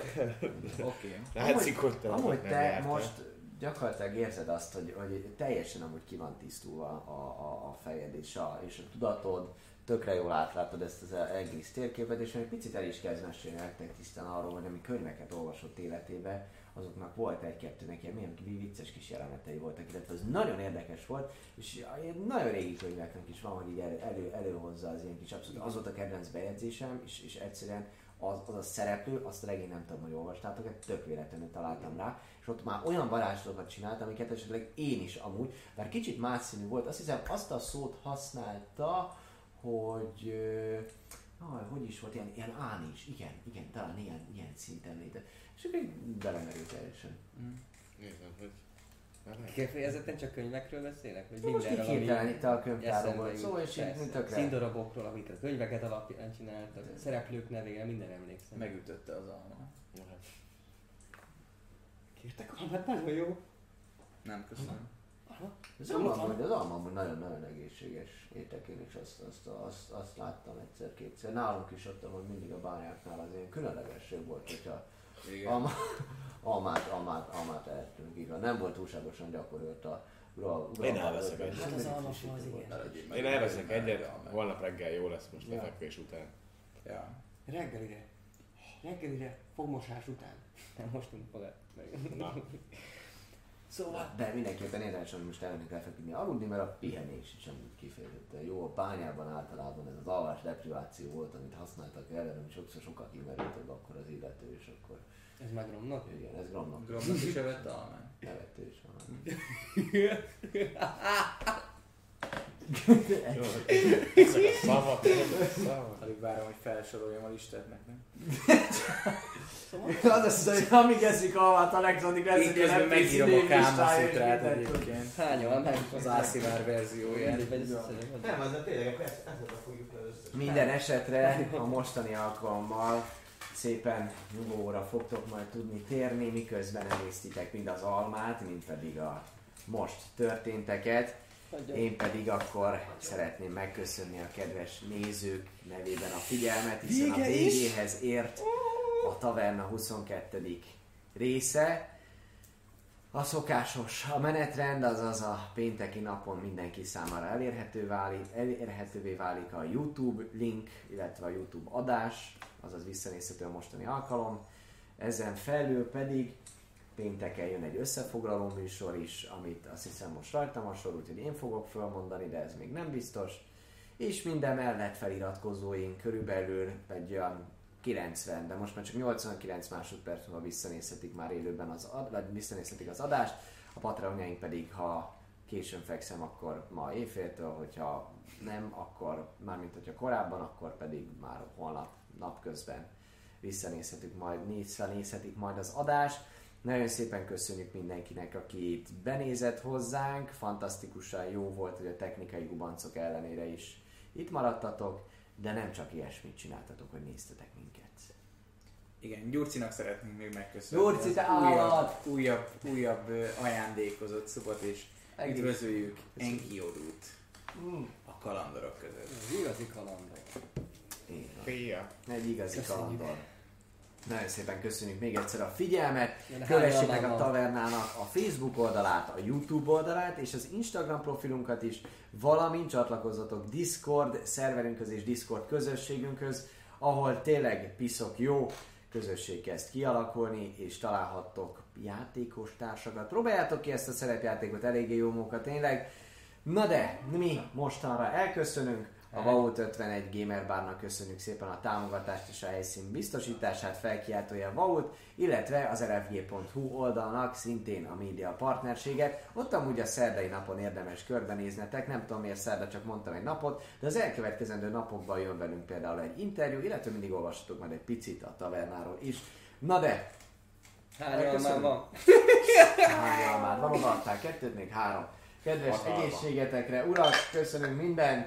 Oké. Látszik, hogy te Amúgy most gyakorlatilag érzed azt, hogy, hogy teljesen amúgy ki van tisztulva a, a, a fejed és a, és a tudatod, tökre jól átlátod ezt az egész térképet, és egy picit el is kezd mesélni nektek tisztán arról, hogy ami könyveket olvasott életébe, azoknak volt egy-kettőnek ilyen milyen vicces kis jelenetei voltak, illetve ez nagyon érdekes volt, és ilyen nagyon régi könyveknek is van, hogy így elő, elő, előhozza az ilyen kis abszolút. Az volt a kedvenc bejegyzésem, és, és egyszerűen az, az a szereplő, azt regény nem tudom, hogy olvastátok, egy tök véletlenül találtam rá, és ott már olyan varázslatokat csinált, amiket esetleg én is amúgy, bár kicsit más színű volt, azt hiszem azt a szót használta, hogy ah, hogy is volt, ilyen, ilyen án is, igen, igen, talán ilyen, ilyen szinten léte. És akkor így belemerült teljesen. Nézem, hogy... Kifejezetten csak könyvekről beszélek? Vagy Most így mindenről, hirtelen itt a eszembe volt jut? szó, és így tökre. Színdarabokról, amiket a könyveket alapján csináltak, a szereplők nevére, minden emlékszem. Megütötte az alma. Hát. Kértek almát, nagyon jó. Nem, köszönöm. Ez alma, az alma amúgy nagyon-nagyon egészséges étek, én is azt, azt, azt, azt láttam egyszer-kétszer. Nálunk is ott hogy mindig a bányáknál az ilyen különlegesség volt, hogyha Igen. alma, <laughs> almát, almát, almát ehettünk, így van. Nem volt túlságosan gyakorolt a ura, ura, Én elveszek egyet. Hát az almafa az igen. Én elveszek egyet, holnap reggel jó lesz most lefekvés után. Ja. Reggelire. Reggelire, fogmosás után. Nem, most nem fog Na, Szóval, De mindenképpen érdemes, hogy most elmennék lefeküdni aludni, mert a pihenés is amúgy kifejezetten jó. A bányában általában ez az alvás depriváció volt, amit használtak erre, ami sokszor sokkal kimerültebb akkor az illető, és akkor ez megromnak. igen, ez gromnak. Gromnak is evette almán. Nevető is van. <laughs> <laughs> jó. A szavak, a szavak. Alig várom, hogy felsoroljam a listát nektek. Az az, hogy amíg eszik almát, Alexandrik lesz Én egy ilyen közben NPC megírom a Kámaszutrát egyébként. Hányan meg Az Ászivár hogy- Nem, az tényleg, akkor ezt, fogjuk. Minden esetre a mostani alkalommal szépen nyugovóra fogtok majd tudni térni, miközben emésztitek mind az almát, mind pedig a most történteket. Én pedig akkor szeretném megköszönni a kedves nézők nevében a figyelmet, hiszen a végéhez ért a Taverna 22. része. A szokásos, a menetrend, azaz a pénteki napon mindenki számára elérhető válik, elérhetővé válik a YouTube link, illetve a YouTube adás, azaz visszanézhető a mostani alkalom. Ezen felül pedig pénteken jön egy összefoglaló műsor is, amit azt hiszem most rajtam a sor, úgyhogy én fogok felmondani, de ez még nem biztos. És minden mellett feliratkozóink körülbelül egy olyan 90, de most már csak 89 másodperc múlva visszanézhetik már élőben az, ad, vagy visszanézhetik az adást, a Patreonjaink pedig, ha későn fekszem, akkor ma éjféltől, hogyha nem, akkor mármint hogyha korábban, akkor pedig már holnap napközben visszanézhetük majd, visszanézhetik majd az adást. Nagyon szépen köszönjük mindenkinek, aki itt benézett hozzánk, fantasztikusan jó volt, hogy a technikai gubancok ellenére is itt maradtatok, de nem csak ilyesmit csináltatok, hogy néztetek minket. Igen, Gyurcinak szeretnénk még megköszönni. Gyurci, te újabb, állat! újabb, újabb ö, ajándékozott szupat, és Egész. üdvözöljük Enkiodút a kalandorok között. Ez igazi kalandor. Egy igazi Köszönjük. kalandor. Nagyon szépen köszönjük még egyszer a figyelmet. Kövessétek a? Tavernának a Facebook oldalát, a YouTube oldalát és az Instagram profilunkat is, valamint csatlakozzatok Discord szerverünkhöz és Discord közösségünkhöz, ahol tényleg piszok jó közösség kezd kialakulni, és találhattok játékos társakat. Próbáljátok ki ezt a szerepjátékot, eléggé jó munka tényleg. Na de, mi mostanra elköszönünk, a Vault 51 Gamer Barnak köszönjük szépen a támogatást és a helyszín biztosítását, felkiáltója a Vault, illetve az rfg.hu oldalnak szintén a média partnerséget. Ott amúgy a szerdai napon érdemes körbenéznetek, nem tudom miért szerda, csak mondtam egy napot, de az elkövetkezendő napokban jön velünk például egy interjú, illetve mindig olvassatok majd egy picit a tavernáról is. Na de, almán Köszönöm. van? hány almád van, odaadtál kettőt, még három. Kedves Hatalma. egészségetekre, urak, köszönünk mindent,